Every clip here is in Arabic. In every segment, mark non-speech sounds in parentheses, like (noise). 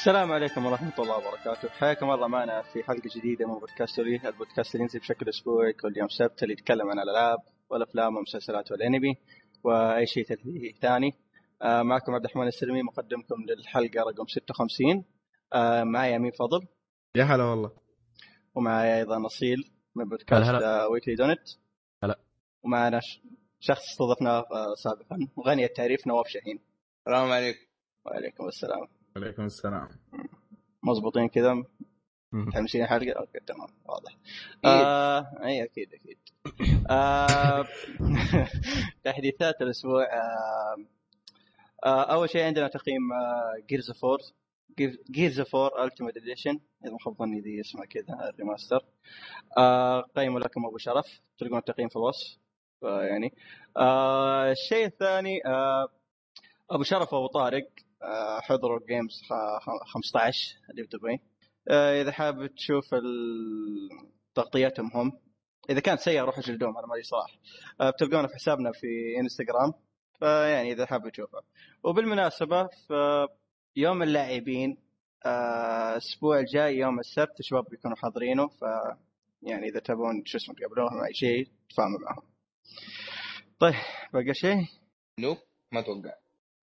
السلام عليكم ورحمة الله وبركاته، حياكم الله معنا في حلقة جديدة من بودكاستوري، البودكاست اللي ينزل بشكل أسبوعي كل يوم سبت اللي يتكلم عن الألعاب والأفلام والمسلسلات والأنمي وأي شيء ترفيهي ثاني. آه معكم عبد الرحمن السلمي مقدمكم للحلقة رقم 56 آه معي أمين فضل. يا هلا والله. ومعي أيضا أصيل من بودكاست هلا. Weekly Dont هلا. ومعنا شخص استضفناه آه، سابقا وغني التعريف نواف شاهين. السلام عليكم. وعليكم السلام. عليكم السلام. مضبوطين كذا. متحمسين الحلقة okay تمام واضح. أكيد. آه اي أكيد أكيد. آه (laughs) تحديثات الأسبوع آه آه أول شيء عندنا تقييم آه، Gears 4 Gears 4 Ultimate Edition إذا ما خاب ظني ذي اسمها كذا ال remaster. آه قيموا لكم أبو شرف تلقون التقييم في الوصف آه يعني. آه الشيء الثاني آه أبو شرف وأبو طارق. حضروا جيمز 15 اللي في دبي آه إذا حابب تشوف تغطيتهم هم. إذا كانت سيئة روحوا جلدوهم أنا مالي صراحة. آه بتلقونه في حسابنا في انستغرام فيعني إذا حابب تشوفه. وبالمناسبة في يوم اللاعبين آه، الأسبوع الجاي يوم السبت الشباب بيكونوا حاضرينه. ف يعني إذا تبون شو اسمه تقابلوهم اي شيء تفاهموا معهم. طيب بقى شيء؟ nope ما أتوقع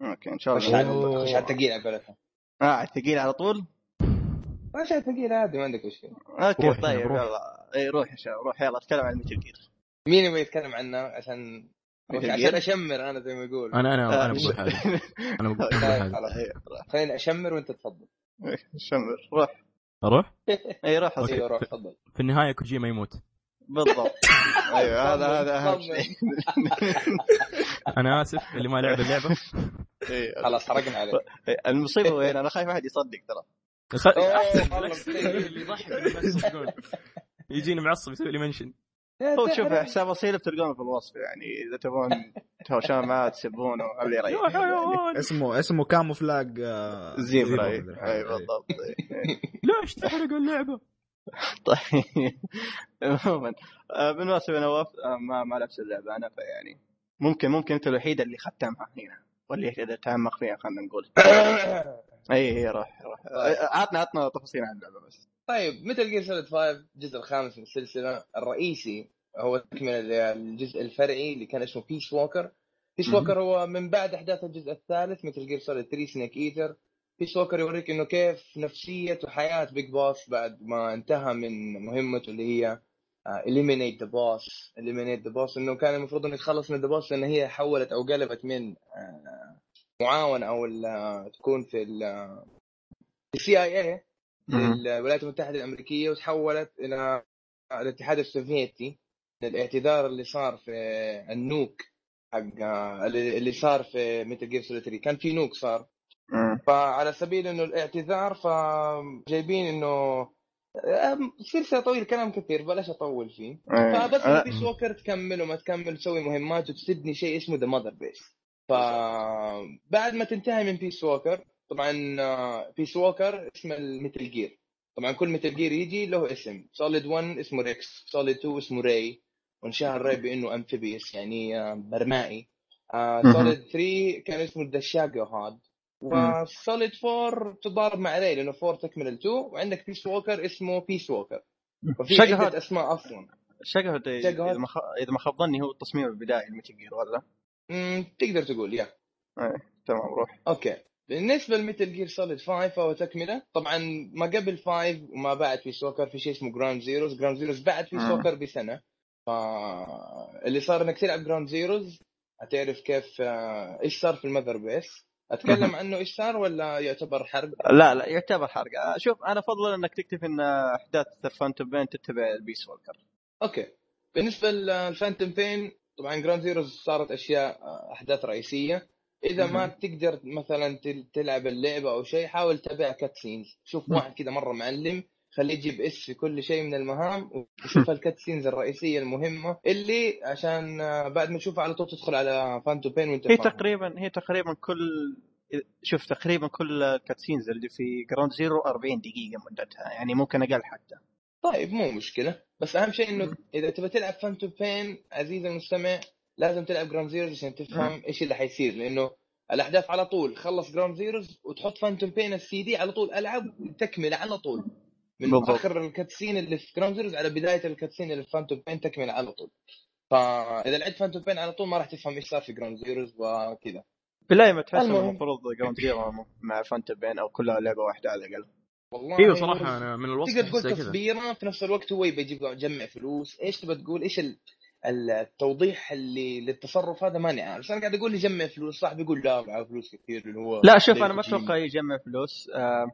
okay إن شاء خش الله على خش على الثقيل على قولتهم آه ثقيل على طول؟ خش على الثقيل عادي ما عندك مشكلة. okay روح طيب يلا، إي روح يا شباب روح. يلا اتكلم عن Metal Gear. مين يبغى يتكلم عنه؟ عشان عشان؟ أشمر أنا زي ما يقول. أنا أنا آه، أنا بقول حاجة. (laughs) أنا بقول طيب حاجة. روح. خليني أشمر وأنت تفضل. شمر روح. أروح؟ إي روح. أصير. (laughs) أيوه روح تفضل. في النهاية كوجيما يموت. بالضبط (laughs) أيوه هذا هذا أهم. شيء (laughs) أنا آسف اللي ما لعب اللعبة إيه. خلاص حرقنا عليك المصيبة وين أنا خايف أحد يصدق ترى. (laughs) اللي يضحك. يجيني معصب يسوي لي منشن هو شوف حساب اصيل بتلقونه في الوصف يعني إذا تبون تهاوشون معاه تسبونه اللي يريح اسمه اسمه camouflage آه، zebra اي. أي، بالضبط. ليش تحرق اللعبة؟ (laughs) طيب. عموما. آه، بالمناسبة نواف آه، ما ما لعبت اللعبة. أنا فيعني ممكن ممكن أنت الوحيد اللي ختمها هنا واللي اذا تعمق فيها خلينا نقول. اي (coughs) اي روح روح. آه، عطنا عطنا تفاصيل عن اللعبة بس. طيب Metal Gear Solid 5 الجزء الخامس من السلسلة الرئيسي هو تكملة الجزء الفرعي اللي كان اسمه Peace Walker Peace. Walker هو من بعد أحداث الجزء الثالث Metal Gear Solid 3 Snake Eater Peace Walker يوريك إنه كيف نفسية وحياه Big Boss بعد ما انتهى من مهمته اللي هي eliminate The Boss eliminate The Boss إنه كان المفروض انه يتخلص من The Boss لأن هي حولت أو قلبت من آه، معاون أو ال- تكون في ال CIA الولايات المتحدة الأمريكية وتحولت إلى الاتحاد السوفيتي. الاعتذار اللي صار في النوك حق اللي صار في ميتال جير سوليد 3 كان في نوك صار. فعلى سبيل إنه الاعتذار فجايبين إنه سلسله طويل كلام كثير بلاش أطول فيه. إي. فبس أنا- بيس ووكر تكمل وما تكمل تسوي مهمات وتسدني شيء اسمه ذا ماذر بيس فبعد ما تنتهي من بيس ووكر طبعا آه، بيس ووكر اسم الميتل جير طبعا كل Metal Gear يجي له اسم. Solid 1 اسمه Rex Solid 2 اسمه Ray وانشهر Ray بإنه amphibious يعني آه، برمائي. Solid 3 كان اسمه the Shagohod و Solid 4 تضارب مع Ray لأنه 4 تكمل ال 2 وعندك Peace Walker اسمه Peace Walker عدة هاد. أسماء أصلا شقهد شقهد. اذا ما خ... إذا ما خاب ظني هو التصميم البدائي ل Metal Gear ولا؟ مم، تقدر تقول يا تمام روح okay بالنسبة ل Metal Gear Solid 5 فهو تكملة طبعا ما قبل 5 وما بعد Peace Walker في شيء اسمه Ground Zeroes Ground Zeroes بعد في. Peace Walker بسنة ف اللي صار إنك تلعب Ground Zeroes هتعرف كيف آه، إيش صار في ال mother base أتكلم عنه إيش صار ولا يعتبر حرق؟ لا لا يعتبر حرق. آه، شوف أنا افضل أنك تكتب إن أحداث Phantom Pain تتبع البيس ووكر أوكي. بالنسبة لل Phantom Pain طبعا Ground Zeroes صارت أشياء آه، أحداث رئيسية. إذا ما. تقدر مثلا تل- تلعب اللعبة أو شيء حاول تتابع cutscenes شوف. واحد كذا مرة معلم خليه يجيب S في كل شيء من المهام وشوف ال (laughs) cutscenes الرئيسية المهمة اللي عشان آه، بعد ما تشوفها على طول تدخل على Phantom Pain وانت هي. تقريبا هي تقريبا كل شوف تقريبا كل ال cutscenes اللي في Ground Zero 40 دقيقة مدتها يعني ممكن أقل حتى. طيب مو مشكلة. بس أهم شيء إنه إذا تبغى تلعب Phantom Pain عزيزي المستمع لازم تلعب Ground Zeroes عشان تفهم إيش اللي حيصير. لأنه الأحداث على طول خلص Ground Zeroes وتحط Phantom Pain ال CD على طول ألعب تكمله على طول. من بالضبط. آخر ال cutscene اللي في Ground Zeroes على بداية ال cutscene اللي في Phantom Pain تكمله على طول. فاذا لعبت Phantom Pain على طول ما راح تفهم إيش صار في Ground Zeroes وكذا. بالله ما تحس المهم. المفروض Ground Zero مع Phantom Pain أو كلها لعبة واحدة على الأقل. والله أيوه صراحة أنا من الوصف تقدر تقول تصبيرة في نفس الوقت هو يبي يجيب يجمع فلوس. إيش تبى تقول؟ إيش ال... التوضيح اللي للتصرف هذا ماني عارف. بس أنا قاعد أقول يجمع فلوس. صح بيقول لا معاه فلوس كثير اللي هو لا شوف أنا ما. أتوقع يجمع فلوس. آه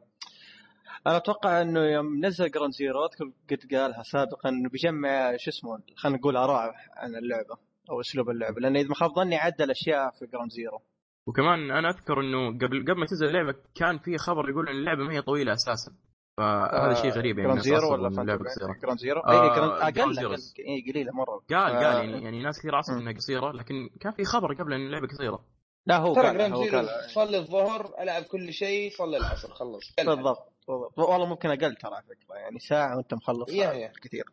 أنا أتوقع إنه يوم نزل Ground Zero أذكر قد قالها سابقا إنه بيجمع شو اسمه خلينا نقول آراء عن اللعبة أو أسلوب اللعبة لأن إذا ما خاب ظني عدل أشياء في Ground Zero وكمان أنا أذكر إنه قبل قبل ما تنزل اللعبة كان في خبر يقول إن اللعبة ما هي طويلة أساسا. فهذا شيء غريب يعني الناس Zero ولا اللعبه قصيره Ground Zero آه، Ground أقل. اي قليلة مرة. قال آه، قال يعني يعني ناس كثير مم. إنها قصيرة لكن كان في خبر قبل إن اللعبة قصيرة. لا هو ترى هو Zero صلي الظهر ألعب كل شيء صلي العصر خلص بالضبط بالضبط والله ممكن أقل ترى على فكرة يعني ساعة وأنت مخلص يا- يا. كثير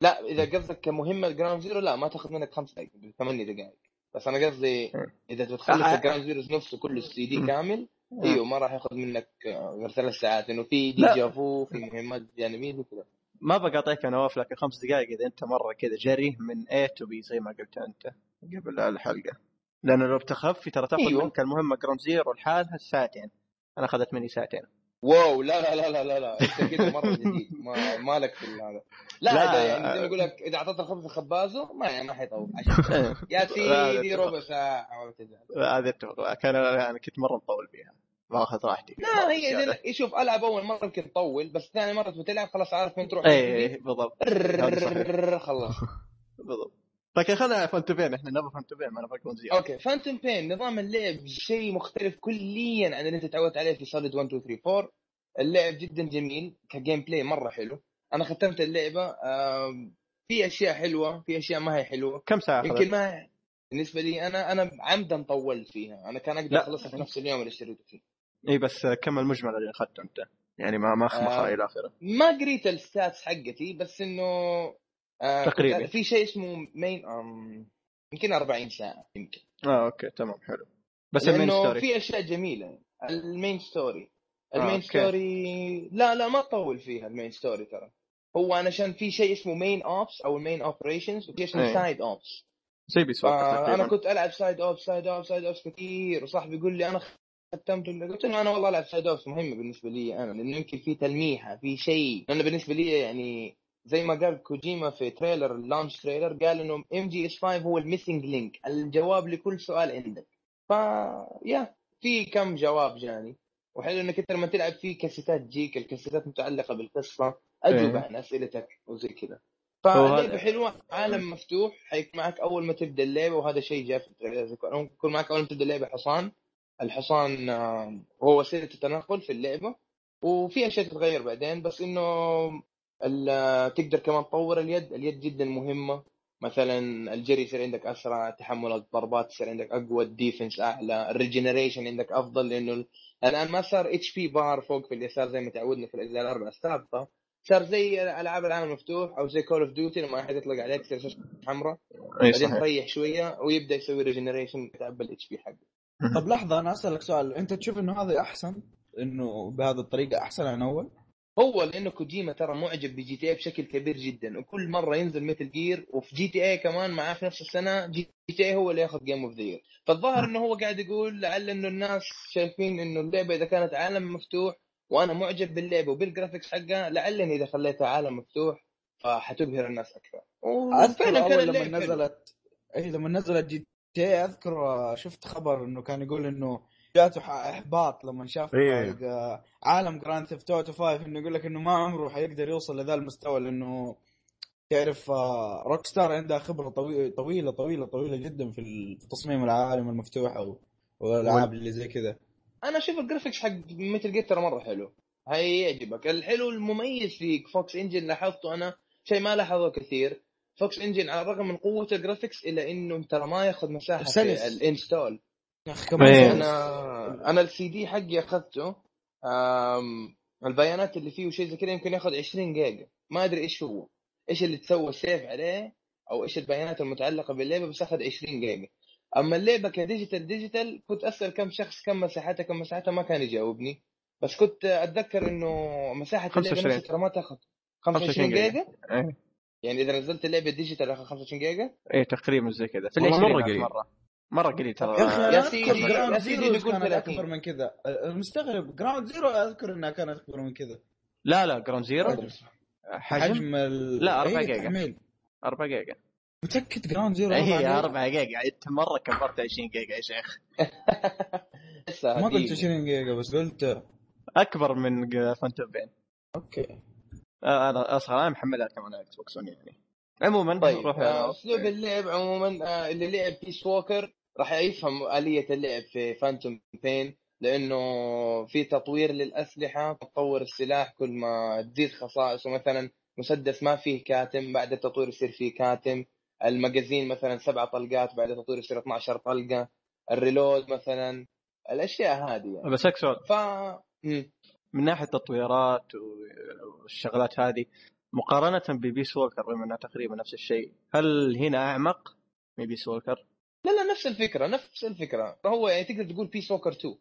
لا إذا قصدك كمهمة Ground Zero لا ما تأخذ منك خمس دقائق ثمانية دقائق بس أنا قصدي مم. إذا بتخلص آه، آه. ال Ground Zero نفسه كله السي دي. كامل إيوه ما راح يأخذ منك آه، غير ثلاث ساعات لأنه في لا. Déjà Vu في مهمات جانبية وكذا ما بقاطعك يا نواف لكن خمس دقائق إذا أنت مرة كذا جري من A to B زي ما قلت أنت قبل الحلقة لأنه لو بتخفي ترى تأخذ أيوه. منك المهمة Ground Zero لحالها ساعتين أنا أخذت مني ساعتين. wow لا لا لا لا لا, لا. أنت كذا مرة جديد. ما مالك في هذا. لا, لا. يعني زي ما يقول لك إذا أعطيت الخبز خبازه ما يعني ما حيطول. (laughs) يا سيدي ربع ساعة ولا تزعل هذه اتفق كان أنا كنت مرة مطول فيها ما اخذ راحتي. لا هي شوف ألعب أول مرة يمكن تطول بس ثاني مرة تبغى تلعب خلاص عارف وين تروح. اي إي، بالضبط. هذا صحيح. ررررررر، (laughs) خلاص. (laughs) بالضبط. لكن خلينا Phantom Pain إحنا نبغى Phantom Pain ما نبغى Zero okay Phantom Pain نظام اللعب شيء مختلف كليا عن اللي أنت تعودت عليه في Solid 1 2 3 4 اللعب جدا جميل ك gameplay مرة حلو أنا ختمت اللعبة في أشياء حلوة في أشياء ما هي حلوة كم ساعة يمكن؟ ما بالنسبة لي أنا أنا عمدا طولت فيها أنا كان أقدر. أخلصها في نفس اليوم اللي اشتريته فيه إي بس كم المجمل اللي أخذته أنت؟ يعني ما ما آه. مخمخه إلى آخره ما قريت ال stats حقتي بس إنه آه تقريبي. في شيء اسمه main يمكن 40 ساعة يمكن. آه okay تمام حلو. بس ال main story في أشياء جميلة. ال main story آه، ال main okay. story لا لا ما تطول فيها ال main story ترى. هو علشان في شيء اسمه main ops أو ال main operations وفي اسمه. side ops زي Peace Walker فانا تقريبا. كنت ألعب side ops side ops side ops كثير وصاحبي يقول لي أنا ختمت قلت له أنا والله ألعب side ops مهمة بالنسبة لي أنا لأنه يمكن في تلميحة في شيء لأنه بالنسبة لي يعني زي ما قال كوجيما في trailer ال launch trailer قال إنه MGS 5 هو ال missing link الجواب لكل سؤال عندك. ف يا في كم جواب جاني. وحلو إنك أنت لما تلعب في كاسيتات تجيك الكاسيتات متعلقة بالقصة اجوبه إيه. عن أسئلتك وزي كذا. هذا- حلوة عالم مفتوح حيكون معك أول ما تبدأ اللعبة وهذا شيء جاء في ال trailer. يكون معك أول ما تبدأ اللعبة حصان. الحصان آه، هو وسيلة التنقل في اللعبة. وفي أشياء تتغير بعدين بس إنه تقدر كمان تطور اليد اليد جدا مهمة. مثلا الجري يصير عندك أسرع تحمل الضربات يصير عندك أقوى ال defense أعلى ال regeneration عندك أفضل لأنه الآن ما صار HP bar فوق في اليسار زي ما تعودنا في الأجزاء الاربعه السابقة. صار زي ألعاب العالم المفتوح أو زي Call of Duty لما أحد يطلق عليك تصير شاشة حمراء. بعدين تريح شوية ويبدأ يسوي regeneration يتعبى ال HP حقه. طب لحظة أنا أسألك سؤال. أنت تشوف إنه هذا أحسن؟ إنه بهذه الطريقة أحسن عن أول؟ هو لأنه كوجيما ترى معجب ب GTA بشكل كبير جدا وكل مرة ينزل Metal Gear وفي GTA كمان معاه في نفس السنة GTA هو اللي ياخذ game of the year فالظاهر إنه هو قاعد يقول لعل إنه الناس شايفين إنه اللعبة إذا كانت عالم مفتوح وأنا معجب باللعبة وبال graphics حقها لعلني إذا خليتها عالم مفتوح فحتبهر الناس أكثر. أذكر وفعلا كان أول لما. نزلت أي لما نزلت GTA أذكر شفت خبر إنه كان يقول إنه جاته إحباط لما شاف إيه. آه، عالم Grand Theft Auto 5 إنه يقول لك إنه ما عمره حيقدر يوصل لذا المستوى لأنه تعرف Rockstar عندها خبرة طويله طويلة طويلة طويلة جدا في تصميم العالم المفتوح أو والالعاب اللي زي كذا. أنا أشوف ال graphics حق Metal Gear ترى مرة حلو. هيعجبك الحلو المميز في Fox Engine لاحظته أنا شيء ما لاحظه كثير. Fox Engine على الرغم من قوة ال graphics إلا إنه ترى ما ياخذ مساحة space. في ال install يا أخي كمان إيه. space. أنا أنا السي دي حقي أخذته آم، البيانات اللي فيه وشيء زي كذا يمكن ياخذ 20 جيجا ما أدري إيش هو إيش اللي تسوى save عليه أو إيش البيانات المتعلقة باللعبة بس أخذ 20 جيجا أما اللعبة ك digital digital كنت أسأل كم شخص كم مساحتها كم مساحتها ما كان يجاوبني بس كنت أتذكر إنه مساحة اللعبة 25. نفسها ترى ما تاخذ 25 جيجا. جيجا إيه يعني إذا نزلت اللعبة digital أخذ 25 جيجا إيه تقريبا زي كذا في مرة قليل. مرة مرة قليل ترى. يا أخي يا أنا سيدي- يا Ground سيدي 30. اكبر من كذا. المستغرب Ground Zeroes أذكر انها كانت أكبر من كذا. لا لا Ground Zeroes حجم. حجم؟ ال... لا، أربعة إيه، جيجا. تحميل. 4 جيجا. متأكد Ground Zeroes اي أربعة هي جيجا؟ 4 جيجا. أنت مرة كبرت 20 جيجا يا شيخ. ما قلت (laughs) قديم. 20 جيجا بس قلت أكبر من Phantom Pain أوكي. آه، أنا أصلا أنا محملها كمان على Xbox يعني. عموما طيب نروح آه، أسلوب اللعب عموما آه، اللي لعب Peace Walker راح يفهم آلية اللعب في Phantom Pain لأنه في تطوير للأسلحة تطور السلاح كل ما تزيد خصائصه. مثلا مسدس ما فيه كاتم بعد التطوير يصير فيه كاتم. ال magazine مثلا سبع طلقات بعد التطوير يصير 12 طلقة. ال reload مثلا الأشياء هذه يعني. بس سؤال ف مم. من ناحية التطويرات والشغلات هذه مقارنة ب Peace Walker بما انها تقريبا نفس الشيء هل هنا أعمق من Peace Walker؟ لا لا نفس الفكرة نفس الفكرة. هو يعني تقدر تقول Peace Walker 2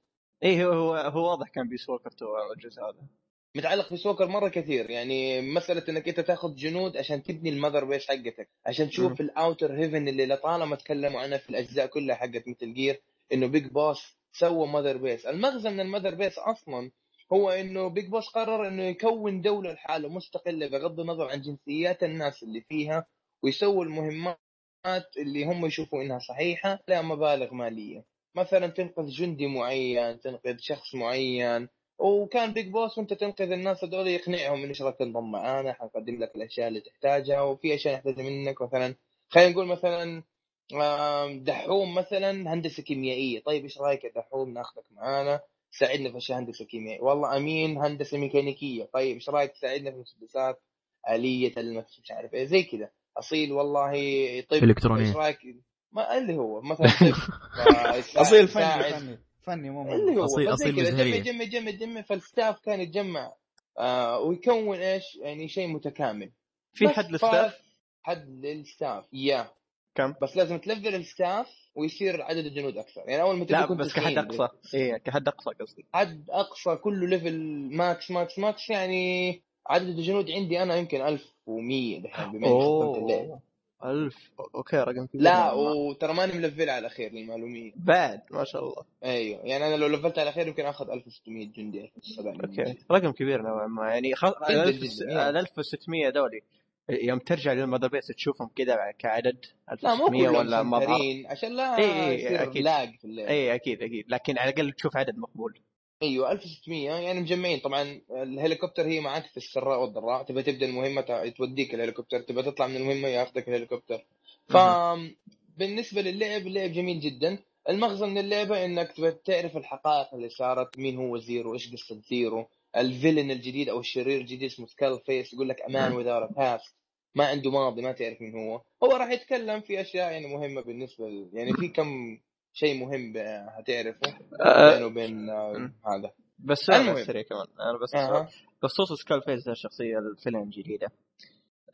اي هو هو, واضح كان Peace Walker 2 الجزء هذا. متعلق في Peace Walker مرة كثير. يعني مسألة إنك أنت تاخذ جنود عشان تبني ال Mother Base حقتك عشان تشوف ال Outer Heaven اللي لطالما تكلموا عنها في الأجزاء كلها حقت Metal Gear إنه Big Boss سوى Mother Base المغزى من ال Mother Base أصلا هو إنه Big Boss قرر إنه يكون دولة لحاله مستقلة بغض النظر عن جنسيات الناس اللي فيها ويسوي المهمات اللي هم يشوفوا إنها صحيحة لا مبالغ مالية. مثلا تنقذ جندي معين تنقذ شخص معين وكان Big Boss وأنت تنقذ الناس هذول يقنعهم انه رايك تنضم معانا حنقدم لك الأشياء اللي تحتاجها وفي أشياء نحتاجها منك. مثلا خلينا نقول مثلا دحوم مثلا هندسة كيميائية. طيب إيش رأيك يا دحوم؟ ناخذك معانا. ساعدنا في أشياء هندسة كيميائية. والله أمين هندسة ميكانيكية. طيب إيش رأيك تساعدنا في مسدسات آلية المس مش عارف إيه زي كذا. أصيل والله طب إلكترونية. إيش رأيك؟ ما اللي هو مثلا (laughs) أصيل فني فني فني مو اللي هو كذا بزهرية. جمع جمع جمع جمع فالستاف كان يتجمع آه ويكون إيش يعني شيء متكامل. في حد لل staff؟ حد لل staff يا كم؟ بس لازم تلفل ال staff ويصير عدد الجنود أكثر. يعني أول ما تبدا لا بس كحد 90 أقصى. اي كحد أقصى قصدي. حد أقصى كله level max max max يعني عدد الجنود عندي أنا يمكن 1100 دحين بما إني 1000 okay رقم كبير لا ما. وترى ماني ملفل على الأخير للمعلومية. بعد ما شاء الله. أيوه يعني أنا لو لفلت على الأخير يمكن آخذ 1600 جندي 1700 okay. رقم كبير نوعا ما. يعني خل... جداً ال جداً، ال 1600 دولي. يوم ترجع لل Mother Base تشوفهم كذا كعدد لا مو 1600 كلهم ولا مظهر عشان لا إي يصير أكيد. lag في اللعبه إي أكيد أكيد. لكن على الأقل تشوف عدد مقبول. أيوه 1600 يعني مجمعين. طبعا الهليكوبتر هي معك في السراء والضراء. تبى تبدأ المهمة توديك الهليكوبتر. تبى تطلع من المهمة ياخذك الهليكوبتر. ف بالنسبة للعب اللعب جميل جدا. المغزى من اللعبة إنك تبى تعرف الحقائق اللي صارت مين هو Zero إيش قصة Zero. ال villain الجديد أو الشرير الجديد اسمه Skull Face يقول لك a man without a past ما عنده ماضي ما تعرف مين هو. هو راح يتكلم في أشياء يعني مهمة بالنسبة ل... يعني في كم شيء مهم هتعرفه أه بينه وبين آه، هذا بس. بس سريع كمان أنا بس. سؤال. بخصوص Skull Face الشخصية ال villain الجديدة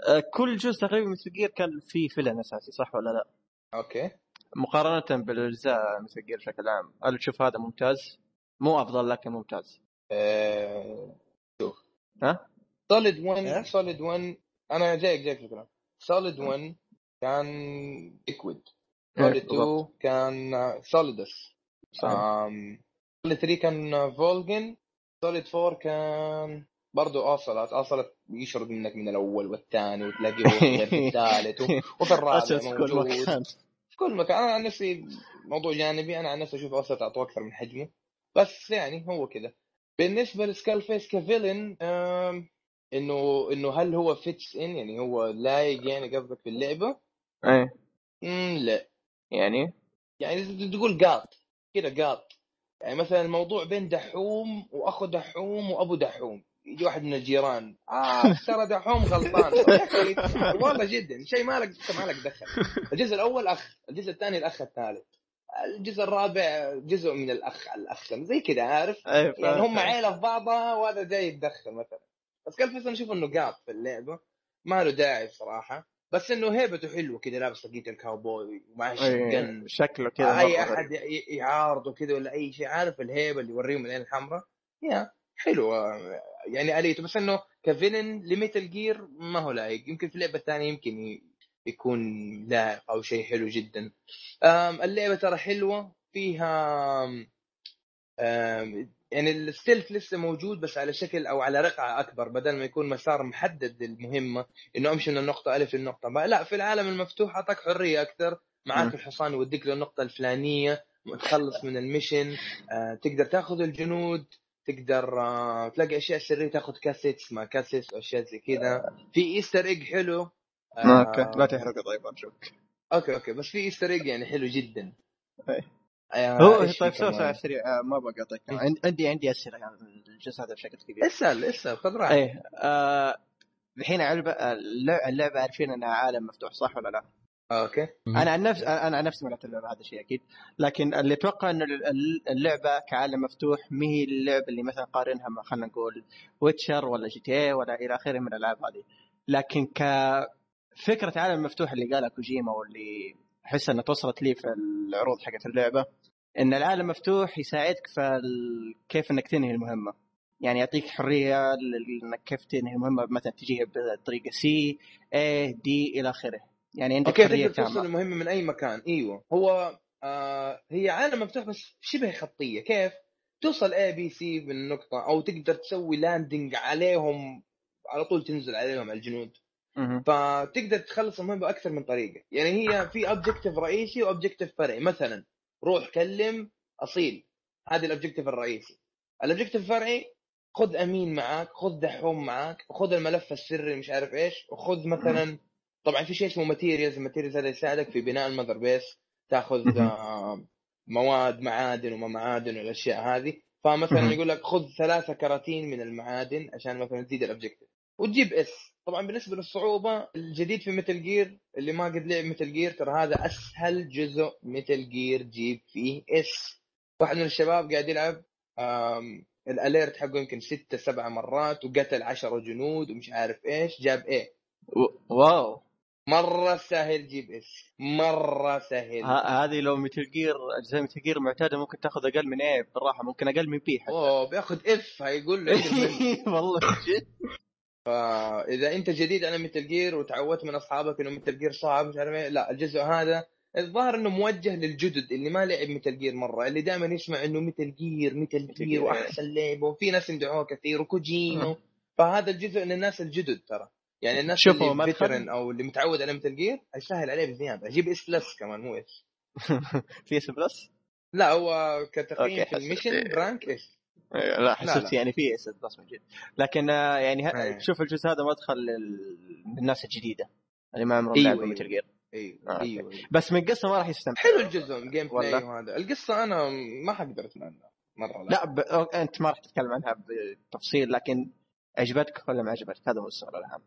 أه كل جزء تقريبا Metal Gear كان فيه villain أساسي صح ولا لا؟ okay مقارنة بالأجزاء Metal Gear بشكل عام هل تشوف هذا ممتاز؟ مو أفضل لكن ممتاز آه، شوف ها؟ Solid 1 إيه؟ Solid 1 أنا جايك جايك في الكلام Solid 1 كان Liquid Solid 2 بالضبط. كان Solidus. Solid 3 كان Volgin Solid 4 كان برضو Ocelot. Ocelot يشرد منك من الأول والثاني وتلاقي روح غير في (laughs) الثالث وفي الرابع أسد في كل موجود. مكان. في كل مكان. أنا عن نفسي موضوع جانبي أنا عن نفسي أشوف اوسط أعطوه أكثر من حجمه بس يعني هو كذا بالنسبة ل Skull Face ك villain إنه إنه هل هو fits in يعني هو لايق يعني قصدك في اللعبة؟ إيه. لا. يعني؟ يعني تقول قاط كذا قاط. يعني مثلا الموضوع بين دحوم وأخو دحوم وأبو دحوم. يجي واحد من الجيران آه ترى دحوم غلطان. (laughs) أخي، والله جدا شيء ما لك ما لك دخل. الجزء الأول أخ الجزء الثاني الأخ الثالث. الجزء الرابع جزء من الأخ الأخ زي كذا عارف؟ إيه يعني هم. عيلة في بعضها وهذا جاي يتدخل مثلا. بس كان فيصل نشوف إنه قاط في اللعبة. ما له داعي الصراحه بس إنه هيبته حلوة كذا لابس طاقية الكاوبوي ومعاه إيه، shotgun. شكله كذا اي مرة أحد يعارضه كذا ولا أي شيء عارف الهيبة اللي يوريهم العين الحمراء؟ يا حلوة يعني آليته. بس إنه ك villain ل Metal Gear ما هو لايق. يمكن في اللعبه الثانية يمكن يكون لايق أو شيء حلو جدا. اللعبة ترى حلوة فيها يعني ال stealth لسه موجود بس على شكل أو على رقعة أكبر بدل ما يكون مسار محدد للمهمة إنه أمشي من النقطة ألف للنقطة باء لا في العالم المفتوح أعطاك حرية أكثر. معاك. الحصان يوديك للنقطة الفلانية تخلص من ال mission آه، تقدر تاخذ الجنود تقدر آه، تلاقي أشياء سرية تاخذ cassettes ما cassettes وأشياء زي كذا. في Easter egg حلو. آه، okay لا تحرق طيب ارجوك okay okay بس في Easter egg يعني حلو جدا. إيه. هو في طيب سوي كمان؟ سريع سريع آه، ما بقاطعك عن- عندي عندي أسئلة عن الجزء هذا بشكل كبير. اسأل اسأل خذ راحتك. إيه آه، الحين اللعبة عارفين إنها عالم مفتوح صح ولا لا؟ okay. أنا عن نفس أنا عن نفسي ما لعبت اللعبة هذا شيء أكيد. لكن اللي أتوقع انه ال- ال- اللعبة كعالم مفتوح ما هي اللعبة اللي مثلا قارنها مع خلينا نقول Witcher ولا GTA ولا إلى آخره من الألعاب هذه. لكن كفكره عالم مفتوح اللي قالها كوجيما واللي أحس إنها توصلت لي في العروض حقت اللعبة. إن العالم مفتوح يساعدك في كيف إنك تنهي المهمة. يعني يعطيك حرية انك كيف تنهي المهمة مثلا تجيها بطريقة C A D إلى آخره. يعني عندك okay حرية تقدر توصل المهمة من أي مكان. أيوه. هو آه هي عالم مفتوح بس شبه خطية. كيف؟ توصل A B C من نقطه أو تقدر تسوي landing عليهم على طول تنزل عليهم الجنود. مهم. فتقدر تخلص المهمة بأكثر من طريقة. يعني هي في objective رئيسي و objective فرعي. مثلا روح كلم أصيل. هذا ال objective الرئيسي. ال objective الفرعي خذ أمين معاك خذ دحوم معاك خذ الملف السري مش عارف إيش وخذ مثلا طبعا في شيء اسمه materials ال materials هذا يساعدك في بناء ال Mother Base تأخذ. آه، مواد معادن وما معادن والأشياء هذه. فمثلا. يقول لك خذ ثلاثة كراتين من المعادن عشان مثلا تزيد ال objective وتجيب S طبعا بالنسبة للصعوبة الجديد في Metal Gear اللي ما قد لعب Metal Gear ترى هذا أسهل جزء Metal Gear جيب فيه S واحد من الشباب قاعد يلعب ال alert حقه يمكن ستة سبعة مرات وقتل عشرة جنود ومش عارف إيش جاب A واو. مرة سهل جيب S مرة سهل. هذه لو Metal Gear أجزاء Metal Gear معتادة ممكن تاخذ أقل من A بالراحة ممكن أقل من B حتى. أوه بياخذ F هيقول له (laughs) والله جد فإذا أنت جديد على Metal Gear وتعودت من أصحابك إنه Metal Gear صعب مش عارف إيه لا الجزء هذا الظاهر إنه موجه للجدد اللي ما لعب Metal Gear مرة اللي دائما يسمع إنه Metal Gear Metal Gear Gear، وأحسن لعبه وفي ناس يمدحوها كثير وكوجيما. فهذا الجزء للناس الجدد ترى. يعني الناس شوفوا، اللي veteran أو اللي متعود على Metal Gear هيسهل عليه بزياده جيب S plus كمان مو S (laughs) في S plus؟ لا هو كتقييم في. ال mission rank S A، لا حسبت لا. يعني في plus من جد لكن آه، يعني ه- إيه. شوف الجزء هذا مدخل لل- للناس الجديدة اللي ما عمرهم أيوة، لعبوا. Metal Gear أيوه آه،. أيوه. بس من قصة ما راح يستمتع حلو الجزء gameplay؟ وهذا القصة أنا ما حقدر أتمنى مرة لا, لا ب... أنت ما راح تتكلم عنها بتفصيل لكن عجبتك ولا ما عجبتك هذا هو السؤال الأهم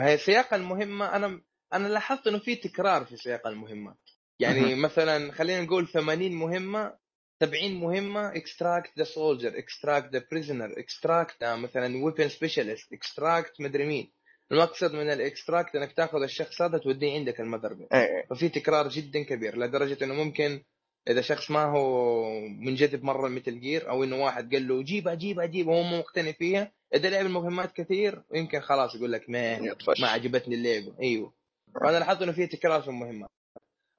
هي سياق المهمة أنا أنا لاحظت إنه في تكرار في سياق المهمات يعني مثلا خلينا نقول 80 مهمة 70 مهمة extract the soldier extract the prisoner extract مثلا weapon specialist extract مدري مين. المقصد من ال extract إنك تأخذ الشخص هذا توديه عندك ال Mother Base إيه. ففي تكرار جدا كبير لدرجة إنه ممكن إذا شخص ما هو منجذب مرة ال Metal Gear أو إنه واحد قال له جيبها جيبها جيبها وهو مو مقتنع فيها إذا لعب المهمات كثير يمكن خلاص يقول لك ما. ما عجبتني اللعبة. أيوه. فانا لاحظت إنه في تكرار في المهمات.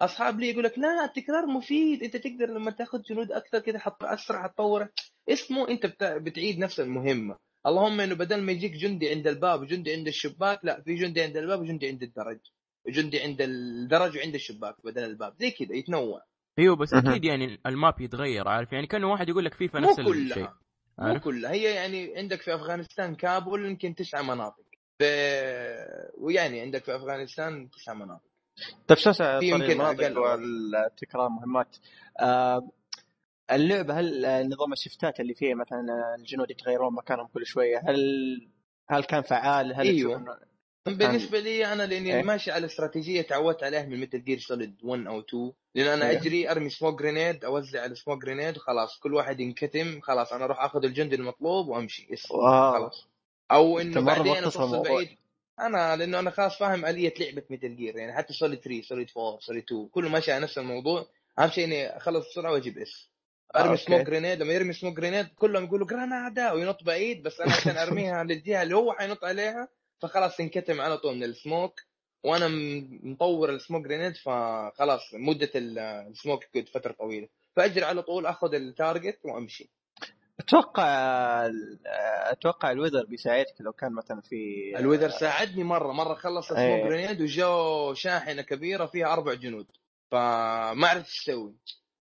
أصحاب لي يقول لك لا التكرار مفيد. أنت تقدر لما تاخذ جنود أكثر كذا حط أسرع حتطوره اسمه أنت بتا... بتعيد نفس المهمة. اللهم إنه بدل ما يجيك جندي عند الباب وجندي عند الشباك لا في جندي عند الباب وجندي عند الدرج. جندي عند الدرج وعند الشباك بدل الباب. زي كذا يتنوع. أيوه بس. أكيد يعني الماب يتغير عارف؟ يعني كأنه واحد يقول لك فيفا مو نفس الشيء. كلها. مو كلها. هي يعني عندك في أفغانستان كابول يمكن تسع مناطق. ويعني عندك في أفغانستان تسع مناطق. طيب شو طريق يمكن. والتكرار مهمات آه اللعبة هل آه، نظام الشفتات اللي فيها مثلا الجنود يتغيرون مكانهم كل شوية هل هل كان فعال؟ هل. تشوف إنه- بالنسبة لي أنا لأني إيه. ماشي على استراتيجية تعودت عليها من Metal Gear Solid 1 أو 2 لأن أنا إيه. أجري أرمي smoke grenade أوزع ال smoke grenade وخلاص كل واحد ينكتم خلاص أنا أروح آخذ الجندي المطلوب وأمشي خلاص أو انه بعدين افصل. بعيد أنا لأنه أنا خلاص فاهم آلية لعبة Metal Gear يعني حتى Solid 3 Solid 4 Solid 2 كله ماشي على نفس الموضوع أهم شيء إني أخلص بسرعة وأجيب S. آه، ارمي okay. smoke grenade لما يرمي smoke grenade كلهم يقولوا جرانادا وينط بعيد بس أنا عشان أرميها (laughs) للجهة اللي هو حينط عليها فخلاص ينكتم على طول من ال smoke وأنا مطور ال smoke grenade فخلاص مدة ال- السموك فترة طويلة. فأجري على طول أخذ ال target وأمشي. أتوقع أتوقع ال weather بيساعدك لو كان مثلا في ال weather ساعدني مرة مرة خلص إيه. ال smoke grenade وجو شاحنة كبيرة فيها أربع جنود فما عرفت إيش أسوي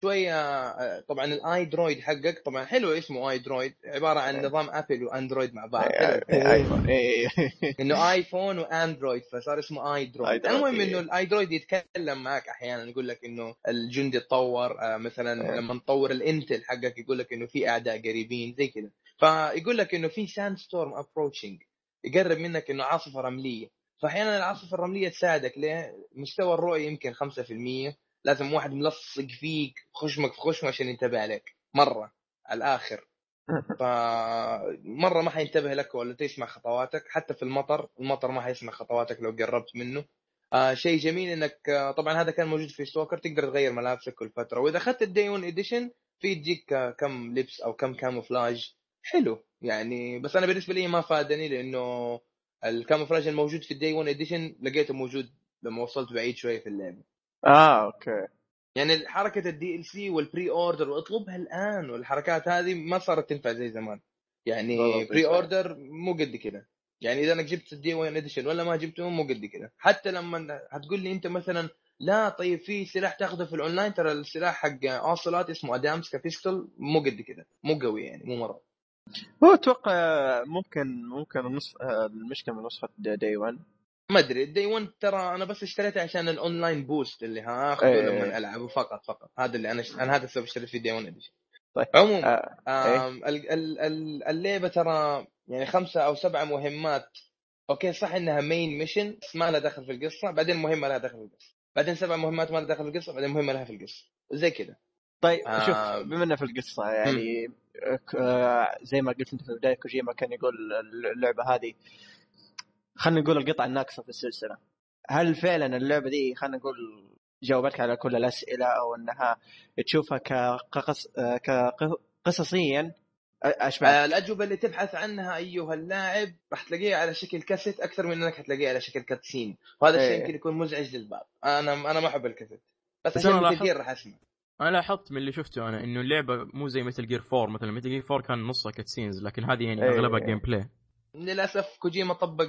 شوية آه، طبعا ال iDroid حقك طبعا حلو اسمه iDroid عبارة عن إيه. نظام آبل وآندرويد مع بعض آيفون إيه، إيه. (laughs) إنه آيفون وآندرويد فصار اسمه iDroid المهم. إنه ال iDroid يتكلم معك أحيانا يقول لك إنه الجندي اتطور آه، مثلا. لما نطور ال intel حقك يقول لك إنه في أعداء قريبين زي كذا فيقول لك إنه في sandstorm approaching يقرب منك إنه عاصفة رملية فاحيانا العاصفة الرملية تساعدك ليه؟ مستوى الرؤية يمكن 5% لازم واحد ملصق فيك خشمك في خشمه عشان ينتبه عليك. مرة على الآخر (laughs) فمره ما حينتبه لك ولا تسمع خطواتك. حتى في المطر المطر ما حيسمع خطواتك لو قربت منه. آه شيء جميل إنك آه طبعا هذا كان موجود في Stalker تقدر تغير ملابسك كل فترة. وإذا أخذت ال Day 1 Edition في يجيك آه كم لبس أو كم camouflage حلو يعني. بس أنا بالنسبة لي ما فادني لأنه ال camouflage الموجود في ال Day 1 Edition لقيته موجود لما وصلت بعيد شوية في اللعبة. آه okay. يعني حركة الدي ال سي والبري اوردر واطلبها الآن والحركات هذه ما صارت تنفع زي زمان. يعني بري. اوردر مو قد كذا يعني إذا أنا جبت الدي 1 اديشن ولا ما جبته مو قد كذا حتى لما هتقول لي أنت مثلا لا طيب في سلاح تاخذه في الأونلاين ترى السلاح حق اوصلات اسمه ادامس كبيستول مو قد كذا مو قوي يعني مو مرة. هو أتوقع ممكن ممكن النسخ المشكلة من نسخة داي 1 ما أدري ال Day 1 ترى أنا بس اشتريته عشان ال online boost اللي هاخذه إيه. لما ألعبه فقط فقط هذا اللي أنا أنا هذا السبب اشتريت فيه Day 1 Edition طيب. عموما آه. آم، ال- ال- ال- اللعبة ترى يعني خمسة أو سبعة مهمات okay صح إنها main mission بس ما لها دخل في القصة بعدين مهمة لها دخل في القصة بعدين سبع مهمات ما لها دخل في القصة بعدين مهمة لها في القصة زي كذا طيب آه. شوف بما في القصة يعني آه، زي ما قلت أنت في البداية كوجيما كان يقول اللعبة هذه خلينا نقول القطعه الناقصة في السلسلة. هل فعلا اللعبة دي خلينا نقول جاوبتك على كل الأسئلة أو إنها تشوفها كقص آه، كق- قصصيا؟ اشبه آه، الأجوبة اللي تبحث عنها أيها اللاعب راح تلاقيها على شكل كاسيت أكثر من إنك حتلاقيها على شكل cutscene. وهذا الشيء إيه. يمكن يكون مزعج للبعض. أنا أنا ما أحب الكاسيت. بس بس عشان أنا كثير لاحظت- راح أسمع. أنا لاحظت من اللي شفته أنا إنه اللعبة مو زي Metal Gear 4 مثلا Metal Gear 4 كان نصها cutscenes لكن هذه يعني إيه. أغلبها gameplay للأسف كوجيما طبق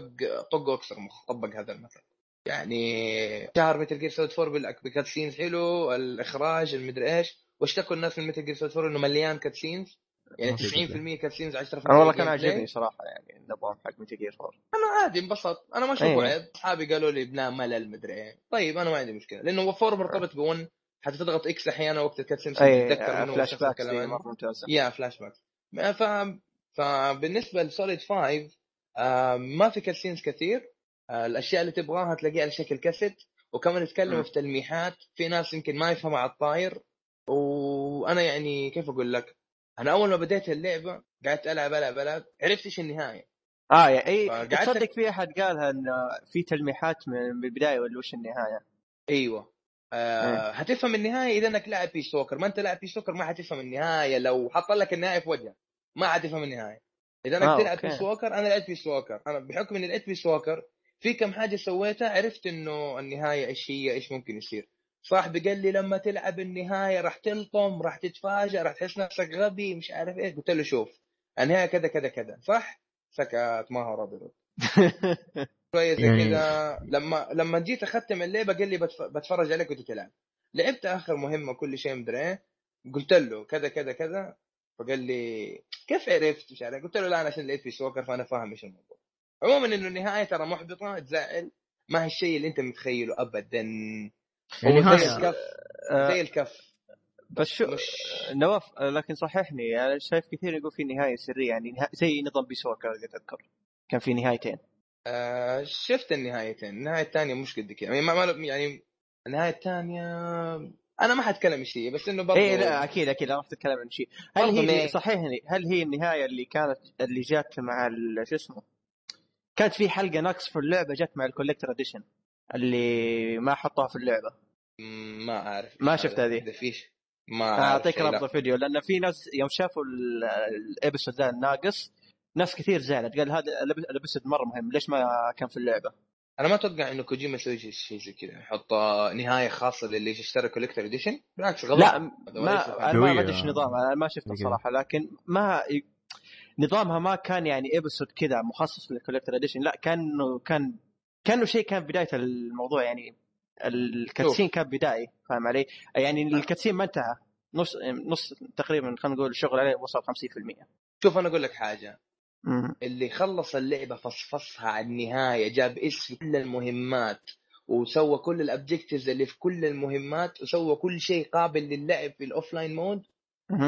طق واكسر مخ طبق هذا المثل. يعني شهر مثل جير سوليد 4 بالأك- بكاتسينز حلو الإخراج المدري إيش. واشتكوا الناس من مثل جير سوليد 4 إنه مليان كاتسينز يعني ما في 90% كاتسينز 10% أنا والله كان. عاجبني صراحة يعني النظام حق ميتي جير 4 أنا عادي انبسط أنا ما أشوفه أيوة. عيب. أصحابي قالوا لي بناء ملل مدري إيه طيب أنا ما عندي مشكلة. لأنه فور مرتبط ب1 حتضغط إكس أحيانا وقت الكاتسين أي تتذكر منه فلاش باك. مرة ممتازة. يا فلاش باك ف... فبالنسبة ل Solid 5 آه ما في cutscenes كثير. آه الأشياء اللي تبغاها تلاقيها على شكل كاسيت وكمان يتكلموا. في تلميحات. في ناس يمكن ما يفهموا على الطاير. وأنا يعني كيف أقول لك؟ أنا أول ما بديت اللعبة قعدت ألعب ألعب ألعب. عرفت إيش النهاية. آه يا إي تصدق في أحد قالها انه في تلميحات من البداية ولا وش النهاية؟ أيوه. آه هتفهم النهاية إذا إنك لاعب Peace Walker ما أنت لاعب Peace Walker ما حتفهم النهاية. لو حط لك النهاية في وجهك. ما حتفهم النهاية. إذا انك آه، تلعب. Peace Walker أنا لعبت Peace Walker أنا بحكم إني لعبت Peace Walker في كم حاجة سويتها عرفت إنه النهاية إيش هي إيش ممكن يصير. صاحبي قال لي لما تلعب النهاية راح تلطم راح تتفاجئ راح تحس نفسك غبي مش عارف إيش. قلت له شوف النهاية كذا كذا كذا. صح؟ سكت ما هو راضي. (laughs) شوية زي يعني- كذا. لما لما جيت أختم اللعبة قال لي بتف... بتفرج عليك وأنت تلعب. لعبت آخر مهمة كل شيء مدري إيه. قلت له كذا كذا كذا. فقال لي كيف عرفت؟ مش عارف. قلت له لا أنا عشان لقيت في سوكر فأنا فاهم إيش الموضوع. عموما إنه النهاية ترى محبطة تزعل. ما هي الشيء اللي أنت متخيله ابدا. هو زي الكف. آه، زي الكف. بس شو مش نواف لكن صححني أنا شايف كثير يقول في نهاية سرية يعني نها... زي نظام بيسوكر أتذكر. كان في نهايتين. آه شفت النهايتين. النهاية الثانية مش قد كذا يعني ما- يعني النهاية الثانية أنا ما حتكلم هي بس إنه برضه اي لا أكيد أكيد راح تتكلم عن شيء هل هي؟ صححني هل هي النهاية اللي كانت اللي جات مع ال- شو اسمه كانت في حلقة ناقص في اللعبة جت مع ال Collector Edition اللي ما حطوها في اللعبة ما أعرف ما شفت هذه. فيش ما أعطيك شيء،. رابط الفيديو لأن في ناس يوم شافوا ال- ال episode ذا الناقص ناس كثير زعلت قال هذا ال episode مرة مهم ليش ما كان في اللعبة؟ أنا ما أتوقع إنه كوجيما يسوي شيء زي كذا يحط نهاية خاصة للي يشتري Collector Edition بالعكس غلط لا ما ما. أدري إيش نظامها أنا ما شفته. صراحة لكن ما نظامها ما كان يعني episode كذا مخصص لل Collector Edition لا كانه كان كانه شيء كان بداية الموضوع يعني. ال cutscene كان بدائي فاهم علي؟ يعني ال cutscene ما انتهى. نص نص تقريبا خلينا نقول الشغل عليه وصل 50% شوف أنا أقول لك حاجة. اللي خلص اللعبة فصفصها على النهاية جاب S في كل المهمات وسوى كل ال objectives اللي في كل المهمات وسوى كل شيء قابل للعب في ال offline mode.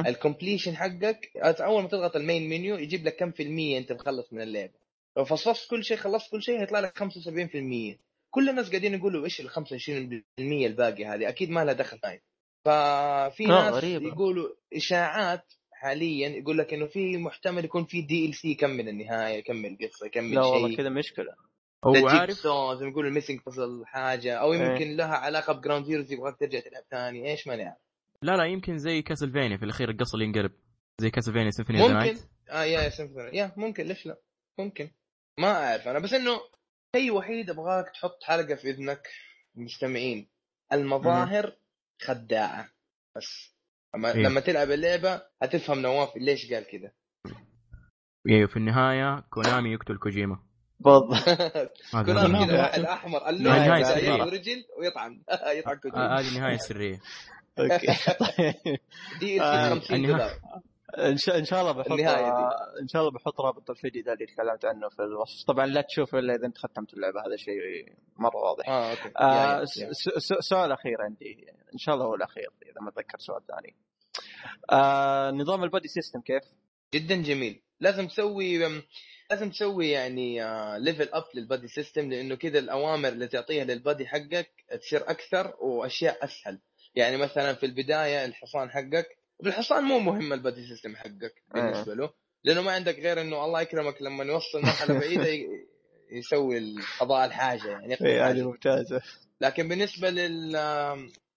ال completion حقك أول ما تضغط ال main menu يجيب لك كم في المية أنت مخلص من اللعبة. لو فصفصت كل شيء خلصت كل شيء هيطلع لك 75% كل الناس قاعدين يقولوا إيش ال 25% الباقي هذه؟ أكيد ما لها دخل هاي ففي آه، ناس غريبة. يقولوا إشاعات حاليا يقول لك إنه في محتمل يكون في DLC يكمل النهاية يكمل قصة يكمل لا والله شيء. كذا مشكلة. هو عارف؟ زي ما يقولوا ال missing puzzle حاجة أو إيه. يمكن لها علاقة ب Ground Zeroes يبغاك ترجع تلعب ثاني إيش ما نعرف. لا لا يمكن زي Castlevania في الأخير القصة اللي ينقلب. زي Castlevania Symphony ممكن. Night آه يا يا سيمفوني يا ممكن ليش لا؟ ممكن. ما أعرف أنا بس إنه شيء وحيد أبغاك تحط حلقة في إذنك المستمعين المظاهر خداعة بس. لما, إيه. لما تلعب اللعبة هتفهم نواف ليش قال كذا أيوه في النهاية كونامي يقتل كوجيما. بالضبط. (laughs) هو. كذا واحد احمر نهاية اللون سرية. يد ورجل ويطعن (laughs) يطعن آه، كوجيما. هذه النهايه السريه (laughs) okay. طيب. دي آه، 50 النهاية- دولار. إن شاء إن شاء الله بحط النهاية إن شاء الله بحط رابط الفيديو ذا اللي تكلمت عنه في الوصف. طبعا لا تشوفه إلا إذا أنت ختمت اللعبة هذا شيء مرة واضح. آه okay. آه سؤال أخير عندي. إن شاء الله هو الأخير إذا ما أتذكر سؤال ثاني. آه نظام ال buddy system كيف؟ جدا جميل. لازم تسوي لازم تسوي يعني level up لل buddy system لأنه كذا الأوامر اللي تعطيها لل buddy حقك تصير أكثر وأشياء أسهل. يعني مثلا في البداية الحصان حقك بالحصان مو مهم ال buddy system حقك بالنسبة له لأنه ما عندك غير إنه الله يكرمك لما يوصل مرحلة (laughs) بعيدة يسوي قضاء الحاجة يعني الحاجة. هذه ممتازة لكن بالنسبة لل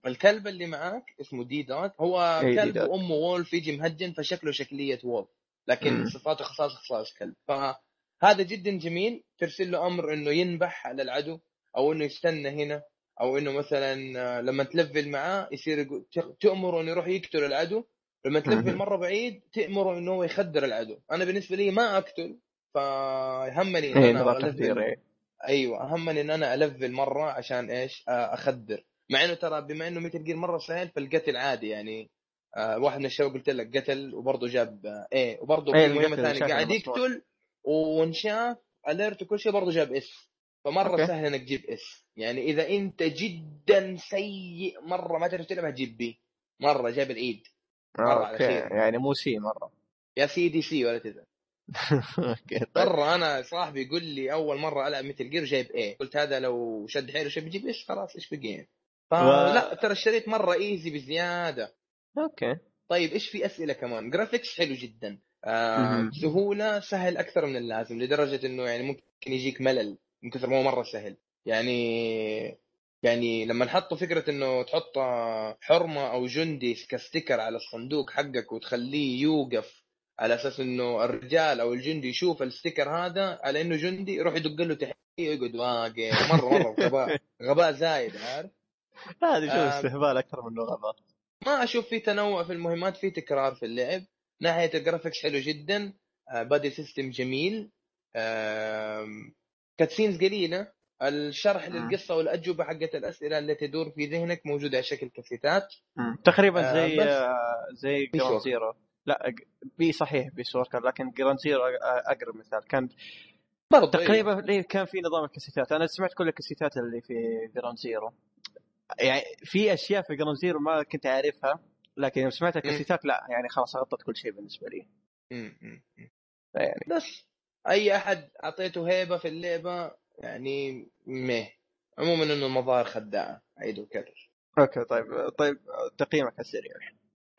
الكلب اللي معاك اسمه D-Dog هو إيه، دي كلب dog. وأمه wolf يجي مهجن فشكله شكلية wolf لكن مم. صفاته خصائص خصائص كلب فهذا جدا جميل ترسل له أمر إنه ينبح على العدو أو إنه يستنى هنا أو إنه مثلا آه، لما تلفل معاه يصير يقول- تامره إنه يروح يقتل العدو لما تلفل. مرة بعيد تأمره إنه هو يخدر العدو أنا بالنسبة لي ما أقتل فيهمني إن اي أنا تخدير إيه. أيوه اهمني إن أنا ألفل مرة عشان إيش؟ آه، أخدر مع إنه ترى بما إنه Metal Gear مرة سهل فالقتل عادي يعني آه واحد من الشباب قلت لك قتل وبرضه جاب آه A وبرضه إيه، في مهمة ثانية قاعد. يقتل وانشاف alert وكل شيء برضه جاب S فمرة okay. سهل إنك تجيب S. يعني إذا أنت جدا سيء مرة ما تعرف تلعب هتجيب B. مرة جاب العيد مرة على okay. خير. يعني مو C مرة. يا C D C ولا تزعل (laughs) okay طيب. مرة أنا صاحبي يقول لي أول مرة ألعب Metal Gear جايب A قلت هذا لو شد حيله شو بيجيب إيش خلاص إيش بقي؟ يعني فلا ترى الشريط مرة easy بزيادة. okay. طيب إيش في أسئلة كمان؟ graphics حلو جدا. آه. سهولة سهل أكثر من اللازم لدرجة إنه يعني ممكن يجيك ملل. من كثر ما هو مرة سهل. يعني يعني لما نحطوا فكرة إنه تحط آه، حرمة أو جندي ك sticker على الصندوق حقك وتخليه يوقف على أساس إنه الرجال أو الجندي يشوف ال sticker هذا على إنه جندي يروح يدق له تحيه ويقعد واقف مرة مرة غباء غباء زايد عارف؟ هذه شو آه. استهبال أكثر منه غباء. ما أشوف في تنوع في المهمات في تكرار في اللعب. ناحية ال graphics حلو جدا. buddy system جميل. cutscenes قليلة الشرح مم. للقصة والأجوبة حقت الأسئلة التي تدور في ذهنك موجودة على شكل كاسيتات مم. تقريبا آه، زي. آه، زي Ground Walker. Zero لا Pea صحيح Peace Walker لكن Ground Zero أقرب مثال كان برضه تقريبا ليه كان في نظام الكاسيتات أنا سمعت كل الكاسيتات اللي في Ground Zero يعني في أشياء في Ground Zero ما كنت أعرفها لكن يوم سمعت الكاسيتات لا يعني خلاص غطت كل شيء بالنسبة لي مم، مم، مم. يعني بس أي أحد أعطيته هيبة في اللعبة يعني مه. عموما إنه المظاهر خداعة عيد وكرر. okay طيب طيب تقييمك على السريع.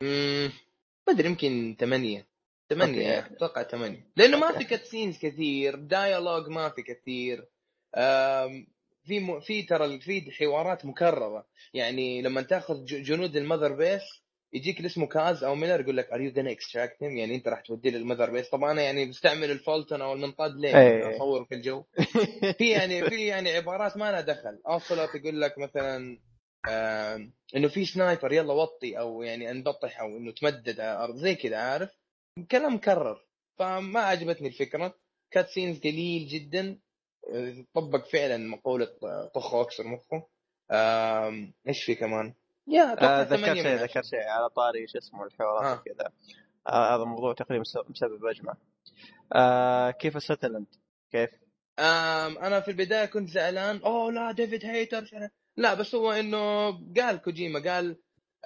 ما أدري يمكن ثمانية. ثمانية. أتوقع ثمانية. لأنه ما. في cutscenes كثير dialogue ما في كثير. في م... في ترى في حوارات مكررة. يعني لما تأخذ جنود ال Mother Base يجيك اللي اسمه كاز أو ميلر يقول لك are you gonna extract him? يعني أنت راح توديه لل Mother Base. طبعا أنا يعني بستعمل الفولتون أو المنطاد ليه؟ إيه. أصور في الجو في يعني في يعني عبارات ما لها دخل. اوصلت يقول لك مثلا آم، إنه في sniper يلا وطي أو يعني انبطح أو إنه تمدد على الأرض زي كذا عارف؟ كلام مكرر فما عجبتني الفكرة. cutscenes قليل جدا. آه، طبق فعلا مقولة آه، طخ واكسر مخه. إيش في كمان؟ يا آه، ذكرت شيء ذكرت. شيء على طاري شو اسمه الحوارات آه. وكذا آه هذا موضوع تقريبا مسبب- أجمع آه كيفر ساذرلاند؟ كيفر؟ آم، أنا في البداية كنت زعلان أوه لا ديفيد هيتر لا بس هو إنه قال كوجيما قال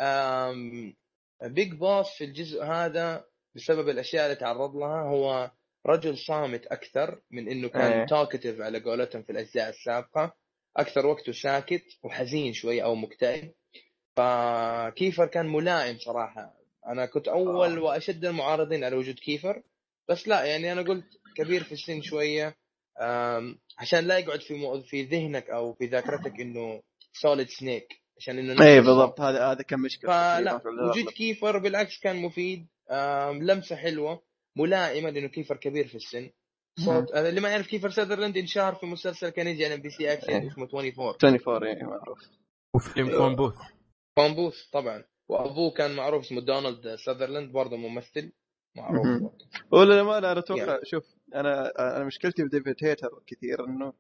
آم، Big Boss في الجزء هذا بسبب الأشياء اللي تعرض لها هو رجل صامت أكثر من إنه. كان talkative على قولتهم في الأجزاء السابقة أكثر وقته ساكت وحزين شوي أو مكتئب فكيفر كان ملائم صراحة أنا كنت أول آه. وأشد المعارضين على وجود كيفر بس لا يعني أنا قلت كبير في السن شوية عشان لا يقعد في مو- في ذهنك أو في ذاكرتك إنه Solid Snake عشان إنه اي. بالضبط هذا هذا كان مشكلة فلا وجود. كيفر بالعكس كان مفيد لمسة حلوة ملائمة لأنه كيفر كبير في السن صوت آه، اللي ما يعرف كيفر ساذرلاند انشهر في مسلسل كان يجي على MBC Action إيه. اسمه 24 24 اي معروف وفيلم فون بوث بوث طبعا. وأبوه كان معروف اسمه دونالد ساذرلاند برضه ممثل معروف. ولا ما أنا أتوقع Yeah. شوف أنا أنا مشكلتي في ديفيد هيتر كثير إنه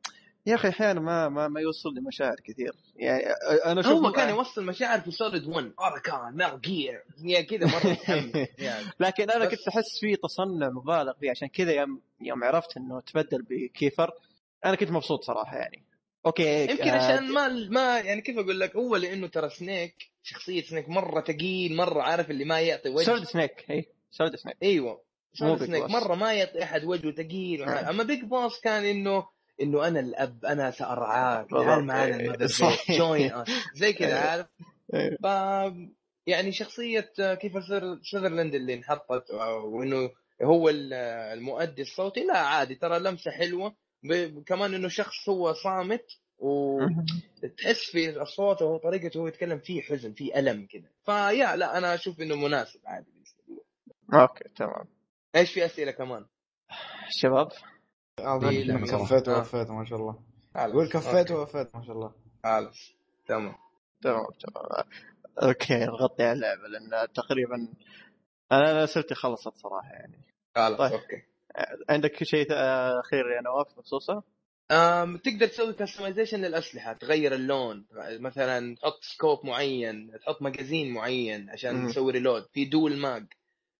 يا أخي أحيانا ما ما, ما يوصل لي مشاعر كثير. يعني أنا أشوف هو كان يوصل مشاعر في Solid 1 أو كان Metal Gear يعني كذا مرة (laughs) يعني. لكن أنا كنت أحس فيه تصنع مبالغ فيه. عشان كذا يوم يوم عرفت إنه تبدل بكيفر أنا كنت مبسوط صراحة يعني. okay يمكن آه، عشان ما ما يعني كيف أقول لك هو لأنه ترى سنيك شخصية سنيك مرة ثقيل مرة عارف اللي ما يعطي وجه Solid Snake إي Solid Snake أيوه Big Snake Boss. مرة ما يعطي أحد وجهه ثقيل آه. أما Big Boss كان إنه إنه أنا الأب أنا سارعاك. تعال معنا. join زي كذا. عارف. ف يعني شخصية كيفر سذرلاند اللي انحطت وانه هو ال- المؤدي الصوتي لا عادي ترى لمسة حلوة كمان إنه شخص هو صامت وتحس في الصوت وهو طريقته هو يتكلم فيه حزن فيه ألم كذا فيا لا أنا أشوف إنه مناسب عادي بالنسبة لي. okay تمام. إيش في أسئلة كمان؟ شباب؟ كفيت آه. ووفيت ما شاء الله. قول كفيت. ووفيت ما شاء الله. خلاص تمام. تمام تمام. okay نغطي على اللعبة لأن تقريبا أنا أنا اسئلتي خلصت صراحة يعني. خلاص طيب. okay. عندك شيء آه، اخير يا نواف بخصوصه؟ أم تقدر تسوي customization للأسلحة تغير اللون مثلا تحط scope معين تحط magazine معين عشان مم. تسوي reload في دول mag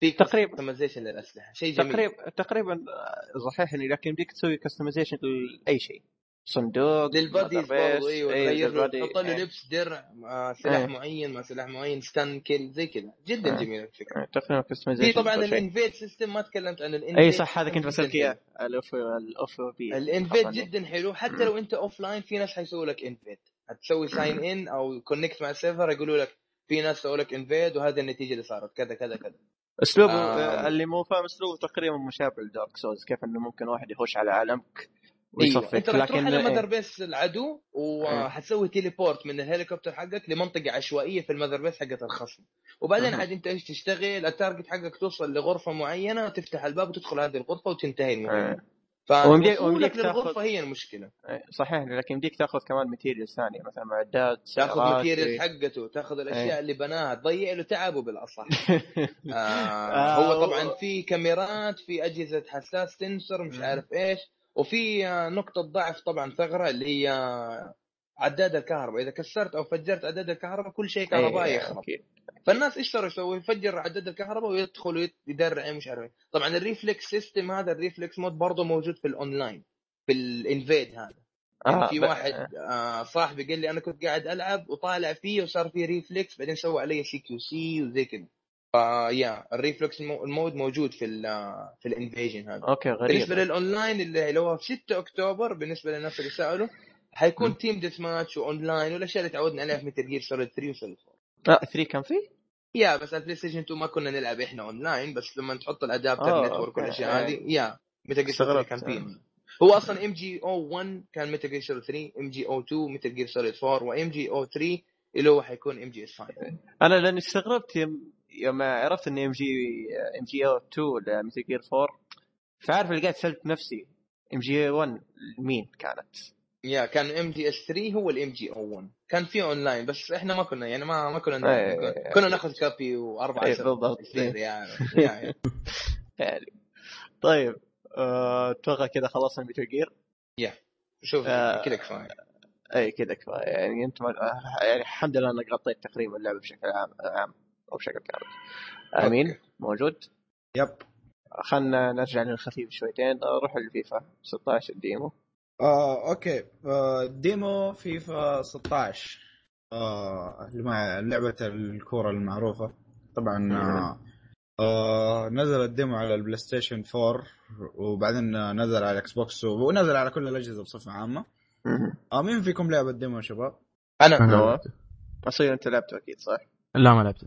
في تقريبا. customization للأسلحة شيء جميل تقريبا تقريبا آه، صححني لكن يمديك تسوي كستمايزيشن لأي شيء صندوق للباديز بيس، أيوه تغير له للبادي، تحط له. لبس درع آه، سلاح إيه. معين مع سلاح معين ستان كيل زي كذا جدا إيه. جميل الفكرة تقريبا في كستمايزيشن طبعا الانفيد سيستم ما تكلمت عن الانفيد أي صح هذا كنت بسألك إياه الاوف الاوف بي الانفيد خاصة. جدا حلو حتى. لو أنت اوف لاين في ناس حيسووا لك انفيد هتسوي ساين ان (coughs) أو كونكت مع السيرفر يقولوا لك في ناس سووا لك انفيد وهذه النتيجة اللي صارت كذا كذا كذا أسلوبه. آه. اللي مو فاهم أسلوبه تقريبا مشابه لدارك سولز كيف إنه ممكن واحد يخش على عالمك ويصفك أنت راح تروح لكن على mother إيه. base العدو وحتسوي teleport من الهليكوبتر حقك لمنطقة عشوائية في ال mother base حقت الخصم وبعدين. عاد أنت إيش تشتغل ال target حقك توصل لغرفة معينة تفتح الباب وتدخل هذه الغرفة وتنتهي المهمه إيه. فوصولك للغرفة هي المشكلة إيه، صحيح لكن يمديك تاخذ كمان material ثانية مثلا معدات تاخذ material إيه. حقته تاخذ الأشياء إيه. اللي بناها تضيع له تعبه بالأصح (laughs) آه آه، هو طبعا في كاميرات في أجهزة حساس sensor مش. عارف إيش وفي آه، نقطة ضعف طبعا ثغرة اللي هي عداد الكهرباء. إذا كسرت أو فجرت عداد الكهرباء كل شيء كهربائي إيه، يخرب. فالناس إيش صاروا يسوي يفجر عداد الكهرباء ويدخل ويت- يدرع مش عارف إيه. طبعا ال reflex system هذا ال reflex mode برضه موجود في الأونلاين في ال invade هذا. يعني آه، في واحد آه. صاحبي قال لي أنا كنت قاعد ألعب وطالع فيه وصار فيه reflex بعدين سوى علي CQC وزي كذا. فيا الريفلكس المو- المود موجود في ال في ال invasion هذا okay غريب بالنسبة للاونلاين اللي هو في 6 أكتوبر بالنسبة للناس اللي سألوا حيكون. team deathmatch و online والاشياء اللي تعودنا عليها في ميتل جير سوليد 3 وسوليد 4 آه 3 كان فيه؟ يا بس البلاي ستيشن 2 ما كنا نلعب إحنا اونلاين بس لما تحط ال adapter network. والأشياء. هذه يا ميتل جير 3 استغربت. كان فيه هو أصلا MGO 1 كان متى جير 3 ام جي أو 2 متى جير سوليد 4 وام جي أو 3 اللي هو حيكون MGS 5 أنا لأني استغربت يوم يوم عرفت إن ام جي ام جي أو 2 ولا مثل جير 4 فعارف اللي قاعد سالت نفسي MG 1 مين كانت؟ يا كان MGS 3 هو ال MGO 1 كان في اونلاين بس إحنا ما كنا يعني ما ما كنا نلعب. أي- كنا- كنا ناخذ كابي وأربع أي، سنين بالضبط. يعني يعني يعني طيب آه، أتوقع كذا خلصنا ميتال جير شوف آه. كذا كفاية اي كذا كفاية يعني انت. يعني الحمد لله إنك غطيت تقريبا اللعبة بشكل عام عام أو بشكل كامل. آمين. okay. موجود؟ yep. خلنا نرجع للخفيف شويتين. نروح للفيفا 16 الديمو آه أوكي. آه ديمو فيفا 16 آه اللي مع لعبة الكورة المعروفة. طبعا آه آه نزل ال demo على البلاي ستيشن 4 وبعدين نزل على الاكس بوكس ونزل على كل الأجهزة بصفة عامة. مهم. آه مين فيكم لعب ال demo يا شباب؟ أنا. لعبته. أصير أنت لعبته أكيد صح؟ لا ما لعبته.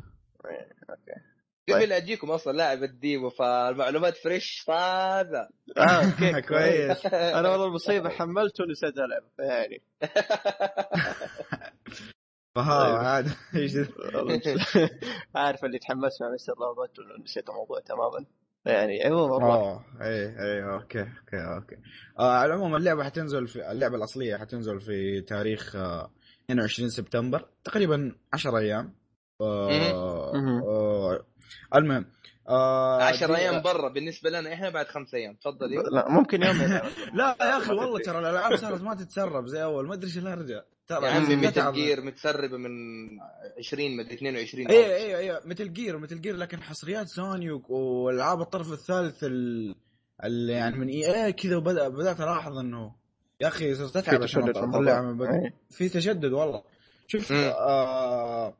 قبل اجيكم أصلا لاعب ال demo فالمعلومات fresh طازه آه okay (laughs) كويس. أنا والله المصيبة حملته ونسيت العب يعني. (laughs) فها طيب. عاد. والله (laughs) عارف اللي تحمست مع مستر روبوت ونسيت الموضوع تماما. يعني عموما روح. آه اي اي okay okay okay. آه على العموم اللعبة حتنزل في اللعبة الأصلية حتنزل في تاريخ آه 22 سبتمبر تقريبا 10 أيام. آه. آه المهم آه 10 دي- أيام برا بالنسبة لنا إحنا بعد خمس أيام تفضل. لا ممكن يوم. (laughs) لا يا أخي والله. ترى الألعاب صارت ما تتسرب زي أول ما أدري إيش الهرجه ترى يا عمي ميتل. جير متسربة من 20 مدري 22 اي اي اي ميتل جير ميتل جير لكن حصريات سوني والعاب الطرف الثالث ال- اللي يعني من EA كذا وبدا بدأت ألاحظ إنه يا أخي صرت أتعب في عشان اطلعها. من. إيه. في تشدد والله شوف. آه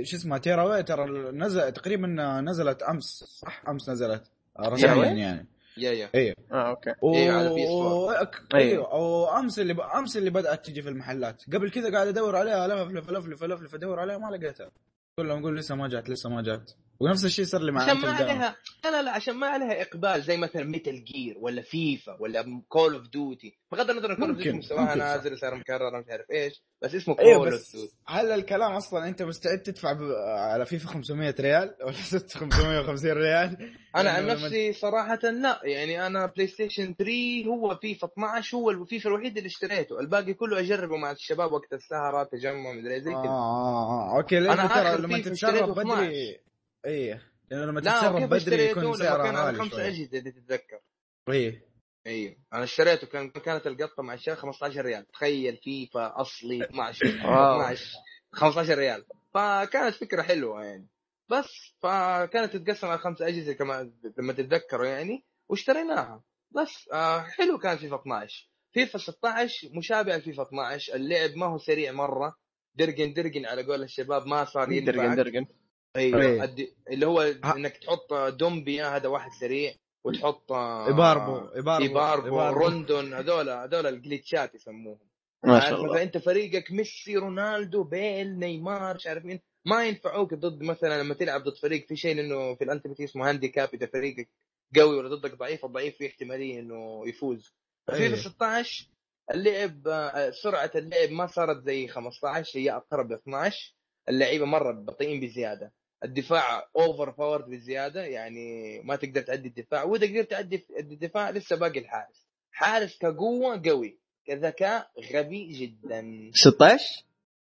شو اسمه تيراواي ترى نزل تقريبا نزلت أمس صح؟ أمس نزلت. رسميا؟ يعني. يا يا. اي آه okay. و... إيه، على PS4. و... أيوه. أيوه وامس اللي ب... أمس اللي بدأت تجي في المحلات. قبل كذا قاعد أدور عليها لفلف لفلف لفلف أدور عليها ما لقيتها. كلهم يقول لسه ما جات لسه ما جات. ونفس الشيء صار لي مع عشان ما. عليها لا لا لا عشان ما عليها إقبال زي مثلا ميتال جير ولا فيفا ولا كول اوف ديوتي بغض النظر كول اوف ديوتي مستواها. نازل صار مكرر مش عارف إيش بس اسمه كول اوف ديوتي هل الكلام أصلا أنت مستعد تدفع ب... على فيفا 500 ريال ولا (laughs) 6 550 ريال؟ أنا عن نفسي صراحة لا يعني أنا بلاي ستيشن 3 هو فيفا 12 هو الفيفا الوحيد اللي اشتريته الباقي كله أجربه مع الشباب وقت السهرة تجمع مدري زي آه, كذا آه, آه okay لأنه ترى لما اشتريته بدري إيه. لأنه لما تتسرب بدري يكون على غالي خمس شوي. أجهزة إذا تتذكر. إيه. أيوه أنا اشتريته كان كانت القطة مع الشيء 15 ريال. تخيل فيفا أصلي 12 (laughs) wow. 12 15 ريال. فكانت فكرة حلوة يعني. بس فكانت تتقسم على خمس أجهزة كما لما تتذكروا يعني واشتريناها. بس آه حلو كان فيفا 12 فيفا 16 مشابه لفيفا 12 اللعب ما هو سريع مرة. درقن درقن على قول الشباب ما صار درقن إيه. أيوه الد- اللي هو ها. إنك تحط دومبيا هذا واحد سريع وتحط آه، إيباربو إيباربو إيباربو روندون هذول هذول ال glitch ات يسموهم. ما شاء الله. انت فريقك ميسي رونالدو بيل نيمار مش عارف مين. ما ينفعوك ضد مثلا لما تلعب ضد فريق في شيء إنه في ال Ultimate اسمه handicap إذا فريقك قوي ولا ضدك ضعيف الضعيف في احتمالية إنه يفوز. في 16 اللعب آه، سرعة اللعب ما صارت زي 15 هي أقرب ل 12 اللعيبة مرة بطيئين بزيادة. الدفاع overpowered بزيادة يعني ما تقدر تعدي الدفاع. وإذا قدرت تعدي الدفاع لسه باقي الحارس. حارس كقوة قوي كذكاء غبي جدا. 16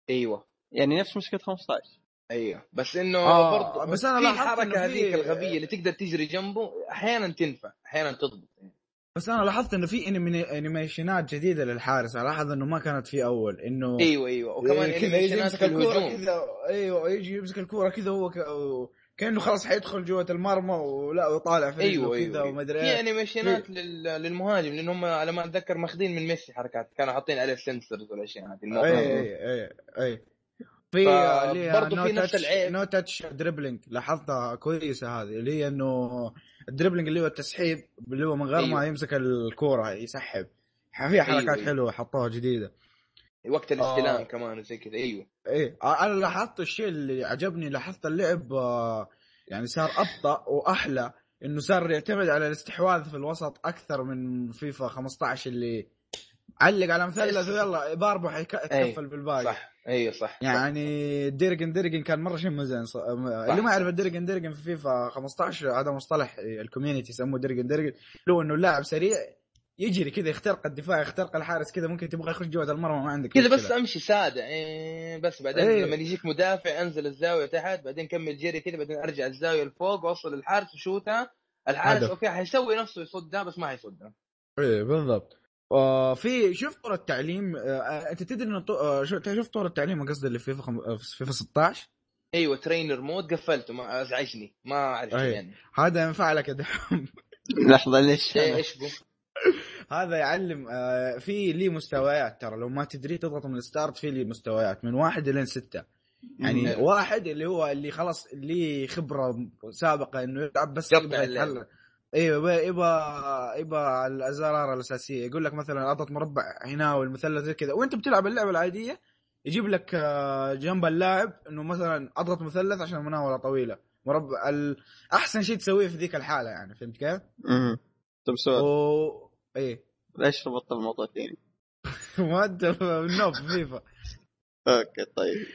أيوه. يعني نفس مشكلة 15 أيوه. بس إنه آه، برضه بس أنا في لاحظت الحركه هذيك الغبية اللي تقدر تجري جنبه أحيانا تنفع أحيانا تضبط. بس أنا لاحظت إنه في animation ات جديدة للحارس. الاحظ إنه ما كانت في أول. إنه أيوه أيوه. وكمان إيه، كذا يجي يمسك في الكوره كذا أيوه يجي يمسك الكورة كذا هو ك... كأنه خلاص حيدخل جوة المرمى ولا وطالع في أيوه أيوه, كذا أيوة. ومدري في إيه animation ات لل... للمهاجم لأن هم على ما أتذكر ماخذين من ميسي حركات. كانوا حاطين عليه sensors والاشياء هذه اي اي اي اي في نو في نفس العيب. no touch dribbling لاحظتها كويسة هذه اللي هي إنه ال dribbling اللي هو التسحيب اللي هو من غير ما أيوة. يمسك الكورة يسحب فيها حركات أيوة. حلوة حطوها جديدة وقت الاستلام آه. كمان وزي كذا أيوه إيه أنا لاحظت الشيء اللي عجبني لاحظت اللعب آه، يعني صار أبطأ وأحلى إنه صار يعتمد على الاستحواذ في الوسط أكثر من فيفا 15 اللي علق على مثلث ويلا باربح يك- يتكفل بالباقي. صح. أيوه صح. يعني ديرجن ديرجن كان مرة شيء مزين ص... اللي ما يعرف الديرجن ديرجن في فيفا 15 هذا مصطلح ال community يسموه ديرجن ديرجن. لو إنه اللاعب سريع يجري كذا يخترق الدفاع يخترق الحارس كذا ممكن تبغى يخش جوه المرمى ما عندك كذا بس. أمشي سادة إيه بس بعدين إيه. لما يجيك مدافع أنزل الزاوية تحت بعدين كمل جري كذا بعدين أرجع الزاوية لفوق واوصل للحارس وشوتها. الحارس هدف. okay حيسوي نفسه يصدها بس ما حيصدها. إيه بالضبط. في شوف طور التعليم آه أنت تدري إنه طو... آه شو- شوف طور التعليم قصدي اللي في فيفا خم... آه، في فيفا 16 أيوه trainer mode قفلته ما أزعجني ما أعرف أي. يعني. هذا ينفع لك يا دحوم؟ (laughs) لحظة ليش؟ إيه، إيش بو؟ (laughs) هذا يعلم آه في لي مستويات ترى لو ما تدري تضغط من ال start في لي مستويات من واحد لين ستة. يعني. واحد اللي هو اللي خلاص اللي خبرة سابقة إنه يلعب بس يبغى. يتعلم. أيوه يبغى يبغى الأزرار الأساسية. يقول لك مثلا اضغط مربع هنا والمثلث زي كذا. وأنت بتلعب اللعبة العادية يجيب لك آه، جنب اللاعب إنه مثلا اضغط مثلث عشان المناوله طويلة. مربع ال... أحسن شيء تسويه في ذيك الحالة يعني فهمت كيف؟ مم. طب سؤال. و... إيه. ليش ربطت الموضوع الثاني؟ (laughs) ما أنت noob فيفا. okay طيب.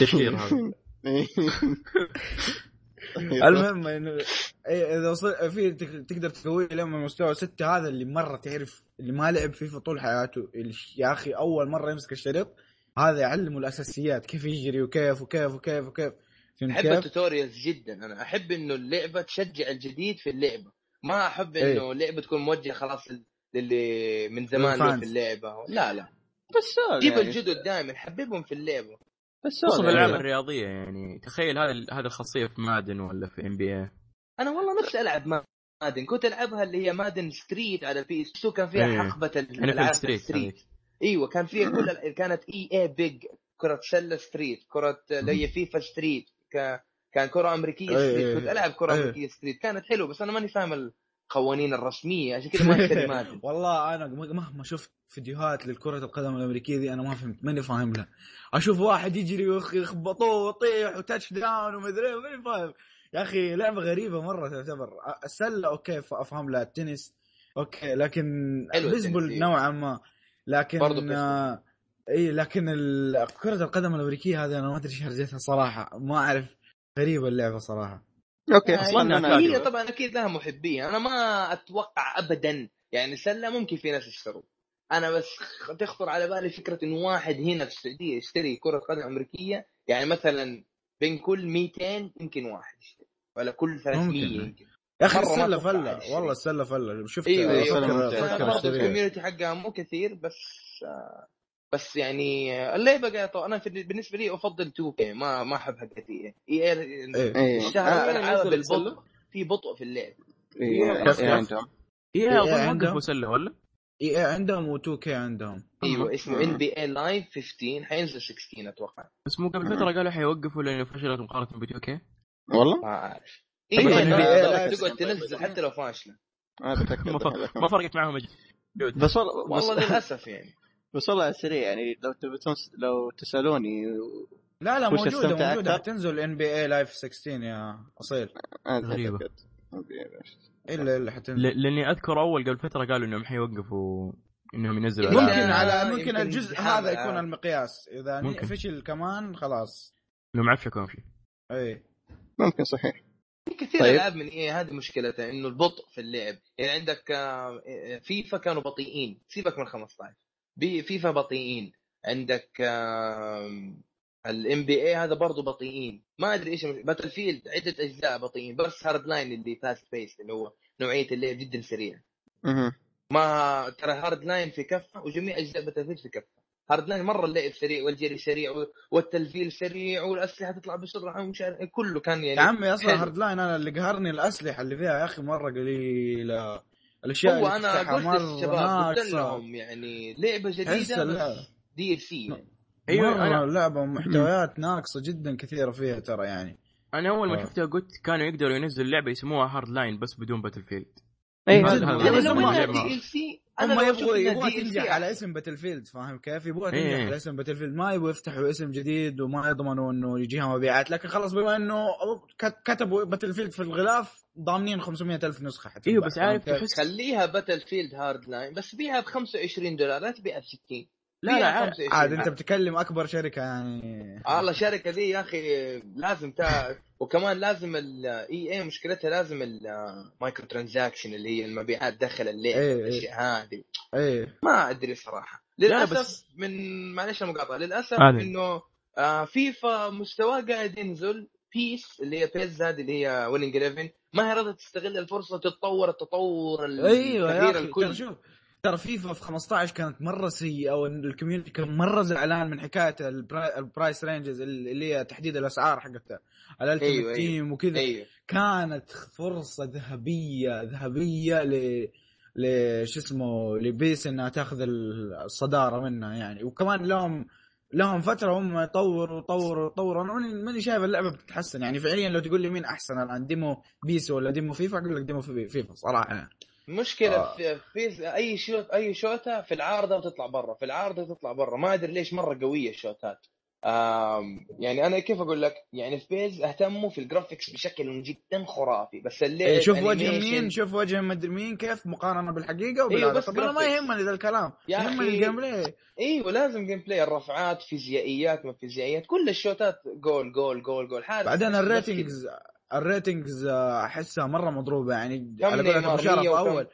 تشهير هذا. (laughs) (laughs) (laughs) المهم انه إيه إذا وصل في تقدر تسويه لما مستوى ستة هذا اللي مرة تعرف اللي ما لعب فيفا طول حياته اللي يا أخي أول مرة يمسك الشريط هذا يعلمه الأساسيات كيف يجري وكيف وكيف وكيف وكيف أحب؟ ال tutorials جدا أنا أحب إنه اللعبة تشجع الجديد في اللعبة ما أحب إنه إيه. اللعبة تكون موجهة خلاص للي من زمان. في اللعبة لا لا بس جيب يعني. الجدد دائما حببهم في اللعبة بس خصوصا بالالعاب يعني. الرياضية يعني. تخيل هذا هذه الخاصيه في Madden ولا في NBA أنا والله نفسي ألعب Madden. كنت ألعبها اللي هي Madden Street على ال PS 2 كان فيها إيه. حقبة NFL الألعاب street street أيوه كان فيها كل ال- كانت EA BIG كرة سله street كرة اللي هي فيفا Street ك... كان كرة أمريكية إيه، street. إيه، كنت ألعب كرة إيه. أمريكية street. كانت حلوة بس أنا ماني فاهم القوانين الرسمية. عشان كذا ما (laughs) Madden والله أنا مهما شفت فيديوهات للكرة القدم الأمريكية دي أنا ما فهمت ماني فاهم لها أشوف واحد يجري ويخبطوه ويطيح و touchdown ومدري ماني فاهم. يا أخي لعبة غريبة مرة تعتبر. السلة okay أفهم لها. التنس okay لكن حلو بيسبول التنس، إيه. نوعا ما. لكن برضو. آه إي لكن كرة القدم الأمريكية هذه أنا ما أدري إيش هرجتها صراحة. ما أعرف. غريبة اللعبة صراحة. okay أصلا أصلا أنا أنا هي. طبعا أكيد لها محبين. أنا ما أتوقع ابدا. يعني سلة ممكن في ناس يشتروا أنا بس تخطر على بالي فكرة انه واحد هنا في السعودية يشتري كرة قدم أمريكية. يعني مثلا بين كل 200 يمكن واحد يشتري. ولا كل 300 ممكن. يمكن. يا أخي السله فلة. والله السله فلة. شفت إيوه إيوه فكر. فكر الكوميونتي حقها مو كثير بس آه، بس يعني آه، اللعبه قاعدة طو- أنا في- بالنسبة لي أفضل 2 كي ما ما أحب حقت اي آه،؟ بالبطء في بطء في اللعب اي إيه، اظن عندهم. سله ولا؟ اي إيه عندهم؟ و2 كي عندهم أيوه اسمه مم. ان بي اي لايف 15 حينزل 16 أتوقع. بس مو قبل فترة قالوا حيوقفوا لأنه فشلت مقارنة ب 2K والله؟ ما أعرف. طيب، إنها Live تقعد تنزل حتى لو فاشلة. ما بتأكد. ما فرقت معهم. بس والله للأسف يعني. بس والله على السريع يعني لو تبي تنس- لو تسألوني لا لا موجودة موجودة أكثر؟ حتنزل NBA Live 16 يا أصيل. أتأكد. إلا إلا حتنزل ل- لأني أذكر أول قبل فترة قالوا إنهم حيوقفوا إنهم ينزلوا ممكن ممكن. على يمكن ممكن الجزء هذا يكون الألعاب. المقياس إذا ممكن. فشل كمان خلاص انهم عفشوا كم شيء اي ممكن صحيح في كثير طيب. العاب من إيه هذه مشكلتها إنه البطء في اللعب يعني عندك آه، فيفا كانوا بطيئين سيبك من 15 بي فيفا بطيئين. عندك ال NBA هذا برضه بطيئين. ما أدري إيش Battlefield عدة أجزاء بطيئين. بس Hardline اللي fast pace اللي هو نوعية اللعب جدا سريع. ما ترى Hardline في كفة وجميع أجزاء Battlefield في كفة. Hardline مرة اللعب سريع والجري سريع والتلفيل سريع والأسلحة تطلع بسرعة ومش كله كان يعني يا عمي أصلا. Hard line أنا اللي قهرني الأسلحة اللي فيها يا أخي مرة قليلة. الأشياء هو اللي أنا قلت للشباب قلت. لهم يعني لعبة جديدة DLC يعني. أيوه أنا اللعبه محتويات ناقصة جدا كثيرة فيها ترى يعني أنا أول ما آه. شفتها قلت كانوا يقدروا ينزلوا لعبة يسموها Hardline بس بدون Battlefield اي هذا- جد. هذا- هذا لو ما انها اللعبة. DL C هم يبغوا يبغوا DLC تنجح على اسم Battlefield فاهم كيف؟ يبغوا إيه. تنجح على اسم Battlefield ما يبغوا يفتحوا اسم جديد وما يضمنوا إنه يجيها مبيعات لكن خلاص بما إنه كت- كتبوا Battlefield في الغلاف ضامنين 500 ألف نسخة حتتباع إيوه بس عارف؟ تحس خليها Battlefield Hardline بس بيعها ب 25 دولار لا تبيعها ب 60 لا لا بيعها عارف. 25. عاد أنت بتتكلم أكبر شركة يعني. والله الشركة دي يا أخي لازم تا... وكمان لازم ال EA مشكلتها لازم ال microtransaction اللي هي المبيعات داخل اللعبه إيه، إيه. الأشياء هذه. إيه. ما أدري صراحة. لا، للأسف بس- من معلش المقاطعة. للأسف عادي. إنه آه فيفا مستواه قاعد ينزل PES اللي هي PES هذه اللي هي Winning 11 ما هي راضيه تستغل الفرصة تتطور التطور أيوه يا أخي الكل. شوف ترى فيفا في 15 كانت مرة سيئة وال community كان مرة زعلان من حكاية ال pri- ال price ranges اللي هي تحديد الأسعار حقتها. ال Ultimate أيوة، أيوة. تيم وكذا. أيوه. كانت فرصة ذهبية ذهبية ل ل شو اسمه ل PES إنها تاخذ الصدارة منها يعني. وكمان لهم لهم فترة هم يطوروا يطوروا يطوروا أنا ماني ماني شايف اللعبة بتتحسن. يعني فعليا لو تقول لي مين أحسن الآن demo PES ولا demo فيفا أقول لك demo في- فيفا صراحة. يعني. مشكلة آه. في, في أي شوت أي شوتة في العارضة وتطلع برا. في العارضة تطلع برا. ما أدري ليش مرة قوية الشوتات. يعني أنا كيف أقول لك يعني في PES اهتموا في ال graphics بشكل جدا خرافي بس اللعب إيه شوف وجه مين شوف وجه مدري مين كيف مقارنة بالحقيقة أيوة، وبالهذا بس طب أنا ما. يهمني ذا الكلام يهمني ال gameplay أيوه لازم gameplay الرفعات فيزيائيات ما فيزيائيات كل الشوتات goal goal goal goal حارس بعدين. ال ratings ال ratings أحسها مرة مضروبة يعني على قولة؟ أبو شرف 100 وكم؟ أول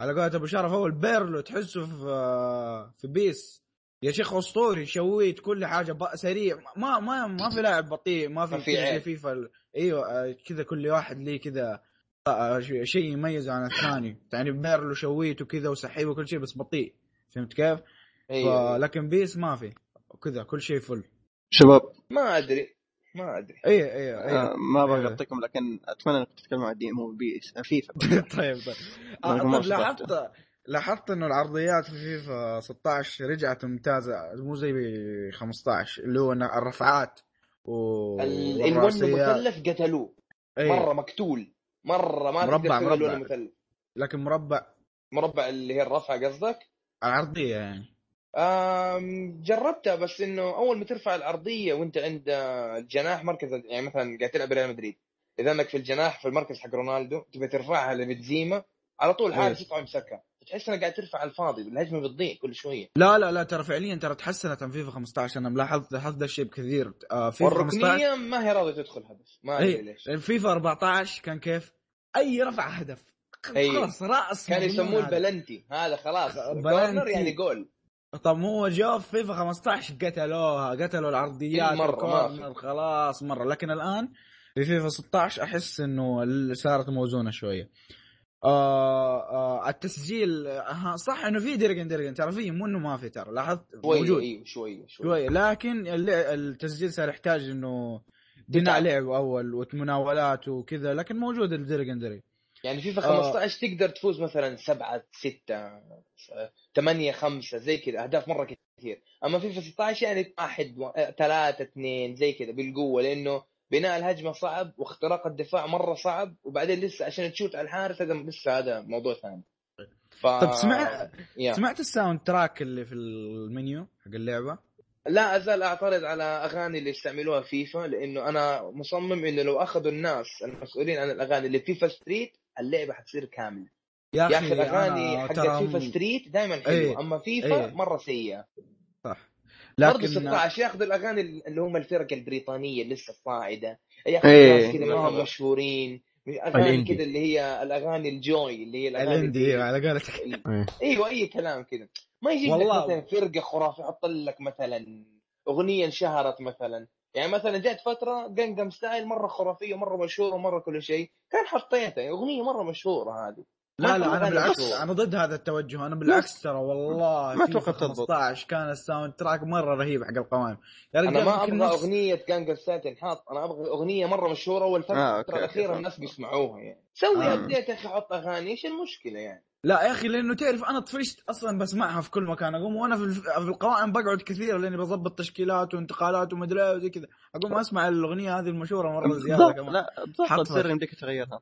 على قولة أبو شرف أول بيرلو تحسه في آه، في PES يا شيخ أسطوري شويت كل حاجة ب- سريع. ما ما ما في لاعب بطيء ما في في. فيفا. ال- أيوه آه، كذا كل واحد ليه كذا آه، ش- شيء يميزه عن الثاني. يعني بيرلو شويت وكذا وسحيب وكل شيء بس بطيء. فهمت كيف؟ أيوه. لكن PES ما في. كذا كل شيء full. شباب. ما أدري. ما أدري. اي اي آه ما أبغى. أقاطعكم لكن أتمنى إنك تتكلم عن demo بي فيفا. (laughs) طيب طيب. آه طيب. لاحظت لاحظت إنه العرضيات في فيفا 16 رجعت ممتازة مو زي 15 اللي هو الرفعات و الون. المثلث قتلوه إيه. مرة مقتول مرة ما مربع- تقدر مربع. المثلث لكن مربع مربع اللي هي الرفعه قصدك؟ العرضية يعني جربتها بس إنه أول ما ترفع العرضية وأنت عند آه، الجناح مركز يعني مثلا قاعد تلعب ريال مدريد إذا انك في الجناح في المركز حق رونالدو تبي ترفعها لبنزيما على طول حارس يطلع يمسكها تحس انك قاعد ترفع الفاضي الهجمة بتضيع كل شوية. لا لا لا ترى فعليا ترى تحسنت عن فيفا 15 أنا ملاحظت لاحظت الشيء بكثير. آه فيفا 15 والركنيه ما هي راضية تدخل هدف. ما أدري اي ليش. فيفا 14 كان كيف؟ أي رفع هدف. أي. خلاص رأس كان يسموه. البلنتي. هذا خلاص. بلنتي. يعني جول طب هو جو في فيفا 15 قتلوها قتلوا العرضيات إيه، مرة، ما خلاص مرة. لكن الآن في فيفا 16 أحس إنه صارت موزونة شوية. آه آه التسجيل آه صح إنه في درجن درجن ترى في مو إنه ما في ترى لاحظت؟ موجود. أيوه شوية شوية شوية لكن التسجيل صار يحتاج إنه بناء. لعب أول ومناولات وكذا لكن موجود الدرجن درجن يعني فيفا آه. 15 تقدر تفوز مثلا 7 6 8 5 زي كذا أهداف مرة كثير. أما فيفا 16 يعني 1 3 2 زي كذا بالقوة لأنه بناء الهجمة صعب واختراق الدفاع مرة صعب وبعدين لسه عشان تشوت على الحارس هذا لسه هذا موضوع ثاني. ف... طب سمع يا. سمعت ال soundtrack اللي في المنيو حق اللعبة؟ لا أزال أعترض على أغاني اللي يستعملوها فيفا لأنه أنا مصمم إنه لو أخذوا الناس المسؤولين عن الأغاني اللي في FIFA Street اللعبة حتصير كاملة. يا أخي الأغاني حق FIFA Street دائما حلوة إيه، أما فيفا إيه. مرة سيئة. صح. برضه لكن 16 ياخذوا الأغاني اللي هم الفرق البريطانية اللي لسه الصاعده ياخذوا إيه. ناس كذا آه. مثلا مشهورين أغاني. كذا اللي هي الأغاني الجوي اللي هي الأغاني ال indie اللي- إيوه، على قولتك إيه. إيوه أي كلام كذا ما يجيب لك والله. مثلا فرقة خرافية يحط لك مثلا أغنية انشهرت مثلا يعني مثلا جات فترة Gangnam Style مرة خرافية مرة مشهورة مرة كل شيء كان حطيتها أغنية مرة مشهورة هذه لا ما لا أنا بالعكس. أنا ضد هذا التوجه. أنا بالعكس ترى والله ما تضبط. 15 كان ال soundtrack مرة رهيب حق القوائم. يا أنا رجال ما يمكن أبغى نص- أغنية Gangnam Style تنحط. أنا أبغى أغنية مرة مشهورة والفترة آه، أوكي، الأخيرة. الناس بيسمعوها يعني. سوي آه. update يا أخي حط أغاني. إيش المشكلة يعني؟ لا يا أخي لأنه تعرف أنا طفشت أصلا بسمعها في كل مكان. أقوم وأنا في الف- في القوائم بقعد كثير لأني بضبط تشكيلات وانتقالات ومدري إيه وزي كذا أقوم أسمع الأغنية هذه المشهورة مرة زيادة بالضبط كمان. لا ضغط زر يمديك تغيرها.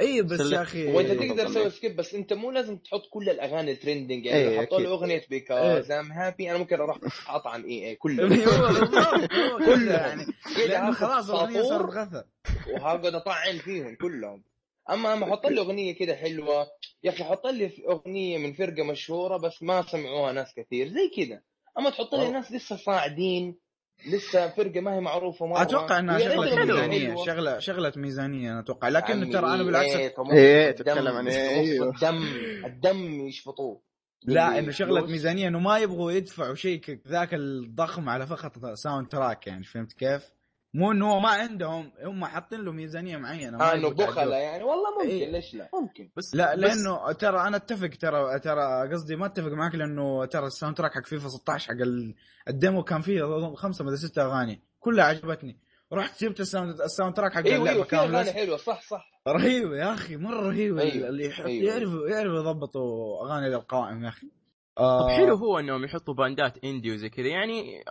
اي بس يا أخي وإنت تقدر. تسوي skip بس أنت مو لازم تحط كل الأغاني ال trending يعني لو حطوا لي أكيد. أغنية Because I'm happy أنا ممكن أروح اطعن اي اي كله (laughs) هو (laughs) كله. يعني كده لأنه خلاص الأغنية صارت غثى وهقعد أطعن فيهم كلهم أما أما حط لي أغنية كده حلوة يا أخي حط لي أغنية من فرقة مشهورة بس ما سمعوها ناس كثير زي كذا أما تحط لي. ناس لسه صاعدين لسه فرقة ما هي معروفة مرة أتوقع إنها شغلة ميزانية. شغله شغلة ميزانية أنا أتوقع لكن ترى أنا بالعكس إيه، إيه، الدم، تتكلم عن طموح أيوه. الدم الدم يشفطوه لا إنه شغلة فلوس. ميزانية إنه ما يبغوا يدفعوا شيء ذاك الضخم على فقط soundtrack يعني فهمت كيف؟ مو إنه هو ما عندهم هم حاطين له ميزانية معينة ما آه إنه يتعدوها. يعني. والله ممكن إيه. ليش لا؟ ممكن. بس لا بس لأنه ترى أنا أتفق ترى ترى قصدي ما أتفق معك لأنه ترى ال soundtrack حق فيفا 16 حق ال- ال demo كان فيه خمسة ولا ستة أغاني. كلها عجبتني. رحت جبت ال sound ال soundtrack حق أيوه اللعبة في أغاني حلوة. صح صح. رهيبة يا أخي مرة رهيبة أيوة، اللي يحط أيوة. يعرفوا يعرفوا يضبطوا أغاني للقوائم يا أخي. طب آه حلو هو إنهم يحطوا باندات indie وزي كذا. يعني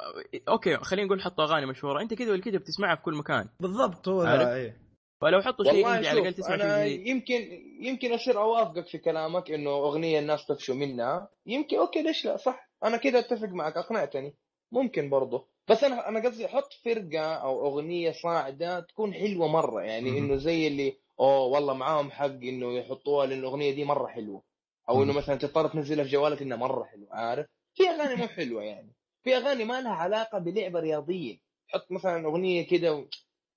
أوكي خلينا نقول حطوا أغاني مشهورة. أنت كذا ولا كذا بتسمعها في كل مكان. بالضبط هو؟ ذا إيه. فلو حطوا شيء indie على الأقل تسمع أنا شيء يمكن يمكن اصير أوافقك في كلامك إنه أغنية الناس طفشوا منها. يمكن أوكي ليش لا؟ صح. أنا كده أتفق معك أقنعتني. ممكن برضه. بس أنا أنا قصدي حط فرقة أو أغنية صاعدة تكون حلوة مرة. يعني. إنه زي اللي أوه والله معاهم حق إنه يحطوها لأن الأغنية دي مرة حلوة. أو إنه. مثلا تضطر تنزلها في جوالك إنها مرة حلوة عارف؟ في أغاني مو حلوة يعني. في أغاني ما لها علاقة بلعبة رياضية. حط مثلا أغنية كده و...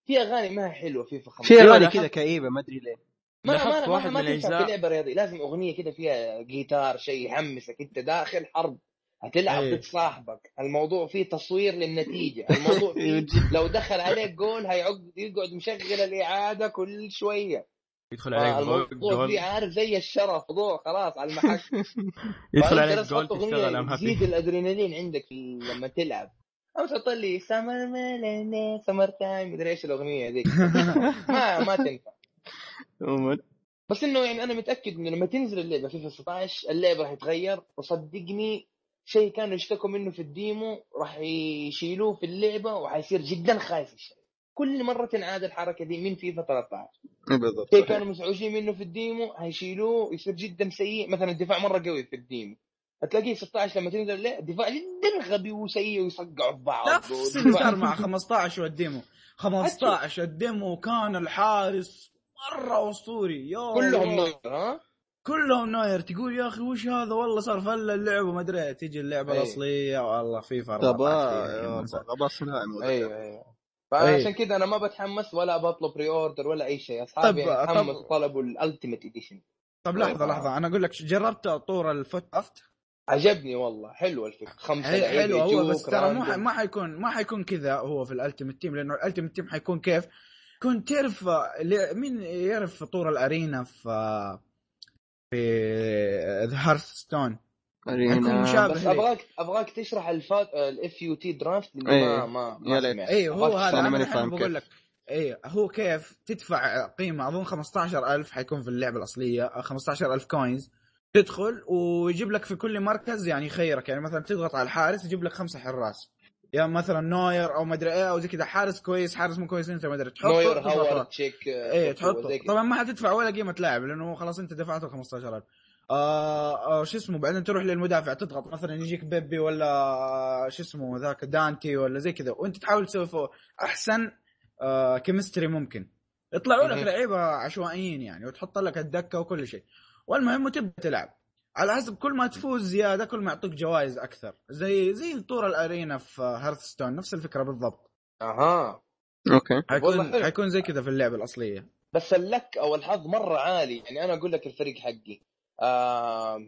في أغاني ما هي حلوة في فخم. في لا، اغاني كذا كئيبة ما أدري ليه. ما ما ما, واحد ما تنفع الأجزاء- في لعبه رياضية. لازم أغنية كده فيها جيتار شيء يحمسك أنت داخل حرب هتلعب. ضد صاحبك الموضوع فيه تصوير للنتيجة. (laughs) الموضوع فيه لو دخل عليك جول هيقعد يقعد مشغل الإعادة كل شوية. يدخل عليك جول فيه جول عارف زي الشرف موضوع خلاص على المحك. (laughs) يدخل عليك جول تشتغل I'm happy الأدرينالين عندك في- لما تلعب. أو تحط لي summer ميلاني summertime مدري إيش الأغنية ذيك (laughs) ما ما تنفع. بس إنه يعني أنا متأكد إنه لما تنزل اللعبة في 16 اللعبة راح تتغير وصدقني شيء كانوا يشتكوا منه في ال demo راح يشيلوه في اللعبة وحيصير جدا خايف الشيء. كل مرة تنعاد الحركة دي من فيفا 13 بالضبط شيء كانوا مزعوجين منه في ال demo هيشيلوه يصير جدا سيء. مثلا الدفاع مرة قوي في ال demo. هتلاقيه 16 لما تنزل اللعبه الدفاع جدا غبي وسيء ويصقعوا في بعض نفس اللي صار مع 15 وال demo. 15 ال demo كان الحارس مرة أسطوري. يا كلهم. نوير ها؟ كلهم نوير. تقول يا أخي وش هذا؟ والله صار فل اللعبه ما أدري. تيجي اللعبة. الأصلية والله فيفا غباء 14 غباء صناعي. أيوه أيوه. فعشان كذا أنا ما بتحمس ولا بطلب pre-order ولا أي شيء. أصحابي يعني تحمسوا طلبوا ال Ultimate Edition طب لحظة لحظة. أنا أقول لك جربت طور ال FUT draft؟ عجبني والله. حلو الفكرة. خمسة حلو لعيبه حلو. هو بس ترى مو. ما حيكون ما حيكون كذا هو في ال Ultimate Team لأنه ال Ultimate Team حيكون كيف؟ كنت تعرف مين يعرف طور ال arena في في Hearthstone arena. حيكون مشابه بس ليه. ابغاك أبغاك تشرح ال FUT F U T draft اللي إيه. ما ما ما. سمعت. اي هو هذا أنا ماني فاهم بقول. لك اي هو كيف تدفع قيمة أظن 15000 حيكون في اللعبة الأصلية 15000 coins تدخل ويجيب لك في كل مركز يعني يخيرك يعني مثلا تضغط على الحارس يجيب لك خمسة حراس يا مثلا نوير أو مدري إيه أو زي كذا حارس كويس حارس مو كويس أنت ما أدري تحطه نوير هاورد تشيك إيه تحطه. طبعا ما حتدفع ولا قيمة لاعب لأنه خلاص أنت دفعت له 15000 آه آه شو اسمه بعدين تروح للمدافع تضغط مثلا يجيك بيبي ولا شو اسمه ذاك دانتي ولا زي كذا وانت تحاول تسوي فوق. أحسن آه chemistry ممكن. يطلعوا لك. لعيبة عشوائيين يعني وتحط لك الدكة وكل شيء. والمهم وتبدا تلعب. على حسب كل ما تفوز زيادة كل ما يعطوك جوائز أكثر. زي زي طور ال arena في Hearthstone نفس الفكرة بالضبط. أها. أوكي. حيكون. حيكون زي كذا في اللعبة الأصلية. بس ال luck أو الحظ مرة عالي. يعني أنا أقول لك الفريق حقي.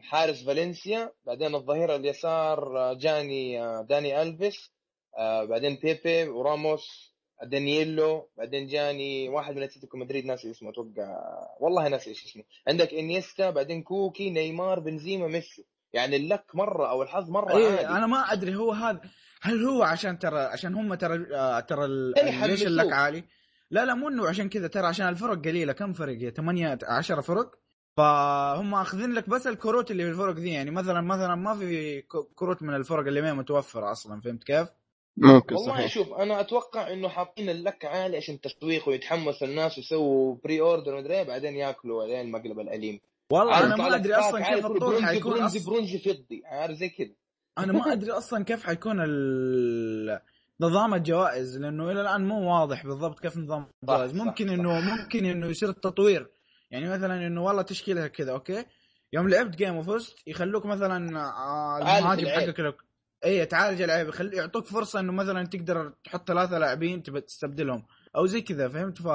حارس فالنسيا بعدين الظهير اليسار آه، جاني آه داني ألفيس آه بعدين بيبي وراموس بعدين ييلو بعدين جاني واحد من أتلتيكو مدريد ناسي اسمه أتوقع والله ناسي إيش اسمه. عندك إنيستا بعدين كوكي نيمار بنزيما ميسي. يعني ال luck مرة أو الحظ مرة إيه عالي أنا ما أدري هو هذا هل هو عشان ترى عشان هم ترى ترى يعني ليش. ال luck عالي؟ لا لا مو إنه عشان كذا ترى عشان الفرق قليلة. كم فرق هي؟ 8 10 فرق؟ فهم آخذين لك بس الكروت اللي في الفرق دي يعني مثلا مثلا ما في ك- كروت من الفرق اللي ما هي متوفرة أصلا فهمت كيف؟ ممكن والله صحيح. شوف أنا أتوقع إنه حاطين ال luck عالي عشان تسويق ويتحمس الناس ويسووا pre-order ومدري إيه، بعدين ياكلوا عليه المقلب الأليم. والله أنا ما أدري أصلا كيف الطور حيكون برونزي أص... برونزي فضي عارف زي كذا أنا ما أدري أصلا كيف حيكون ال... نظام الجوائز لأنه إلى الآن مو واضح بالضبط كيف نظام الجوائز. ممكن. انه ممكن إنه يصير التطوير يعني مثلا إنه والله تشكيلها كذا okay؟ يوم لعبت game وفزت يخلوك مثلا آه، المهاجم. حقك لك اي تعالج العيب. يخلي يعطوك فرصة إنه مثلا تقدر تحط ثلاثة لاعبين تبى تستبدلهم أو زي كذا فهمت؟ ف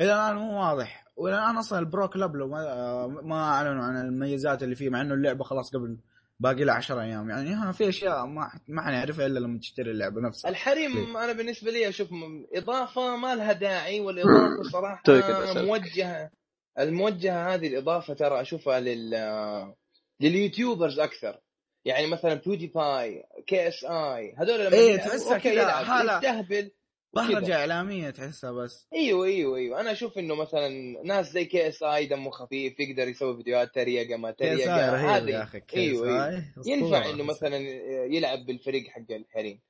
إلى الآن مو واضح. وإلى الآن أصلا البرو كلاب لو ما, آه، ما أعلنوا عن المميزات اللي فيه مع إنه اللعبة خلاص قبل باقي لها 10 أيام. يعني ها في أشياء ما ما حنعرفها إلا لما تشتري اللعبة نفسها. الحريم أنا بالنسبة لي أشوف إضافة ما لها داعي والإضافة (laughs) صراحة كده أسألك. موجهة. الموجهة هذه الإضافة ترى أشوفها لل لل YouTubers أكثر. يعني مثلا PewDiePie KSI هذول لما يلعبوا، تحسها كذا. يستهبل وكذا. بهرجه إعلامية تحسها بس. أيوه أيوه أيوه. أنا أشوف إنه مثلا ناس زي KSI دمه خفيف يقدر يسوي فيديوهات تريقة ما تريقة رهيب يا هذه. أخي أيوه أيوه. هاي ينفع. إنه مثلا يلعب بالفريق حق الحريم.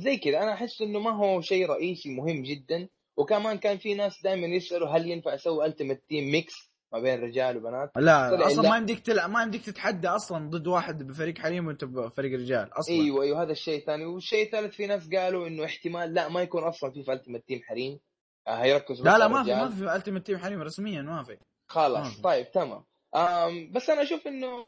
زي كذا. أنا أحس إنه ما هو شيء رئيسي مهم جدا. وكمان كان في ناس دائما يسألوا هل ينفع أسوي ال Ultimate Team mix ما بين رجال وبنات لا أصلا لا. ما يمديك تلعب ما يمديك تتحدى أصلا ضد واحد بفريق حريم وأنت بفريق رجال أصلا أيوه أيوه هذا الشيء الثاني والشيء الثالث في ناس قالوا إنه احتمال لا ما يكون أصلا في في ال Ultimate Team حريم هيركزوا لا لا ما في. ما في ال Ultimate Team حريم رسميا ما في خلاص. طيب تمام بس أنا أشوف إنه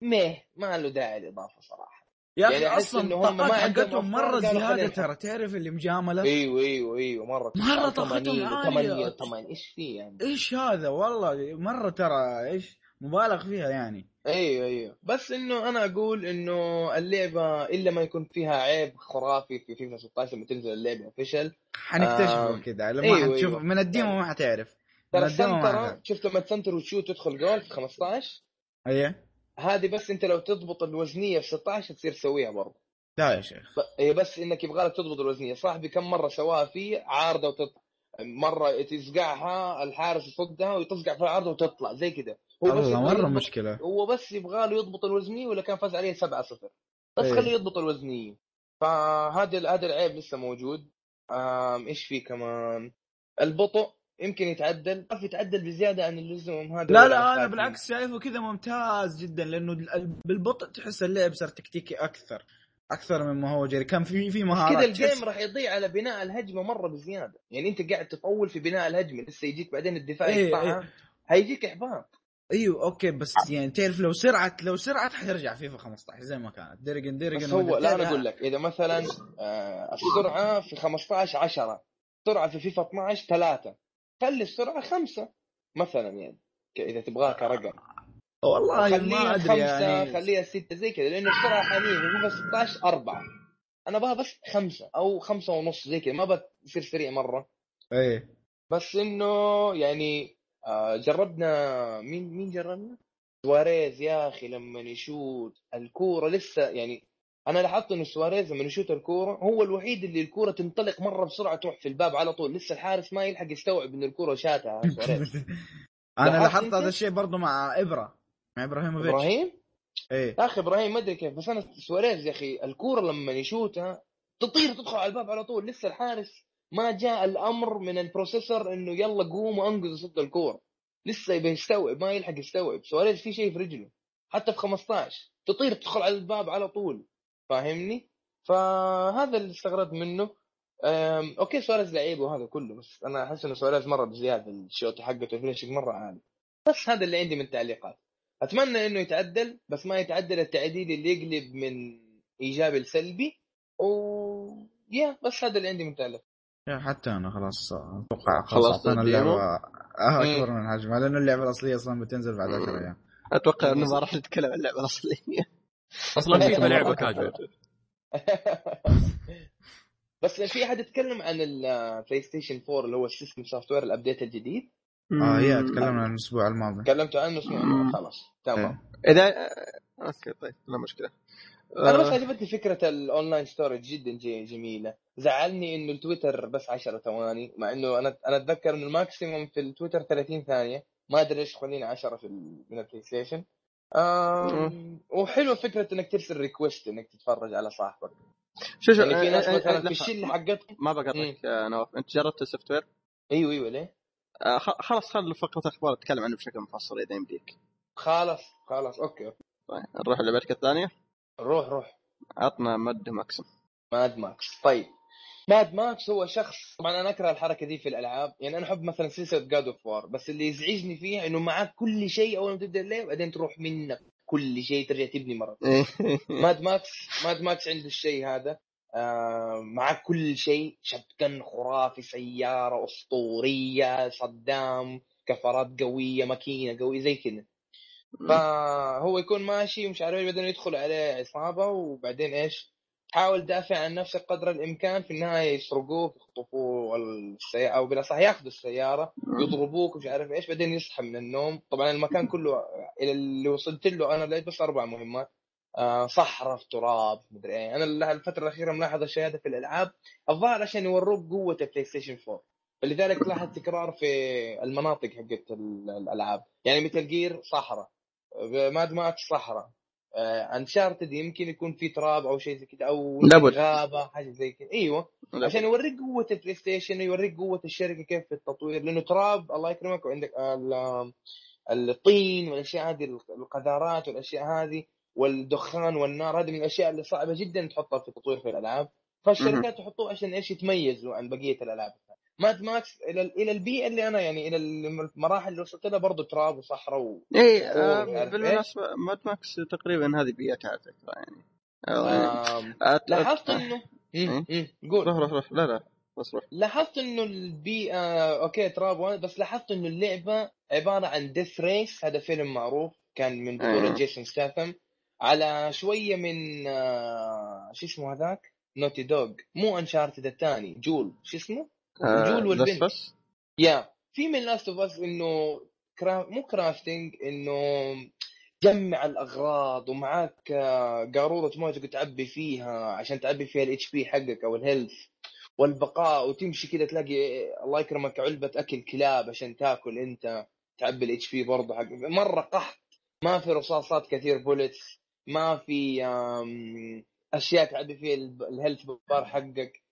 ميه ما له داعي الاضافه صراحة يا يعني أخي أحس أصلا الطاقات حقتهم مرة زيادة ترى تعرف اللي مجاملة؟ أيوه أيوه أيوه مرة مرة طاقتهم عالية. 8 8 إيش في يعني؟ إيش هذا؟ والله مرة ترى إيش مبالغ فيها يعني. أيوه أيوه بس إنه أنا أقول إنه اللعبة إلا ما يكون فيها عيب خرافي في فيفا 16 لما تنزل اللعبة official حنكتشفه آم، كذا لما أيوه، حتشوف أيوه. من ال demo ما حتعرف. ترى السنترة شفت لما تسنتر وتشوت تدخل جول في 15 إيه. هذه بس أنت لو تضبط الوزنية في 16 تصير تسويها برضه. لا يا شيخ. هي بس إنك يبغى لك تضبط الوزنية. صاحبي كم مرة سواها فيه عارضة وتطلع مرة تزقعها الحارس يصدها وتصقع في العارضة وتطلع زي كذا هو بس مرة مشكلة. هو بس يبغى له يضبط الوزنية ولا كان فاز عليه 7 0 بس إيه. خليه يضبط الوزنية. فهذا هذا العيب لسه موجود. إيش في كمان؟ البطء. يمكن يتعدل ما في يتعدل بزيادة عن اللزوم هذا لا لا أنا بالعكس شايفه كذا ممتاز جدا لأنه ال- بالبطء تحس اللعب صار تكتيكي أكثر أكثر مما هو جري. كان في في كذا مهارات الجيم تحس- راح يضيع على بناء الهجمة مرة بزيادة. يعني أنت قاعد تطول في بناء الهجمة لسه يجيك بعدين الدفاع إيه، يقطعها هيجيك إحباط. أيوه okay بس يعني تعرف لو سرعه لو سرعه حترجع فيفا 15 زي ما كانت. حيرجع حيرجع بس هو لا أنا أقول لك إذا مثلا آه، السرعة في 15 10 السرعه في فيفا 12 3 خلي السرعة 5 مثلا يعني إذا تبغاها كرقم والله ما أدري 5 يعني. خليها 6 زي كذا لأنه السرعة حاليا فيفا 16 4 أنا أبغاها بس 5 أو 5 ونص زي كذا ما بتصير سريع مرة. إيه. بس إنه يعني آه، جربنا مين مين جربنا؟ سواريز يا أخي لما يشوت. الكورة لسه يعني أنا لاحظت انه سواريز لما يشوت الكورة هو الوحيد اللي الكورة تنطلق مرة بسرعة تروح في الباب على طول. لسه الحارس ما يلحق يستوعب إن الكورة شاتها (laughs) سواريز. أنا لاحظت؟ هذا الشيء برضو مع إبرة مع إبراهيموفيتش. إبراهيم؟ إيه. يا أخي إبراهيم ما أدري كيف بس أنا سواريز يا أخي الكورة لما يشوتها تطير تدخل على الباب على طول. لسه الحارس ما جاء الأمر من ال processor إنه يلا قوم وأنقذ صد الكورة. لسه يبي يستوعب ما يلحق يستوعب. سواريز في شيء في رجله حتى في 15 تطير تدخل على الباب على طول. فاهمني؟ فهذا اللي استغربت منه. okay سواريز لعيب وهذا كله بس أنا أحس إنه سواريز مرة بزيادة الشوط حقته ال finishing مرة عالي. بس هذا اللي عندي من تعليقات أتمنى إنه يتعدل بس ما يتعدل التعديل اللي يقلب من ايجابي لسلبي. و يا بس هذا اللي عندي من تعليق يا حتى أنا خلاص أتوقع خلاص اعطينا ال demo؟ اللعبة. آه، أكبر من حجمها لأنه اللعبة الأصلية أصلا بتنزل بعد 10 أيام. أتوقع إنه ما راح نتكلم عن اللعبة الأصلية. أصلا فيفا لعبة كاجوال (laughs) بس في أحد يتكلم عن ال PlayStation 4 اللي هو ال system software ال update الجديد؟ آه هي تكلمنا عن الأسبوع الماضي. تكلمتوا عنه سمعنا خلاص تمام. إذا okay طيب لا مشكلة. أنا بس آه، عجبتني فكرة ال online storage جدا جميلة. زعلني إنه التويتر بس 10 ثواني مع إنه أنا أنا أتذكر إنه ال maximum في التويتر 30 ثانية. ما أدري ليش خليني 10 في. من ال PlayStation. وحلوة فكرة إنك ترسل request إنك تتفرج على صاحبك. شو شو يعني في ناس آه، آه، مثلا لا، في الشله حقتهم. ما بقاطعك يا نواف. أنت جربت ال software؟ أيوه أيوه ليه؟ آه، خلاص خل فقرة أخبار نتكلم عنه بشكل مفصل إذا يمديك. خلاص خلاص okay طيب نروح للفقرة الثانية؟ روح روح. عطنا Mad Max Mad Max. طيب. Mad Max هو شخص طبعا أنا أكره الحركة دي في الألعاب. يعني أنا أحب مثلا سلسله God of War بس اللي يزعجني فيها إنه معاك كل شيء أول ما تبدأ اللعب بعدين تروح منك كل شيء ترجع تبني مرة. Mad Max Mad Max عنده الشيء هذا. آه معك كل شيء shotgun خرافي سيارة أسطورية صدام كفرات قوية ماكينة قوية زي كذا. فهو يكون ماشي ومش عارف بعدين يدخل عليه عصابة وبعدين إيش؟ حاول تدافع عن نفسك قدر الإمكان في النهاية يسرقوك يخطفوا السيارة أو بالأصح يأخذوا السيارة يضربوك ومش عارف إيش بعدين يصحى من النوم. طبعا المكان كله إلى اللي وصلت له أنا لقيت بس أربع مهمات. آه صحراء في تراب مدري إيه. أنا الفترة الأخيرة ملاحظ الشيء هذا في الألعاب الظاهر عشان يوروك قوة ال PlayStation 4 فلذلك تلاحظ تكرار في المناطق حقت ال- الألعاب. يعني Metal Gear صحراء. Mad Max صحراء. Uncharted يمكن يكون في تراب أو شيء زي كذا أو لابد. غابة حاجة زي كذا أيوه. عشان يوريك قوة ال PlayStation ويوريك قوة الشركة كيف في التطوير لأنه تراب الله يكرمك وعندك ال- الطين والأشياء هذه القذارات والأشياء هذه والدخان والنار هذه من الأشياء اللي صعبة جدا تحطها في التطوير في الألعاب. فالشركات تحطوه عشان إيش؟ يتميزوا عن بقية الألعاب Mad Max إلى إلى البيئة اللي أنا يعني إلى المراحل اللي وصلت لها برضه تراب وصحراء و... اي آه بالمناسبة Mad Max تقريبا هذه بيئتها على فكره يعني آه، آه، لاحظت انه إيه؟ مم، مم، قول. روح روح روح. لا لا بس روح. لاحظت إنه البيئة okay تراب بس لاحظت إنه اللعبة عبارة عن Death Race هذا فيلم معروف كان من بطوله. Jason Statham على شوية من آه، شو اسمه هذاك؟ Naughty Dog مو Uncharted الثاني. جول. شو اسمه؟ آه، جول والبنت. بس. يا في من Last of Us إنه كرا... مو crafting إنه جمع الأغراض ومعاك آه، قارورة مويه تعبي فيها عشان تعبي فيها ال HP حقك أو ال health والبقاء وتمشي كذا تلاقي الله يكرمك علبة أكل كلاب عشان تاكل أنت تعبي ال HP برضه حق. مرة قحط. ما في رصاصات كثير bullets ما في أشياء تعبي فيها ال health bar حقك.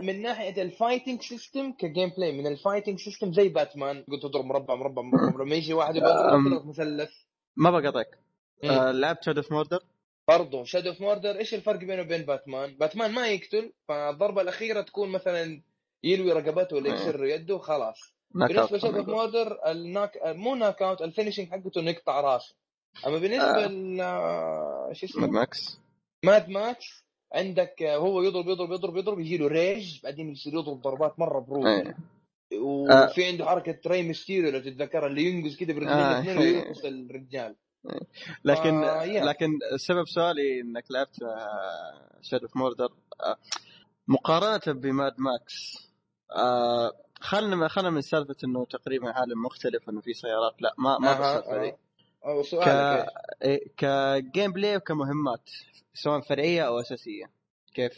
من ناحية ال fighting system ك gameplay من ال fighting system زي باتمان قلت تضرب مربع مربع مربع لما يجي واحد. يضرب مثلث ما بقاطعك. آه، لعبت Shadow of Mordor برضه Shadow of Mordor إيش الفرق بينه وبين Batman؟ Batman ما يقتل فالضربة الأخيرة تكون مثلا يلوي رقبته ولا يكسر يده وخلاص بالنسبة ل Shadow of Mordor ال knock مو knock out ال finishing حقته إنه يقطع راسه أما بالنسبة آه. ل شو Mad اسمه Max Mad Max عندك آه، هو يضرب يضرب يضرب يضرب يجي له rage بعدين يصير يضرب ضربات مرة brutal إيه. وفي عنده حركة Rey Mysterio لو تتذكرها اللي ينقز كذا برجلين آه، الاثنين في- ويرقص الرجال. لكن آه،. لكن سبب سؤالي إنك لعبت Shadow of Mordor مقارنة ب Mad Max آه، خلنا خلنا من سالفة إنه تقريبا عالم مختلف انه في سيارات. لا ما ما أها، بالسالفه آه. ك... إيه، ك gameplay وكمهمات سواء فرعية أو أساسية كيف؟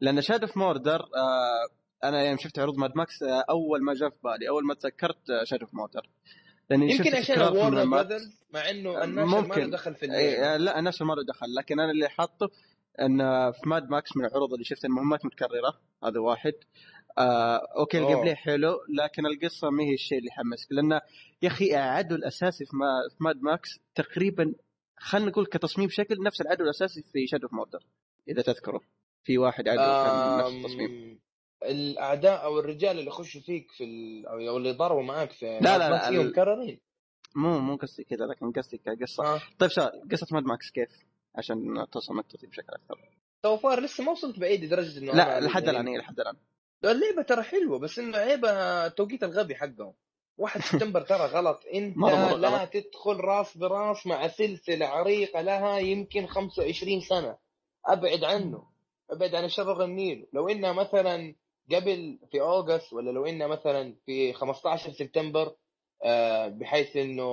لأن Shadow of Mordor آه أنا يوم شفت عروض Mad Max آه أول ما جاء في بالي أول ما تذكرت Shadow of Mordor لأني يمكن شفت عشان. Brothers مع إنه الناشر ما ممكن. له دخل في إيه لا الناس ما له دخل لكن أنا اللي حاطه إن في Mad Max من العروض اللي شفت المهمات متكررة هذا واحد آه okay ال game. play حلو لكن القصة ما هي الشيء اللي يحمسك لأن يا أخي العدو الأساسي في, ما في Mad Max تقريبا خلينا نقول كتصميم شكل نفس العدو الأساسي في Shadow of Mordor إذا تذكره في واحد عدو كان نفس التصميم الأعداء أو الرجال اللي يخشوا فيك في ال... أو اللي ضربوا معاك في لا، لا، لا، فيهم ال- مكررين مو مو قصدي كذا لكن قصدي كقصة آه. طيب سؤال قصة Mad Max كيف؟ عشان توصل نقطتي بشكل أكثر so far لسه ما وصلت بعيد لدرجة إنه لا أنا- لحد يعني- الآن إيه، لحد الآن اللعبة ترى حلوة بس إنه عيبها التوقيت الغبي حقهم. 1 سبتمبر ترى غلط. إنت (laughs) مرة- مرة لا غلط. تدخل راس براس مع سلسلة عريقة لها يمكن 25 سنة. أبعد عنه. أبعد عن الشر وغني له. لو انها مثلا قبل في August ولا لو انها مثلا في 15 سبتمبر آه، بحيث إنه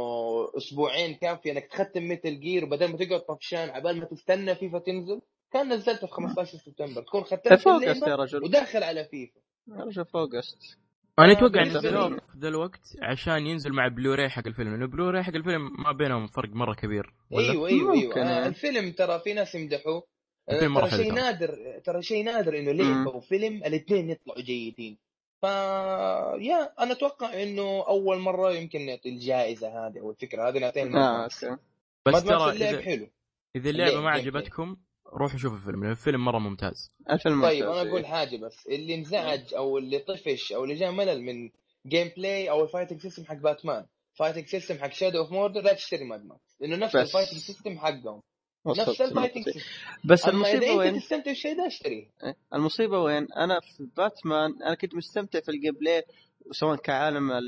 أسبوعين كافي إنك تختم Metal Gear بدل ما تقعد طفشان عبال ما تستنى فيفا تنزل كان نزلتها في 15 سبتمبر. تكون ختمت في August اللعبة يا رجل. وداخل على فيفا. يا رجل في August أنا آه، أتوقع في ذا الوقت عشان ينزل مع بلوراي حق الفيلم. لأنه بلوراي حق الفيلم ما بينهم فرق مرة كبير؟ أيوه أيوه ممكن أيوه آه. يعني. الفيلم ترى في ناس يمدحوه. الفيلم مرة ترى حلو شيء. نادر ترى شيء نادر إنه. لعبة وفيلم الاثنين يطلعوا جيدين. ف يا أنا أتوقع إنه أول مرة يمكن نعطي الجائزة هذه أو الفكرة هذه نعطيها okay. بس ترى اللعب إذا, حلو. إذا اللعبة اللعب ما. عجبتكم روحوا شوفوا الفيلم لأن الفيلم مرة ممتاز الفيلم طيب ممتاز، أنا إيه. أقول حاجة بس اللي انزعج أو اللي طفش أو اللي جاء ملل من gameplay أو ال fighting system حق Batman fighting system حق Shadow of Mordor لا تشتري Mad Max لأنه نفس بس. ال fighting system حقهم نفس ال fighting. system بس المصيبة وين؟ أنت تستمتع بالشيء ده أشتريه إيه. المصيبة وين؟ أنا في باتمان أنا كنت مستمتع في ال gameplay سواء كعالم ال...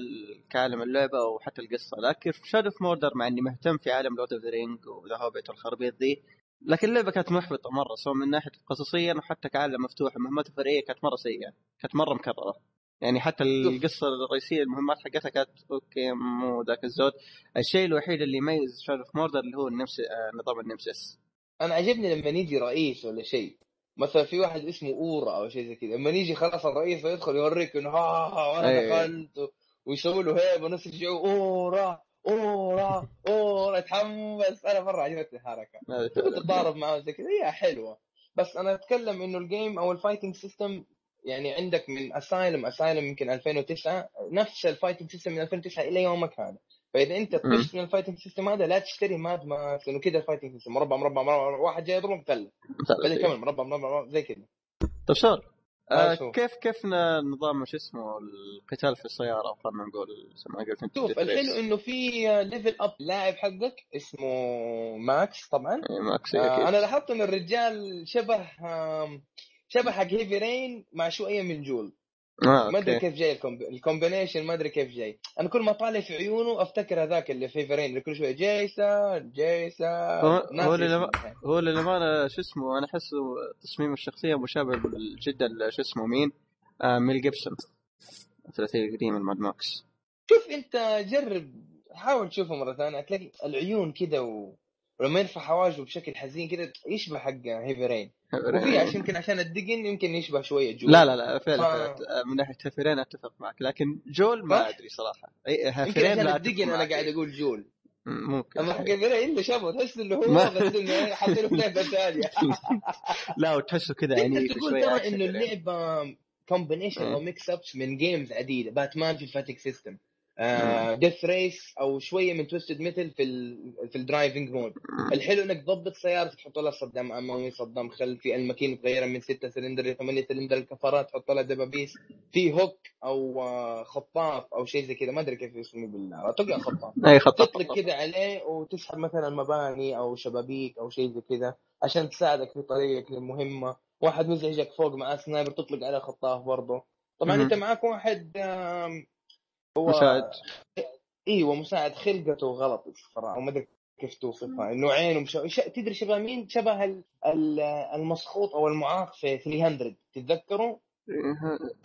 كعالم اللعبة أو حتى القصة لكن في Shadow of Mordor مع إني مهتم في عالم Lord of the Ring و The Hobbit والخرابيط ذي لكن اللعبة كانت محبطة مرة سواء من ناحية قصصيا وحتى كعالم مفتوح المهمات الفرعيه كانت مرة سيئة كانت مرة مكررة. يعني حتى القصة الرئيسية المهمات حقتها كانت okay مو ذاك الزود. الشيء الوحيد اللي يميز Shadow of Mordor اللي هو ال Nemes... آه، نظام ال Nemesis أنا عجبني لما يجي رئيس ولا شيء. مثلا في واحد اسمه أورا أو شيء زي كذا. لما يجي خلاص الرئيس ويدخل يوريك إنه ها ها وأنا أي. دخلت ويسوي له هيبه نص يشجعوه أورا! أورا أورا تحمس. أنا مرة عجبتني الحركة. تتضارب معاه زي كذا. هي حلوة. بس أنا أتكلم إنه ال game أو ال fighting system يعني عندك من Asylum Asylum يمكن 2009 نفس ال fighting system من 2009 إلى يومك هذا. فإذا أنت. طفشت من ال fighting system هذا لا تشتري Mad Max لأنه كذا ال fighting system مربع مربع مربع واحد جاي يضرب مثلث بعدين كمل مربع مربع زي كذا. طيب سؤال آه، آه. كيف كيف نظام شو اسمه القتال في السيارة خلينا نقول زي ما قلت أنت شوف. الحلو إنه في level up لاعب حقك اسمه ماكس طبعا ماكس آه أنا لاحظت إن الرجال شبه شبه حق Heavy Rain مع شوية من جول آه، ما أدري كيف جاي ال comb... ال combination ما أدري كيف جاي. أنا كل ما طالع في عيونه أفتكر هذاك اللي في في Rain اللي كل شوية جيسون جيسون هو- هو اللي. هو للأمانة شو اسمه أنا احسه تصميم الشخصية مشابه جدا شو اسمه مين؟ آه ميل جيبسون. الثلاثية القديمة ال Mad Max. شوف أنت جرب حاول تشوفه مرة ثانية تلاقي العيون كذا و... ولما يرفع حواجبه بشكل حزين كذا يشبه حق Heavy Rain وفي عشان يمكن عشان الدقن يمكن يشبه شوية جول لا لا لا فعلا. فعلا. من ناحية Heavy Rain أتفق معك لكن جول ما؟ أدري صراحة اي يمكن Heavy Rain عشان لا الدقن أنا. قاعد أقول جول ممكن أما حق Heavy Rain اللي شافه تحس إنه هو ما- إنه حاطينه في لعبه ثانية (laughs) لا وتحسه كذا عنيف تقول ترى إنه. اللعبة combination. أو mix ups من games عديدة باتمان في ال fighting system Death Race أو شوية من Twisted Metal في ال في ال driving mode الحلو إنك تضبط سيارتك تحط لها صدام أمامي صدام خلفي الماكينة تغيرها من 6 سلندر ل 8 سلندر الكفرات تحط لها دبابيس. في هوك أو آه، خطاف أو شيء زي كذا. ما أدري كيف يسموه بالله. تلقى خطاف. أي خط تطلق كذا عليه وتسحب مثلا مباني أو شبابيك أو شيء زي كذا عشان تساعدك في طريقك للمهمه واحد مزعجك فوق معاه سنايبر تطلق عليه خطاف برضه. طبعا. أنت معاك واحد هو مساعد. أيوه مساعد. خلقته غلط صراحة أو ما أدري كيف توصفها. انه عينه مش... ش... تدري شبه مين؟ شبه ال... ال- المسخوط أو المعاق في 300 تتذكروا؟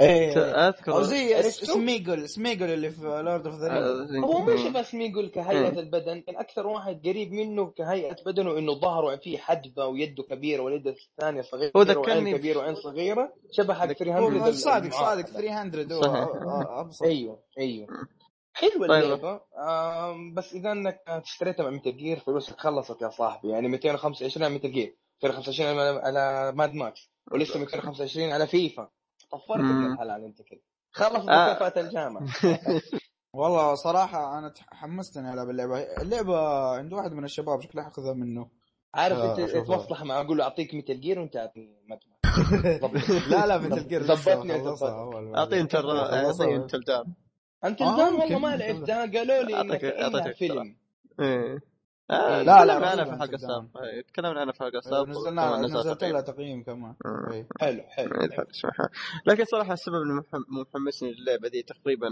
إيه. أذكر أو زي عرفته؟ Smeagol Smeagol اللي في Lord of the Rings هو مو شبه Smeagol كهيئة مم. البدن. كان أكثر واحد قريب منه كهيئة بدنه إنه ظهره فيه حدبة ويده كبيرة واليد الثانية صغيرة هو ذكرني وعين كبيرة وعين صغيرة. شبه حق 300 هو صادق. صادق 300 هو أبسط. أيوه أيوه. حلوة طيب. اللعبة. بس إذا إنك اشتريتها مع Metal Gear فلوسك خلصت يا صاحبي. يعني 225 على Metal Gear. 225 على- على Mad Max. ولسه 225 على فيفا. طفرت الحلال انت كذا خلصت آه. مكافاه الجامعة. (laughs) والله صراحة أنا تحمستني ألعب اللعبة. اللعبة عند واحد من الشباب شكله حاخذها منه. عارف آه، أنت. تمصلح معه أقول له أعطيك Metal Gear وأنت أعطيني Max (laughs) لا لا Metal Gear ضبطني اعطيه انت اعطيه انت الدام أنت الدم والله. ما لعبتها. قالوا لي إنك أعطيك- فيلم. إيه. آه لا، لا، تكلمنا عنها رهيبة في الدام. السابقه إيه، تكلمنا عنها في الحلقة السابقه نزلنا وكمان نزلت. لها تقييم كمان. إيه. حلو حلو إيه،. لكن صراحة السبب اللي محم- محمسني للعبة دي تقريبا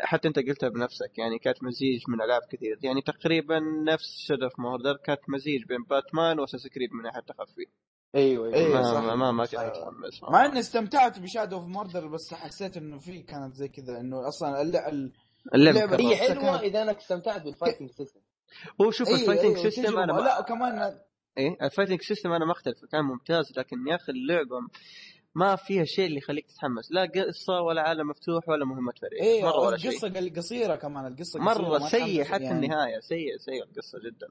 حتى أنت قلتها بنفسك يعني كانت مزيج من ألعاب كثير يعني تقريبا نفس Shadow of Mordor كانت مزيج بين باتمان و Assassin's Creed من ناحية التخفي أيوه إيه، أيوه صح. ما ما ما. كنت متحمس مع إني استمتعت ب Shadow of Mordor بس حسيت إنه في كانت زي كذا إنه أصلا الل- ال- اللعبة هي حلوة كانت- إذا انك استمتعت بال fighting system هو شوف أيوة، ال fighting أيوة، system. أنا ما لا وكمان إيه ال fighting system أنا ما أختلف كان ممتاز لكن يا أخي اللعبة ما فيها شيء اللي يخليك تتحمس لا قصة ولا عالم مفتوح ولا مهمات فرعيه إيه مرة ولا شيء القصة قل- قصيرة كمان القصة مرة سيء حتى يعني. النهاية سيء سيء القصة جدا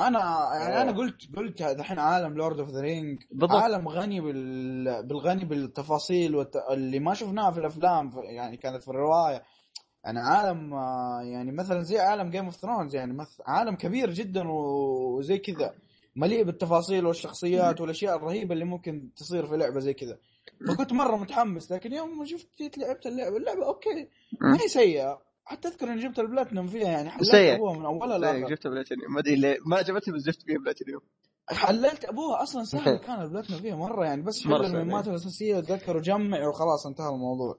أنا يعني. أنا قلت قلت الحين عالم Lord of the Rings. عالم غني بال... بالغني بالتفاصيل والت... اللي ما شفناها في الأفلام يعني كانت في الرواية يعني عالم آه، يعني مثلا زي عالم Game of Thrones يعني. عالم كبير جدا وزي كذا مليء بالتفاصيل والشخصيات والأشياء الرهيبة اللي ممكن تصير في لعبة زي كذا. فكنت مرة متحمس لكن يوم ما شفت جيت لعبت اللعبة اللعبة okay ما هي سيئة. حتى أذكر إني جبت البلاتنم فيها يعني حللت. أبوها من أولها لاخر جبت بلاتينيوم ما أدري ليه ما عجبتني بس جبت فيها بلاتينيوم حللت أبوها أصلا سهل (laughs) كان البلاتنم فيها مرة يعني بس حل المهمات الأساسية وتذكر وجمع وخلاص انتهى الموضوع.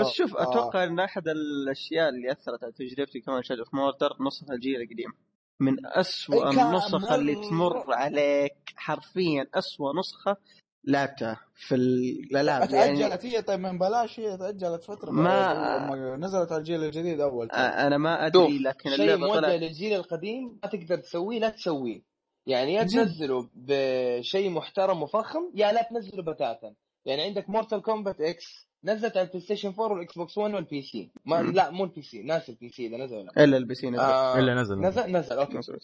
بس شوف آه. أتوقع إن أحد الأشياء اللي أثرت على تجربتي كمان Shadow of Mordor نسخه الجيل القديم من أسوأ النسخ اللي تمر عليك حرفيا أسوأ نسخة لعبتها في الالعاب تاجلت يعني هي طيب من بلاش هي تأجلت فترة ما- نزلت على الجيل الجديد أول أنا ما أدري لكن شيء موجه للجيل القديم ما تقدر تسويه لا تسويه يعني يا. تنزله بشيء محترم وفخم يا لا تنزله بتاتا يعني عندك Mortal Kombat X نزلت على ال PlayStation 4 وال Xbox 1 وال PC ما. لا مو ال PC ناس ال PC إذا نزل ولا إلا ال PC نزل. آه إلا نزل. نزل نزل okay. نزل.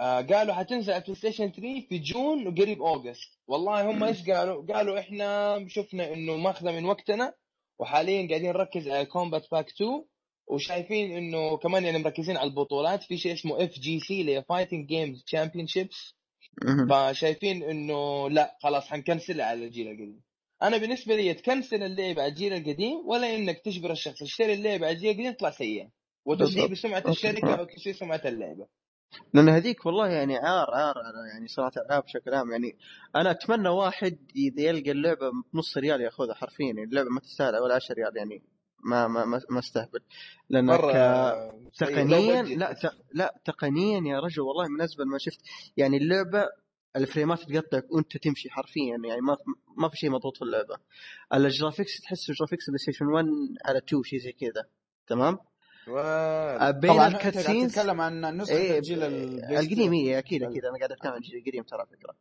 آه قالوا حتنزل على ال PlayStation 3 في June وقريب August. والله هم إيش قالوا؟ قالوا إحنا شفنا إنه ماخذة من وقتنا وحاليا قاعدين نركز على Kombat Pack 2 وشايفين إنه كمان يعني مركزين على البطولات. في شيء اسمه FGC اللي هي fighting games championships. فشايفين إنه لا خلاص حنكنسلها على الجيل القديم. أنا بالنسبة لي تكنسل اللعبه على الجيل القديم ولا إنك تجبر الشخص يشتري اللعبه على الجيل القديم تطلع سيئة وتسيء. بسمعة. الشركة أو تسيء سمعة اللعبة لأن هذيك والله يعني عار عار يعني صناعه الالعاب بشكل عام يعني أنا أتمنى واحد إذا يلقى اللعبة بنص ريال ياخذها حرفيا يعني اللعبة ما تستاهل ولا 10 ريال يعني ما ما ما, أستهبل سيء. تقنيا. لا. لا تقنيا يا رجل والله من اسبل ما شفت يعني اللعبة ال frameات تقطعك وانت تمشي حرفيا يعني ما ما في شيء مضبوط في اللعبة. ال graphics تحس graphics PlayStation 1 على 2 شيء زي كذا. تمام؟ و- بين طبعا أنت قاعد الكاتسينز تتكلم عن نسخة إيه الجيل البلاي القديم. إيه أكيد أكيد. أنا قاعد أتكلم عن الجيل القديم ترى على فكره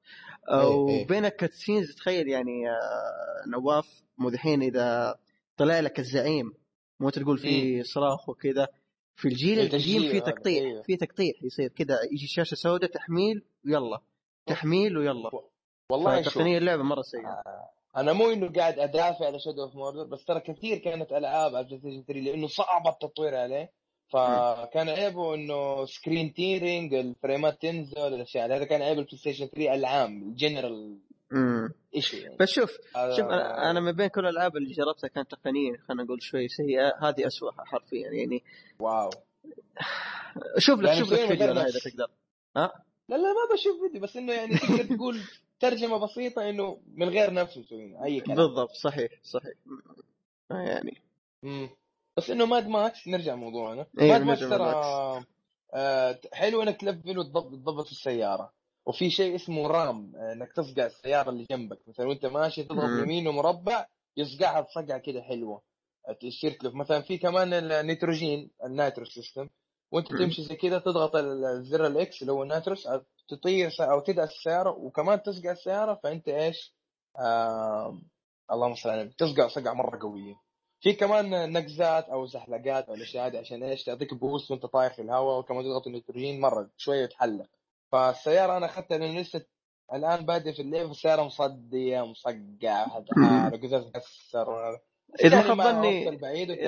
إيه، إيه. وبين ال cutscenes تخيل يعني آه، نواف مو دحين إذا طلع لك الزعيم مو تقول في صراخ وكذا. في الجيل إيه، القديم في تقطيع. في تقطيع يصير كذا يجي شاشة سوداء تحميل ويلا. تحميل ويلا والله شوف. اللعبة مرة سيئة. أنا مو إنه قاعد أدافع على Shadow of Mordor بس ترى كثير كانت ألعاب على ال PlayStation 3 لأنه صعب التطوير عليه. فكان عيبه إنه screen tearing ال frameات تنزل الأشياء. هذا كان عيب ال PlayStation 3 العام ال general issue يعني. بس شوف هذا- شوف أنا أنا ما بين كل الألعاب اللي جربتها كانت تقنيا خلينا نقول شوي سيئة. هذه اسوءها حرفيا يعني. واو. شوف لك يعني شوف لك من فيديو هذا نفس. تقدر. لا لا ما بشوف فيديو بس إنه يعني تقدر تقول ترجمة بسيطة إنه من غير نفس مسوين أي كلام. بالضبط صحيح صحيح. يعني. مم. بس إنه Mad Max نرجع موضوعنا. إيه، Mad Max ترى آه حلو إنك تلفل وتضبط تضبط السيارة. وفي شيء اسمه ram إنك تصقع السيارة اللي جنبك. مثلا وأنت ماشي تضغط مم. يمين ومربع يصقعها تصقع كده حلوة. آه، تصير تلف. مثلا في كمان النيتروجين ال nitro system. وانت. تمشي زي كذا تضغط ال- الزر ال X اللي هو ال nitrous آه، تطير أو تدعس السيارة وكمان تصقع السيارة فأنت إيش؟ آه اللهم صل على النبي تصقع صقعه مرة قوية في كمان نقزات أو زحلقات أو الأشياء هذه عشان إيش تعطيك boost وأنت طاير في الهواء وكمان تضغط النيتروجين مرة شوية تحلق فالسيارة أنا أخذتها لأنه لسه الآن بادئ في اللعبه السياره مصدية مصقعة حار قزاز مكسر. إذا ما خاب ظني-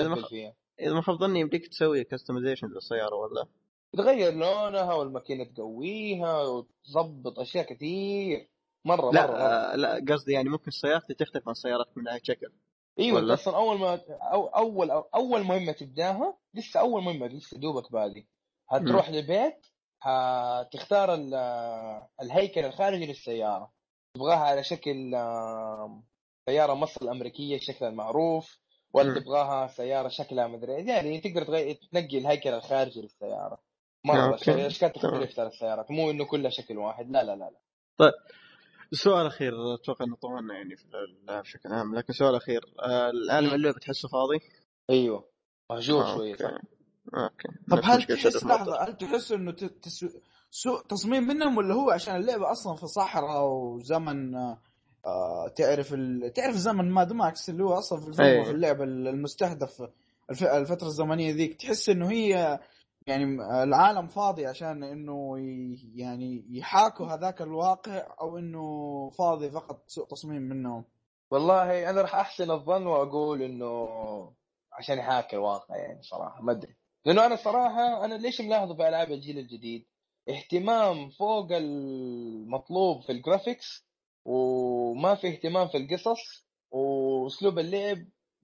ما فيها اذا ما خاب ظني يمديك تسوي customization للسيارة ولا؟ تغير لونها والماكينة تقويها وتظبط أشياء كثير. مرة لا مرة, مرة. آه لا قصدي يعني ممكن سيارتي تختلف عن سيارات من ناحيه شكل إيوه أصلا أول ما أو أول أو أول مهمة تبداها لسه أول مهمة لسه دوبك بادي هتروح لبيت هتختار ال- الهيكل الخارجي للسيارة. تبغاها على شكل سيارة مصر الأمريكية شكلها المعروف ولا. تبغاها سيارة شكلها مدري. يعني تقدر تغير تنقي الهيكل الخارجي للسيارة آه، مره. الاشكال تمام. تختلف ترى السيارات مو إنه كلها شكل واحد لا لا لا, لا. سؤال اخير أتوقع إنه طولنا يعني في اللعب بشكل عام لكن سؤال أخير آه العالم مم. اللعبه تحسه فاضي؟ أيوه مهجور آه، شوية أوكي صح أوكي طب هل تحس لحظة. هل تحس إنه ت- تس... سوء تصميم منهم ولا هو عشان اللعبة أصلا في صحراء وزمن آه، تعرف ال... تعرف زمن Mad Max اللي هو أصلا في الفيلم أي. وفي اللعبه المستهدف الف... الفترة الزمنية ذيك. تحس إنه هي يعني العالم فاضي عشان إنه ي- يعني يحاكوا هذاك الواقع أو إنه فاضي فقط سوء تصميم منهم. والله أنا راح أحسن الظن وأقول إنه عشان يحاكي الواقع يعني صراحة ما أدري. لأنه أنا صراحة أنا ليش ملاحظة في العاب الجيل الجديد؟ اهتمام فوق المطلوب في ال graphics وما في اهتمام في القصص وأسلوب اللعب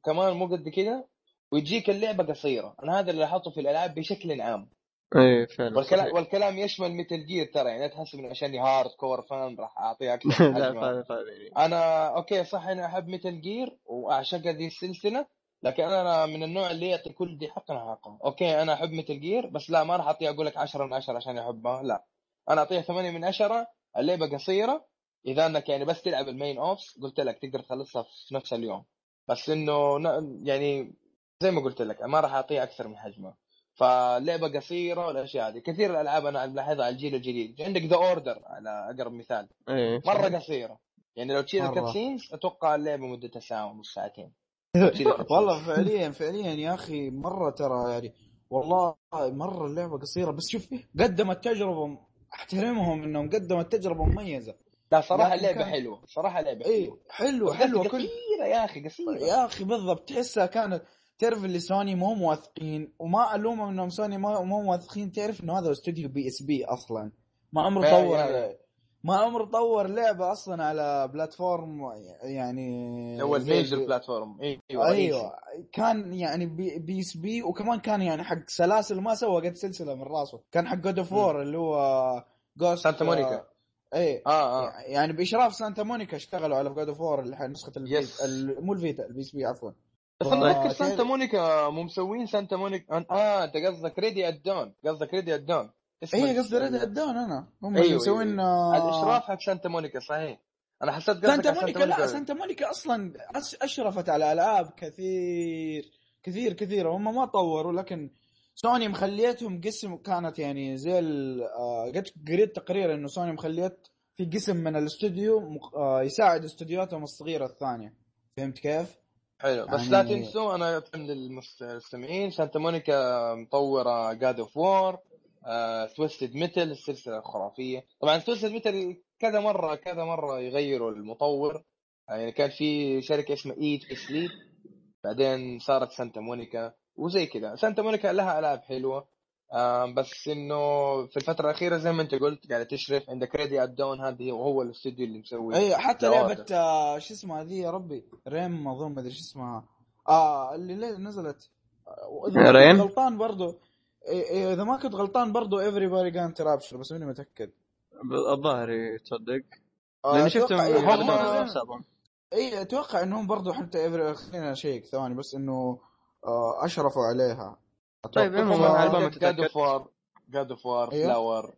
كمان مو قد كده ويجيك اللعبة قصيرة أنا هذا اللي لاحظته في الألعاب بشكل عام إيه فعلا والكلام صحيح. والكلام يشمل Metal Gear ترى يعني لا تحسب إنه عشاني hardcore fan راح أعطيه (laughs) أكثر لا. فعلا فعلا يعني. أنا أوكي صح أنا أحب Metal Gear وأعشق هذه السلسلة لكن أنا من النوع اللي يعطي كل ذي حق حقه أوكي أنا أحب Metal Gear بس لا ما راح أعطيه أقول لك 10 من 10 عشان احبها لا أنا اعطيها 8 من 10 اللعبة قصيرة إذا إنك يعني بس تلعب ال main ops قلت لك تقدر تخلصها في نفس اليوم. بس إنه يعني زي ما قلت لك ما راح اعطيها أكثر من حجمها فاللعبه قصيرة والأشياء هذه. كثير الألعاب أنا ملاحظها على الجيل الجديد. عندك The Order على أقرب مثال. إيه مرة قصيرة. يعني لو تشيل. ال cutscenes أتوقع اللعبة مدتها ساعة ونص ساعتين. (laughs) والله فعليا فعليا يا أخي مرة ترى يعني والله مرة اللعبة قصيرة. بس شوف قدمت تجربة أحترمهم إنهم قدمت تجربة مميزة. لا صراحة اللعبة كان- حلوة. صراحة لعبة حلوة. حلوة حلوة كل قصيره يا أخي قصيره يا أخي بالضبط. تحسها كانت تعرف اللي سوني مو موثقين وما الومهم إنهم سوني مو مو موثقين. تعرف إنه هذا استوديو PSP أصلا. ما عمره يا- طور ما عمره طور لعبة أصلا على بلاتفورم يعني هو الميجر بلاتفورم. أيوه أيوه. كان يعني بي, بي إس بي وكمان كان يعني حق سلاسل ما سوى قد سلسلة من راسه. كان حق جود اوف وور اللي هو جوست سانتا مونيكا. اي آه آه. يعني بإشراف سانتا مونيكا اشتغلوا على جود اوف وور نسخة الفيتا Yes. ال- مو الفيتا البي اس بي عفوا. بس أنا اتذكر سانتا مونيكا مو مسوين سانتا مونيكا. آه أنت قصدك ريدي ادون قصدك ريدي ادون اي قصدي Ready at Dawn أنا. هم أيوة، اللي مسوين أيوة. آه، الإشراف حق سانتا مونيكا صحيح. أنا حسيت قصدك سانتا مونيكا لا سانتا مونيكا أصلا أشرفت على ألعاب كثير كثير كثير. هم ما طوروا لكن سوني مخليتهم قسم كانت يعني زي ال- آه، قريت تقرير إنه سوني مخليت في قسم من الاستوديو آه، يساعد استوديوهاتهم الصغيرة الثانية. فهمت كيف؟ حلو بس يعني- لا تنسوا أنا فهمت للمستمعين سانتا مونيكا مطورة God of War Twisted Metal السلسلة الخرافية. طبعا Twisted Metal كذا مرة كذا مرة يغيروا المطور. يعني كان في شركة اسمها Eat Sleep بعدين صارت سانتا مونيكا. وزي كذا. سانتا مونيكا لها ألعاب حلوة. بس إنه في الفترة الأخيرة زي ما أنت قلت قاعدة تشرف. عندك Ready at Dawn هذه وهو الاستوديو اللي مسوي اي حتى The لعبة. آه، شو اسمها ذي يا ربي؟ ريم أظن ما أدري شو اسمها. آه اللي نزلت. آه، إذا ما كنت ريم؟ غلطان برضو. إيه إيه إذا ما كنت غلطان برضو ايفري باري جان ترابشر بس ماني متأكد. الظاهر تصدق. آه، لأني شفتهم إيه اي أتوقع إنهم برضو حتى ايفري خلينا اشيك ثواني بس إنه اشرفوا عليها. طيب، على بالي عندك جاد. اوف وار جاد اوف وار. فلاور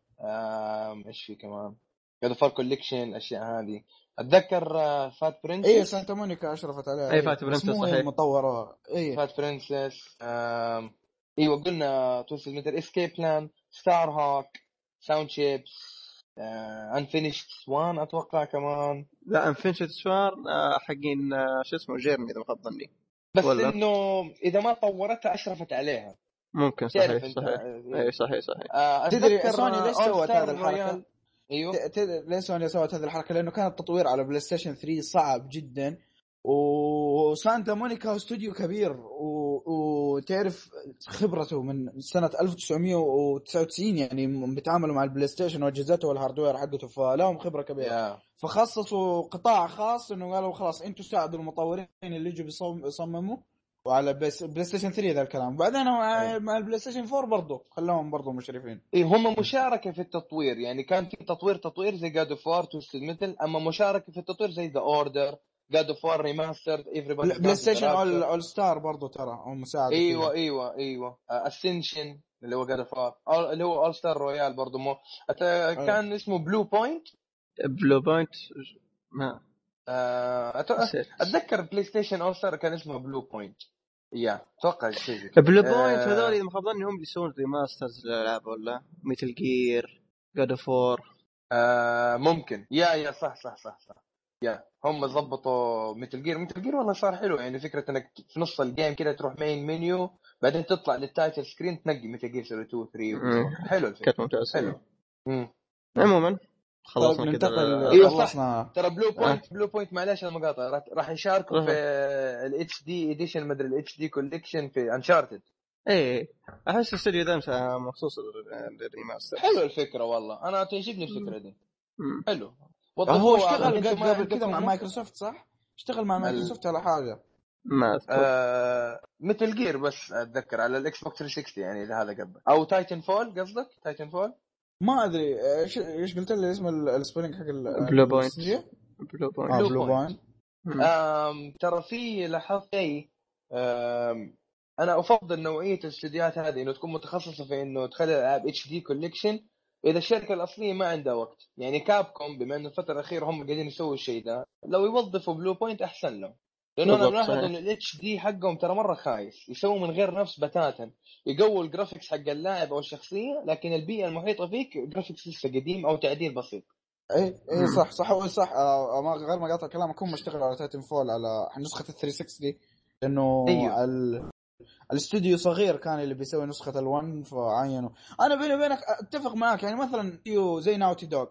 إيش في كمان؟ جاد اوف وار كوليكشن الاشياء هذه. أتذكر فات برنسس اي سانتا مونيكا أشرفت عليها. إيه، فات برنسس، صحيح. المطوره اي فات برنسس أيوه قلنا توصل مثل اسكيب بلان ستار هوك ساوند شيبس انفينيشد سوان أتوقع كمان. لا انفنشت سوار آه، حقين آه، شو اسمه جيرمي إذا ما خاب ظني. بس ولا؟ إنه إذا ما طورتها أشرفت عليها ممكن صحيح أنت صحيح اي صحيح صحيح آه، تدري سوني ليش سوت Star الحركة؟ أيوه ت- ت- ليه سوني سوت هذه الحركة؟ لأنه كان التطوير على بلاي ستيشن 3 صعب جدا وسانتا مونيكا استوديو كبير. وتعرف خبرته من سنة 1999 يعني بيتعاملوا مع البلاي ستيشن واجهزته وال hardware حقته فلهم خبرة كبيرة. يا. فخصصوا قطاع خاص إنه قالوا خلاص أنتم ساعدوا المطورين اللي يجوا يصمموا وعلى بلاي ستيشن 3 ذا الكلام. بعدين مع, أيوة. مع البلاي ستيشن 4 برضه خلوهم برضه مشرفين. اي هم مشاركة في التطوير يعني كان في تطوير تطوير زي God of War Twisted Metal أما مشاركة في التطوير زي The Order جاد اوف وار ريماستر ايفري بلاي بلاي ستيشن اول اول ستار برضه ترى هم مساعدوا إيوه فيها. إيوه إيوه. اسنشن اللي هو جاد اوف وار اللي هو اول ستار رويال برضه مو. أت- كان اسمه بلو بوينت بلو بوينت ما. آه، أت-. أتذكر بلاي ستيشن اول ستار كان اسمه بلو بوينت يا أتوقع شيء زي. بلو بوينت آه، هذول اذا ما خاب ظني هم بيسوون ريماسترز للألعاب ولا؟ مثل جير جاد اوف وور آه ممكن. yeah yeah صح صح صح صح. yeah هم ظبطوا Metal Gear. Metal Gear والله صار حلو. يعني فكرة إنك في نص ال game كده تروح main menu بعدين تطلع لل title screen تنقي Metal Gear 2 3 مم. حلو الفكرة. كانت ممتازة حلو. مم. عموما خلصنا طيب ننتقل. أيوة. خلصنا. ترى Bluepoint Bluepoint معلش المقاطعه راح- راح يشاركوا. في ال HD edition مدري ال HD collection في Uncharted إيه أحس الاستوديو ذا مسا- مخصوص لل- لل remaster حلو الفكرة والله. أنا تعجبني الفكرة دي. حلو. هو. اشتغل قبل كذا مع مايكروسوفت صح؟ اشتغل مع مايكروسوفت على حاجة ما أذكر آه Metal Gear بس أتذكر على ال Xbox 360 يعني إذا هذا قبل أو Titanfall قصدك Titanfall ما أدري إيش إيش قلت لي اسم ال- ال spelling حق ال- Bluepoint. الاستوديو؟ Bluepoint Blue Bluepoint. ترى في لاحظت شيء أنا أفضل نوعية الاستديوهات هذه إنه تكون متخصصة في إنه تخلي الألعاب HD collection اذا الشركة الأصلية ما عندها وقت يعني Capcom بما إنه الفترة الأخيرة هم قاعدين يسووا الشيء ده لو يوظفوا Bluepoint أحسن لهم لأنه أنا ملاحظ. إنه ال HD حقهم ترى مرة خايس يسووا من غير نفس بتاتا يقووا ال graphics حق اللاعب أو الشخصية لكن البيئه المحيطة فيك graphics لسه قديم أو تعديل بسيط إي إي. إيه، صح صح هو صح آه ما غير ما قاطع كلامك هم اشتغلوا على Titanfall على نسخة ال 360 لأنه أيوه. ال... الاستوديو صغير كان اللي بيسوي نسخة ال1 فعينوا أنا بيني وبينك أتفق معك يعني مثلا استوديو زي Naughty Dog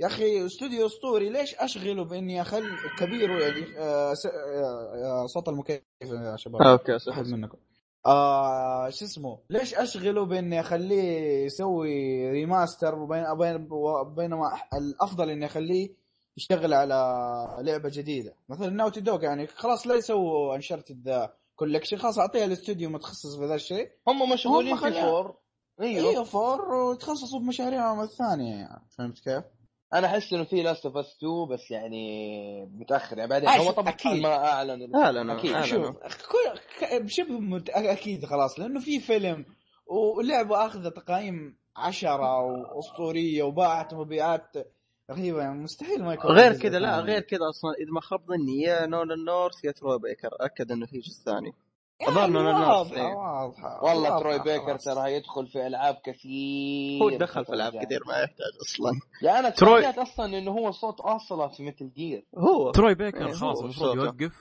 يا أخي استوديو أسطوري ليش أشغله بإني اخلي كبير يعني آه. آه آه، صوت المكيف يا شباب. okay صح منكم. آه شو اسمه؟ ليش أشغله بإني أخليه يسوي remaster وبين بين بينما الأفضل إني أخليه يشتغل على لعبة جديدة. مثلا Naughty Dog يعني خلاص لا يسووا Uncharted the. collection خلاص اعطيها الاستوديو متخصص في ذا الشيء. هم مشغولين هم في فور. أيوه. أيوه فور وتخصصوا بمشاريعهم الثانية يعني فهمت كيف؟ أنا أحس إنه في Last of Us 2 بس يعني متأخر. يعني بعدين آه، هو طبعا أكيد. ما أعلن. أعلنوا، أكيد. شوف شبه مت- أكيد خلاص لأنه في فيلم ولعبة اخذت تقييم عشرة وأسطورية وباعت مبيعات رهيبة يعني مستحيل ما يكون غير كذا لا. غير كذا أصلا. إذا ما خاب ظني يا نولان نورث يا تروي بيكر. أكد إنه في جزء ثاني. يعني إنه الناس- واضحة إيه. واضحة والله واضحة تروي بيكر. ترى يدخل في ألعاب كثير. هو دخل في ألعاب. كثير. ما يحتاج أصلا. يعني أنا تروي- أصلا إنه هو صوت اوصلت في مثل جير. هو. تروي بيكر إيه، خلاص المفروض. يوقف.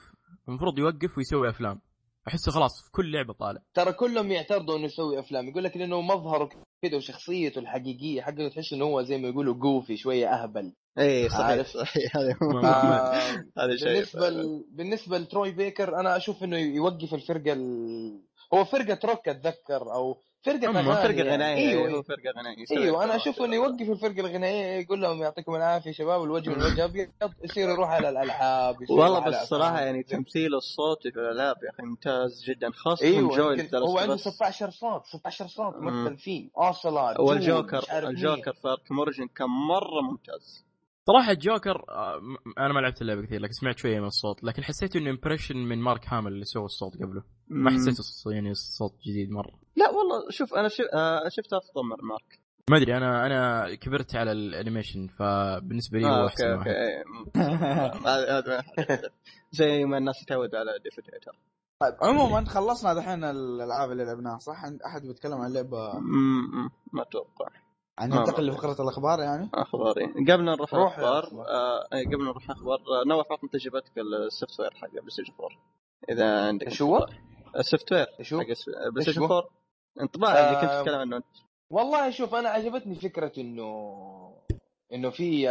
المفروض يوقف ويسوي أفلام. أحسه خلاص في كل لعبة طالع. ترى كلهم يعترضوا إنه يسوي أفلام. يقول لك لأنه مظهره كذا وشخصيته الحقيقية حقه تحس انه هو زي ما يقولوا جوفي شوية أهبل. اي صحيح هذا آه، (laughs) هذا شيء بالنسبة ل... بالنسبة لتروي بيكر أنا أشوف إنه يوقف الفرقة ال... هو فرقة روك أتذكر أو فرقة فرقة. غنائية إيوه هو إيوه, فرقة غنائية أيوة أنا. أشوف إنه يوقف الفرقة الغنائية يقول لهم يعطيكم العافية شباب الوجه من وجه أبيض يصير يروح على الألعاب والله بس على صراحة أفلام. يعني تمثيل الصوت في الألعاب يا أخي ممتاز جدا خاصة إيوه جويل هو عنده بس 16 صوت 16 صوت. مثل فيه اوسلات والجوكر. الجوكر في اركم اوريجن كان مرة ممتاز صراحة الجوكر آه، أنا ما لعبت اللعبة كثير لكن سمعت شوية من الصوت لكن حسيت إنه امبريشن من مارك هامل اللي سوى الصوت قبله. ما. حسيت الص- يعني الصوت جديد مرة. لا والله شوف أنا شف... آه شفت أفضل من مارك. ما أدري أنا أنا كبرت على الأنيميشن فبالنسبة لي آه هو أوكي أحسن أوكي واحد. هذا هذا (laughs) زي ما الناس يتعودوا على ديفيديتر طيب عموما خلصنا دحين الألعاب اللي لعبناها صح؟ أحد بيتكلم عن لعبة؟ ما أتوقع. يعني ننتقل لفقرة الأخبار يعني؟ اخباري قبل لا نروح روح يا الأخبار أخبار. آه إيه، قبل نروح الأخبار آه نواف عطنا تجربتك ال software حق بلاي ستيشن 4 إذا عندك إيش هو؟ ال software؟ حق بلاي ستيشن هو؟ 4 انطباع اللي كنت آه، تتكلم عنه أنت والله شوف أنا عجبتني فكرة إنه إنه في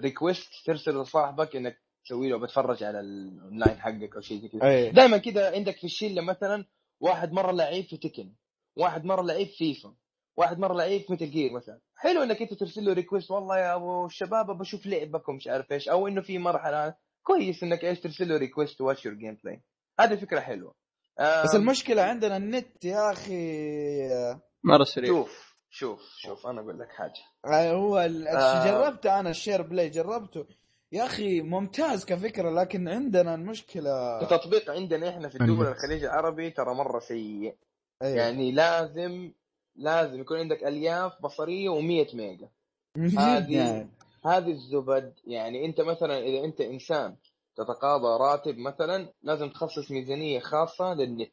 request ترسل لصاحبك إنك تسوي له بتفرج على الاونلاين حقك أو شيء زي كذا اي دائما كذا عندك في الشلة مثلا واحد مرة لعيب في Tekken واحد مرة لعيب فيفا واحد مرة لعيب في Metal Gear مثلا. حلو إنك أنت ترسل له request والله يا أبو الشباب بشوف لعبكم مش عارف إيش أو إنه في مرحلة. كويس إنك إيش ترسل له request watch your gameplay هذه فكرة حلوة. بس المشكلة عندنا النت يا أخي مرة سريع. شوف شوف شوف أنا أقول لك حاجة. آه، هو ال- آه. جربته أنا ال Share Play جربته. يا أخي ممتاز كفكرة لكن عندنا المشكلة. كتطبيق عندنا إحنا في الدول. الخليج العربي ترى مرة سيء. أي. يعني لازم لازم يكون عندك ألياف بصرية و100 ميجا. هذه هذه الزبد يعني أنت مثلا إذا أنت إنسان تتقاضى راتب مثلا لازم تخصص ميزانية خاصة للنت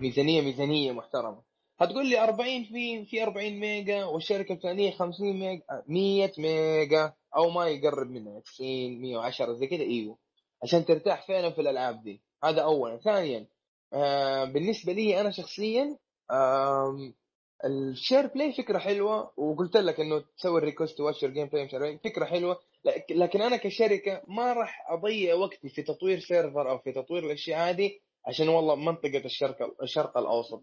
ميزانية ميزانية محترمة. هتقول لي 40 في في 40 ميجا والشركة الفلانية 50 ميجا 100 ميجا أو ما يقرب منها 90 110 زي كذا. إيوه. عشان ترتاح فعلا في الألعاب دي. هذا اولا. ثانيا آه بالنسبة لي أنا شخصيا آه ال Share Play فكرة حلوة وقلت لك إنه تسوي ال request watch gameplay مش عارف فكرة حلوة. لك- لكن أنا كشركة ما راح أضيع وقتي في تطوير server أو في تطوير الأشياء هذه عشان والله منطقة الشرق الشرق الأوسط.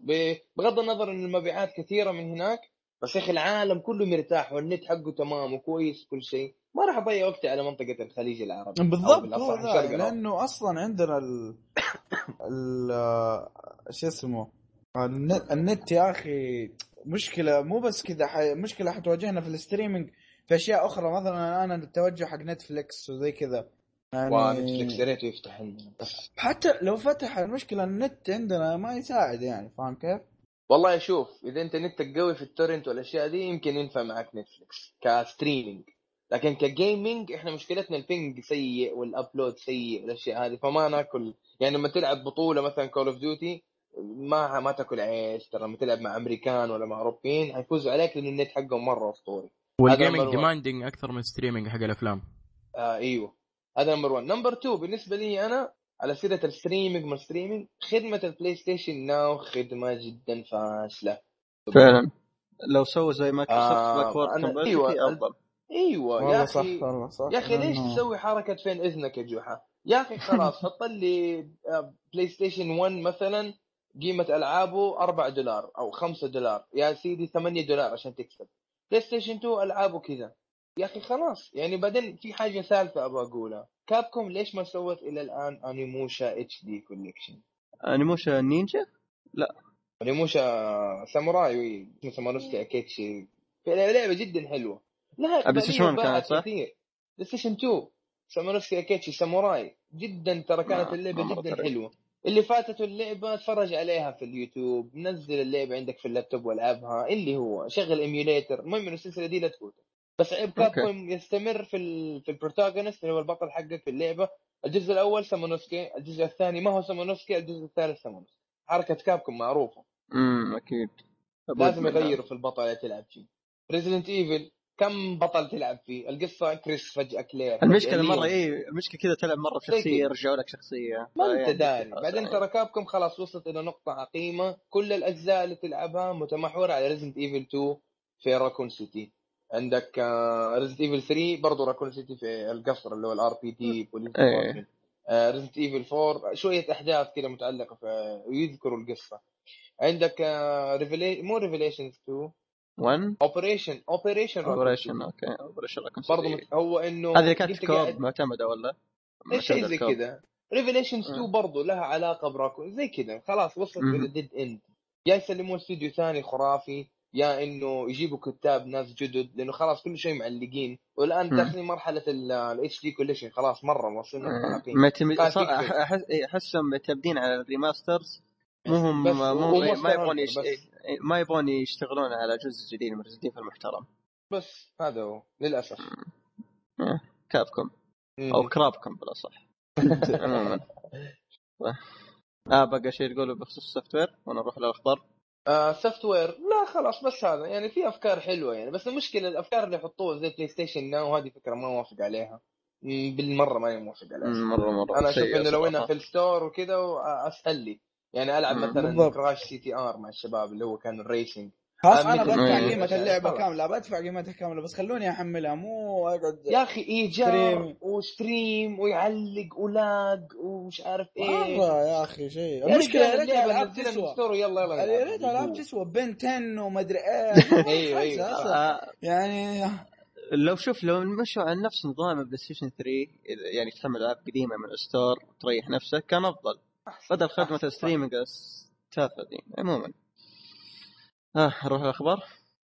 بغض النظر إن المبيعات كثيرة من هناك بس يا أخي العالم كله مرتاح والنت حقه تمام وكويس كل شيء. ما راح أضيع وقتي على منطقة الخليج العربي بالضبط هو. لأنه أصلا عندنا ال ال شو اسمه النت, النت يا أخي مشكلة مو بس كذا ح... مشكلة حتواجهنا في ال streaming في أشياء أخرى. مثلا أنا التوجه حق Netflix وزي كذا. يعني و Netflix يا ريت يفتح عندنا بس حتى لو فتح المشكلة النت عندنا ما يساعد يعني فاهم كيف؟ والله شوف إذا أنت نتك قوي في ال torrent والأشياء دي يمكن ينفع معك Netflix ك streaming. لكن ك gaming إحنا مشكلتنا ال ping سيء وال upload سيء والأشياء هذه فما ناكل. يعني لما تلعب بطولة مثلا Call of Duty ما ما تاكل عيش ترى لما تلعب مع أمريكان ولا مع أوروبيين حيفوزوا عليك لأن النت حقهم مرة أسطوري. وال gaming number one. demanding أكثر من streaming حق الأفلام. آه إيوه. هذا number 1 number 2 بالنسبة لي أنا على سيرة ال streaming ما streaming خدمة ال PlayStation Now خدمة جدا فاشلة. فعلا. لو سووا زي مايكروسوفت آه، backward أفضل. إيوه يا والله صح أخي والله صح. يا أخي ليش لأنه- تسوي حركة فين إذنك يا جحا؟ يا أخي خلاص حط لي آه، PlayStation 1 مثلا قيمة ألعابه 4 دولار أو 5 دولار. يا سيدي 8 دولار عشان تكسب. PlayStation 2 ألعابه كذا. يا أخي خلاص. يعني بعدين في حاجة ثالثة أبغى أقولها. Capcom ليش ما سوت إلى الآن Onimusha HD Collection Onimusha نينجا Onimusha ساموراي اسمه Samanosuke Akechi لعبه جدا حلوة. لها PlayStation إقبالية 1 باعت كانت صح؟ PlayStation 2 Samanosuke Akechi ساموراي جدا ترى كانت اللعبة جدا. حلوة. اللي فاتته اللعبة اتفرج عليها في اليوتيوب نزل اللعبة عندك في اللابتوب والعبها اللي هو شغل emulator المهم إنه السلسلة دي لا تفوتك بس عيب. Capcom يستمر في ال... في ال protagonist اللي هو البطل حقك في اللعبة. الجزء الأول Samanosuke الجزء الثاني ما هو Samanosuke الجزء الثالث Samanosuke. حركة Capcom معروفة. امم أكيد. لازم. يغيروا في البطل اللي تلعب فيه. Resident Evil كم بطل تلعب فيه القصة كريس فجأة كلير المشكلة مرة. اي المشكلة كذا تلعب مرة بشخصيه. يرجعوا لك شخصية ما أنت داري بعدين. ترى Capcom خلاص وصلت إلى نقطة عقيمة كل الأجزاء اللي تلعبها متمحوره على Resident Evil 2 في راكون سيتي عندك ريزدنت ايفل 3 برضه راكون سيتي في القصر اللي هو الار بي دي بوليس. ريزدنت ايفل 4 شوية أحداث كذا متعلقة في ويذكروا القصة عندك ريفيلي مو ريفيليشنز 2 1 اوبريشن اوبريشن اوبريشن أوكي اوبريشن برضه هو إنه هذه كانت كوب معتمدة ولا؟ شيء زي. كذا؟ ريفيليشنز 2 آه. برضه لها علاقة براكون زي كذا. خلاص وصلت. إلى ديد اند يا يسلمون استوديو ثاني خرافي يا إنه يجيبوا كتاب ناس جدد لأنه خلاص كل شيء معلقين. والآن. داخلين مرحلة ال HD collection خلاص مرة أحس- إيه، أحسهم معتمدين على ال remasters مو هم مو ما يبغون ما يبغون يشتغلون على جزء جديد من Resident المحترم. بس هذا هو للأسف. Capcom. أو Crapcom بالأصح. (laughs) عموما. آه بقى شيء تقوله بخصوص ال soft ware وأنا نروح للأخبار. آه software لا خلاص بس هذا. يعني في أفكار حلوة يعني. بس المشكلة الأفكار اللي يحطوها زي PlayStation Now هذه فكرة ما موافق عليها. بالمرة ماني موافق عليها. مرة مرة. أنا أشوف إنه لو إنها. في ال store وكذا اسهل لي. يعني ألعب مم. مثلا بالضبط. Crash CTR مع الشباب اللي هو كان ال racing خلاص آه، أنا بدفع. قيمه اللعبة خلاص. كاملة بدفع قيمتها كاملة بس خلوني أحملها مو أقعد يا أخي إيجار stream. و stream ويعلق و lag ومش عارف إيه مره يا أخي شيء المشكلة يا ريت الالعاب من تسوى يلا يلا يا. ريت الالعاب تسوى بين 10 ومدري إيه أيوه أيوه. آه، يعني لو شوف لو مشوا على نفس نظام PlayStation 3 إذا- يعني تحمل العاب قديمه من ال store وتريح نفسك كان أفضل بدل خدمة. ال streaming التافهه دي عموما آه نروح الاخبار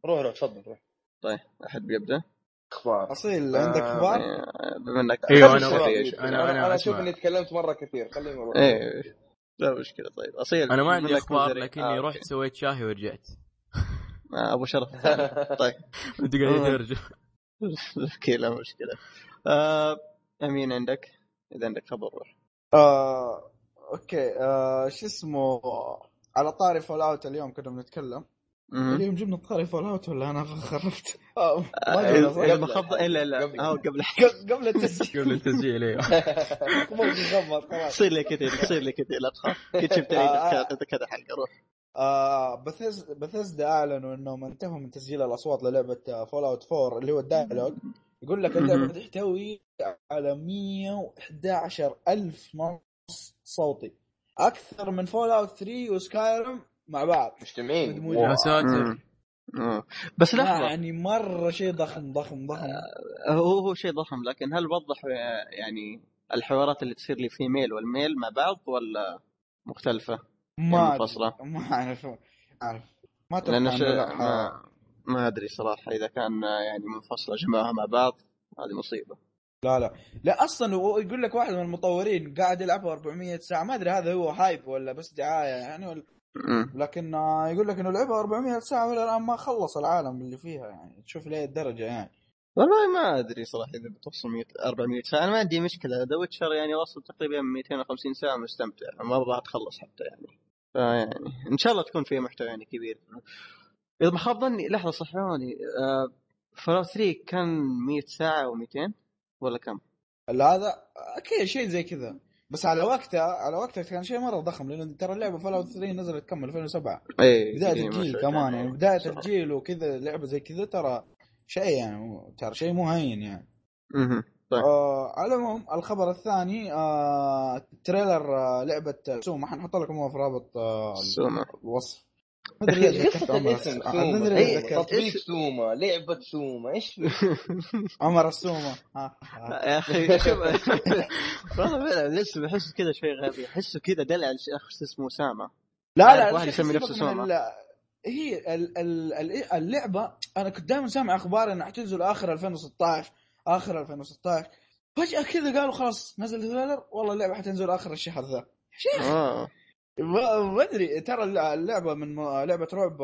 روح روح تفضل روح طيب أحد بيبدأ أخبار أصيل عندك آه، أخبار؟ آه، بما إنك أنا الشباب رأيي. يتكلموا. أنا- أنا أشوف. إني تكلمت مرة كثير خليني أروح إيه لا مشكلة طيب أصيل أنا ما عندي أخبار. لكني آه، رحت سويت شاهي ورجعت آه، أبو شرف. (laughs) طيب انت قاعد آه. ترجع (laughs) okay لا مشكلة آه، أمين عندك إذا عندك خبر روح آه، okay آه، شو اسمه على طاري Fallout اليوم كنا بنتكلم. اليوم جبنا طاري Fallout ولا أنا خرفت؟ آه، ما آه، قبل. آه (laughs) قبل قبل التسجيل قبل التسجيل إيوه (laughs) مو بنغمض خلاص تصير لي كثير تصير لي كثير لا تخاف كنت شفت (laughs) آه، آه. كذا كذا حلقه روح آه Beth Bethesda أعلنوا انهم انتهوا من تسجيل الأصوات للعبة Fallout 4 اللي هو ال dialogue يقول لك اللعبة. تحتوي على 111 ألف صوتي أكثر من Fallout 3 و Skyrim مع بعض مجتمعين. يا. ساتر. بس لحظة يعني مرة شيء ضخم ضخم ضخم هو هو شيء ضخم لكن هل وضح آه، يعني الحوارات اللي تصير لي female وال male مع بعض ولا مختلفة؟ ما أدري. منفصلة. ما أعرف أعرف ما شيء لا. ما, ما أدري صراحة إذا كان آه، يعني منفصلة جماعة مع بعض هذه مصيبة لا لا. لا أصلا يقول لك واحد من المطورين قاعد يلعبها 400 ساعة ما أدري هذا هو hype ولا بس دعاية يعني ولا. لكن آه، يقول لك إنه لعبها 400 ساعة ولا الآن ما خلص العالم اللي فيها يعني. تشوف ليه الدرجة يعني. والله ما أدري صراحة إذا بتوصل 100 400 ساعة. أنا ما عندي مشكلة. The Witcher يعني وصل تقريبا 250 ساعة مستمتع. ما راح تخلص حتى يعني. فيعني إن شاء الله تكون فيها محتوى يعني كبير. إذا ما خاب ظني لحظة صحوني آه Fallout 3 كان 100 ساعة و200 ولا كم؟ لا هذا أكيد شيء زي كذا. بس على وقتها على وقتها كان شيء مرة ضخم لأنه ترى اللعبة Fallout 3 نزلت كم؟ 2007 اي بداية الجيل كمان يعني بداية الجيل وكذا لعبة زي كذا ترى شيء يعني ترى شيء مو هين يعني. أها طيب. آه على العموم الخبر الثاني آه trailer آه لعبة SOMA حنحط لكم هو في رابط آه SOMA الوصف. قصة الاسم سوما ليش إيه، تطبيق سوما لعبة سوما إيش؟ (laughs) عمر ها. يا أخي (laughs) شوف. والله فعلا الاسم احس كذا شوي غبي؟ احسه كذا دلع الشخص اسمه أسامة. لا لا واحد يسمي نفسه سوما. هي ال ال ال اللعبة أنا كنت دائما سامع أخبار إنها حتنزل آخر 2016 آخر 2016 فجأة كذا قالوا خلاص نزل تريلر والله اللعبة حتنزل آخر الشهر ذا. شيخ. آه. ما ما أدري ترى اللعبة من م- لعبة رعب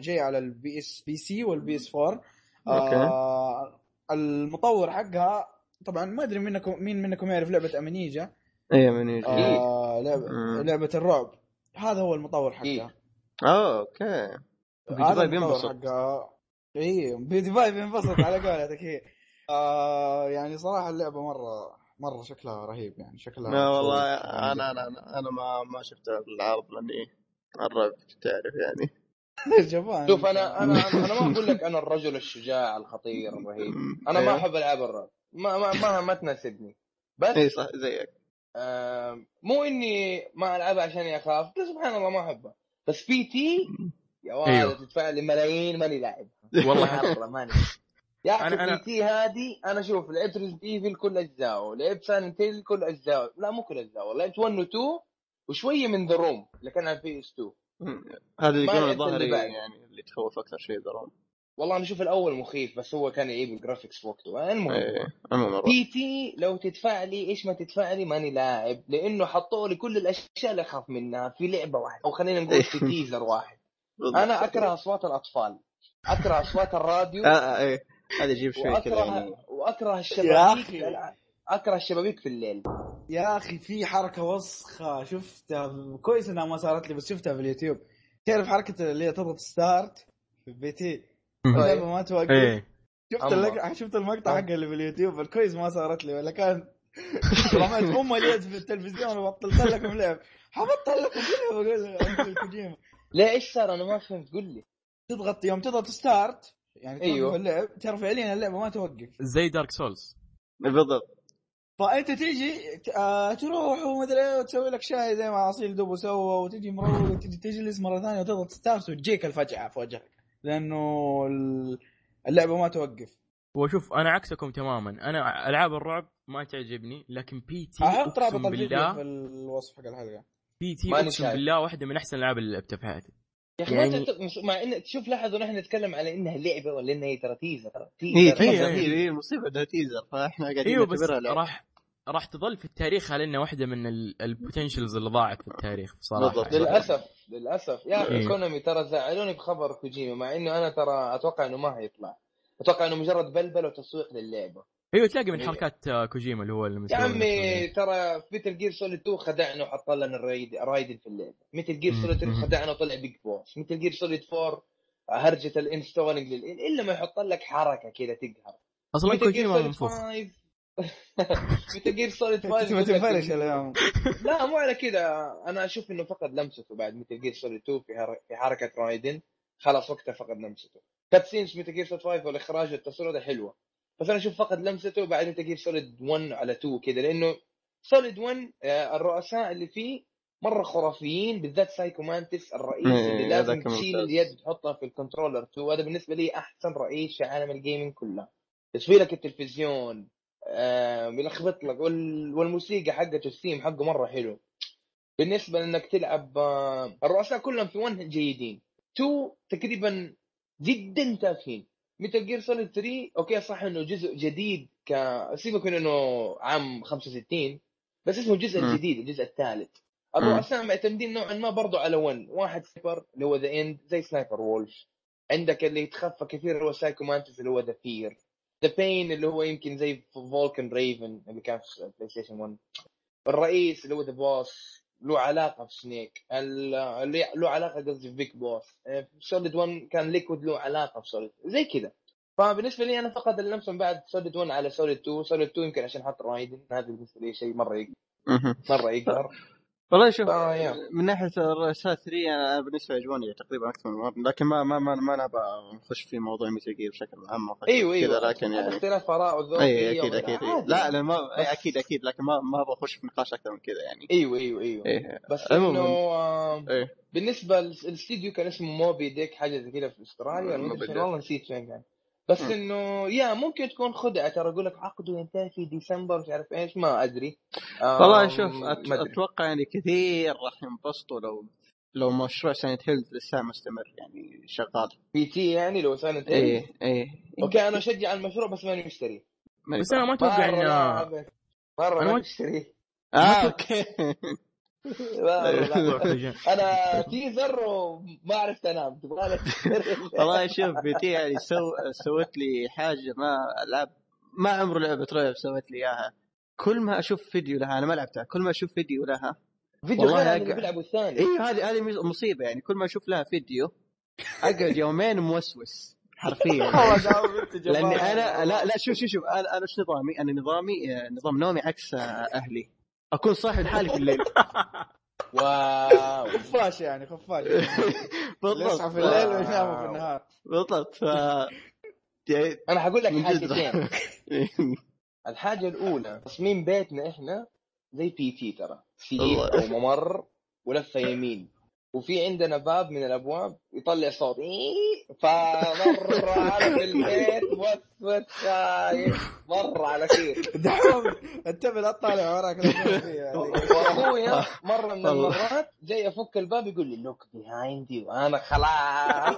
جاية على ال PS PC وال PS 4 آه المطور حقها طبعا ما أدري منكم مين منكم يعرف لعبة Amnesia. Amnesia آه لعبه مم. لعبة الرعب. هذا هو المطور حقها. إيه. آه أوكي. هذا بينبسط حقها. اي PewDiePie بينبسط على قولتك. هي آه يعني صراحة اللعبة مرة مرة شكلها رهيب يعني شكلها لا والله شوي- أنا أنا أنا, أنا ما ما شفتها بالعرض لأني الرعب تعرف يعني. (laughs) جبان. شوف أنا أنا أنا ما أقول لك أنا الرجل الشجاع الخطير الرهيب. (laughs) أنا ما أيوه. أحب ألعاب الرعب. ما ما ما, ما تناسبني. بس اي صح زيك. آه مو إني ما ألعبها عشان أخاف. لا سبحان الله ما أحبها. بس P.T. يا ولد أيوه. تدفع لي ملايين ماني لاعب. (laughs) والله. مرة ماني. يا أخي أنا- P.T. هذه أنا شوف لعبت Resident Evil كل أجزائه لعبت Silent Hill كل أجزائه. لا مو كل أجزائه لعبت 1 و 2 وشويه من The Room اللي كان على ال PS 2 مم. هذا يقولون ظهري بعد. يعني اللي تخوف أكثر شيء The Room والله أنا أشوف الأول مخيف بس هو كان يعيب ال graphics في وقته. المهم إيه P.T. لو تدفع لي إيش ما تدفع لي ماني لاعب لأنه حطوا لي كل الأشياء اللي أخاف منها في لعبة واحدة. أو خلينا نقول في teaser واحد. (laughs) أنا أكره أصوات الأطفال. أكره أصوات الراديو. آه آه إيه. هذا يجيب شوي كذا يعني. وأكره الشبابيك أكره الشبابيك في الليل. يا أخي في حركة وسخة شفتها كويس إنها ما صارت لي بس شفتها في اليوتيوب. تعرف حركة اللي هي تضغط start في P.T. اللعبة ما توقف. إيه. شفت. اللق... شفت المقطع أما. حقه اللي في اليوتيوب؟ الكويس ما صارت لي ولا كان. رميت ام اليد في التلفزيون وبطلت لكم لعب. حبطل لكم كلها بقول uncle كوجيما لا إيش صار؟ أنا ما فهمت قل لي. تضغط يوم تضغط start يعني أيوه. اللعب ترى فعليا اللعبة ما توقف. زي Dark Souls بالضبط. فانت تيجي ت- آه تروح ومدري إيه وتسوي لك شاي زي ما اصيل دوبو سوى وتجي مروق وتجي تجلس مرة ثانية وتضغط start وتجيك الفجعه في وجهك. لأنه ال- اللعبة ما توقف. وشوف أنا عكسكم تماما. أنا ألعاب الرعب ما تعجبني لكن P.T. أحط رابط الفيديو في بالله الوصف حق الحلقة. P.T. أقسم. بالله واحدة من أحسن الالعاب اللي لعبتها في حياتي. يا أخي يعني-. مع ان شوف لاحظوا نحن نتكلم على إنها لعبة ولا إنها هي ترى teaser ترى هي teaser. هي هي المصيبه إنها teaser فإحنا قاعدين أيوه بس. راح راح تظل في التاريخ على انها واحدة من ال potentials اللي ضاعت في التاريخ بصراحة بالضبط. للأسف للأسف يا أخي إيه. Konami ترى زعلوني بخبر كوجيما مع إنه أنا ترى أتوقع إنه ما هيطلع أتوقع إنه مجرد بلبل وتسويق للعبة أيوه تلاقي من إيه. حركات آه، كوجيما اللي هو اللي يا عمي ترى في Metal Gear Solid 2 خدعنا وحط لنا الرايد رايدن في اللعبه Metal Gear. Solid 3 مم. خدعنا وطلع Big Boss. Metal Gear Solid 4 هرجة الانستولينج لل... إلا ما يحط لك حركة كذا تقهر. أصلا كوجيما سوليد منفوخ. 5 (laughs) متل جير سوليد (laughs) 5 انت ما تنفلش اليوم. (laughs) لا مو على كذا. أنا أشوف إنه فقد لمسته بعد متل جير سوليد 2 في حركة رايدن. خلاص وقتها فقد لمسته. كات سينز متل جير سوليد 5 والإخراج والتصوير هذا حلوة. بس أنا أشوف فقد لمسته بعد متل جير سوليد 1 على 2 كذا لأنه سوليد 1 آه، الرؤساء اللي فيه مرة خرافيين بالذات Psycho Mantis الرئيس اللي لازم تشيل. اليد تحطها في ال controller 2 هذا بالنسبة لي أحسن رئيس في عالم ال gaming كله. يسوي لك التلفزيون آه يلخبط لك وال... والموسيقى حقته الثيم حقه مرة حلو. بالنسبة لأنك تلعب آه الرؤساء كلهم في 1 جيدين. 2 تقريبا جدا تافهين. Metal Gear Solid 3 أوكي صح انه جزء جديد ك سيبك من انه عام 65 بس اسمه الجزء. الجديد الجزء الثالث الرؤساء معتمدين نوعا ما برضو على 1 واحد sniper اللي هو The End زي Sniper Wolf عندك اللي يتخفى كثير اللي هو Psycho Mantis اللي هو The Fear The Pain اللي هو يمكن زي Vulcan Raven اللي كان في PlayStation 1 الرئيس اللي هو The Boss له علاقة في Snake. ال- اللي له علاقة قصدي في Big Boss Solid 1 كان Liquid له علاقة في Solid زي كذا. فبالنسبة لي أنا فقد اللمسة من بعد Solid 1 على Solid 2 Solid 2 يمكن عشان حط Raiden هذا بالنسبة لي شيء مرة يق- مهم. مرة يقهر. والله شوف آه،. من ناحية الرؤساء 3 أنا بالنسبة لي عجبوني تقريبا أكثر من مره لكن ما ما ما, ما نبغى نخش في موضوع Metal Gear بشكل عام وأخش إيوه كذا أيوه لكن يعني اختلاف آراء وذوق اي أكيد أكيد. لا لا ما إيه، أكيد أكيد لكن ما ما أخش في نقاش أكثر من كذا يعني. إيوه إيوه إيوه. إيه. بس. إنه آه، إيه. بالنسبة للاستديو كان اسمه Moby Dick حاجة زي كذا في أستراليا والله نسيت فين كان. بس. إنه يا ممكن تكون خدعة ترى يقول لك عقده ينتهي في ديسمبر مش عارف إيش ما أدري والله شوف. أتوقع يعني كثير راح ينبسطوا لو لو مشروع Silent Hill لسه مستمر يعني شغال P.T. يعني لو سنه إيه إيه أوكي أنا أشجع المشروع بس ماني مشتري بس أنا ما أتوقع مره ان لاعب. مرة أنا ما ما- اشتري آه (laughs) أوكي. أنا teaser وما عرفت أنام تبغى (laughs) والله شوف P.T. يعني سو... سوت لي حاجة ما العاب ما عمره لعبه رعب سوت لي إياها. كل ما أشوف فيديو لها أنا ما لعبتها كل ما أشوف فيديو لها فيديو والله أقع- بيلعبوا الثاني. إيه هذه هذه مصيبة يعني كل ما أشوف لها فيديو اقعد يومين موسوس حرفيا. (laughs) لأني أنا لا لا شوف شوف شوف أنا أنا إيش نظامي؟ أنا نظامي آه، نظام نومي عكس آه، أهلي. أكون صاحي لحالي في الليل. (laughs) Wow. خفاش يعني خفاش. (laughs) بالضبط. يصحى في الليل. وينام في النهار. بالضبط. ف (laughs) يعني أنا حقول لك. حاجتين الحاجة الأولى تصميم بيتنا إحنا زي P.T. ترى. سير والله. أو ممر ولفة يمين. وفي عندنا باب من الأبواب يطلع صوت. إيه؟ فمره على في البيت وسوس شايف مره على كيف. دحوم انتبه لا تطالع وراك لا تشوف فيها هذيك. وأخويا مرة من. المرات جاي افك الباب يقول لي look behind you وأنا خلاص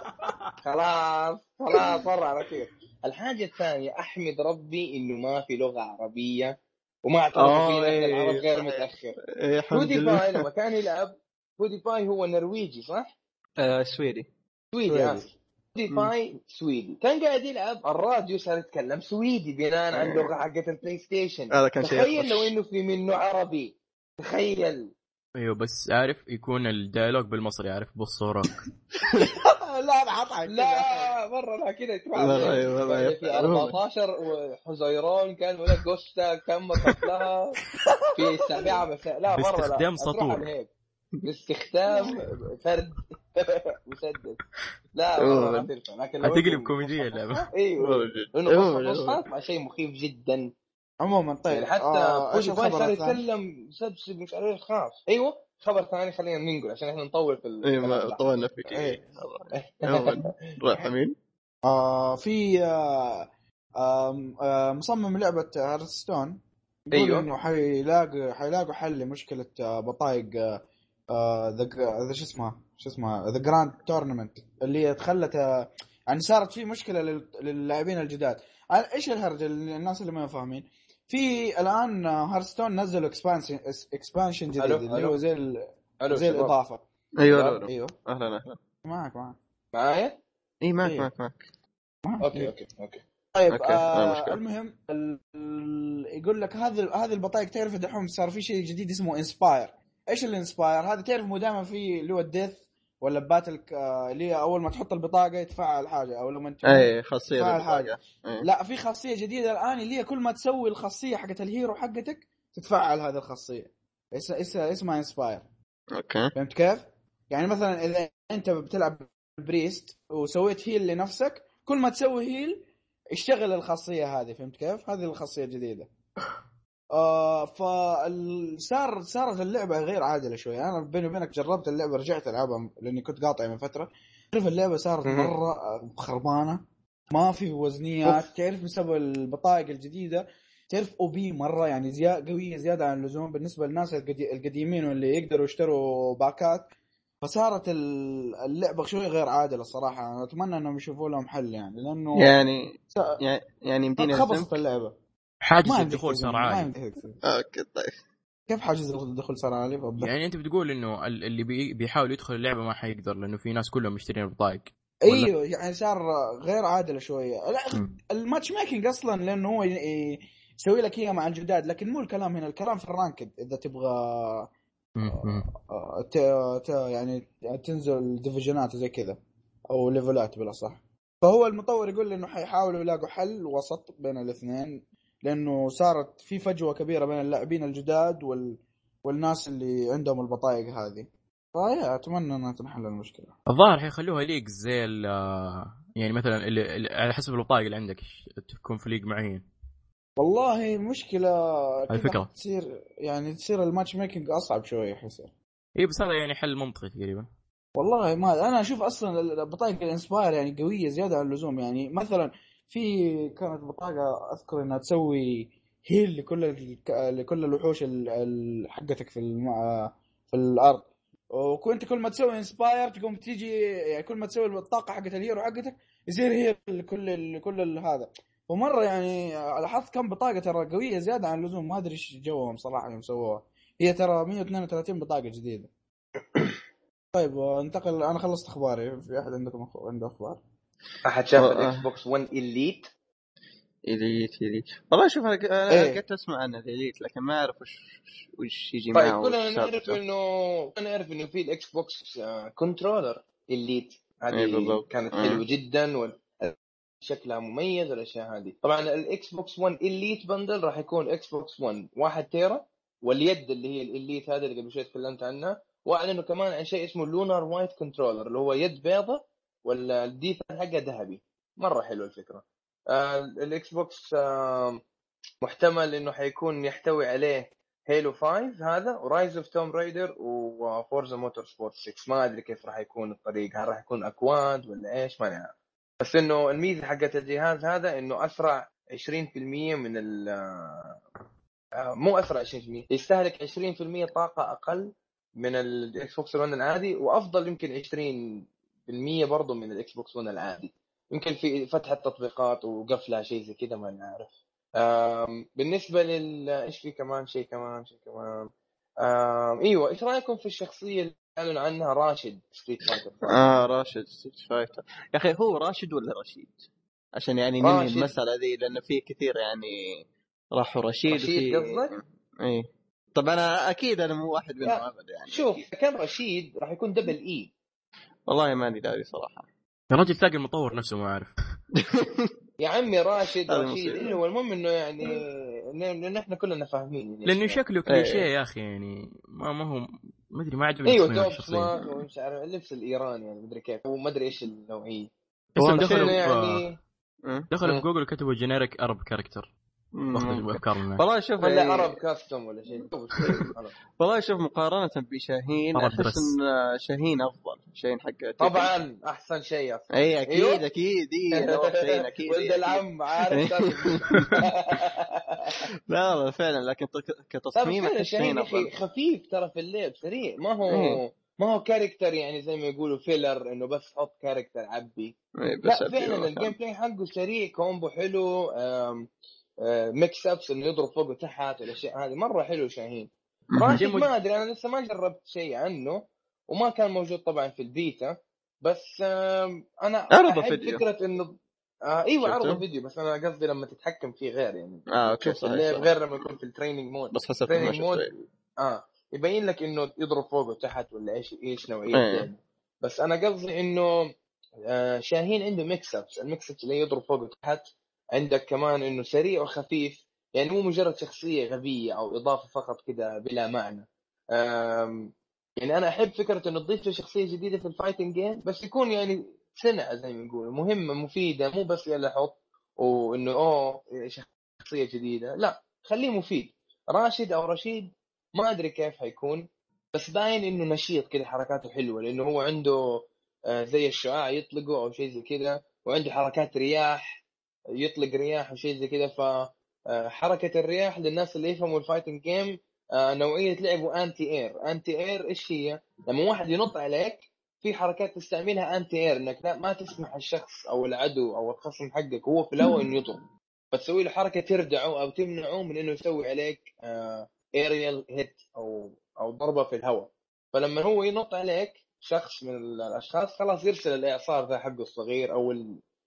خلاص خلاص مره على كيف. الحاجة الثانية أحمد ربي إنه ما في لغة عربية وما اعترفوا آه، فينا العرب غير. متأخر. إيه، بودي لله. باي لما كان يلعب PewDiePie هو نرويجي صح؟ آه، سويدي. سويدي سويدي. اسف PewDiePie سويدي. كان قاعد يلعب الراديو صار يتكلم سويدي بناء عن اللغة حقت ال PlayStation هذا كان شيء تخيل. لو إنه في منه عربي. تخيل. أيوه بس عارف يكون الديالوج بالمصري عارف بالصورة (laughs) لا أنا حطعك لا مرة لا كذا مرة، يعني في عموماً. 14 وحزيران كان ولا جوستا كم قتلها (laughs) في السابعة مساء لا مرة لا. باستخدام تروح سطور. باستخدام فرد (laughs) مسدس لا. مره ما تنفع لكن هتقلب اللعبة. مصحف، أيوه والله. مصحف مع شيء مخيف جدا عموما طيب يعني حتى آه، باي الخبر صار؟ يتكلم مسبسب مش عارف خاف أيوه خبر ثاني خلينا ننقل عشان إحنا نطول في الكلام ما. طولنا فيك راح مين؟ آه في آه آه مصمم لعبة Hearthstone يقول أيوه. إنه حيلاقوا حيلاقوا حل لمشكلة آه بطايق آه the the شو اسمها شو اسمها The Grand Tournament اللي تخلت آه يعني صارت في مشكلة لل- للاعبين الجداد آه، إيش الهرجة الناس اللي ما فاهمين في الآن آه، Hearthstone نزلوا expansion expansion جديد ألو، اللي. هو زي ال- ألو زي شباب. الإضافة أيوه لا، لا. أيوه أهلا أهلا معك معك معايا؟ اي معك إيه. معك معك معك أوكي. أوكي أوكي طيب أوكي، آه. المهم ال... ال- يقول لك هذه هذه البطايق تعرف دحوم صار في شيء جديد اسمه inspire إيش ال inspire هذا تعرف مو دائما في اللي هو ال death ولا battle آه اللي أول ما تحط البطاقة يتفعل حاجة أو لما تموت اي خاصية فعل بالبطاقة. حاجة. إيه. لا في خاصية جديدة الآن اللي هي كل ما تسوي الخاصية حقت ال hero حقتك تتفعل هذه الخاصية اس- اس- اسمها inspire أوكي فهمت كيف؟ يعني مثلا إذا أنت بتلعب priest وسويت heal لنفسك كل ما تسوي heal اشتغل الخاصية هذه فهمت كيف؟ هذه الخاصية الجديدة. آه فصار صارت اللعبة غير عادلة شوي. أنا بيني وبينك جربت اللعبة رجعت ألعبها لأني كنت قاطع من فترة. تعرف اللعبة صارت. مرة آه، خربانة. ما في وزنيات. تعرف بسبب البطايق الجديدة؟ تعرف OP مرة يعني زيادة قوية زيادة عن اللزوم بالنسبة للناس القدي- القديمين واللي يقدروا يشتروا pack ات. فصارت ال- اللعبة شوي غير عادلة الصراحه أنا أتمنى إنهم يشوفوا لهم حل يعني لأنه يعني س- يعني- يعني يمديني خبصت؟ اللعبة. حاجز الدخول صار عالي. أوكي طيب. كيف حاجز الدخول صار عالي؟ يعني أنت بتقول إنه ال- اللي بي بيحاول يدخل اللعبة ما حيقدر لأنه في ناس كلهم مشترين البطايق أيوه يعني صار غير عادله شوية. لا. ال matchmaking أصلا لأنه هو يسوي لك اياها مع الجداد لكن مو الكلام هنا الكلام في ال ranked. إذا تبغى. آه، ت... ت... يعني تنزل division ات زي كذا أو level ات بالأصح. فهو المطور يقول إنه حيحاولوا يلاقوا حل وسط بين الاثنين. لأنه صارت في فجوة كبيرة بين اللاعبين الجداد وال... والناس اللي عندهم البطايق هذه. فيا أتمنى أنها تنحل المشكلة. الظاهر حيخلوها league زي ال- يعني مثلا اللي اللي على حسب البطايق اللي عندك تكون في league معين. والله مشكلة كذا الفكرة. تصير يعني تصير ال matchmaking أصعب شوية يصير إي بس هذا يعني حل منطقي تقريبا. والله ما أنا أشوف أصلا البطاقه ال inspire يعني قوية زيادة عن اللزوم. يعني مثلا في كانت بطاقة أذكر إنها تسوي heal لكل لكل الوحوش ال- حقتك في الم... في الأرض. وكنت كل ما تسوي inspire تقوم تيجي يعني كل ما تسوي الطاقة حقت ال hero حقتك يصير هي لكل لكل ال- هذا. ومرة يعني لاحظت كم بطاقة ترى قوية زيادة عن اللزوم. ما أدري إيش جوهم صراحة يوم سووها. هي ترى 132 بطاقة جديدة. طيب انتقل. أنا خلصت أخباري. في أحد عندكم عنده أخبار؟ أحد شاف آه. الإكس بوكس 1 Elite Elite Elite والله شوف أنا إيه. قعدت أسمع عن ال Elite لكن ما أعرف وش وش يجي طيب معه كلنا نعرف. انه كلنا نعرف إنه في الإكس بوكس آه، controller Elite إيه هذه بالضبط. كانت آه. حلوة جدا وال- شكلها مميز والاشياء هذه طبعا الإكس بوكس 1 Elite bundle راح يكون إكس بوكس 1 1 tera واليد اللي هي ال Elite هذا اللي قبل شوي تكلمت عنها وأعلنوا كمان عن شيء اسمه Lunar White controller اللي هو يد بيضة ولا الديث حقه ذهبي. مرة حلوة الفكرة. آه الاكس بوكس آه محتمل إنه حيكون يحتوي عليه Halo 5 هذا و Rise of Tomb Raider و Forza Motorsport 6 ما أدري كيف راح يكون الطريق. هل راح يكون أكواد ولا إيش؟ ما نعرف بس إنه الميزة حقت الجهاز هذا إنه أسرع 20% من ال آه، مو أسرع 20% يستهلك 20% طاقة أقل من الاكس بوكس 1 العادي وأفضل يمكن 20% برضه من الاكس بوكس 1 العادي يمكن في فتحة تطبيقات وقفلها شيء زي كذا ما نعرف آم، بالنسبة لل إيش في كمان شيء كمان شيء كمان إيوه إيش رأيكم في الشخصية اللي اعلنوا عنها راشد Street Fighter آه راشد Street Fighter يا أخي هو راشد ولا رشيد؟ عشان يعني ننهي. المسألة ذي لأن في كثير يعني راحوا رشيد رشيد قصدك؟ اي طب أنا أكيد أنا مو واحد منهم ابدا يعني شوف. كان رشيد راح يكون double E والله ماني داري صراحة. يا رجل تلاقي المطور نفسه ما عارف. (laughs) يا عمي راشد رشيد. أيوه المهم إنه يعني لأن إحنا كلنا فاهمين يعني. لأنه شكله كليشيه يا أخي يعني ما ما هو ما أدري ما عجبني أيوه توب. smart ومش عارف اللبس الايراني يعني مدري كيف. وما أدري إيش النوعية. دخلوا يعني دخلوا مم. في جوجل كتبوا generic Arab character والله شوف ولا يعني- عرب custom ولا شيء. (laughs) والله شوف مقارنة بشاهين أحس. إن شاهين أفضل شاهين حق. طبعا أحسن شيء أصلا اي أكيد أيوه. أكيد (laughs) اي نواف شاهين أكيد ولد إي، أكيد. العم عارف (laughs) لا لا فعلا لكن كتصميم شاهين أفضل خفيف ترى في اللعب سريع ما هو إيه. ما هو character يعني زي ما يقولوا filler إنه بس حط character عبي لا فعلا ال gameplay حقه سريع combo حلو mix-ups انه يضرب فوق وتحت والأشياء هذه. مرة حلو شاهين. راشد ما أدري أنا لسه ما جربت شيء عنه وما كان موجود طبعا في البيتا بس أنا أحب فيديو. فكرة إنه آه إيوه؟ عرضوا فيديو بس أنا قصدي لما تتحكم فيه غير يعني. آه okay صحيح, صحيح. غير لما يكون في ال training mode بس حسيت ما ال training mode آه يبين لك إنه يضرب فوق وتحت ولا إيش إيش نوعية إيه. اللعبه بس أنا قصدي إنه آه شاهين عنده mix-ups ال mix-ups اللي يضرب فوق وتحت عندك كمان إنه سريع وخفيف يعني مو مجرد شخصية غبية أو إضافة فقط كده بلا معنى. يعني أنا أحب فكرة إنه تضيف شخصية جديدة في ال fighting game بس يكون يعني سنة زي ما نقول مهمة مفيدة مو بس يلا حط وإنه أوه شخصية جديدة لا خليه مفيد. راشد أو رشيد ما أدري كيف حيكون بس باين إنه نشيط كده حركاته حلوة لإنه هو عنده آه، زي الشعاع يطلقه أو شيء زي كذا وعنده حركات رياح يطلق رياح وشيء زي كذا. ف آه، الرياح للناس اللي يفهموا ال fighting game آه، نوعية لعبه anti-air anti-air إيش هي؟ لما واحد ينط عليك في حركات تستعملها anti-air انك ما تسمح الشخص أو العدو أو الخصم حقك هو في الهواء إنه يضرب فتسوي له حركة تردعه أو تمنعه من إنه يسوي عليك aerial hit أو أو ضربة في الهواء. فلما هو ينط عليك شخص من الأشخاص خلاص يرسل الإعصار ذا حقه الصغير أو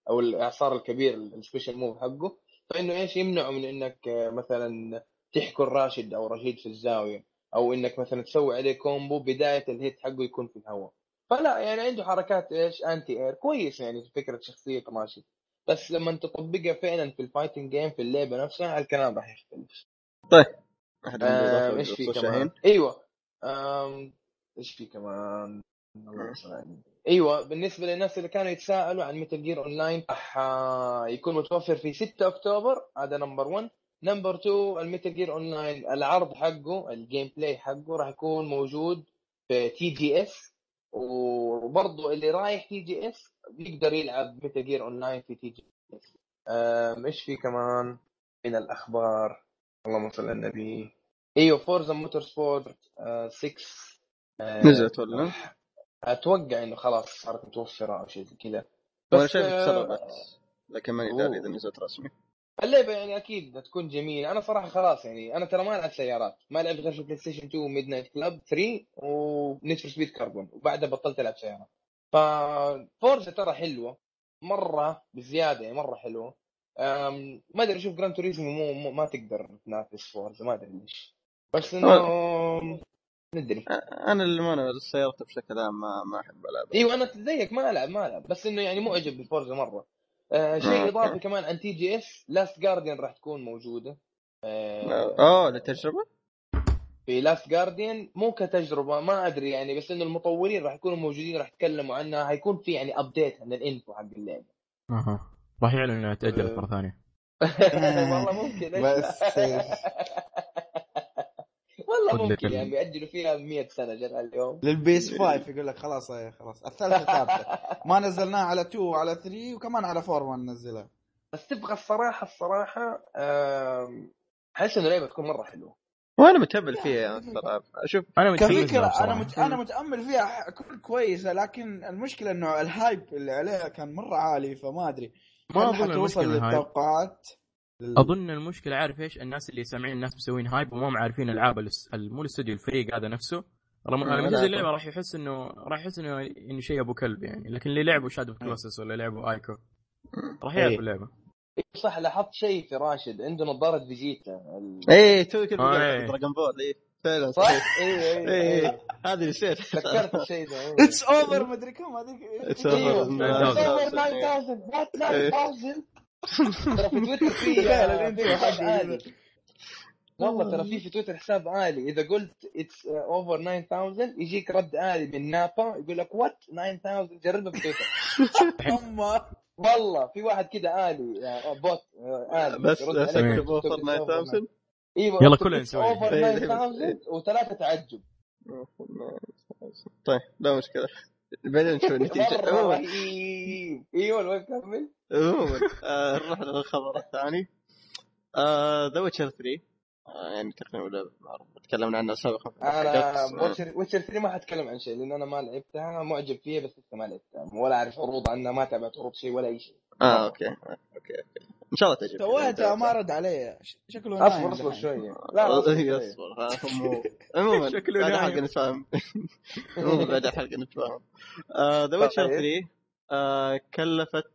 أو الإعصار الكبير ال special move حقه. فإنه إيش يمنعه من إنك آه، مثلا تحكر راشد أو رشيد في الزاوية أو إنك مثلا تسوي عليه combo بداية ال hit حقه يكون في الهواء. فلا يعني عنده حركات إيش anti-air كويس يعني في فكرة شخصية راشد. بس لما تطبقها فعلا في ال fighting game في اللعبة نفسها الكلام راح يختلف. آم، إضافة إيش في كمان؟ أيوه. إيش في كمان؟ الله. أيوه بالنسبة للناس اللي كانوا يتساءلوا عن Metal Gear Online راح آه، يكون متوفر في 6 أكتوبر. هذا number 1 number 2 ال Metal Gear Online العرض حقه ال gameplay حقه راح يكون موجود في TGS وبرضه اللي رايح TGS بيقدر يلعب Metal Gear Online في TGS إيش في كمان؟ من الأخبار. اللهم صل على النبي. أيوه Forza Motorsport 6 آه، نزلت ولا؟ أتوقع إنه خلاص صارت متوفرة أو شيء زي كذا. وأنا بس شايف آه، تسربت لكن ماني داري. إذا نزلت رسمي. اللعبة يعني أكيد تكون جميلة. أنا صراحة خلاص يعني أنا ترى ما ألعب سيارات. ما لعبت غير في PlayStation 2 Midnight Club 3 و Need for Speed Carbon وبعدها بطلت ألعب سيارات. ف Forza ترى حلوة. مرة بزيادة يعني مرة حلوة. ما أدري أشوف Gran Turismo مو, مو ما تقدر تنافس Forza ما أدري ليش. بس إنه ندري. أنا للامانه السيارات بشكل عام ما ما أحب العبها إيوه أنا زيك ما العب ما ألعب. بس إنه يعني معجب ب Forza مرة. آه شيء okay. إضافي كمان عن TGS Last Guardian راح تكون موجودة. آه اوه للتجربه؟ في Last Guardian مو كتجربة ما أدري يعني بس إنه المطورين راح يكونوا موجودين راح يتكلموا عنها. حيكون في يعني update عن ال info حق اللعبة. أها. راح يعلن إنها تأجلت مرة ثانية. (laughs) والله ممكن. بس؟ (laughs) والله ممكن يعني ياجلوا فيها 100 سنة جل اليوم. للبيس (laughs) 5 يقول لك خلاص إيه، خلاص. الثالثة ثابتة. ما نزلناها على 2 وعلى 3 وكمان على 4 ما ننزلها. بس تبغى الصراحة الصراحة أحس إنه اللعبه تكون مرة حلوة. وأنا متبل فيها يا (laughs) الالعاب أشوف أنا كفكرة أنا. مت... أنا متأمل فيها ح- كل كويسة لكن المشكلة إنه الهايب اللي عليها كان مرة عالي فما أدري. ما أظن حتوصل للتوقعات. لل- أظن المشكلة عارف إيش؟ الناس اللي سامعين الناس مسوين hype وما عارفين العاب مو الاستوديو الفريق هذا نفسه. لما لا. اللعبة راح يحس إنه راح يحس إنه انه شيء أبو كلب يعني. لكن اللي لعبوا Shadow Colossus ولا لعبوا Ico راح إيه. يعرفوا اللعبة. إيه صح لاحظت شيء في راشد. عنده نظارة فيجيتا. ال- إيه تو كذا آه، بقول إيه. Dragon Ball إيه. فعلا صح؟ أيوه إيه. هذه نسيت. تذكرت الشيء ده إيه. it's over مدري كم هذيك over. over. 9000 what إيه. 9000 ترى في (laughs) تويتر في تخيل آه، ال intro حقه والله ترى في في تويتر حساب آلي إذا قلت it's over 9000 يجيك رد آلي من نابا يقول لك what 9000 جربها في تويتر. (laughs) اما والله في واحد كذا آلي bot آلي بس بس اكتب over 9000 إيوه يلا كلنا نسوي. over إيه، 9000 وثلاثة تعجب. طيب لا مشكلة. بعدين نشوف النتيجة. عموما. أيوه الويب كمل عموما. آه، نروح للخبر الثاني. The Witcher 3 آه، يعني تقريبا تكلمنا عنها سابقا أنا. ويتشر ويتشر 3 ما حتكلم عن شيء لأن أنا ما لعبتها معجب فيها بس لسه ما لعبتها ولا أعرف عروض عنها ما تابعت عروض شيء ولا أي شيء آه أوكي أوكي أوكي إن شاء الله تعجبك تويتها ما رد علي شكله أصبر أصبر. شوية لا إيه،. أصبر عموما (laughs) (laughs) شكله بعد. الحلقة نتفاهم (laughs) عموما بعد الحلقة نتفاهم The Witcher طيب. 3 آه، كلفت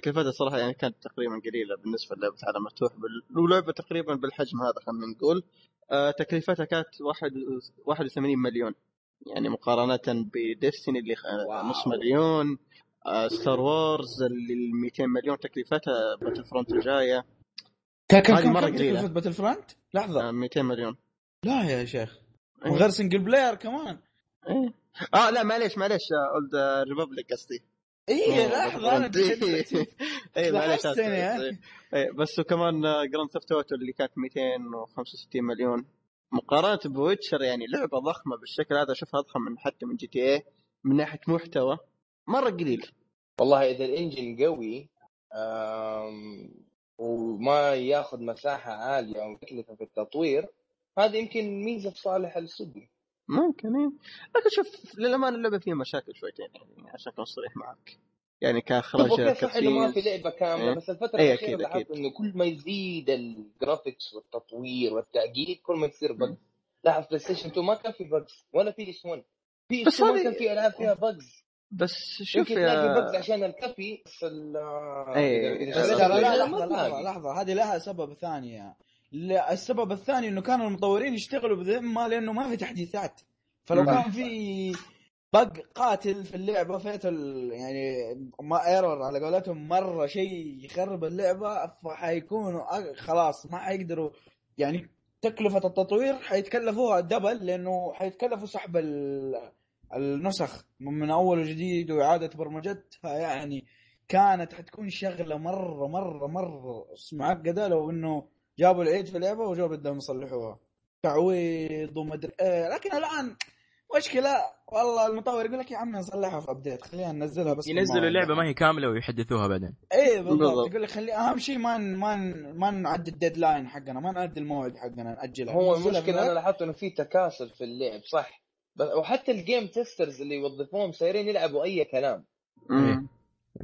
تكلفتها صراحة يعني كانت تقريبا قليلة بالنسبة للعبة عالم مفتوح بال... ولعبه تقريبا بالحجم هذا خلينا نقول آه تكلفتها كانت واحد 81 مليون يعني مقارنة ب Destiny اللي wow. نص مليون آه Star Wars اللي ال 200 مليون تكلفتها Battlefront الجايه كم قليلة. تكلفة Battlefront؟ لحظة آه 200 مليون لا يا شيخ إيه. وغير single player كمان إيه. آه لا معليش معليش Old Republic قصدي اي لحظة أنا. اي معليش لحظتني، ها؟ آسف. إيه، بس وكمان Grand Theft Auto اللي كانت 265 مليون مقارنة ب Witcher يعني لعبة ضخمة بالشكل هذا أشوفها أضخم من حتى من GTA من ناحية محتوى مرة قليل والله إذا ال engine قوي وما ياخذ مساحة عالية وتكلفه في التطوير هذا يمكن ميزة في صالح الاستوديو ممكن إيه. لكن شوف للأمانة اللعبة فيها مشاكل شويتين يعني عشان أكون صريح معك يعني كإخراج صح إنه ما في. لعبة كاملة إيه. بس الفترة إيه، الأخيرة لاحظت. إنه كل ما يزيد ال graphics والتطوير والتعقيد كل ما يصير bugs مم. لاحظ PlayStation 2 ما كان في bugs ولا PS 1 في PS 2 ما كان في ألعاب فيها bugs بس شوف bugs يا عشان الكفي بس ال إيه، بس لحظة تلاقي. لحظة هذه لها سبب ثاني السبب الثاني إنه كانوا المطورين يشتغلوا بذمة لأنه ما في تحديثات فلو مم. كان في bug قاتل في اللعبة fatal يعني ما error على قولتهم مرة شيء يخرب اللعبة فحيكونوا خلاص ما حيقدروا يعني تكلفة التطوير حيتكلفوها double لأنه حيتكلفوا سحب ال- النسخ من أول وجديد وإعادة برمجتها يعني كانت حتكون شغلة مرة مرة مرة معقده لو انه جابوا العيد في اللعبه وجو بدهم يصلحوها تعويض ومدري إيه. لكن الآن مشكلة. والله المطور يقول لك يا عم نصلحها في update خلينا ننزلها بس ينزلوا. اللعبة ما هي كاملة ويحدثوها بعدين. إيه بالضبط. يقول لك خلي أهم شيء ما ن- ما ن- ما نعدي ال deadline حقنا ما نعدي الموعد حقنا نأجلها. هو المشكلة أنا لاحظت إنه في تكاسل في اللعب صح. بس وحتى ال game testers اللي يوظفوهم صايرين يلعبوا أي كلام. مم.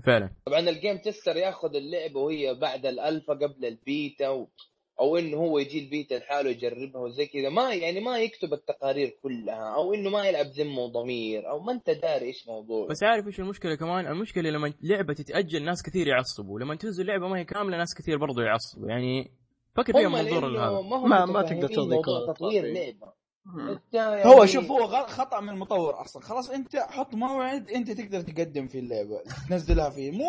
فعلا. طبعا ال game tester ياخذ اللعبة وهي بعد الالفا قبل البيتا و... أو إنه هو يجي البيتا لحاله يجربها وزي كذا. ما يعني ما يكتب التقارير كلها أو إنه ما يلعب ذمة وضمير أو ما أنت داري إيش موضوع. بس عارف إيش المشكلة كمان المشكلة لما لعبة تتأجل ناس كثير يعصبوا لما تنزل لعبة ما هي كاملة ناس كثير برضو يعصبوا يعني فكر فيها منظور هذا. ما ما- تقدر ترضي كل تطوير الطرفين. لعبة. يعني هو شوف هو غ- خطأ من المطور أصلا. خلاص أنت حط موعد أنت تقدر تقدم فيه اللعبة تنزلها فيه. مو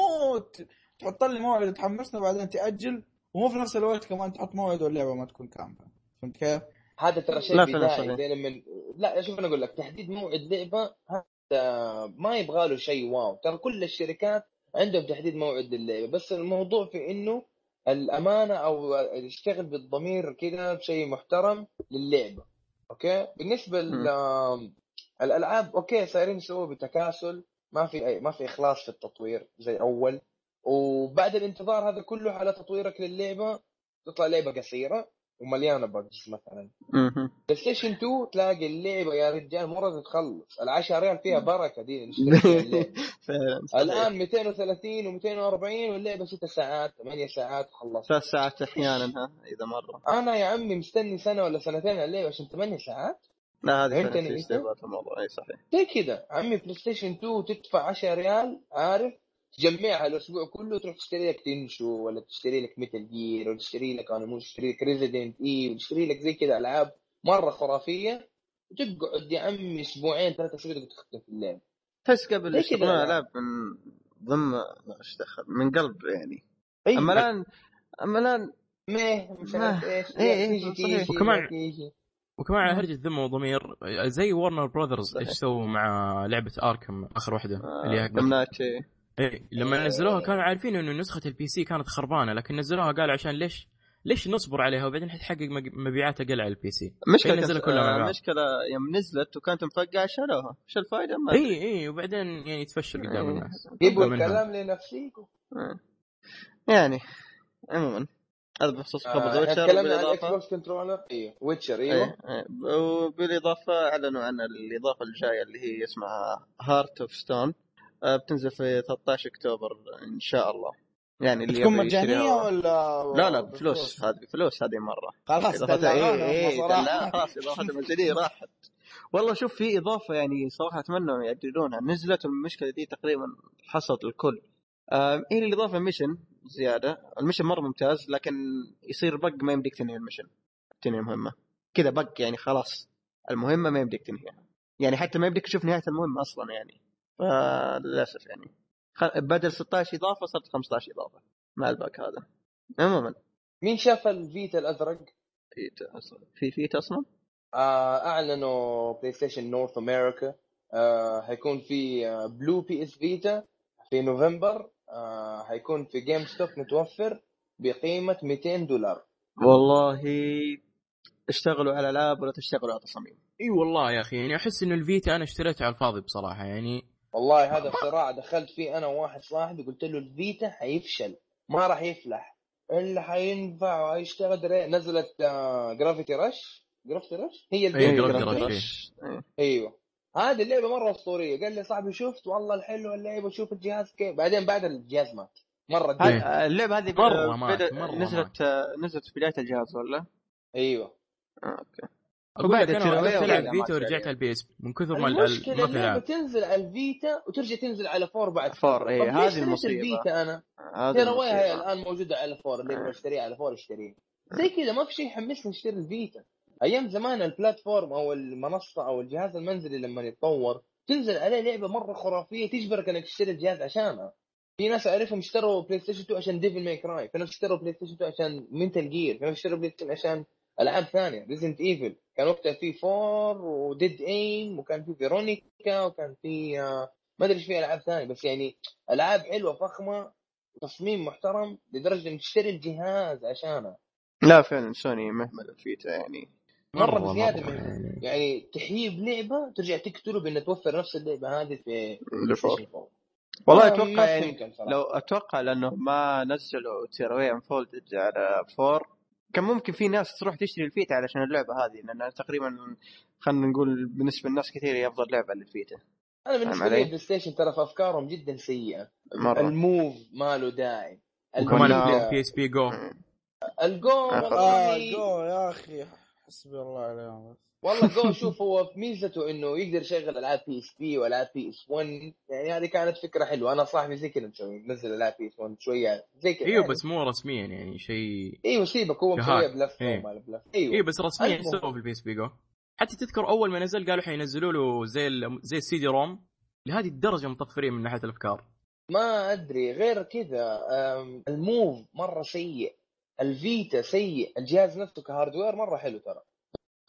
تحط لي موعد وتحمسنا بعدين تأجل. ومو في نفس الوقت كمان تحط موعد واللعبة ما تكون كاملة. فهمت كيف؟ هذا ترى شيء بدائي. زي لما لا شوف أنا أقول لك تحديد موعد لعبة هذا ما يبغى له شيء wow. ترى كل الشركات عندهم تحديد موعد للعبه بس الموضوع في إنه الأمانة أو يشتغل بالضمير كذا بشيء محترم للعبة. أوكي؟ بالنسبة للالعاب أوكي صايرين يسووا بتكاسل ما في أي ما في إخلاص في التطوير زي أول. وبعد الانتظار هذا كله على تطويرك للعبة تطلع لعبة قصيرة ومليانة bugs مثلا. PlayStation 2 تلاقي اللعبة يا رجال مو راضيه تخلص ال 10 ريال فيها بركة دي. (laughs) فعلا. الآن 230 و240 واللعبة 6 ساعات 8 ساعات وخلصت ثلاث ساعات أحيانا ها إذا مرة. أنا يا عمي مستني سنة ولا سنتين على اللعبة عشان 8 ساعات. لا؟ استهبال في الموضوع. إي صحيح. زي كذا عمي PlayStation 2 تدفع 10 ريال عارف؟ تجمعها الأسبوع كله تروح تشتري لك Tenchu ولا تشتري لك Metal Gear ولا تشتري لك أنا مو تشتري لك Resident Evil وتشتري لك زي كذا ألعاب مرة خرافية وتقعد يا عمي أسبوعين ثلاثة اسابيع تقعد تختم في اللعبه تحس قبل يعني. ألعاب. من ضمن إيش دخل من قلب يعني. أي أما الآن أما الآن ميه مش ما- عارف إيش. إيه، إيه، تيجي وكمان- وكمان على هرجة ذمه وضمير زي Warner Brothers. إيش سووا مع لعبة Arkham آخر واحدة اللي هي إيه لما نزلوها كانوا عارفين إنه نسخة ال PC كانت خربانة لكن نزلوها قالوا عشان ليش ليش نصبر عليها وبعدين حتحقق مبيعات أقل على ال PC مشكلة نزلها كلها مع آه،. المشكلة يوم نزلت وكانت مفقعة شالوها، إيش الفائدة؟ ما اي اي وبعدين يعني تفشل قدام إيه. الناس جيبوا. الكلام لنفسيكم آه. يعني عموما هذا بخصوص خبر آه، Witcher تكلمنا عن الاكس بوكس كنترولر أيوه Witcher أيوه إيه، إيه. وبالإضافة أعلنوا عن الإضافة الجاية اللي هي اسمها Hearts of Stone بتنزل في 13 أكتوبر إن شاء الله. يعني اللي تكون مجانية ولا لا لا بفلوس هذه بفلوس هذه مرة. خلاص اضافتها اي صراحة. لا خلاص اضافتها المجانية راحت. والله شوف في إضافة يعني صراحة أتمنى يعدلونها. نزلت المشكلة دي تقريبا حصلت الكل. آه هي الإضافة mission زيادة. ال mission مرة ممتاز لكن يصير bug ما يمديك تنهي ال mission. تنهي المهمه كذا bug يعني خلاص. المهمة ما يمديك تنهيها. يعني حتى ما يمديك تشوف نهاية المهمة أصلا يعني. فللأسف يعني. بدل 16 إضافة صارت 15 إضافة. مع ال bug هذا. عموما. مين شاف الفيتا الأزرق؟ فيتا أصلاً. في فيتا أصلا؟ آه أعلنوا PlayStation North America آه حيكون في آه blue PS Vita في نوفمبر. آه حيكون في GameStop متوفر بقيمة 200 دولار. والله اشتغلوا على العاب ولا تشتغلوا على تصاميم. إي والله يا أخي يعني أحس انه الفيتا أنا اشتريته على الفاضي بصراحة يعني والله هذا صراع دخلت فيه أنا وواحد صاحبي قلت له الفيتا حيفشل ما راح يفلح. اللي حينفع وحيشتغل دري- نزلت آه Gravity Rush Gravity Rush هي الفيتا. Gravity Gravity Rush. Rush. إيه. أيوه. هذه اللعبة مرة أسطورية. قال لي صاحبي شفت والله الحلوه اللعبة شوف الجهاز كيف. بعدين بعد الجهاز مات. مرة اللعبة هذه مرة مات، مرة نزلت نزلت في بداية الجهاز ولا؟ أيوه. آه، أوكي. وبعد لك أنا التيرا وقفت ويا العب وبعدها فيتا ورجعت. على ال PS من كثر ما ال- المشكلة ما في اللعبه تنزل على الفيتا وترجع تنزل على فور بعد فور،. إيه، ليش هذه المصيبة. الفيتا أنا ترى. الآن موجودة على فور اللي يبغى يشتريها على فور يشتريها زي كذا ما في شيء يحمسني اشتري الفيتا أيام زمان ال platform أو المنصة أو الجهاز المنزلي لما يتطور تنزل عليه لعبة مرة خرافية تجبرك إنك تشتري الجهاز عشانها في ناس أعرفهم اشتروا بلاي ستيشن 2 عشان Devil May Cry في ناس اشتروا بلاي ستيشن 2 عشان Metal Gear في ناس اشتروا بلاي ستيشن عشان ألعاب ثانية. Resident Evil كان وقتها في فور و Dead Aim وكان في Veronica وكان في آه، ما أدري إيش في ألعاب ثانية. بس يعني ألعاب حلوة فخمة تصميم محترم لدرجة إنك تشتري الجهاز عشانها لا فعلا سوني مهمل الفيتا يعني. مرة مرة بزيادة من يعني. تحييب لعبة ترجع تقتله بان توفر نفس اللعبة هذه في بلاي لفور. ستيشن 4 والله ما- أتوقع يعني. لو أتوقع لأنه ما نزلوا Tearaway Unfolded على فور كان ممكن في ناس تروح تشتري الفيتا علشان اللعبة هذه لانها تقريبا خلينا نقول بالنسبة للناس كثير هي أفضل لعبة للفيتا. أنا بالنسبة لي علي؟ بلاي ستيشن ترى في أفكارهم جدا سيئة. مرة. ال Move ما له داعي وكمان PSP Go الجو آه، آه والله جو يا أخي حسبي الله عليهم والله جو (laughs) شوف هو ميزته إنه يقدر يشغل ألعاب PSP والعاب PS 1 يعني هذه كانت فكرة حلوة. أنا صاحبي زي كذا مسوي منزل ألعاب PS 1 شوية. زي كذا أيوه يعني. بس مو رسميا يعني شيء إيوه سيبك هو. مسويها بلف إيه. بلف. إيوه. أيوه بس رسميا. سووا في ال PSP Go. حتى تذكر أول ما نزل قالوا حينزلوا له زي ال- زي ال CD-ROM. لهذه الدرجة مطفرين من ناحية الأفكار. ما أدري. غير كذا ال Move مرة سيء. الفيتا سيء. الجهاز نفسه ك hardware مرة حلو ترى.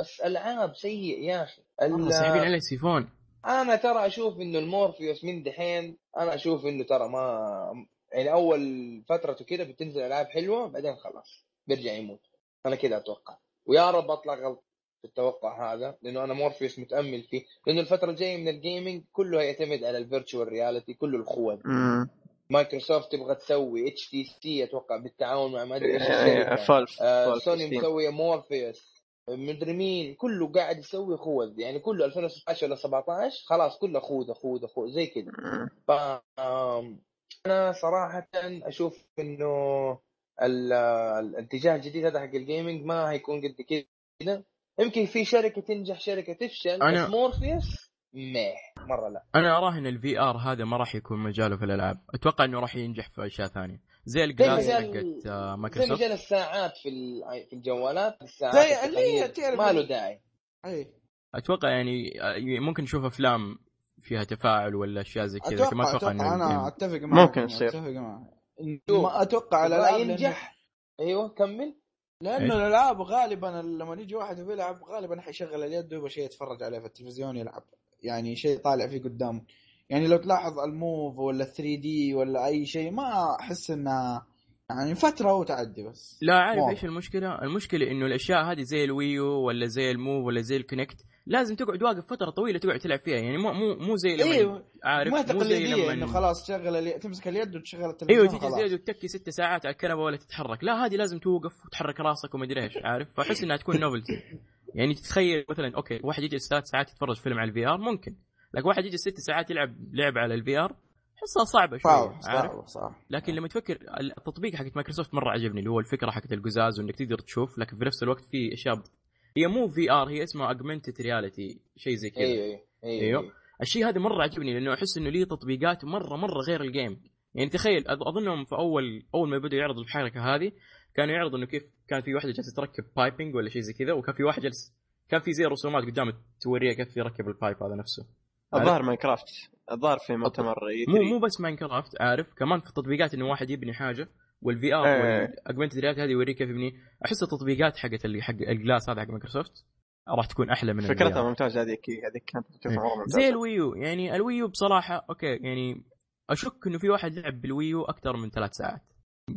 بس العاب سيء يا أخي. ساحبين عليه سيفون. أنا ترى أشوف إنه المورفيوس من دحين أنا أشوف إنه ترى ما يعني أول فترته كده بتنزل ألعاب حلوة بعدين خلاص بيرجع يموت. أنا كده أتوقع. ويا رب أطلع غلط في التوقع هذا لأنه أنا مورفيوس متأمل فيه. لأنه الفترة الجاية من ال gaming كله يعتمد على ال virtual reality كله الخوذ مم. مايكروسوفت تبغى تسوي HTC أتوقع بالتعاون مع ما أدري إيش إيه، الشركة. فالف آه سوني. مسوية مورفيوس. مدري مين كله قاعد يسوي خوذ. يعني كله 2016 ولا 17 خلاص كله خوذ خوذ خوذ زي كذا. ف أنا صراحة أشوف إنه ال- الاتجاه الجديد هذا حق ال gaming ما هيكون قد كذا. يمكن في شركة تنجح شركة تفشل أنا- بس مورفيوس مرة لا. أنا اراهن ال VR هذا ما راح يكون مجاله في الألعاب. أتوقع إنه راح ينجح في أشياء ثانية. زي زي ال glass حقت آه، زي مايكروسوفت. مجال الساعات في ال- في الجوالات الساعات زي اللي هي تعرف- ما له داعي. أي. أتوقع يعني آه، ممكن نشوف أفلام فيها تفاعل ولا أشياء زي كذا ما أتوقع إنه أنا يعني- أتفق معك ممكن يصير. أتفق معك. ما أتوقع الالعاب لأنه- ينجح؟ أيوه كمل. لأنه؟ الألعاب غالبا لما يجي واحد يلعب غالبا حيشغل اليد ويبغى شيء يتفرج عليه في التلفزيون يلعب. يعني شيء طالع فيه قدامه. يعني لو تلاحظ ال Move ولا 3D ولا أي شيء ما أحس انها يعني فترة وتعدي بس لا عارف. إيش المشكلة؟ المشكلة إنه الأشياء هذه زي ال Wii U ولا زي ال Move ولا زي ال Kinect لازم تقعد واقف فترة طويلة تقعد تلعب فيها يعني مو مو مو زي لما أيوه عارف ما تقليدية لما إنه خلاص تشغل الي... تمسك اليد وتشغل التلفزيون أيوه تيجي خلاص. زياد وتتكي ست ساعات على الكنبة ولا تتحرك لا هذه لازم توقف وتحرك راسك وما أدري إيش عارف فأحس إنها تكون novelty يعني تتخيل مثلا okay واحد يجي ثلاث ساعات يتفرج فيلم على ال VR ممكن لكن واحد يجي ست ساعات يلعب لعبه على ال VR احسها صعبة شوية صعب عارف؟ صعب صعب لكن لما تفكر التطبيق حق مايكروسوفت مرة عجبني اللي هو الفكرة حقت القزاز وإنك تقدر تشوف لكن في نفس الوقت في أشياء هي مو VR هي اسمها augmented reality شيء زي كذا. أيوه أيوه أيوه. الشيء هذا مرة عجبني لأنه أحس إنه ليه تطبيقات مرة مرة غير ال game يعني تخيل أظنهم في أول أول ما بدوا يعرضوا الحركة هذه كانوا يعرضوا إنه كيف كان في واحدة جالسة تركب piping ولا شيء زي كذا وكان في واحد جالس كان في زي رسومات قدامه توريه كيف يركب ال pipe هذا نفسه. الظاهر ماينكرافت. الظاهر في مؤتمر E مو E3 مو بس ماينكرافت عارف؟ كمان في التطبيقات انه واحد يبني حاجة وال VR إيه. وال augmented reality هذه يوريك كيف يبني. أحس التطبيقات حقت اللي حق ال glass هذا حق مايكروسوفت راح تكون أحلى من فكرتها VR. ممتازة هذيك هذيك كانت مرة ممتازة. زي الويو يعني الويو بصراحة okay يعني أشك إنه في واحد لعب بالويو أكثر من ثلاث ساعات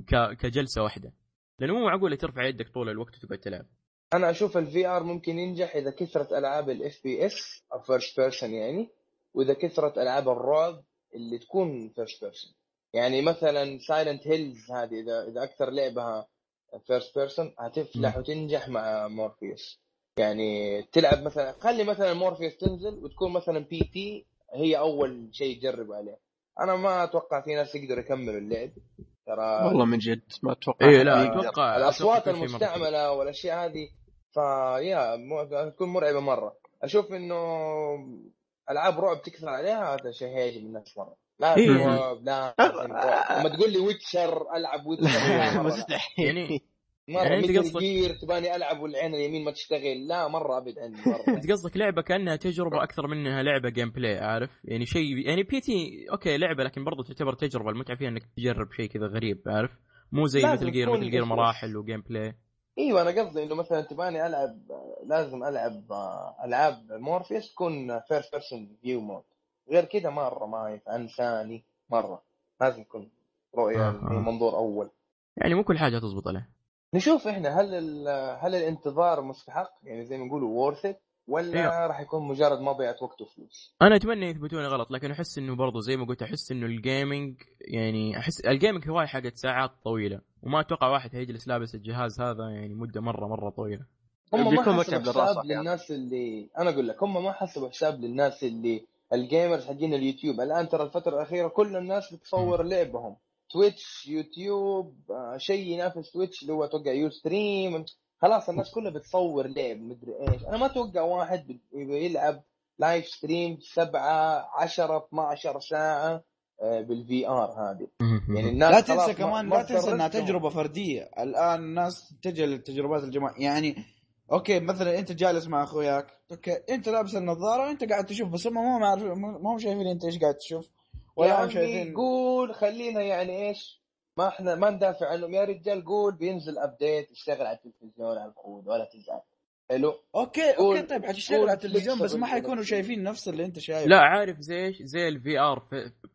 ك... كجلسة واحدة. لأنه مو معقول ترفع يدك طول الوقت وتقعد تلعب. أنا أشوف ال VR ممكن ينجح إذا كثرت ألعاب ال FPS أو first person يعني. وإذا كثرت ألعاب الرعب اللي تكون first person يعني مثلا سايلنت هيلز هذه إذا إذا أكثر لعبها first person هتفلح وتنجح مع مورفيوس يعني تلعب مثلا خلي مثلا مورفيوس تنزل وتكون مثلا بي تي هي أول شيء تجرب عليه. أنا ما أتوقع في ناس يقدروا يكملوا اللعب. ترى والله من جد ما أتوقع. أحد لا يقدر. أتوقع الأصوات. المستعملة والأشياء هذه فيا تكون مرعبة مرة. أشوف إنه ألعاب رعب تكثر عليها هذا شيء هيعجب الناس مرة. لازم إيه. رعب رعب. لما تقول لي ويتشر ألعب ويتشر لا، لا. مستحيل. يعني مرة يعني مثل قصدك- جير تباني ألعب والعين اليمين ما تشتغل. لا مرة ابعد عني مرة. أنت قصدك لعبة كأنها تجربة أكثر منها لعبة gameplay عارف؟ يعني شيء يعني بي تي okay لعبة لكن برضو تعتبر تجربة. المتعة فيها إنك تجرب شيء كذا غريب عارف؟ مو زي مثل جير مثل جير مراحل و gameplay أيوه أنا قصدي إنه مثلا تباني ألعب لازم ألعب ألعاب مورفيوس تكون first person view mode غير كذا مرة ما ينفع انساني مرة. لازم يكون رؤية آه،. منظور أول. يعني مو كل حاجة تزبط عليه. نشوف إحنا هل هل الانتظار مستحق؟ يعني زي ما نقولوا it ولا أيوة. راح يكون مجرد مضيعه وقت وفلوس؟ أنا أتمنى يثبتوني غلط لكن أحس إنه برضو زي ما قلت أحس إنه ال gaming يعني أحس ال gaming هواية حقت ساعات طويلة وما أتوقع واحد هيجلس لابس الجهاز هذا يعني مدة مرة مرة طويلة. هم ما حسبوا حساب أحياناً. للناس اللي أنا أقول لك هم ما حسبوا حساب للناس اللي ال gamers حقين اليوتيوب. الآن ترى الفترة الأخيرة كل الناس بتصور لعبهم. تويتش يوتيوب آه، شيء ينافس تويتش اللي هو أتوقع يو ستريم خلاص الناس كلها بتصور لعب مدري إيش. أنا ما أتوقع واحد يلعب live stream 7 10 12 ساعة آه، بال VR هذه يعني الناس لا تنسى ما- كمان ما لا تنسى إنها. تجربة فردية. الآن الناس تتجه للتجربات الجماعية. يعني okay مثلا أنت جالس مع أخوياك. okay أنت لابس النظارة وأنت قاعد تشوف بس هم ما عارف ما هم شايفين أنت إيش قاعد تشوف. ولا هم شايفين قول خلينا يعني إيش؟ ما إحنا ما ندافع عنهم. يا رجال قول بينزل update يشتغل على التلفزيون على الكود ولا تزعل. حلو؟ okay okay طيب حتشتغل على التلفزيون بس ما حيكونوا. شايفين نفس اللي أنت شايفه. لا عارف زي إيش؟ زي ال VR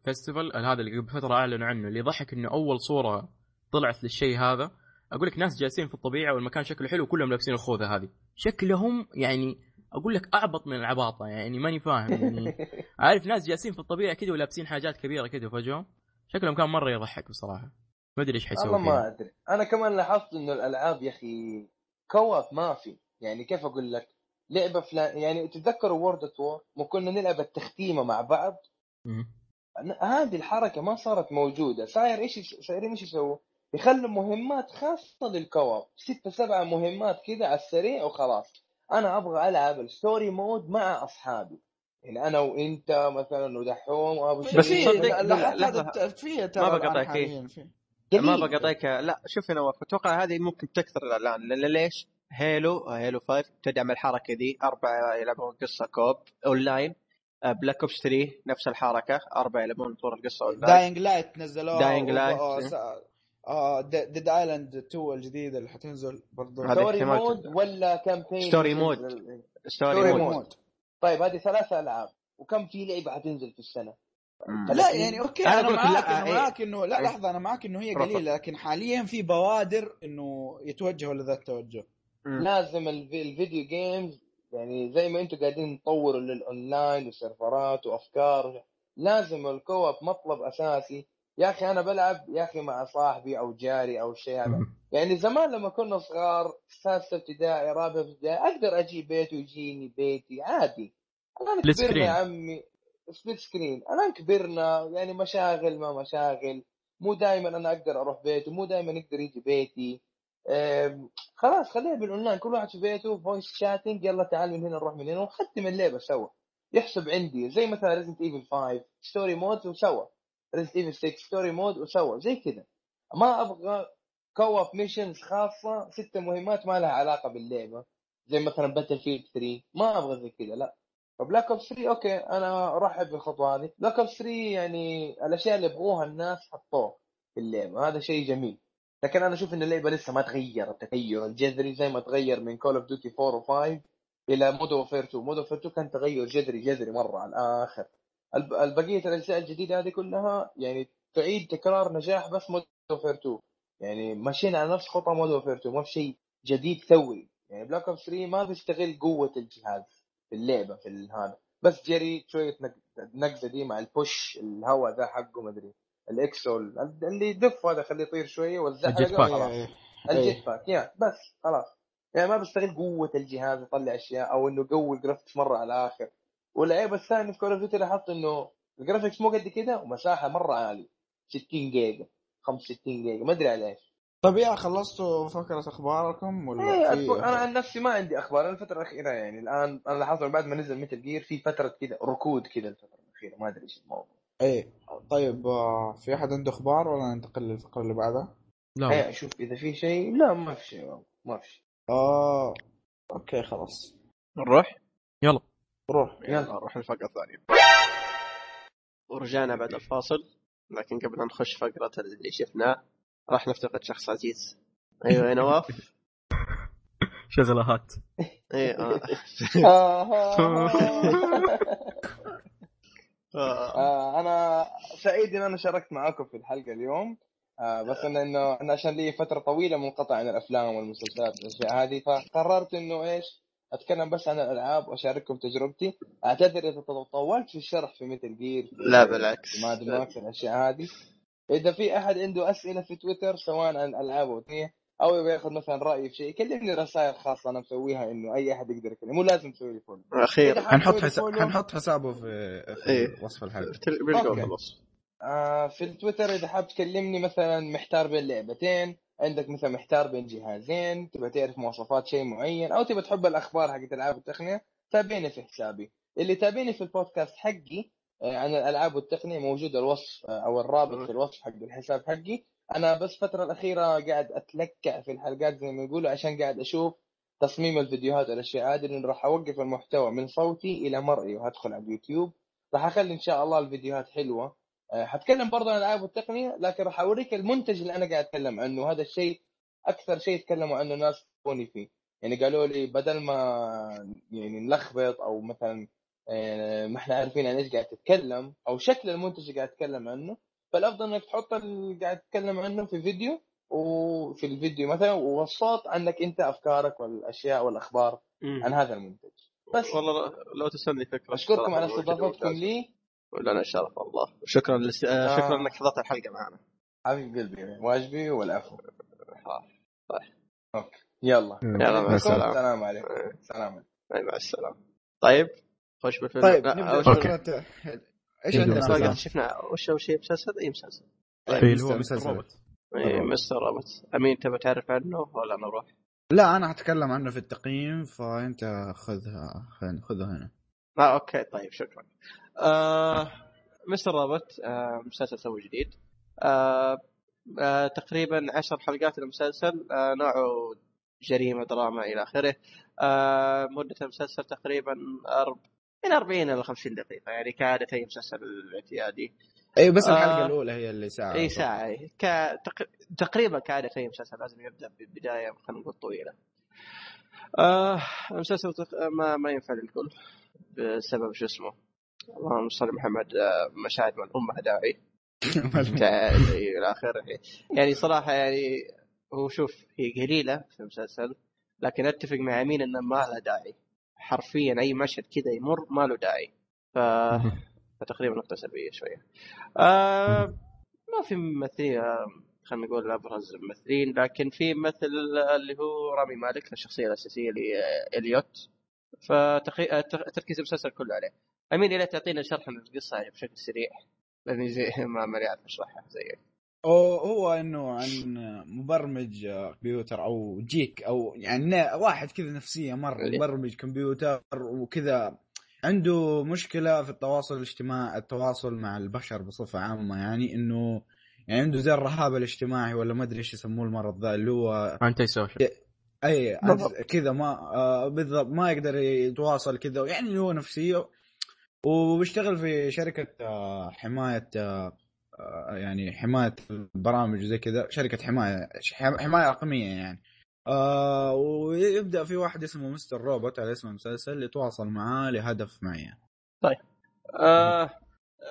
festival هذا اللي قبل فترة أعلنوا عنه اللي يضحك إنه أول صورة طلعت للشيء هذا. أقول لك ناس جالسين في الطبيعة والمكان شكله حلو وكلهم لابسين الخوذة هذه. شكلهم يعني أقول لك أعبط من العباطة يعني ماني فاهم يعني (laughs) عارف ناس جالسين في الطبيعة كذا ولابسين حاجات كبيرة كذا فجأة. شكلهم كان مرة يضحك بصراحة. ما أدري إيش والله حيسوي ما فيها. أدري. أنا كمان لاحظت إنه الألعاب يا أخي co-op ما في. يعني كيف أقول لك؟ لعبة فلان يعني تتذكروا World at War مو كنا نلعب التختيمة مع بعض؟ هذه الحركة ما صارت موجودة. صاير إيش صايرين إيش يسووا؟ يخلوا مهمات خاصة لل co-op ستة سبعة مهمات كذا على السريع وخلاص. أنا أبغى ألعب ال story mode مع أصحابي. يعني أنا وإنت مثلا ودحوم وأبو بس بس في تصدق- في ترى ما بقطعك،. ما. بقطعك لا شوف يا نواف أتوقع هذه ممكن تكثر الان لأن ليش؟ هيلو Halo 5 تدعم الحركة دي أربعة يلعبون قصة co-op online Black Ops 3 نفس الحركة أربعة يلعبون طور القصة اونلاين داينج لايت نزلوها Dying و- Light. س- آه Dead Island 2 الجديدة اللي حتنزل برضه story mode ولا campaign story mode. story mode. مود طيب هذه ثلاثة ألعاب وكم في لعبة حتنزل في السنة؟ لا يعني okay أنا أنا, لك معاك لا، أنا إيه. معاك إنه لا إيه. لحظة أنا معاك إنه هي. قليلة لكن حاليا في بوادر إنه يتوجهوا لذا التوجه مم. لازم الف- ال video games يعني زي ما أنتم قاعدين تطوروا للاونلاين وسيرفرات وأفكار لازم ال co-op مطلب أساسي يا أخي أنا بلعب يا أخي مع صاحبي أو جاري أو شيء هذا. يعني زمان لما كنا صغار سادسه ابتدائي رابعه ابتدائي أقدر أجي بيته ويجيني بيتي عادي كبرنا screen. يا عمي split screen الان كبرنا يعني مشاغل ما مشاغل. مو دائما أنا أقدر أروح بيته مو دائما يقدر يجي بيتي. خلاص خليها بالأونلاين. كل واحد في بيته voice chatting يلا تعال من هنا نروح من هنا ونختم اللعبة سوا. يحسب عندي زي مثلا Resident Evil 5 story mode وسوا. Resident Evil 6 story mode وسوى زي كذا. ما أبغى co-op missions خاصة ست مهمات ما لها علاقة باللعبة. زي مثلا Battlefield 3 ما أبغى زي كذا لا. ف Black Ops 3 أوكي أنا أرحب بالخطوه هذه Black Ops 3 يعني الأشياء اللي يبغوها الناس حطوه في اللعبة هذا شيء جميل. لكن أنا أشوف إن اللعبة لسه ما تغيرت التغير الجذري زي ما تغير من Call of Duty 4 و5 إلى Modern Warfare 2 Modern Warfare 2 كان تغير جذري جذري مرة على الآخر. الب- البقية الأجزاء الجديدة هذه كلها يعني تعيد تكرار نجاح بس Modern Warfare 2 يعني ماشيين على نفس خطى Modern Warfare 2 ما في شيء جديد ثوري. يعني Black Ops 3 ما بيستغل قوة الجهاز. في اللعبة في ال- هذا. بس جري شوية نق- نقزة دي مع ال boost الهواء ذا حقه مدري الإكسول اللي يدف هذا خليه يطير شوية والزحلقة ال jetpack. خلاص إيه. ال jetpack يا بس خلاص. يعني ما بستغل قوة الجهاز يطلع أشياء أو إنه قوي ال graphics مرة على الآخر. والعيب الثاني في Call of Duty لاحظت إنه ال graphics مو قد كده ومساحة مرة عالية. 60 جيجا 65 جيجا ما أدري على إيش. طيب يا خلصتوا فقرة أخباركم ولا إيه في أنا عن نفسي ما عندي أخبار أنا الفترة الأخيرة يعني الآن أنا لاحظت بعد ما نزل Metal Gear في فترة كذا ركود كذا الفترة الأخيرة ما أدري إيش الموضوع. إيه طيب آه، في أحد عنده أخبار ولا ننتقل للفقرة اللي بعدها؟ لا. إيه أشوف إذا في شيء لا ما في شيء والله، ما في شيء. آه أوكي خلاص. نروح؟ يلا. روح يلا. نروح الفقره الثانية ورجعنا بعد الفاصل لكن قبل أن نخش فقرة اللي شفناه راح نفتقد شخص عزيز. أيوه يا نواف (laughs) شغلات إيه آه. آه. آه، أنا سعيد إن أنا شاركت معاكم في الحلقة اليوم. آه، بس إن- انه أنا عشان لي فترة طويلة منقطع عن الأفلام والمسلسلات والأشياء هذه فقررت إنه إيش أتكلم بس عن الألعاب وأشارككم تجربتي. أعتذر إذا طولت في الشرح في Metal Gear لا بالعكس. ما ماكس الأشياء هذه. إذا في أحد عنده أسئلة في تويتر سواء عن الالعاب أو التقنية، أو يبغى ياخذ مثلا رايي في شيء يكلمني رسائل خاصة أنا مسويها إنه أي أحد يقدر يكلم مو لازم تسوي لي follow أخيرا حنحط حساب حنحط حسابه في, في إيه. وصف. خلاص. آه في التويتر إذا حاب تكلمني مثلا محتار بين لعبتين عندك مثلا محتار بين جهازين تبغى تعرف مواصفات شيء معين أو تبغى تحب الأخبار حقت ألعاب التقنية تابعني في حسابي. اللي تابعني في البودكاست حقي عن الألعاب والتقنية موجود الوصف آه، أو الرابط في الوصف حق الحساب حقي. أنا بس الفترة الأخيرة قاعد أتلكع في الحلقات زي ما يقولوا عشان قاعد أشوف تصميم الفيديوهات والأشياء هذه لأنه راح أوقف المحتوى من صوتي إلى مرئي وهدخل على اليوتيوب. راح أخلي إن شاء الله الفيديوهات حلوة. آه، حتكلم برضه عن الألعاب والتقنية لكن راح أوريك المنتج اللي أنا قاعد أتكلم عنه. هذا الشيء أكثر شيء تكلموا عنه ناس توني فيه. يعني قالوا لي بدل ما يعني نلخبط أو مثلا آه، ما إحنا عارفين عن إيش قاعد تتكلم أو شكل المنتج اللي قاعد تتكلم عنه. فالأفضل إنك تحط اللي قاعد تتكلم عنه في فيديو وفي الفيديو مثلا والصوت عنك أنت أفكارك والأشياء والأخبار عن هذا المنتج. بس. والله لو تسالني فكره أشكركم على استضافتكم. لي. لنا شرف والله وشكرا لس... آه. شكرا آه. إنك حضرت الحلقة معنا. حبيب قلبي واجبي والعفو. آه. أوكي. يلا. يلا مع السلامة. السلام عليكم. سلام عليكم. مع السلامة. طيب. خش بالفيلم طيب لا، نبدأ إيش. عندنا؟ شفنا وش اول شيء مسلسل اي مسلسل طيب، في اللي هو Mr-. Robot اي. Mr. Robot أمين تبى تعرف عنه ولا نروح؟ لا أنا حتكلم عنه في التقييم فأنت خذها خذ- خذه هنا آه أوكي طيب شكرا. آه Mr. Robot آه مسلسل تو جديد. آه آه تقريبا عشر حلقات المسلسل آه نوعه جريمة دراما إلى آخره. آه مدة المسلسل تقريبا أرب... من 40 إلى 50 دقيقة يعني كعاده اي مسلسل الاعتيادي. أي بس آه. الحلقة الأولى هي اللي ساعة إي ساعة إي. تقريبا كعاده اي مسلسل لازم يبدأ ببداية خلينا نقول طويلة. آه المسلسل تق... ما ما ينفع للكل بسبب شو اسمه اللهم صل محمد آه، مشاهد من امها داعي (laughs) إلى آخره يعني صراحة يعني هو شوف هي قليلة في المسلسل لكن أتفق مع أمين إنه ما لها داعي حرفيا أي مشهد كذا يمر ما له داعي. ف... فتقريبا نقطة سلبية شوية. آه ما في ممثلين آه، خلينا نقول أبرز ممثلين لكن في مثل اللي هو رامي مالك الشخصية الأساسية لإليوت. فتركيز المسلسل كله عليه. امين إلى تعطينا شرح عن القصة يعني بشكل سريع. لأني زي (laughs) ما ماني عارف اشرحها زيك هو هو إنه عن مبرمج كمبيوتر أو جيك أو يعني واحد كذا نفسية مرة اللي- مبرمج كمبيوتر وكذا عنده مشكلة في التواصل الاجتماعي التواصل مع البشر بصفة عامة. يعني إنه يعني عنده زي الرهاب الاجتماعي ولا ما أدري إيش يسموه المرض ذا اللي هو antisocial اي بالضبط. كذا ما آه بالضبط ما يقدر يتواصل كذا. يعني اللي هو نفسية وبيشتغل في شركة آه حماية آه، يعني حماية البرامج وزي كذا شركة حماية حماية رقمية يعني آه ويبدأ في واحد اسمه Mr. Robot على اسم المسلسل يتواصل معاه لهدف معين آه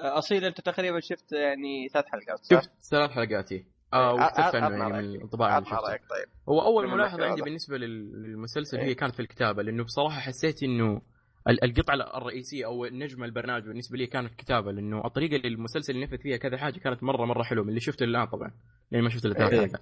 أصيل أنت تقريبا شفت يعني ثلاث حلقات صح؟ شفت ثلاث حلقات إيه. آه وكتبت عنه يعني من. الانطباع اللي شفته رأيك طيب هو أول ملاحظة عندي. بالنسبة لل- للمسلسل إيه. هي كانت في الكتابة لأنه بصراحة حسيت إنه القطعة الرئيسية أو نجم البرنامج بالنسبة لي كانت الكتابه لأنه الطريقة اللي المسلسل اللي نفذ فيها كذا حاجة كانت مرة مرة حلوة من اللي شفته الآن طبعا لأن ما شفت إلا ثلاث إيه. حلقات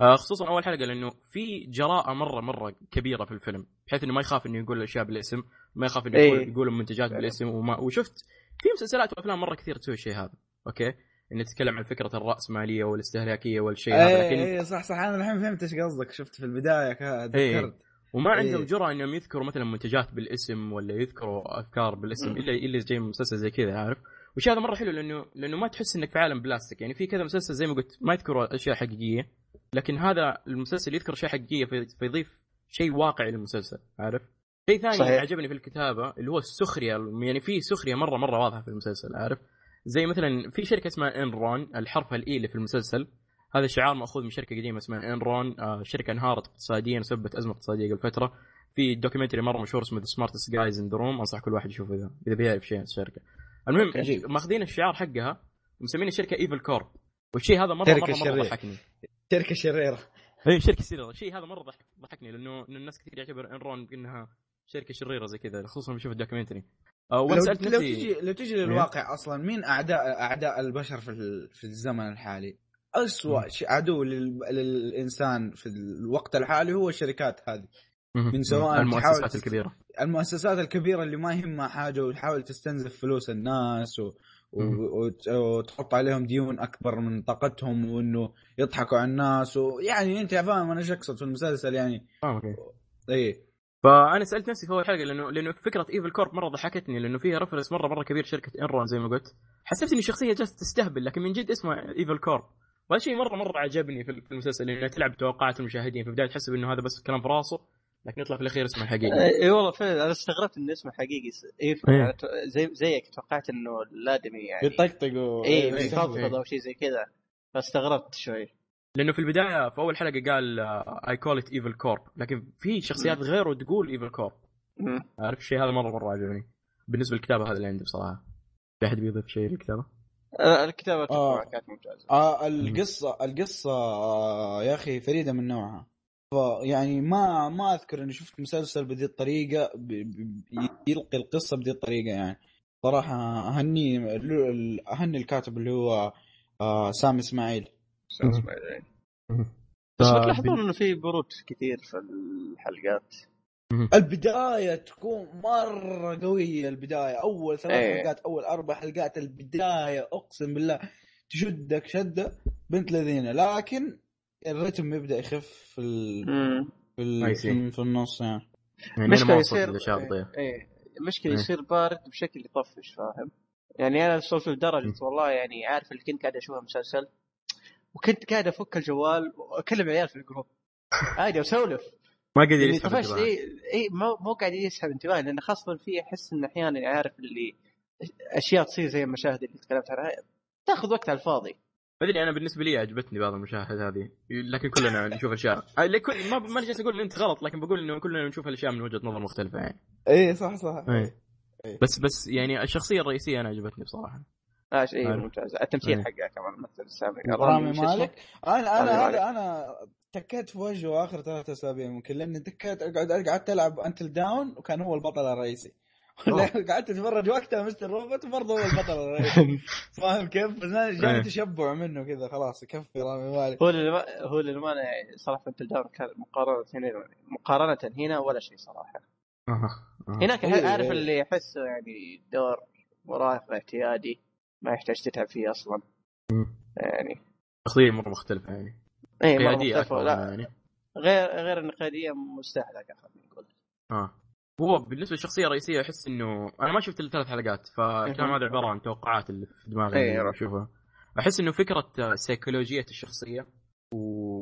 آه، خصوصا أول حلقة لأنه في جراءة مرة مرة كبيرة في الفيلم بحيث إنه ما يخاف إنه يقول الأشياء بالاسم ما يخاف إنه يقول, إيه. يقول منتجات فعلا. بالاسم وما وشفت في مسلسلات وأفلام مرة كثير تسوي الشيء هذا أوكي إنه تتكلم عن فكرة الرأسمالية والاستهلاكية والشيء هذا اي لكن اي صح صح أنا الحين فهمت إيش قصدك شفت في البداية إيه. تذكرت وما عندهم إيه. جرأة إنهم يذكروا مثلا منتجات بالاسم ولا يذكروا أفكار بالاسم. الا إلا زي مسلسل زي كذا عارف والشيء هذا مرة حلو لأنه لأنه ما تحس إنك في عالم بلاستيك يعني في كذا مسلسل زي ما قلت ما يذكروا أشياء حقيقية لكن هذا المسلسل يذكر اشياء حقيقيه في- فيضيف شيء واقعي للمسلسل عارف شيء ثاني صحيح. عجبني في الكتابة اللي هو السخرية يعني في سخرية مره مرة واضحة في المسلسل عارف زي مثلا في شركة اسمها Enron الحرف ال E اللي في المسلسل هذا شعار مأخوذ من شركة قديمة اسمها Enron آه شركة انهارت اقتصاديا وسببت أزمة اقتصادية قبل فترة. في documentary مرة مشهور اسمه The Smartest Guys in the Room أنصح كل واحد يشوفه اذا إذا بيعرف شيء عن الشركة. المهم. ماخذين الشعار حقها ومسمين الشركة Evil Corp والشيء هذا مره مره مرة شريرة. ضحكني. شركه شريرة. اي شركة شريرة. الشيء هذا مرة ضحك ضحكني لأنه الناس كثير يعتبر Enron انها شركة شريرة زي كذا خصوصا لما يشوف ال documentary. آه لو, لو تجي لو تجي للواقع أصلا مين اعداء أعداء البشر في في الزمن الحالي؟ شيء عدو لل- للإنسان في الوقت الحالي هو الشركات هذه. من سواء المؤسسات الكبيرة. المؤسسات الكبيرة اللي ما يهمها حاجة وتحاول تستنزف فلوس الناس و... وتحط عليهم ديون أكبر من طاقتهم وإنه يضحكوا على الناس ويعني أنت فاهم أنا إيش أقصد في المسلسل يعني. أوكي. اي فأنا سألت نفسي في أول حلقة لأنه لأنه فكرة Evil Corp مرة ضحكتني لأنه فيها reference مرة مرة كبير شركة Enron زي ما قلت. حسيت إني الشخصيه جالسة تستهبل لكن من جد اسمها Evil Corp وهذا شيء مرة مرة عجبني في المسلسل لأنه تلعب توقعات المشاهدين في البداية تحسب انه هذا بس كلام في راسه لكن يطلع في الأخير اسمه الحقيقي. اي والله فعلا أنا استغربت ان اسمه حقيقي س- Ev إيه. يعني زي زيك توقعت إنه الادمي يعني. يطقطق و... اي إيه، إيه. أو شيء زي كذا. فاستغربت شوي. لأنه في البداية في أول حلقة قال I call it Evil Corp لكن في شخصيات غيره تقول Evil Corp. عارف الشيء هذا مرة مرة عجبني. بالنسبة للكتابة هذا اللي عندي بصراحة. في أحد بيضيف شيء للكتابة؟ آه، الكتابة آه. كانت ممتازة. آه القصة القصة آه يا أخي فريدة من نوعها. فيعني ما ما أذكر إني شفت مسلسل بهذه الطريقة ب- ب- يلقي القصة بهذه الطريقة يعني. صراحة أهني أهني الكاتب اللي هو آه سامي إسماعيل. اسمع يعني. بس بتلاحظون إنه في برود كثير في الحلقات؟ البداية تكون مرة قوية البداية. أول ثلاث إيه. حلقات أول أربع حلقات البداية أقسم بالله تشدك شدة بنت لذينة. لكن الرتم يبدأ يخف في ال... مم. في, ال... في, في النص يعني. يعني وصلت يصير البطيئه إيه. إيه. يصير بارد بشكل يطفش فاهم؟ يعني أنا وصلت لدرجة والله يعني عارف اللي كنت قاعد أشوف مسلسل وكنت قاعد أفك الجوال وأكلم عيال في الجروب. عادي أسولف. ما قدر يعني يسحب طفشت انتباهي. اي اي مو مو قاعد يسحب انتباهي لأن خاصة في أحس إن أحيانا عارف اللي أشياء تصير زي المشاهد اللي تكلمت عنها تاخذ وقت على الفاضي ما أدري أنا بالنسبة لي عجبتني بعض المشاهد هذه لكن كلنا (laughs) نشوف أشياء لكل ما ما جالس أقول ان أنت غلط لكن بقول إنه كلنا نشوف الاشياء من وجهة نظر مختلفة يعني اي صح صح إيه. إيه. بس بس يعني الشخصية الرئيسية أنا عجبتني بصراحة شيء عارف. ممتاز التمثيل إيه. حقه كمان ممثل سامي رامي؟ مالك أنا أنا. هذا أنا تكيت في وجهه آخر ثلاثة أسابيع ممكن لأني تكيت قعدت قعدت ألعب Until Dawn وكان هو البطل الرئيسي (laughs) قعدت أتفرج وقتها Mr. Robot وبرضه هو البطل الرئيسي (laughs) فاهم كيف؟ بس إيه. جاني تشبع منه كذا خلاص يكفي رامي مالك هو اللي هو اللي ما صراحة انت الدور كان مقارنة هنا مقارنة هنا ولا شيء صراحة. هناك إيه، عارف إيه. اللي يحسه يعني دور مراهق اعتيادي ما يحتاج تتعب فيه أصلا. يعني. شخصيه مرة مختلفة يعني. اي مختلفة. أكبر لا. يعني. غير غير ان قياديه مستهلكه خلينا نقول آه. هو بالنسبة للشخصية الرئيسية أحس إنه أنا ما شفت الثلاث حلقات فكان هذا عبارة عن توقعات اللي في دماغي إيه، اللي. أشوفها. أحس إنه فكرة آه، سيكولوجيه الشخصية و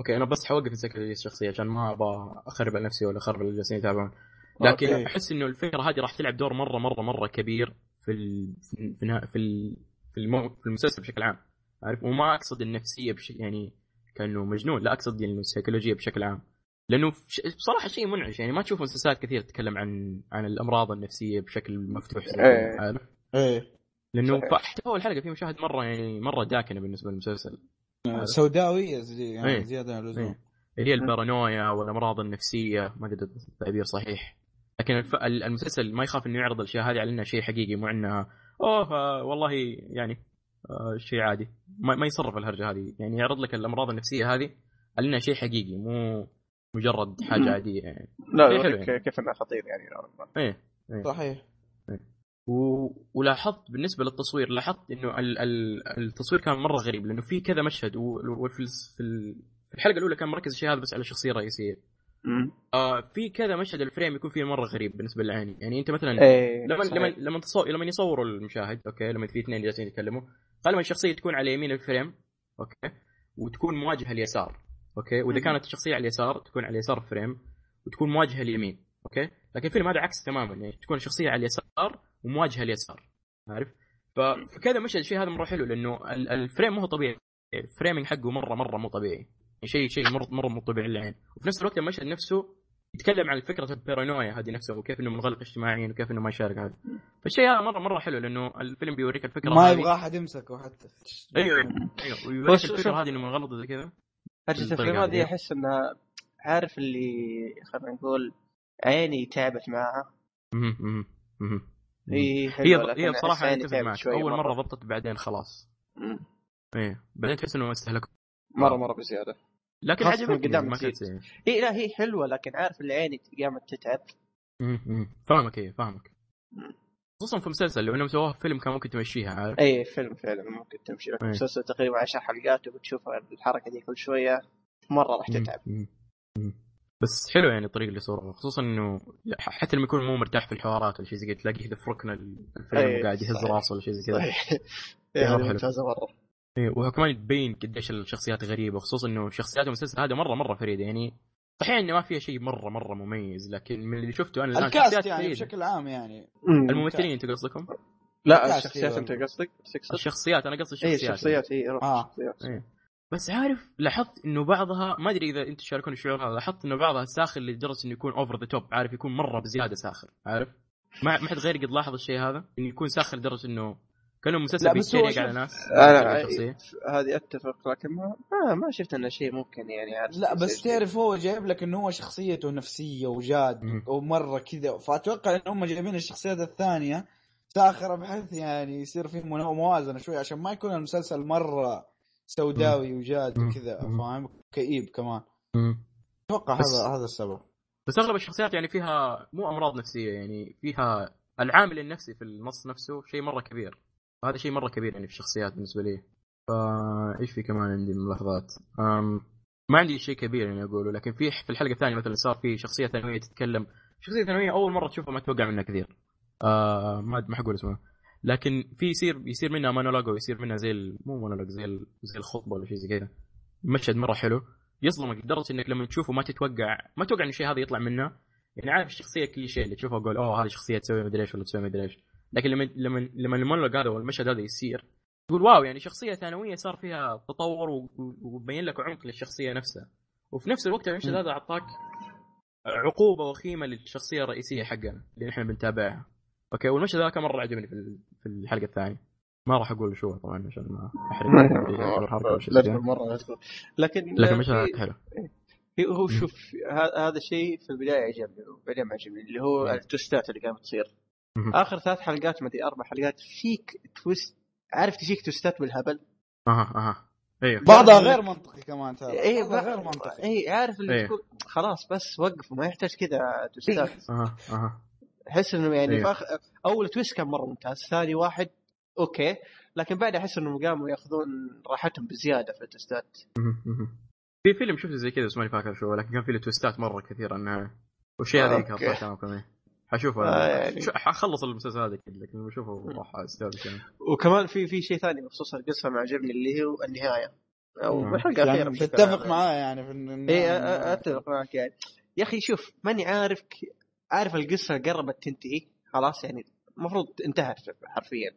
أوكي أنا بس حوقف سيكولوجيه الشخصية عشان ما أبغى أخرب على نفسي ولا أخرب على اللي جالسين يتابعون لكن أوكي. أحس إنه الفكرة هذه راح تلعب دور مرة مرة مرة كبير. في ال... في في, النها- في, ال... في, المو... في المسلسل بشكل عام. عارف؟ وما أقصد النفسية بش... يعني كأنه مجنون لا أقصد يعني السيكولوجية بشكل عام. لأنه ش- بصراحة شيء منعش يعني ما تشوف مسلسلات كثير تتكلم عن عن الأمراض النفسية بشكل مفتوح. عارف إيه. لأنه صحيح. حتى اول حلقه في مشاهد مرة يعني مرة داكنة بالنسبة للمسلسل. سوداوية زي يعني إيه. زيادة عن اللزوم. اللي هي البارانويا والأمراض النفسية ما أدري التعبير صحيح. لكن الف... ال- المسلسل ما يخاف إنه يعرض الأشياء هذه على انها شيء حقيقي مو انها أوه والله يعني آه شيء عادي ما, ما يصرف الهرجة هذه يعني يعرض لك الأمراض النفسية هذه على انها شيء حقيقي مو مجرد حاجة مم. عادية يعني لا يعني. كيف إنه خطير يعني ما. إيه صحيح و... ولاحظت بالنسبة للتصوير لاحظت إنه ال... ال... التصوير كان مرة غريب لأنه في كذا مشهد و... وفي الس- في ال- في الحلقة الأولى كان مركز الشيء هذا بس على الشخصيه الرئيسيه. آه في كذا مشهد ال frame يكون فيه مرة غريب بالنسبة للعين يعني أنت مثلا إيه لما صحيح. لما لما تصور لما يصوروا المشاهد أوكي لما في اثنين جالسين يتكلموا غالبا الشخصية تكون على يمين ال frame أوكي وتكون مواجهة اليسار أوكي وإذا. كانت الشخصية على اليسار تكون على يسار ال frame وتكون مواجهة اليمين أوكي؟ لكن الفيلم هذا عكس تماما يعني تكون الشخصية على اليسار ومواجهة اليسار عارف؟ فكذا مشهد الشيء هذا مرة حلو لأنه ال- ال frame ما هو طبيعي ال framing حقه مره مرة مو طبيعي. شيء شيء مره مرة مو طبيعي للعين وفي نفس الوقت المشهد نفسه يتكلم عن فكرة البارانويا هذه نفسها وكيف إنه منغلق اجتماعيا وكيف إنه ما يشارك هذا. فالشيء هذا مره مرة حلو لأنه الفيلم بيوريك الفكرة ما. يبغى أحد يمسكه حتى. أيوه أيوه. بس ويوريك الفكرة هذه إنه منغلق زي كذا. الافلام هذه. أحس انها عارف اللي خلينا نقول عيني تعبت معها مهم. هي هي بصراحة أتفق تعبت معك. أول مرة ضبطت بعدين خلاص. إيه بعدين تحس إنه استهلك مره مرة بزيادة. لكن عجبتني قدام ما هي لا هي حلوة لكن عارف اللي عيني قامت تتعب. فاهمك إيه فاهمك. خصوصا في مسلسل لو انهم سووها في فيلم كان ممكن تمشيها عارف إي فيلم فعلا ممكن تمشي لكن. مسلسل تقريبا 10 حلقات وبتشوف الحركة دي كل شوية مرة راح تتعب. بس حلو يعني الطريقة اللي صوروها خصوصا إنه حتى لما يكون مو مرتاح في الحوارات ولا شيء زي كذا تلاقيه في ركن الفيلم وقاعد يهز. راسه ولا شيء زي كذا حلو. ممتازة مرة وكمان تبين قديش الشخصيات غريبة خصوصا إنه شخصيات المسلسل هذا مرة مرة فريدة يعني صحيح إنه ما فيها شيء مرة مرة مميز لكن من اللي شفته أنا الان ال cast يعني فريدة. بشكل عام يعني الممثلين أنت قصدكم؟ لا ال cast الشخصيات أنت قصدك؟ الشخصيات أنا قصدي اي الشخصيات الشخصيات هي روح آه. الشخصيات إيه. بس عارف لاحظت إنه بعضها ما أدري إذا أنتم تشاركون الشعور هذا لاحظت إنه بعضها ساخر لدرجة إنه يكون over the top عارف يكون مرة بزيادة ساخر عارف ما ما حد غيري قد لاحظ الشيء هذا إنه يكون ساخر لدرجة إنه كأنه مسلسل بيتريق على ناس أنا هذه أتفق لكن ما ما, ما شفت إنه شيء ممكن يعني عارف لا بس. تعرف هو جايب لك إنه هو شخصيته نفسية وجاد مم. ومرة كذا فأتوقع إن هم جايبين الشخصيات الثانية ساخره بحيث يعني يصير في منا- موازنة شوي عشان ما يكون المسلسل مرة سوداوي وجاد. وكذا. فاهم كئيب كمان. أتوقع بس- هذا هذا السبب بس أغلب الشخصيات يعني فيها مو أمراض نفسية يعني فيها العامل النفسي في النص نفسه شيء مرة كبير وهذا شيء مرة كبير يعني في الشخصيات بالنسبة لي فا إيش في كمان عندي ملاحظات. ما عندي شيء كبير يعني أقوله لكن في في الحلقة الثانية مثلا صار في شخصية ثانوية تتكلم شخصية ثانوية أول مرة تشوفها ما تتوقع منها كثير آه ما ما حقول اسمها لكن في يصير يصير منها مونولوج ويصير منها زي. مو مونولوج زي. زي الخطبه ولا شيء زي كذا مشهد مرة حلو يصدمك لدرجة إنك لما تشوفه ما تتوقع ما تتوقع إن الشيء هذا يطلع منه يعني عارف الشخصية كل شيء اللي تشوفها تقول أوه هذه شخصية تسوي مدري إيش ولا تسوي مدري إيش لكن لما لما لما المونولوج هذا والمشهد هذا يصير تقول wow يعني شخصية ثانوية صار فيها تطور وبين لك عمق للشخصية نفسها. وفي نفس الوقت المشهد هذا أعطاك عقوبة وخيمة للشخصية الرئيسية حقنا اللي نحن بنتابعها. أوكي والمشهد هذا مرة عجبني في ال- في الحلقة الثانية. ما راح أقول شو هو طبعا عشان ما أحرق لا مرة لا تقول. لكن لكن المشهد حلو. هو شوف هذا الشيء في البداية عجبني وبعدين ما عجبني اللي هو. ال twist ات اللي قامت تصير. آخر ثلاث حلقات ما أدري أربع حلقات فيك twist عارف تجيك twist ات بالهبل؟ أها أها. أيوه بعضها غير منطقي كمان ترى. اي بعضها غير منطقي. اي عارف اللي إيه. تقول خلاص بس وقف ما يحتاج كذا twist ات. (laughs) أها أها. أحس إنه يعني. في آخر أول twist كان مرة ممتاز ثاني واحد أوكي لكن بعد أحس انهم قاموا يأخذون راحتهم بزيادة في ال twist ات. في فيلم شفته زي كذا بس ماني فاكر شو لكن كان فيه له twist ات مرة كثيرة انها والشيء هذا كمان. حشوفه آه، يعني. شو- حخلص المسلسل هذا أكيد لكن بشوفه راح استوعب كمان وكمان في في شيء ثاني بخصوص القصة ما عجبني اللي هو النهاية أو. الحلقة الأخيرة يعني تتفق. معاه يعني في إن- اي أتفق معك يعني يا أخي شوف ماني عارف ك... عارف القصة قربت تنتهي خلاص يعني المفروض انتهت حرفيا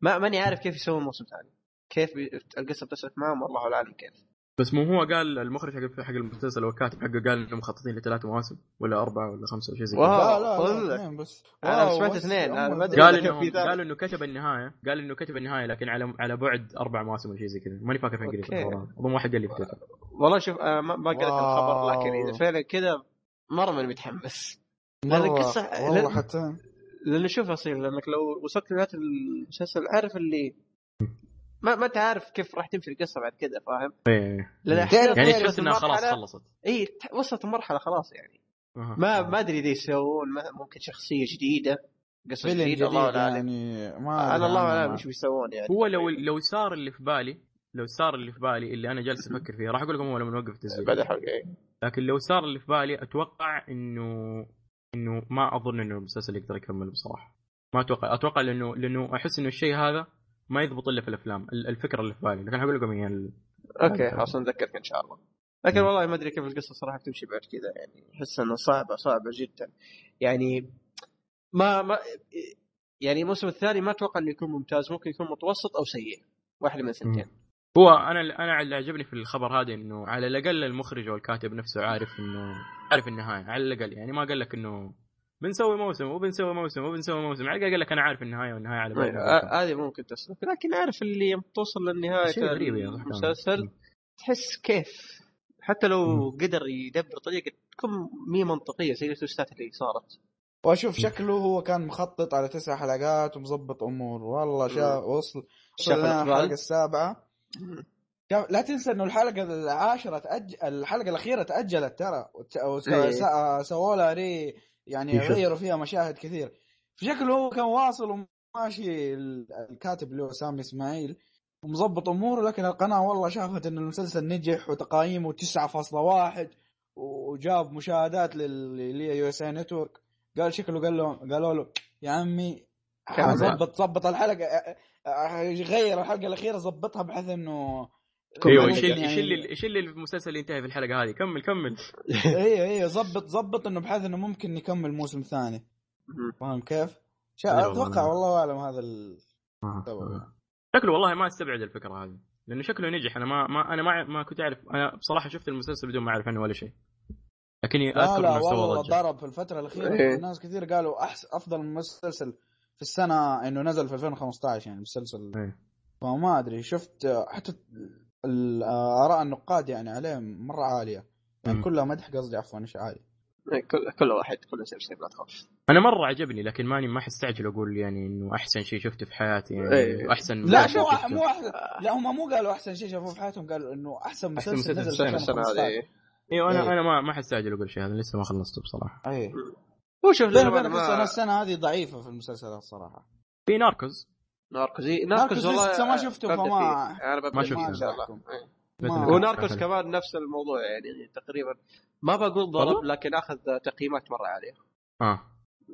ما ماني عارف كيف يسوون موسم ثاني كيف. القصة بتسلك معهم والله اعلم كيف بس مو هو قال المخرج حق حق المسلسل أو الكاتب حقه قال إنهم مخططين لثلاث مواسم ولا أربعة ولا خمسة ولا شيء زي كذا واو. لا لا. لا اثنين بس واو، سمعت اثنين، أم ما أدري. قال انه. قال إنه كتب النهاية قال إنه كتب النهاية لكن على على بعد أربع مواسم ولا شيء زي كذا ماني فاكر فين قريت. أظن واحد قال لي والله شوف ما ما قريت الخبر لكن إذا. فعلا كذا مرة ماني متحمس لأن القصة والله حتى لأن شوف اصيل لأنك لو وصلت لنهايه المسلسل عارف اللي ما ما تعرف كيف راح تمشي القصة بعد كذا فاهم؟ إيه. لأن تعرف- يعني تحس إنها خلاص خلصت إي وصلت المرحله خلاص يعني. ما ما أدري إذا يسوون ممكن شخصية جديدة قصه جديدة الله أعلم يعني ما أنا الله. أعلم إيش بيسوون يعني هو لو لو صار اللي في بالي لو صار اللي في بالي اللي أنا جالس أفكر فيه راح أقول لكم هو لما نوقف التسجيل بعد الحلقة إيه. لكن لو صار اللي في بالي أتوقع إنه إنه ما أظن إنه المسلسل يقدر يكمل بصراحة ما أتوقع أتوقع لأنه لأنه أحس إنه الشيء هذا ما يضبط إلا في الأفلام ال- الفكرة اللي في بالي لكن حقول لكم هي أوكي خلاص نذكرك إن شاء الله. لكن. والله ما أدري كيف القصة صراحة بتمشي بعد كذا يعني أحس إنها صعبة صعبة جدا. يعني ما ما يعني الموسم الثاني ما أتوقع إنه يكون ممتاز ممكن يكون متوسط أو سيء واحد من الثنتين. هو أنا أنا اللي عجبني في الخبر هذا إنه على الأقل المخرج أو الكاتب نفسه عارف إنه عارف النهاية على الأقل يعني ما قال لك إنه بنسوي موسم وبنسوي موسم وبنسوي موسم. على قال لك أنا عارف النهاية والنهاية على بالي. آه، هذه ممكن تسلك لكن عارف اللي يوم توصل للنهاية شيء غريب يا. المسلسل تحس كيف؟ حتى لو قدر يدبر طريقة تكون مي منطقية زي التوستات اللي صارت. وأشوف شكله هو كان مخطط على تسع حلقات ومظبط أمور. والله شا وصل. الحلقة السابعة. لا تنسى إنه الحلقة العاشرة تأج... الحلقة الأخيرة تأجلت ترى. إيه. سووا لها re يعني. غيروا فيها مشاهد كثير شكله هو كان واصل وماشي ال- الكاتب اللي هو سام إسماعيل ومظبط أموره لكن القناة والله شافت إن المسلسل نجح وتقييمه 9.1 وجاب مشاهدات لل- اللي هي USA Network قال شكله قال له قالوا له يا عمي. ظبط ظبط الحلقة غير الحلقة الأخيرة ظبطها بحيث إنه أيوه ممكن يشيل يعني- يشيل يشيل المسلسل اللي ينتهي في الحلقة هذه. كمل كمل. (laughs) أيوه أيوه ظبط ظبط إنه بحيث إنه ممكن نكمل موسم ثاني. فاهم كيف؟ أيوة أتوقع والله. أعلم هذا ال... شكله والله ما استبعد الفكرة هذه. لأنه شكله نجح. أنا ما, ما أنا ما ما كنت أعرف. أنا بصراحة شفت المسلسل بدون ما أعرف عنه ولا شيء. لكني لا أذكر لا إنه سوى والله ضجة. ضرب في الفترة الأخيرة. إيه. ناس كثير قالوا احسن أفضل مسلسل في السنة إنه نزل في 2015 يعني مسلسل إيه. فما أدري. شفت حتى اراء النقاد يعني عليه مرة عالية. يعني مم. كلها مدح قصدي عفوا إيش عالي إيه، كل كل واحد كل سلسله لا تخاف أنا مرة عجبني لكن ماني ما حستعجل أقول يعني إنه أحسن شيء شفته في حياتي يعني إيه. أحسن لا مسلسل مو أحسن لا هم مو قالوا أحسن شيء شافوه في حياتهم قالوا إنه أحسن أحسن مسلسل مسلسل نزل في السنة السنة 2015 هذه. أيوه أنا إيه. أنا ما ما حستعجل أقول شيء هذا لسه ما خلصته بصراحة. اي هو شوف بيني وبينك السنة هذه ضعيفة في المسلسلات صراحة. في ناركوز. ناركوز إيه، ناركوز والله لسه ما شفته فما-. أنا ما شفته. ان شاء الله. إيه. وناركوز. كمان نفس الموضوع يعني تقريبا ما بقول ضرب؟ لكن أخذ تقييمات مرة عاليه آه.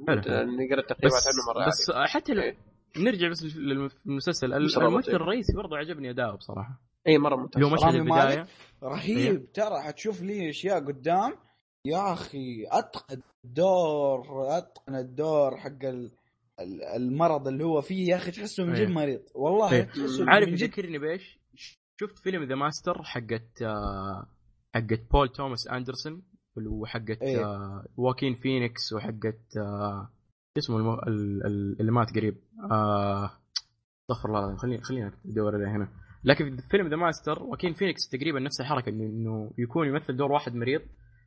نقرأ التقييمات عنه مرة بس عاليه حتى لو إيه. نرجع بس للمسلسل الممثل إيه. الرئيسي برضه عجبني اداؤه بصراحه اي مرة ممتاز هو مشهد البداية؟ رهيب ترى حتشوف لي أشياء قدام يا أخي أتقن الدور أتقن الدور حق ال- المرض اللي هو فيه يا أخي تحسه من جد إيه. مريض والله إيه. تحسه عارف من جد يذكرني بإيش؟ شفت فيلم The Master حقت آه، حقت بول توماس اندرسون وحقت. آه، واكين فينيكس وحقت آه، اسمه المو... ال- ال- اللي مات قريب آه، استغفر الله العظيم خليني خليني أدور عليه هنا لكن في فيلم The Master واكين فينيكس تقريبا نفس الحركة انه إنه يكون يمثل دور واحد مريض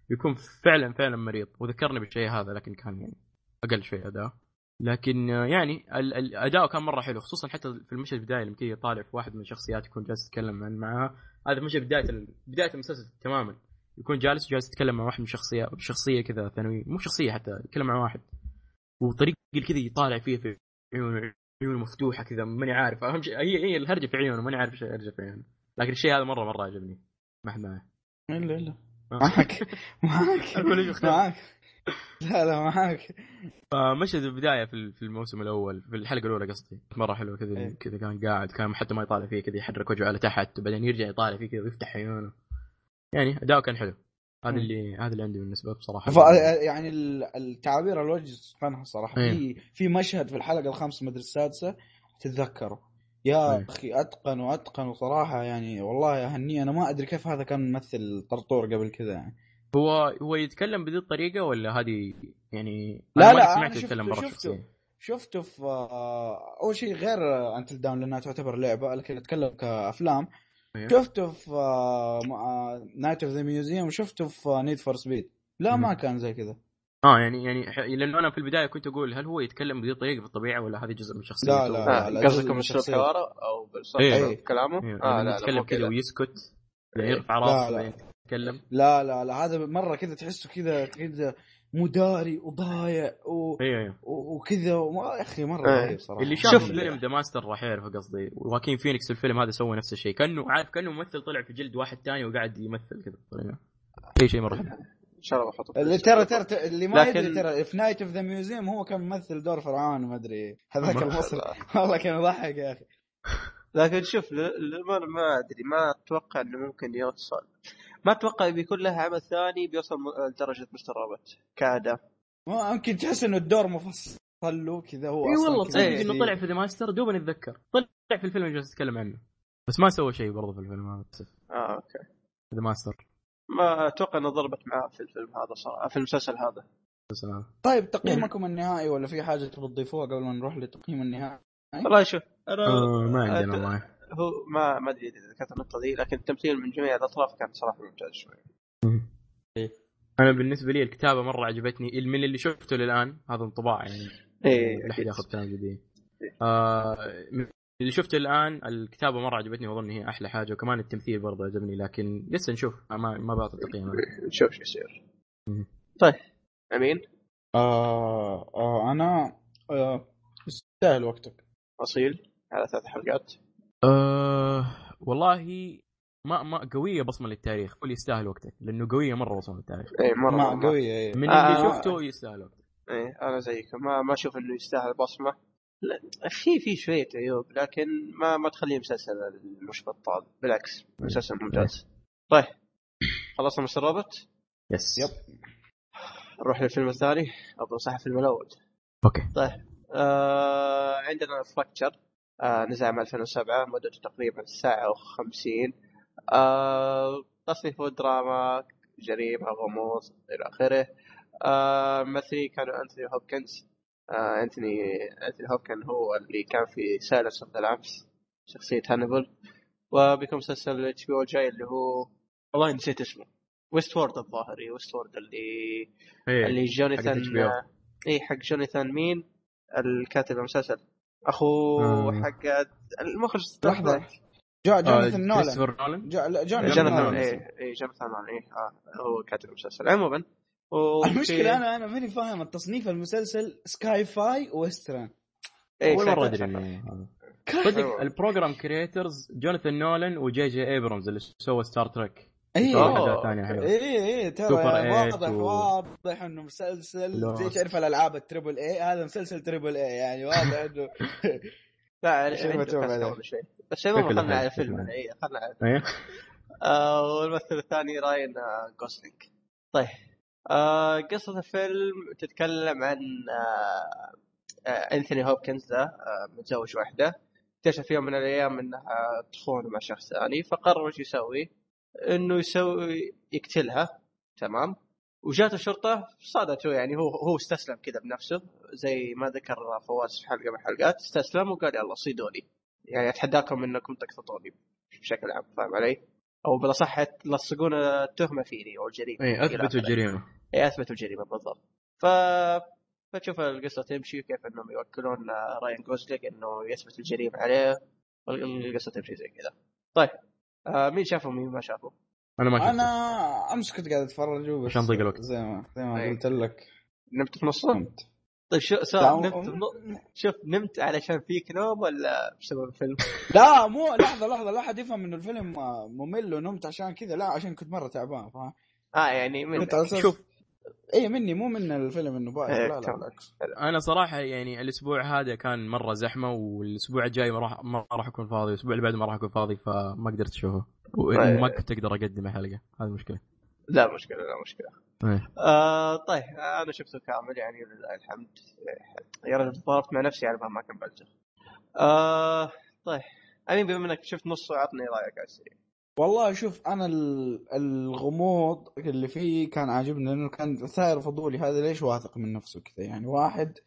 يكون فعلا فعلا مريض وذكرني بالشيء هذا لكن كان يعني أقل شوي أداء لكن يعني ال- ال- أداؤه كان مرة حلو خصوصا حتى في المشهد البداية لما كذا طالع في واحد من الشخصيات يكون جالس يتكلم معها هذا مشهد بداية بداية المسلسل تماما. يكون جالس جالس يتكلم مع واحد من الشخصيات شخصيه كذا ثانوية مو شخصية حتى يتكلم مع واحد. وطريقة كذا يطالع فيه في عيونه عيونه مفتوحة كذا ماني عارف. أهم شيء هي هي الهرجة في عيونه ماني عارف إيش الهرجة في عيونه. لكن الشيء هذا مره مرة عجبني. ما حد معه. الا إلا. آه. معك. (laughs) معك. معك. لا لا معاك فمشهد البداية في ال- في الموسم الأول في الحلقة الأولى قصدي مرة حلوة كذا إيه. كذا كان قاعد كان حتى ما يطالع فيه كذا يحرك وجهه على تحت وبعدين يرجع يطالع فيه كذا ويفتح عيونه يعني أداؤه كان حلو هذا مم. اللي هذا اللي عندي بالنسبة بصراحة ف... يعني ال- التعابير الوجه سبحانها صراحة إيه. في في مشهد في الحلقة الخامسة مدري السادسة تتذكره يا إيه. أخي أتقن وأتقن وصراحه يعني والله اهنيه أنا ما أدري كيف هذا كان ممثل طرطور قبل كذا يعني هو هو يتكلم بذي الطريقة ولا هذه يعني لا، أنا لا، ما أنا سمعته شفته- يتكلم برا شفته. شفته في آه، أول شيء غير Until Dawn لأنها تعتبر لعبة لكن أتكلم كأفلام أيوه. شفته في Night of the Museum وشفته في Need for Speed لا مم. ما كان زي كذا آه يعني يعني لأنه أنا في البداية كنت أقول هل هو يتكلم بذي الطريقة في الطبيعه ولا هذه جزء من شخصيته؟ لا، لا، آه، لا، جزء قصدكم من. حواره أو بالصوت إيه. أو كلامه؟ إيه، آه لما لا لا يتكلم كذا ويسكت بعدين يرفع راسه يتكلم لا لا لا هذا مرة كذا تحسه كذا كذا مداري وضايع و... أيوه أيوه. و- وكذا وما يا أخي مرة إيه. رهيب صراحة. اللي شاف شوف- فيلم The Master راح يعرفه قصدي واكين فينيكس في الفيلم هذا سوى نفس الشيء. كأنه عارف كأنه ممثل طلع في جلد واحد تاني وقاعد يمثل كذا. أي شيء مرة حلو. إن شاء الله بحطه. ترى ترى اللي ما لكن- يدري ترى في Night of the Museum هو كان ممثل دور فرعون ما أدري. هذاك المصري. (laughs) والله كان يضحك يا أخي. لكن شوف ل- للأمانة ما أدري ما أتوقع إنه ممكن يوصل. ما أتوقع بيكون له عمل ثاني بيوصل لدرجه Mr. Robot كأداء ما يمكن تحس إنه الدور مفصل له كذا هو إي والله تصدق. إنه طلع في The Master دوب نتذكر طلع في الفيلم اللي جالس اتكلم عنه. بس ما سوى شيء برضه في الفيلم هذا. آه okay. The Master ما أتوقع إنه ضربت معاه في الفيلم هذا صراحة في المسلسل هذا. هذا. طيب تقييمكم (laughs) النهائي ولا في حاجة تبغى تضيفوها قبل ما نروح للتقييم النهائي؟ والله شوف أنا آه ما عندنا والله هو ما ما أدري إذا ذكرت النقطة دي لكن التمثيل من جميع الأطراف كان صراحة ممتاز شوي. أنا بالنسبة لي الكتابة مرة عجبتني من اللي شفته للآن هذا انطباع يعني. إيه لا احد. ياخذ كلام جديد آه من اللي شفته الآن الكتابة مرة عجبتني وأظن هي أحلى حاجة. وكمان التمثيل برضه عجبني لكن لسه نشوف. ما ما بعطي تقييم. نشوف شو يصير. طيب أمين؟ آه آه أنا آه يستاهل وقتك. أصيل على ثلاث حلقات. آه والله ما ما قوية بصمة للتاريخ قول يستاهل وقتك لأنه قوية مرة بصمة للتاريخ. إيه مرة ما مرة. قوية إيه. من آه. اللي شفته يستاهل وقتك. إيه أنا زيك. ما ما أشوف إنه يستاهل بصمة. لا في في شوية عيوب لكن ما ما تخليه مسلسل مش بطال بالعكس مسلسل ممتاز. طيب خلصنا Mr. Robot yes. Yep. نروح للفيلم الثاني أو بالأصح الفيلم الأول. Okay. آه عندنا Fracture. آه نزل عام 2007 مدته تقريبا ساعة و50 آه تصنيفه دراما جريمة غموض إلى آخره. آه ممثلين كانوا أنثوني هوبكنز. آه أنثوني أنثوني هوبكن هو اللي كان في Silence of the Lambs شخصية هانيبال. وبيكون مسلسل HBO جاي اللي هو والله نسيت اسمه. Westworld الظاهر Westworld اللي إيه. اللي HBO. اي حق جوناثان مين الكاتب المسلسل. أخو آه. حق المخرج لحظة. جو جوناثان نولان. كريستوفر نولان؟ لا، جوناثان جوناثان نولان. اي اي جوناثان نولان اي آه هو كاتب المسلسل. عموما (laughs) المشكلة أنا أنا ماني فاهم التصنيف المسلسل sci-fi western إيه، اول مره أدري. صدق. ال program creators جوناثان نولان وجي جي ايبرمز اللي سوى Star Trek أي ثانية حلوة. اي اي ترى Super Eight واضح و- واضح إنه مسلسل لا. زي تعرف الألعاب ال triple A هذا مسلسل triple A يعني واضح إنه (laughs) لا. (laughs) قبل شوي. بس شكله خلنا على شكله اي خلنا على آه والممثل الثاني راين آه جوسلينج طيب. آه قصة الفيلم تتكلم عن آه آه أنثوني هوبكنز ذا آه متزوج واحدة اكتشف في يوم من الأيام إنها تخون مع شخص ثاني فقرر إيش يسوي؟ إنه يسوي يقتلها تمام؟ وجات الشرطة صادته يعني هو هو استسلم كذا بنفسه زي ما ذكر فواز في حلقة من الحلقات استسلم وقال يلا صيدوني. يعني أتحداكم إنكم تقتطوني بشكل عام فاهم علي؟ أو بالأصح تلصقون التهمة فيني أو الجريمة إلى أثبتوا. الجريمة. اي أثبتوا الجريمة بالضبط. ف فتشوف القصة تمشي كيف إنهم يوكلون راين جوزليك إنه يثبت الجريمة عليه والقصة تمشي زي كذا. طيب. آه مين شافه ومين ما شافه؟ أنا ما شفته أنا أمس كنت قاعد أتفرج بس عشان ضيق الوقت. زي ما زي ما أي. قلت لك نمت في نصه؟ كنت طيب شو سؤال نمت في نص- شوف نمت علشان فيك نوم ولا بسبب الفيلم؟ (laughs) لا مو لحظة لحظة لا أحد يفهم انه الفيلم ممل ونمت عشان كذا لا عشان كنت مرة تعبان فاهم آه يعني من شوف اي مني مو من الفيلم انه بايخ إيه، لا لا. بالعكس. أنا صراحة يعني الأسبوع هذا كان مرة زحمة والأسبوع الجاي ما راح ما راح أكون فاضي الأسبوع اللي بعده ما راح أكون فاضي فما قدرت أشوفه. طيب. وما كنت أقدر أقدم حلقه هذه المشكلة. لا مشكلة لا مشكلة. إيه. آه طيب أنا شفته كامل يعني لله الحمد يا رجل تضاربت مع نفسي على ما كملته. آه طيب أمين بما إنك شفت نصه عطني رأيك على السريع. والله شوف أنا ال- الغموض اللي فيه كان عاجبني لأنه كان ثائر فضولي. هذا ليش واثق من نفسه كذا؟ يعني واحد.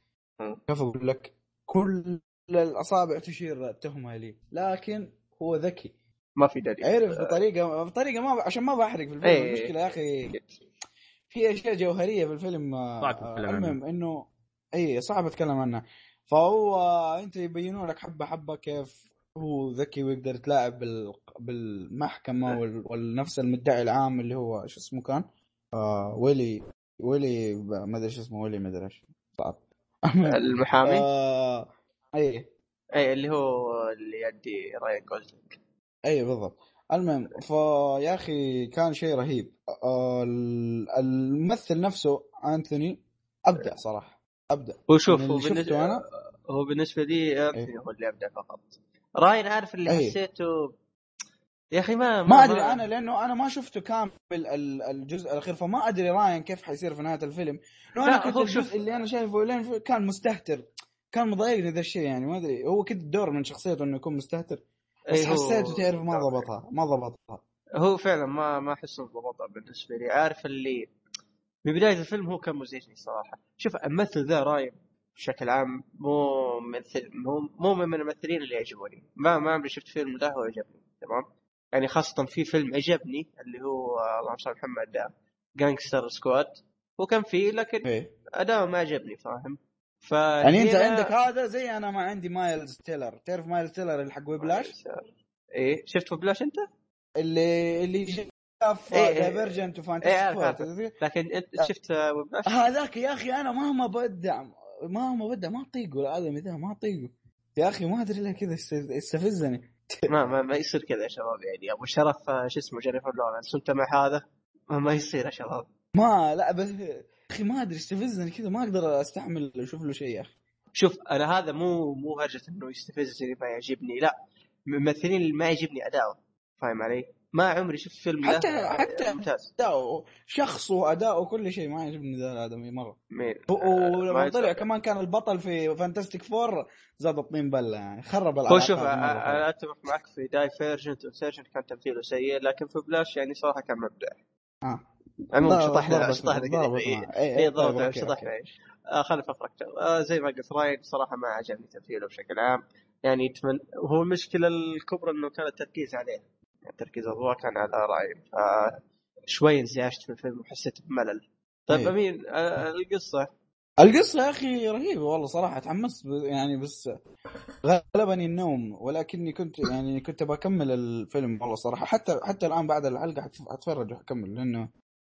كيف أقول لك؟ كل الأصابع تشير التهمه لي لكن هو ذكي. ما في دليل. عرف بطريقة بطريقة ما عشان ما بحرق في الفيلم. إيه. المشكلة يا أخي في أشياء جوهرية في الفيلم آه، صعب تتكلم عنها. المهم إنه اي صعب أتكلم عنها. فهو أنت يبينوا لك حبة حبة كيف هو ذكي ويقدر يتلاعب بال... بالمحكمة وال... والنفس المدعي العام اللي هو شو اسمه كان آه ويلي ويلي ما أدري شو اسمه ويلي ما أدري إيش. صعب. (laughs) المحامي؟ آه... اي اي اللي هو اللي يدي راين جوزلينج اي بالضبط. المهم فيا أخي كان شيء رهيب. آه، ال- الممثل نفسه انثوني أبدع صراحة. أبدع. هو شوف هو بالنسبة. هو بالنسبة لي انثوني هو اللي أبدع فقط. راين عارف اللي أي. حسيته؟ يا أخي ما ما أدري أنا لأنه أنا ما شفته كامل ال- الجزء الأخير فما أدري راين كيف حيصير في نهاية الفيلم. لو أنا كنت الجزء شوف- اللي أنا شايفه لين كان مستهتر. كان مضايقني ذا الشيء يعني ما أدري. هو كده الدور من شخصيته إنه يكون مستهتر. بس أي هو- حسيته تعرف ما ضبطها ما ضبطها. هو فعلا ما ما أحس إنه ضبطها بالنسبة لي. عارف اللي من بداية الفيلم هو كان مزعجني صراحة. شوف الممثل ذا راين بشكل عام مو ممثل مو مو من الممثلين اللي يعجبوني. ما ما عمري شفت فيلم له وعجبني تمام؟ يعني خاصة في فيلم عجبني اللي هو اللهم صل محمد Gangster Squad هو كان فيه لكن إيه. اداؤه ما عجبني فاهم؟ ف يعني أنت عندك هذا زي أنا ما عندي مايلز تيلر تعرف مايلز تيلر اللي حق Whiplash إيه. شفت Whiplash أنت؟ اللي اللي شاف إيه، إيه. Divergent إيه، و Fantastic؟ لكن أنت شفت Whiplash؟ هذاك يا أخي أنا مهما بدع مهما بدع ما أطيقه الادمي ذا ما أطيقه. يا أخي ما أدري ليه كذا يستفزني ما ما, ما يصير كذا يا شباب يعني أبو شرف آه، شو اسمه جينيفر لورنس مع هذا ما, ما يصير يا شباب. ما لا بس أخي ما أدري يستفزني كذا ما أقدر أستحمل أشوف له شيء يا أخي. شوف أنا هذا مو مو هرجة إنه يستفزني ما يعجبني لا الممثلين اللي ما يعجبني أداؤه. فاهم علي؟ ما عمري شفت فيلم حتى- حتى- ممتاز. أداؤه شخصه أداؤه كل شيء ما يعجبني ذا الآدمي مرة. مين؟ آه، ولما ما طلع. كمان كان البطل في Fantastic Four زاد الطين بلة يعني خرب هو العلاقات شوف. أنا أتفق معك في Divergent و Insurgent كان تمثيله سيء لكن في Whiplash يعني صراحة كان مبدع. آه. عموما شطحنا شطحنا كذا. اي okay، شطحنا آه افكرك آه زي ما قلت راين صراحة ما عجبني تمثيله بشكل عام. يعني يتمن... هو المشكلة الكبرى إنه كان التركيز عليه. التركيز الضوء كان على راين شوي انزعجت في الفيلم وحسيت بملل. طيب إيه. أمين آه القصة. القصة يا أخي رهيبة والله صراحة. تحمست يعني بس غلبني النوم ولكني كنت يعني كنت بكمل الفيلم والله صراحة. حتى حتى الآن بعد الحلقة حت- حتفرج وحكمل لأنه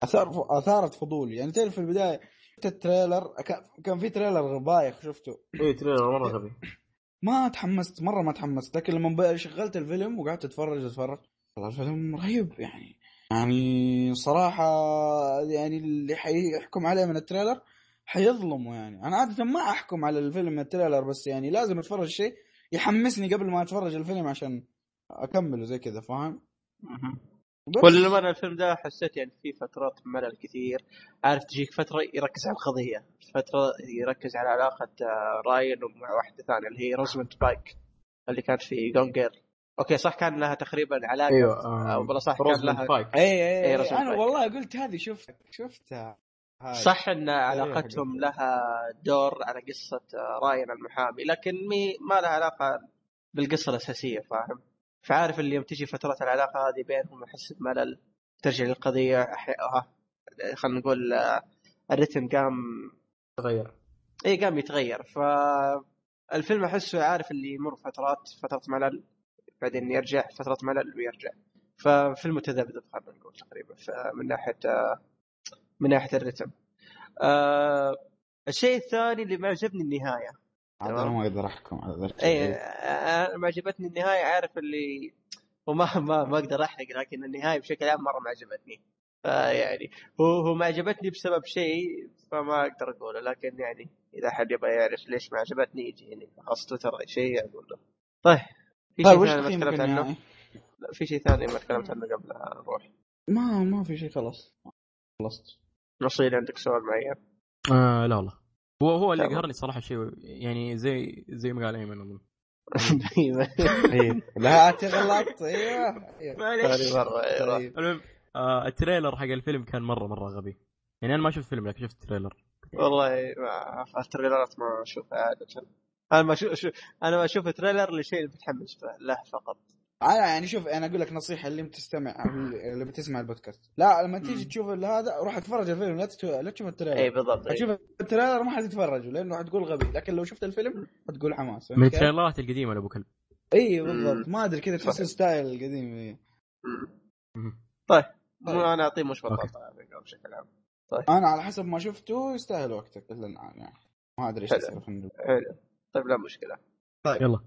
أثار أثارت فضولي. يعني تعرف في البداية شفت ال trailer كان- كان في trailer بايخ شفته. اي trailer مرة غبي. ما تحمست مرة ما تحمست. لكن لما شغلت الفيلم وقعدت أتفرج أتفرج والله الفيلم رهيب يعني. يعني صراحة يعني اللي حيحكم عليه من ال trailer حيظلمه يعني. أنا عادة ما أحكم على الفيلم من ال trailer بس يعني لازم أتفرج شيء يحمسني قبل ما أتفرج الفيلم عشان أكمله زي كذا فاهم؟ بس. وللأمانة الفيلم ده حسيت يعني في فترات ملل كثير عارف تجيك فترة يركز على القضية فترة يركز على علاقة آه، راين ومع واحدة ثانية اللي هي روزموند بايك اللي كانت في Gone Girl okay صح كان لها تقريبا علاقة أيوه بلا صح كان لها اي اي, إيه، أي أنا. والله قلت هذه شفتها شفتها هذه. صح إن علاقتهم حقت- لها دور على قصة آه، راين المحامي لكن هي ما لها علاقة بالقصة الأساسية فاهم؟ فعارف اللي يوم تجي فترات العلاقة هذه بينهم احس بملل ترجع آه، خلينا نقول آه، الريتم قام تغير اي قام يتغير. فالفيلم أحسه عارف اللي يمر فترات فترة ملل. بعدين يرجع فترة ملل ويرجع. ففيلم متذبذب خلينا نقول تقريبا. من ناحية آه، من ناحية الرتم. آه الشيء الثاني اللي ما عجبني النهاية. عاد أنا ما أقدر أحكم على الشيء. اي آه، ما عجبتني النهاية عارف اللي وما ما ما أقدر أحرق لكن النهاية بشكل عام مرة ما عجبتني. فيعني هو هو ما عجبتني بسبب شيء فما أقدر أقوله لكن يعني إذا حد يبغى يعرف ليش ما عجبتني يجي هنا خلاص تويتر شيء أقول له طيب. في طيب شيء ثاني ما تكلمت عنه؟ لا، في شيء ثاني ما تكلمت عنه قبل نروح ما ما في شيء خلاص. خلصت. نصير عندك سؤال معين آه لا والله. هو هو اللي تمام. قهرني صراحة شيء يعني زي زي ما قال أيمن أظن. (laughs) إيه. لا تغلط. أيوه. ثاني مره أيوة. طيب. المهم آه ال trailer حق الفيلم كان مرة مرة غبي. يعني أنا ما شفت فيلم لكن شفت ال trailer. والله ال trailer ات ما أشوفها عادة. أنا ما أشوف شو- أنا ما أشوف trailer للشيء اللي متحمس له فقط أنا يعني شوف أنا أقول لك نصيحة اللي بتستمع اللي بتسمع البودكاست لا لما تيجي تشوف هذا روح اتفرج الفيلم لا تشوف لا تشوف إي ال trailer بالضبط إي. تشوف ال trailer ما حتتفرجوا لأنه حتقول غبي لكن لو شفت الفيلم حتقول حماس من؟ ال trailer ات القديمة لأبو كلب إي بالضبط. ما أدري كذا تحس صحيح. style القديم. مم. مو أنا أعطيه مش okay. بطاطا يعني بشكل عام أنا على حسب ما شفته يستاهل وقتك إلى الآن يعني ما أدري إيش حلو. طيب لا مشكلة. يلا.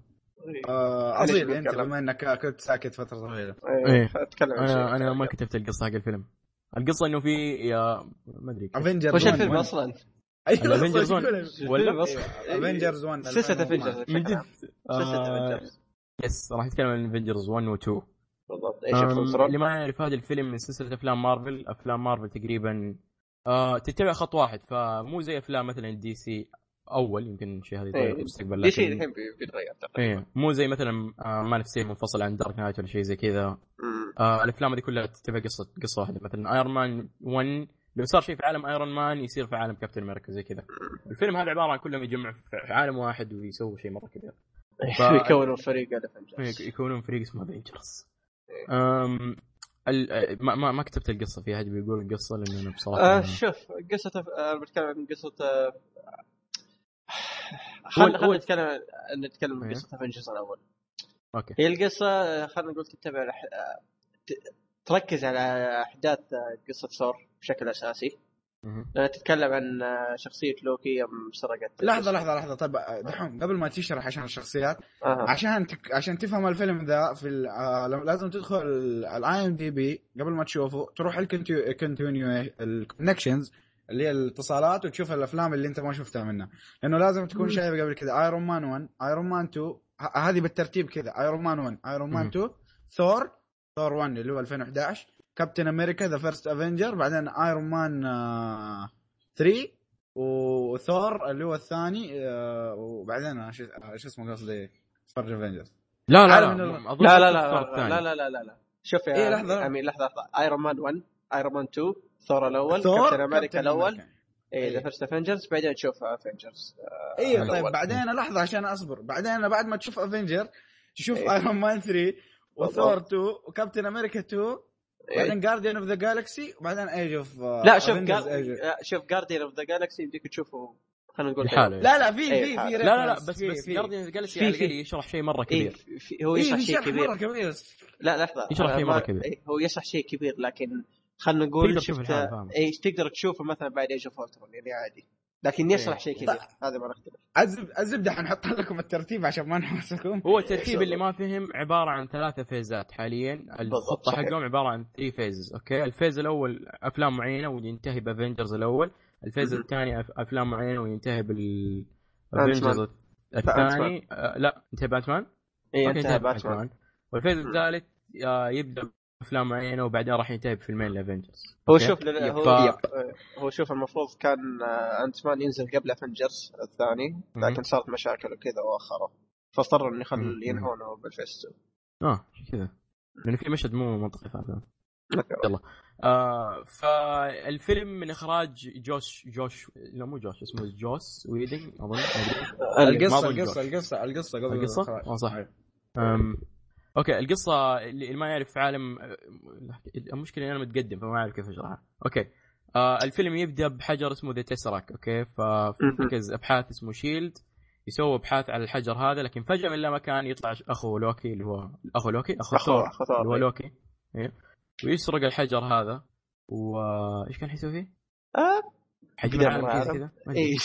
آه، اصيل انت بنتكلم. بما إنك كنت ساكت فترة طويلة. إيه. أتكلم عن شيء أنا أنا ما. كتبت القصة حق الفيلم. القصة إنه في يا ما أدري. Avengers وش الفيلم أصلا؟ ال Avengers one. ولا؟ Avengers 1 سلسلة Avengers من جد؟ سلسله آه Avengers yes راح نتكلم عن Avengers 1 و 2 بالضبط. إيش اللي ما يعرف هذا الفيلم من سلسلة أفلام مارفل أفلام مارفل تقريبا آه تتبع خط واحد فمو زي أفلام مثلا DC. أول يمكن شيء هذا يتغير إيه. في المستقبل دي شيء لكن الحين بي- بيتغير تقريبا. إيه مو زي مثلا آه Man of منفصل عن Dark Knight ولا شيء زي كذا. آه الأفلام هذه كلها تتبع قصة قصة واحدة مثلا. Iron Man 1 لو صار شيء في عالم Iron Man يصير في عالم Captain America زي كذا. الفيلم هذا عبارة عن كلهم يجمع في عالم واحد ويسوي شيء مرة كبير. ف- (laughs) يكونوا فريق إيه، ال Avengers يكونون فريق اسمه Avengers أم ال- آه، ما ما ما كتبت القصة في أحد بيقول القصة؟ لأن أنا بصراحة آه ما- شوف قصة آه بتكلم عن هو- خلينا هو- خلينا نتكلم نتكلم عن إيه. قصة Avengers الأول okay هي القصة آه، خلينا نقول تتبع ت- تركز على أحداث قصة ثور بشكل أساسي. لأنها تتكلم عن شخصية لوكي يوم سرقت لحظة لحظة لحظة طيب دحوم قبل ما تشرح عشان الشخصيات آه. عشان تك... عشان تفهم الفيلم ذا في ال... آه... لازم تدخل ال IMDb قبل ما تشوفه تروح ال continue ال connections اللي هي الاتصالات وتشوف الأفلام اللي أنت ما شفتها منها. لأنه لازم تكون شايف قبل كذا. Iron Man 1 Iron Man 2 ه- هذه بالترتيب كذا. Iron Man 1 Iron Man مم. 2 Thor Thor 1 اللي هو 2011 Captain America The First Avenger بعدين Iron Man 3 وثور اللي هو الثاني آه، وبعدين شو اسمه قصدي؟ فارج Avengers لا لا لا. لا لا لا لا. لا لا لا لا لا. شوف يا إيه، لحظة. امين لحظة لحظة. Iron Man 1 Iron Man 2 ثور الأول Thor Captain America Captain الأول America. اي The إيه. First Avengers بعدين تشوف Avengers أيوه الأول. طيب بعدين لحظة عشان أصبر بعدين بعد ما تشوف Avenger تشوف إيه. Iron Man 3 وثور 2 و Captain America 2 بعدين Guardians of the Galaxy وبعدين Age of لا شوف. شوف Guardians of the Galaxy يمديك تشوفه خلينا نقول لحاله لا لا في إيه، في في. لا لا بس في- بس في. Guardians Galaxy في- على في. الأقل يشرح شيء مرة إيه كبير في هو إيه، يشرح شيء شرح كبير مرة كبير لا لحظة يشرح شيء مرة كبير. إيه هو يشرح شيء كبير لكن خلينا نقول شفت. اي تقدر تشوفه مثلا بعد Age of يعني عادي. لكن يشرح إيه. شيء كبير هذا ما نختلف الزب- الزبدة حنحط لكم الترتيب عشان ما نحوسكم هو الترتيب اللي ما فهم عبارة عن ثلاثة phase ات حاليا. بالضبط، الخطة. حقهم عبارة عن 3 phases okay؟ ال phase الأول أفلام معينة وينتهي ب Avengers الأول. ال phase. الثاني أفلام معينة وينتهي بال. Avengers الثاني. آه لا انتهى ب Ant-Man اي انتهى ب Ant-Man وال phase الثالث آه، يبدأ بافلام معينة وبعدين راح ينتهي بفيلمين ال Avengers هو okay؟ شوف لل- هو ف- آه، هو شوف المفروض كان آه، Ant-Man ينزل قبل Avengers الثاني لكن صارت مشاكل وكذا واخره فاضطروا إنه يخلوا. ينهونه بال phase آه كذا لأنه في مشهد مو منطقي فاهم 2 يلا آه فالفيلم من إخراج Josh Josh لا مو Josh اسمه Joss Whedon أظن القصة أظن القصة. القصة القصة قبل القصة؟ الإخراج. آه، صح. okay القصة اللي ما يعرف في عالم المشكلة إني أنا متقدم فما أعرف كيف أشرحها okay آه الفيلم يبدأ بحجر اسمه the Tesseract okay ففي. مركز أبحاث اسمه S.H.I.E.L.D. يسووا أبحاث على الحجر هذا لكن فجأة من لا مكان يطلع أخو لوكي اللي هو أخو لوكي أخو اخو ثور اللي هو إيه. لوكي إيه. ويسرق الحجر هذا وايش كان حيسوي فيه؟ آه، يقدر العالم العالم. كذا كذا ما أدري.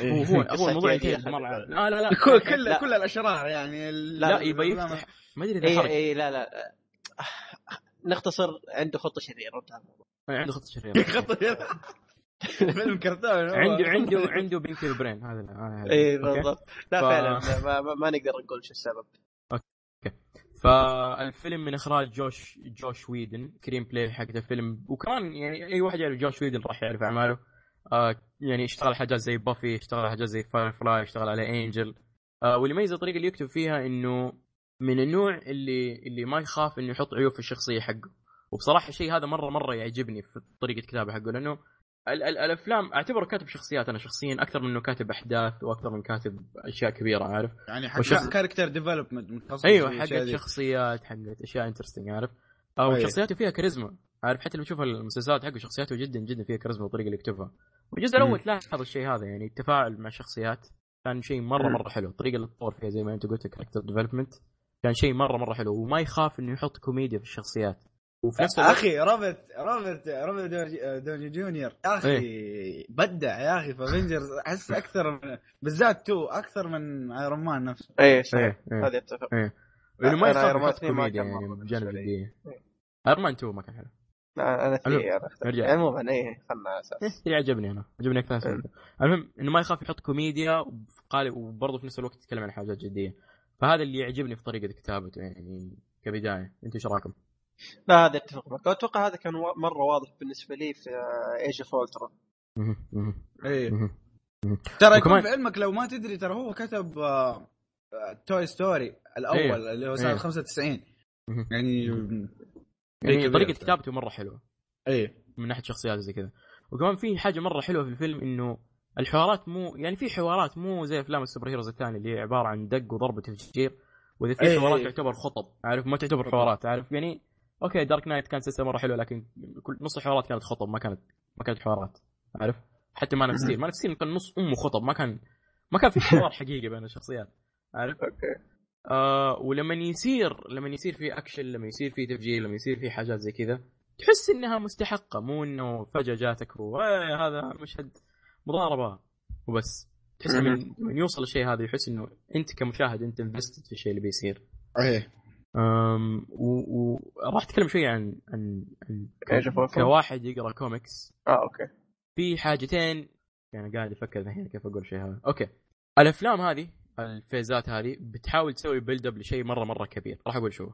إي (laughs) هو هو هو الموضوع جديدة. مرة. لا لا (laughs) لا كل كل لا. كل الأشرار يعني لا الأفلام- يفتح. ما أدري إذا إي لا لا نختصر عنده خطة شريرة انتهى الموضوع. عنده خطة شريرة. (laughs) خطة فيلم كرتون. عنده عنده عنده بينكي البرين. هذا هذا- إي؟ بالضبط. لا فعلا. ما, نقدر نقول شو السبب. فالفيلم من إخراج جوش جوش ويدن كريم بلاي حق الفيلم وكمان يعني أي واحد يعرف جوش ويدن راح يعرف أعماله. آه يعني اشتغل حاجات زي Buffy اشتغل حاجات زي Firefly اشتغل على Angel. آه واللي يميز الطريقة اللي يكتب فيها إنه من النوع اللي اللي ما يخاف إنه يحط عيوب في الشخصية حقه. وبصراحة الشيء هذا مرة مرة يعجبني في طريقة كتابه حقه لأنه ال- ال- الأفلام أعتبره كاتب شخصيات أنا شخصيا أكثر من إنه كاتب أحداث وأكثر من كاتب أشياء كبيرة عارف؟ يعني حق وشخص- character development متخصص أيوه حقت دي. شخصيات حقت أشياء interesting عارف؟ أو أيوة. شخصياته فيها كاريزما عارف؟ حتى لو تشوف المسلسلات حقه شخصياته جدا جدا فيها كاريزما والطريقة اللي يكتبها. والجزء الأول تلاحظ الشيء هذا يعني التفاعل مع الشخصيات كان شيء مرة. مرة حلو. الطريقة اللي تطور فيها زي ما أنت قلت character development كان شيء مرة مرة حلو. وما يخاف إنه يحط كوميديا في الشخصيات. وفي نفس الوقت أخي روبرت روبرت روبرت داوني- داوني جونيور. يا أخي بدع يا أخي في افنجرز أحس أكثر من بالذات two أكثر من ايرون مان نفسه. اي صحيح. إيه، إيه. هذا اتفق إنه ما يخاف يحط 2 ما كوميديا يعني. جديه إيه. ايرون مان 2 ما كان حلو. أنا three أنا أختلف. نرجع. عموما اي خلنا أساس اللي عجبني أنا عجبني أكثر. المهم إنه ما يخاف يحط كوميديا وقال وبرضه في نفس الوقت يتكلم عن حاجات جدية فهذا اللي يعجبني في طريقة كتابته يعني كبداية أنتم إيش رأيكم؟ لا هذا اتفق معك أتوقع هذا كان مرة واضح بالنسبة لي في ايج اوف إيه مهم. ترى يكون في علمك لو ما تدري ترى هو كتب آه، توي ستوري الأول إيه. اللي هو سنة إيه. 95 مهم. يعني. طريقة كتابته مرة حلوة. إيه. من ناحية شخصيات زي كذا. وكمان في حاجة مرة حلوة في الفيلم إنه الحوارات مو يعني في حوارات مو زي أفلام ال superheroes الثانية اللي هي عبارة عن دق وضرب وتفجير وإذا في أي- حوارات أي. تعتبر خطب عارف؟ ما تعتبر حوارات عارف؟ يعني أوكي دارك نايت كان سلسلة مرة حلوة لكن كل نص الحوارات كانت خطب ما كانت ما كانت حوارات عارف؟ حتى ستيل مان اوف ستيل كان نص أمه خطب ما كان ما كان في حوار (laughs) حقيقي بين الشخصيات عارف؟ أوكي. آه ولما يصير لما يصير في اكشن لما يصير في تفجير لما يصير في حاجات زي كذا تحس إنها مستحقة مو إنه فجأة جاتك و "إيه، هذا مشهد مضاربة وبس. تحس من من يوصل الشيء هذا يحس إنه أنت كمشاهد أنت invested في الشيء اللي بيصير. إيه أم وراح أتكلم شوي عن عن, عن. كواحد يقرأ كوميكس آه أوكي. في حاجتين يعني قاعد أفكر الحين كيف أقول الشيء هذا. أوكي. الأفلام هذه ال phaseات هذه بتحاول تسوي build up لشيء مرة مرة كبير. راح أقول شو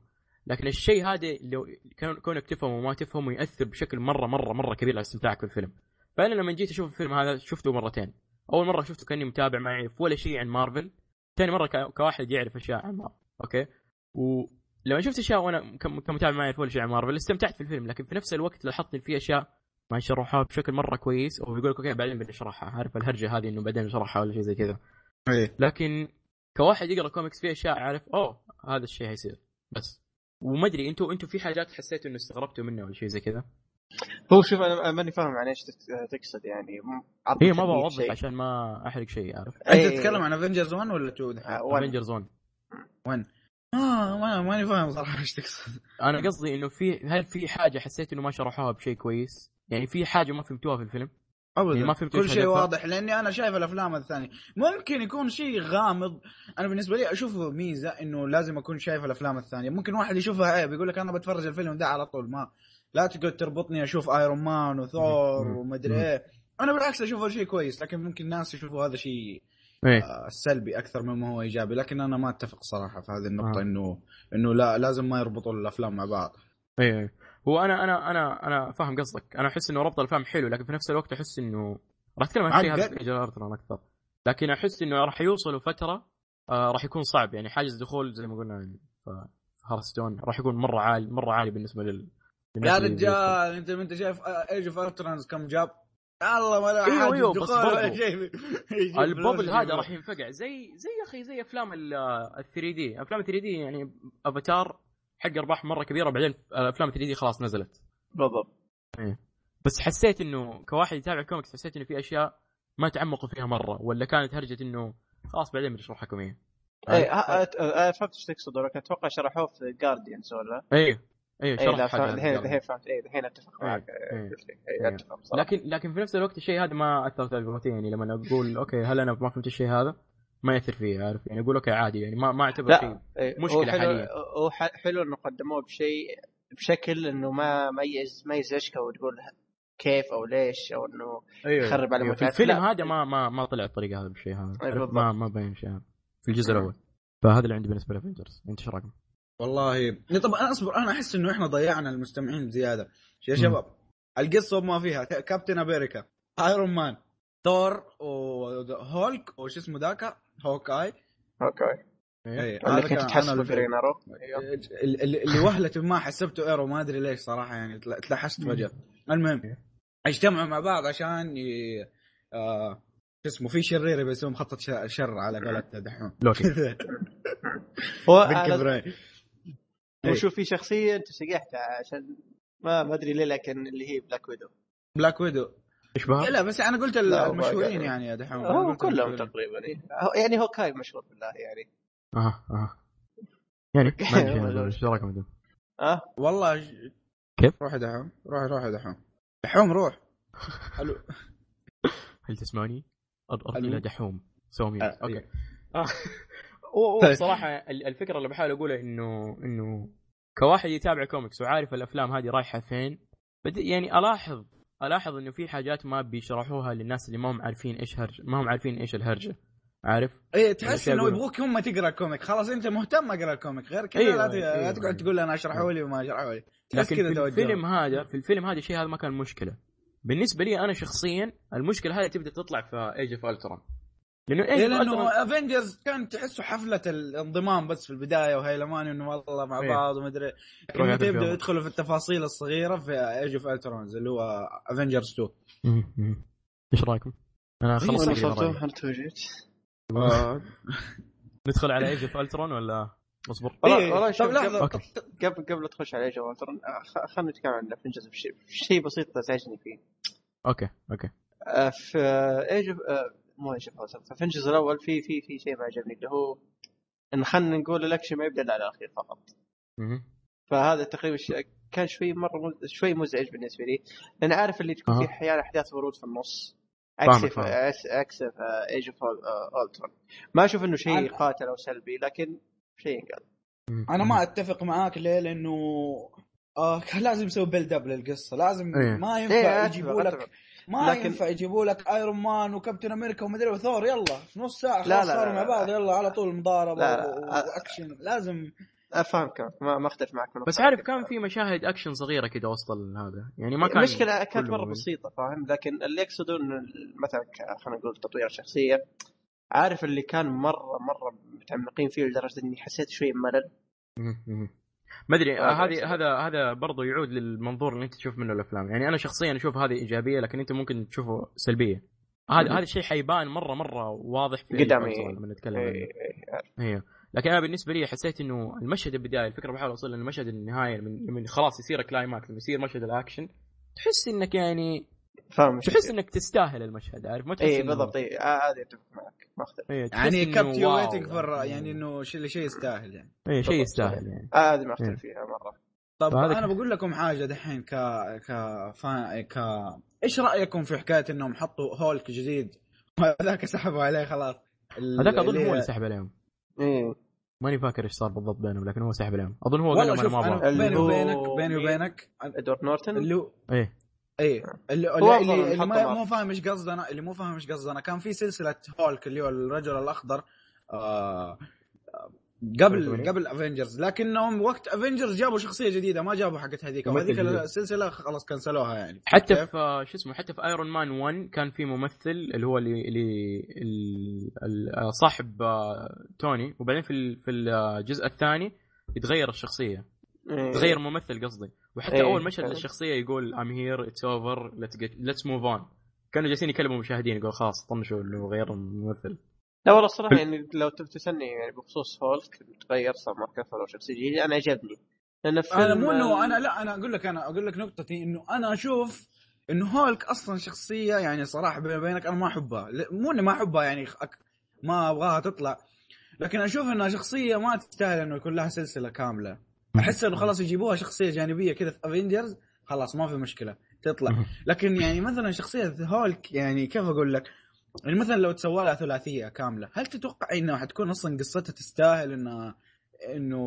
لكن الشيء هذا لو كون- كونك تفهمه وما تفهمه يأثر بشكل مره مره مرة كبير على استمتاعك بالفيلم. فأنا لما جيت أشوف الفيلم هذا شفته مرتين. أول مرة شفته كأني متابع ما يعرف ولا شيء عن مارفل. ثاني مرة كواحد يعرف أشياء عن مارفل. أوكي؟ ولما شفت أشياء وأنا كم- كمتابع ما يعرف ولا شيء عن مارفل استمتعت في الفيلم. لكن في نفس الوقت لاحظت إن في أشياء ما يشرحوها بشكل مرة كويس أو بيقول لك أوكي بعدين بنشرحها عارف الهرجة هذه إنه بعدين نشرحها ولا شيء زي كذا. إيه. لكن كواحد يقرأ كوميكس في أشياء عارف أوه هذا الشيء حيصير بس. وما أدري أنتوا أنتوا في حاجات حسيتوا إنه استغربتوا منها ولا شيء زي كذا؟ هو شوف أنا ماني فاهم عن إيش تك- تقصد يعني. هي ما تلميح بوضح. عشان ما أحرق شيء عارف أنت إيه. تتكلم عن افنجرز 1 ولا 2 دحين؟ آه، one. افنجرز one آه ما ماني فاهم صراحة إيش تقصد. أنا قصدي إنه في هل في حاجة حسيت إنه ما شرحوها بشيء كويس؟ يعني في حاجة ما فهمتوها في الفيلم؟ ابدا ما فهمت كل شيء؟ واضح لأني أنا شايف الأفلام الثانية ممكن يكون شيء غامض أنا بالنسبة لي أشوفه ميزة إنه لازم أكون شايف الأفلام الثانية ممكن واحد يشوفها عيب يقول لك أنا بتفرج الفيلم ده على طول ما لا تقعد تربطني أشوف ايرون مان وثور. ومدري. إيه أنا بالعكس أشوفه شيء كويس لكن ممكن ناس يشوفوا هذا شيء إيه آه، سلبي أكثر مما هو إيجابي لكن أنا ما أتفق صراحة في هذه النقطة آه. إنه إنه لا لازم ما يربطوا الأفلام مع بعض إيه إيه. هو أنا أنا أنا أنا فاهم قصدك أنا احس انه ربط الافلام حلو لكن في نفس الوقت احس انه راح اتكلم عن الشيء هذا أكثر لكن احس انه راح يوصلوا فتره آه راح يكون صعب يعني حاجز دخول زي ما قلنا في هارستون راح يكون مره عالي مره عالي بالنسبة لل يا رجال انت انت شايف ايج اوف ارترنز كم جاب الله ما له أيوه، حاجز أيوه، بس ولا برضو. شيء ال bubble هذا راح ينفقع زي زي يا أخي زي افلام ال 3D افلام 3D يعني افاتار حق أرباح مرة كبيرة بعدين أفلام 3D خلاص نزلت. بالضبط. بس حسيت إنه كواحد يتابع كوميكس حسيت إنه في أشياء ما تعمقوا فيها مرة ولا كانت هرجة إنه خلاص بعدين بنشرح لكم إياها. اي فهمت إيش تقصد ولكن أتوقع شرحوه في جارديانز ولا؟ أيوه اي لا شرح الحين الحين فهمت. اي الحين أتفق إيه، معك. إيه. إيه. اي لكن لكن في نفس الوقت الشيء هذا ما أثر تجربتي يعني لما أقول أوكي هل أنا ما فهمت الشيء هذا؟ ما ياثر فيه عارف يعني أقول أوكي عادي يعني ما ما اعتبر شيء لا إيه، حلو حاليا. هو حلو إنه قدموه بشيء بشكل إنه ما ما يز ما يزعجك وتقول كيف أو ليش أو إنه أيوه يخرب على في متعة. الفيلم لا. هذا ما ما ما طلع الطريقة هذا بالشيء هذا بالضبط. ما ما بين شيء هذا في الجزء الأول فهذا اللي عندي بالنسبة لافنجرز أنت إيش رايكم؟ والله طب أنا أصبر أنا أحس إنه إحنا ضيعنا المستمعين زيادة يا. شباب القصة ما فيها كابتن أمريكا ايرون مان ثور وهولك وش اسمه ذاك هوك اي أوكي إيه، اللي كنت تحسبه اللي- جرين ارو. اللي وهلة ما حسبته hero ما أدري ليش صراحة يعني تل- تلحست فجأة. المهم أجتمعوا مع بعض عشان ي... آه... شو اسمه في شرير يبي يسوي مخطط ش- شر على قولة دحوم. لوكي. (laughs) هو بن على- كبرين إيه. وشوف في شخصية أنت سقحتها عشان ما ما أدري ليه لكن اللي هي بلاك ويدو بلاك ويدو إيش بها؟ لا بس أنا قلت المشهورين. يعني يا دحوم هو كلهم. تقريبا إيه. هو- يعني هو كاي مشهور بالله يعني أها أها يعني (laughs) أقول. إيش رايكم أنتم؟ آه والله ج- كيف؟ روح يا دحوم روح روح يا دحوم دحوم روح (laughs) ألو هل تسمعني؟ اضغط. إلى دحوم سوي mute آه، أوكي إيه. آه. هو (laughs) هو طيب. بصراحه ال- الفكرة اللي بحاول اقولها إنه إنه كواحد يتابع كوميكس وعارف الأفلام هذه رايحة فين بد يعني ألاحظ ألاحظ إنه في حاجات ما بيشرحوها للناس اللي ما هم عارفين إيش هرج ما هم عارفين إيش الهرجه عارف؟ إيه تحس إنه. يبغوك هم تقرأ ال comic خلاص أنت مهتم أقرأ ال comic غير كذا أيوة، لا, أيوة. تقعد تقول أنا أشرحه لي وما أشرحه لي لكن في توجه. الفيلم هذا في الفيلم هذا الشيء هذا ما كان مشكلة بالنسبة لي أنا شخصيا المشكلة هذه تبدأ تطلع في Age of Ultron لأنه اوف لأنه Avengers كان تحسه حفلة الانضمام بس في البداية وهيلمان إنه والله مع إيه. بعض ومدري لكن روح متى فيهم. يدخلوا في التفاصيل الصغيرة في Age of Ultron اللي هو Avengers 2 إيش رأيكم؟ أنا خلصت أنا توجيت ندخل على Age of Ultron ولا اصبر والله إيه. والله طب شوف لحظة قبل. قبل تخش على Age of Ultron خلينا نتكلم عن Avengers بشيء شيء بسيط ازعجني فيه okay okay آه، في Age of مو Age of Ultron في Avengers الأول في في في شيء ما عجبني اللي هو إن خلينا نقول الأكشن ما يبدأ إلا على الأخير فقط. فهذا تقريبا كان شوي مرة مز... شوي مزعج بالنسبة لي لأن عارف اللي تكون. في أحيانا أحداث ورود في النص عكس. عكس Age of Ultron ما أشوف إنه شيء قاتل أو سلبي لكن شيء قال. أنا ما أتفق معاك ليه لأنه آه كان (laughs) لازم يسوي build up للقصة لازم إيه. ما إيه، ينفع أتفق- يجيبوا لك. ما لكن- ينفع يجيبوا لك Iron Man و Captain America ومدري وثور يلا في نص ساعة لا، خلاص لا، صاروا لا، مع لا. بعض يلا على طول مضاربة لا، و- لا. وأكشن لازم افهمك ما ما أختلف معك بس. عارف كان في مشاهد أكشن صغيرة كده وسط هذا يعني ما كان المشكلة كانت مرة موجود. بسيطة فاهم لكن اللي يقصدون إنه مثلا ك- خلينا نقول تطوير الشخصية عارف اللي كان مرة مرة متعمقين فيه لدرجة إني حسيت شوي بملل. ما أدري هذا هذه. هذا هذا برضه يعود للمنظور اللي أنت تشوف منه الأفلام يعني أنا شخصيا أشوف هذه إيجابية لكن أنت ممكن تشوفه سلبية هذا. هذا الشيء حيبان مرة مرة واضح في قدام، الفترة إيه. لما نتكلم إيه، عنه. أيوه لكن أنا بالنسبة لي حسيت إنه المشهد البداية الفكرة بحاول أوصل للمشهد النهاية من, من خلاص يصير climax يصير مشهد الأكشن تحس إنك يعني فاهم تحس إنك تستاهل المشهد عارف؟ ما تحس اي بالضبط. اي آه، هذه أتفق معك. ما أختلف. إيه يعني إنه kept you waiting for يعني. إنه شيء شيء يستاهل يعني. إيه شيء يستاهل يعني. آه، هذه ما إيه. اختلف فيها مرة. طب فهذا أنا بقول لكم حاجة دحين ك ك فا... ك إيش رأيكم في حكاية إنهم حطوا هولك جديد؟ وهذاك سحبوا عليه خلاص. هذاك أظن هو اللي سحب عليهم. إيه. ماني فاكر إيش صار بالضبط بينهم لكن هو سحب عليهم. أظن هو قال لهم أنا ما أبغى. بيني وبينك بيني مين؟ وبينك إدوارد نورتن؟ اللي هو إيه. إيه اللي, هو اللي, اللي, اللي نحطه ما. مو فاهم إيش قصدنا اللي مو فاهم إيش قصدنا كان في سلسلة هولك اللي هو الرجل الأخضر آه قبل. قبل Avengers لكنهم وقت Avengers جابوا شخصية جديدة ما جابوا حقت هذيك وهذيك. السلسلة خلاص كنسلوها يعني حتى كيف؟ في آه، شو اسمه حتى في Iron Man 1 كان في ممثل اللي هو اللي, اللي ال- ال- آه، صاحب آه، توني وبعدين في ال- في الجزء الثاني يتغير الشخصية إيه. تغير ممثل قصدي. وحتى إيه. أول مشهد إيه. للشخصية يقول I'm here it's over let's move on كانوا جالسين يكلموا المشاهدين يقول خلاص طنشوا انه غير الممثل. لا والله الصراحه يعني لو تسألني يعني بخصوص هولك تغير صار مارك رافل أو شخصية جديدة أنا عجبني. لأن أنا مو انه أنا لا أنا أقول لك أنا أقول لك نقطتي إنه أنا أشوف إنه هولك أصلا شخصية يعني صراحة بيني وبينك أنا ما أحبها. ل- مو إني ما أحبها يعني أك... ما أبغاها تطلع لكن أشوف إنها شخصية ما تستاهل إنه يكون لها سلسلة كاملة. أحس إنه خلاص يجيبوها شخصية جانبية كذا في Avengers خلاص ما في مشكلة تطلع. لكن يعني مثلا شخصية هولك يعني كيف أقول لك؟ يعني مثلا لو تسوى لها ثلاثية كاملة هل تتوقع إنها حتكون أصلا قصتها تستاهل انها إنه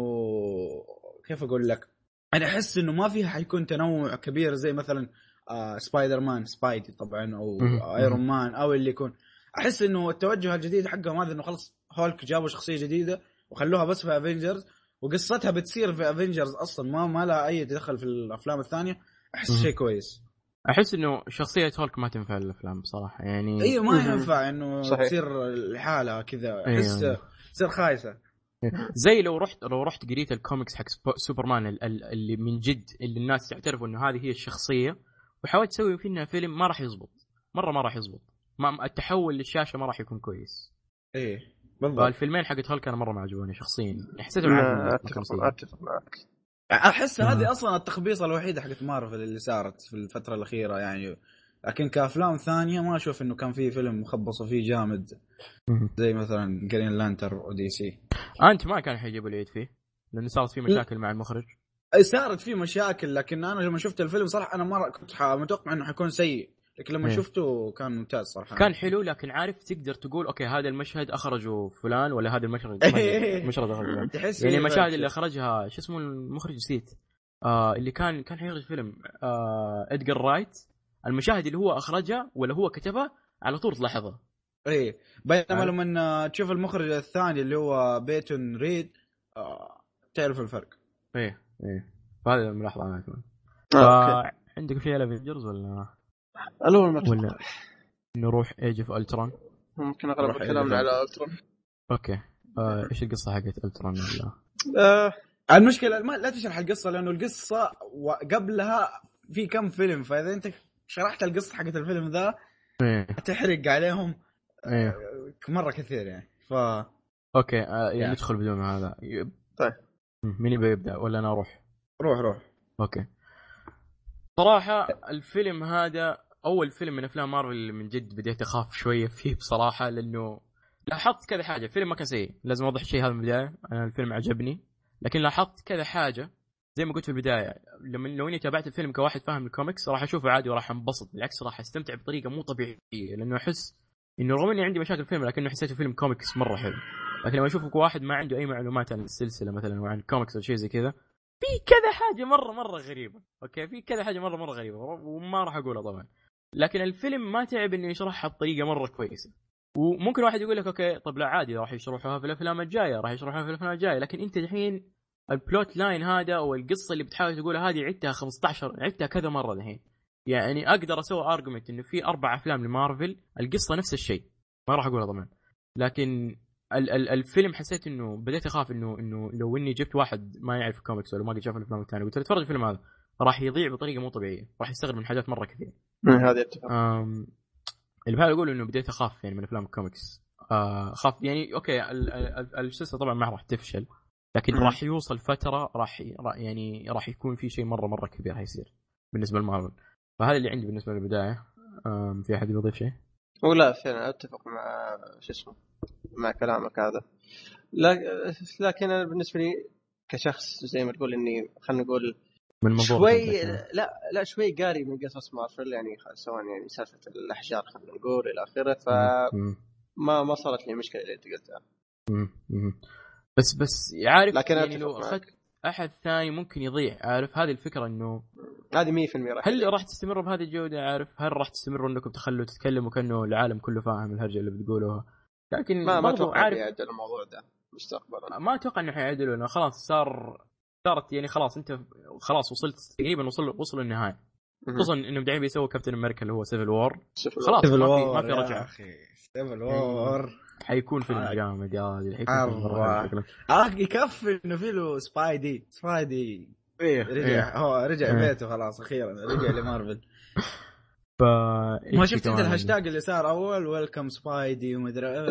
كيف أقول لك؟ أنا أحس إنه ما فيها حيكون تنوع كبير زي مثلا آه Spider-Man Spidey طبعا أو. Iron Man أو اللي يكون. أحس إنه التوجه الجديد حقهم هذا إنه خلص هولك جابوا شخصية جديدة وخلوها بس في Avengers وقصتها بتصير في Avengers أصلا ما ما لها أي دخل في الأفلام الثانية. أحس. شيء كويس. أحس إنه شخصية هولك ما تنفع الافلام بصراحة يعني أيوه ما. ينفع إنه صحيح. تصير لحالها كذا. أحس تصير خايسة. زي لو رحت لو رحت قريت الكوميكس حق Super- Superman ال- ال- اللي من جد اللي الناس تعترفوا إنه هذه هي الشخصية وحاولت تسوي فيها فيلم ما راح يزبط. مرة ما راح يزبط. ما التحول للشاشة ما راح يكون كويس. إيه بالضبط. فالفيلمين حقت هولك أنا مرة ما عجبوني شخصيا حسيتهم أتفق معك. أحس. هذه أصلا التخبيصه الوحيده حقت مارفل اللي صارت في الفترة الأخيرة يعني. لكن كأفلام ثانية ما أشوف إنه كان في فيلم مخبصوا فيه جامد. زي مثلا Green Lantern و DC Ant-Man كان حيجيبوا العيد فيه؟ لأنه صارت في مشاكل مع المخرج. صارت في مشاكل لكن أنا لما شفت الفيلم صراحة أنا مره كنت ح- متوقع إنه حيكون سيء. لكن لما إيه. شفته كان ممتاز صراحة. كان حلو لكن عارف تقدر تقول okay هذا المشهد اخرجوا فلان ولا هذا المشهد (laughs) إيه. مشهد اخرج فلان. تحس يعني فيه المشاهد. اللي أخرجها شو اسمه المخرج نسيت. آه اللي كان كان حيخرج فيلم آه ادجار رايت. المشاهد اللي هو اخرجها ولا هو كتبها على طول تلاحظها إيه. بينما عارف؟ لما تشوف المخرج الثاني اللي هو بيتون ريد آه تعرف الفرق. إيه إيه. فهذا الملاحظه أنا كمان. آه، عندك شيء على Avengers ولا؟ الأول ما ولا. نروح Age of Ultron ممكن اغلب كلامنا على Ultron okay. آه إيش القصة حقت Ultron ولا آه. المشكلة ما لا تشرح القصة لأنه القصة وقبلها في كم فيلم فإذا أنت شرحت القصة حقت الفيلم ذا إيه. تحرق عليهم إيه. آه، مرة كثير يعني. ف okay آه يعني يعني. ندخل بدون هذا. طيب. مين يبي يبدأ ولا أنا أروح؟ روح روح. okay. صراحة الفيلم هذا أول فيلم من أفلام مارفل اللي من جد بديت أخاف شوية (laughs) فيه بصراحة لأنه لاحظت كذا حاجة. الفيلم ما كان سيء لازم أوضح الشيء هذا من البداية. أنا الفيلم عجبني لكن لاحظت كذا حاجة زي ما قلت في البداية. لما لو إني تابعت الفيلم كواحد فاهم الكوميكس راح أشوفه عادي وراح أنبسط. بالعكس راح أستمتع بطريقة مو طبيعية لأنه أحس إنه رغم إني عندي مشاكل فيلم لكنه حسيته فيلم كوميكس مرة حلو. لكن لما أشوفه كواحد ما عنده أي معلومات عن السلسلة مثلا وعن الكوميكس أو شيء زي كذا في كذا حاجة مره مرة غريبة. okay؟ في كذا حاجة مره مرة غريبة وما راح أقولها طبعا. لكن الفيلم ما تعب إنه يشرحها بطريقة مرة كويسة. وممكن واحد يقول لك okay طب لا عادي راح يشرحوها في الأفلام الجاية راح يشرحوها في الأفلام الجاية. لكن أنت الحين ال plot line هذا أو القصة اللي بتحاول تقولها هذه عدتها 15 عدتها كذا مرة الحين يعني أقدر أسوي argument إنه في أربع أفلام لمارفل القصة نفس الشيء. ما راح أقولها طبعا. لكن ال- ال- الفيلم حسيت إنه بديت أخاف انه إنه لو إني جبت واحد ما يعرف الكوميكس ولا ما قد شاف الأفلام الثانية قلت له اتفرج الفيلم هذا. راح يضيع بطريقة مو طبيعية. راح يستغرب من حاجات مرة كثير. هذه اتفق اللي بحاول أقول إنه بديت أخاف يعني من أفلام الكوميكس. آه، أخاف يعني okay ال- ال- السلسلة طبعا ما راح تفشل لكن. راح يوصل فترة راح يعني راح يكون في شيء مرة مرة كبير حيصير بالنسبة لمارفل. فهذا اللي عندي بالنسبة للبداية. في أحد يضيف شيء؟ ولا فعلا أتفق مع شو اسمه مع كلامك هذا. لكن أنا بالنسبة لي كشخص زي ما تقول إني خلينا نقول من منظور شوي فكرة. لا لا شوي قاري من قصص مارفل يعني سواء يعني سالفة الأحجار خلينا نقول إلى آخره فما مم. ما صارت لي المشكلة اللي أنت قلتها. بس بس عارف لكن يعني لو. أخذت أحد ثاني ممكن يضيع عارف هذه الفكرة إنه هذه 100% راح هل راح تستمروا بهذه الجودة عارف هل راح تستمروا إنكم تخلوا تتكلموا كأنه العالم كله فاهم الهرجة اللي بتقولوها لكن ما ما أتوقع عارف الموضوع ده مستقبلا ما أتوقع إنه حيعدلوا انه خلاص صار صارت يعني خلاص انت خلاص وصلت تقريبا وصل وصلوا النهاية. خصوصا انهم دحين بيسووا كابتن أمريكا اللي هو Civil War خلاص civil ما في war ما في يا رجعة أخي Civil War حيكون فيلم آه. جامد يا ولد حيكون شكله. آه يكفي إنه في له سبايدي سبايدي إيه. رجع هو رجع إيه. بيته خلاص أخيرا رجع لمارفل (laughs) ما شفت انت الهاشتاج اللي صار أول؟ welcome سبايدي ومدري.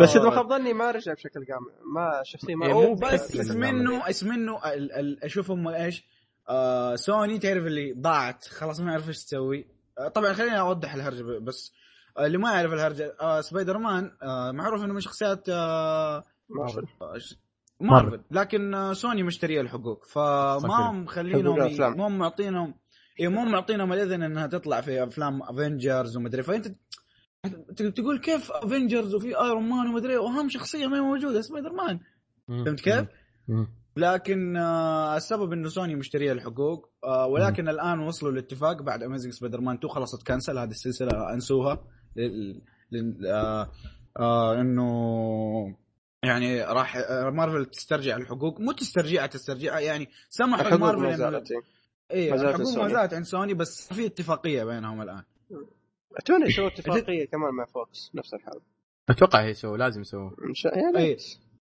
بس إذا ما خاب ظني ما رجع بشكل كامل ما شخصيه ما إيه، بس اسم. منه اسم منه ال- ال- أشوف هم إيش؟ آه سوني تعرف اللي ضاعت خلاص ما يعرف إيش تسوي. آه طبعا خليني أوضح الهرجه بس آه اللي ما يعرف الهرجه آه سبايدر مان آه معروف إنه من شخصيات آه مارفل مارفل لكن آه سوني مشترية الحقوق. فما. هم مخلينهم. مو معطينهم اي مو معطينهم الإذن إنها تطلع في أفلام Avengers ومدري فأنت تقول كيف Avengers وفي Iron Man ومدري واهم شخصية ما هي موجودة سبايدر مان. فهمت كيف؟ لكن آه السبب إنه سوني مشترية الحقوق آه ولكن الآن وصلوا لاتفاق بعد Amazing Spider-Man 2 خلاص تكنسل هذه السلسلة أنسوها لل... لل... آه آه إنه يعني راح آه، مارفل تسترجع الحقوق مو تسترجعها تسترجعها يعني سمحوا الحقوق إيه. إيه الحقوق ما سوني. زالت عند سوني بس في اتفاقية بينهم الآن اتونا يسووا (laughs) اتفاقية كمان مع فوكس نفس الحال أتوقع يسووا لازم يسووا إن شاء يعني اي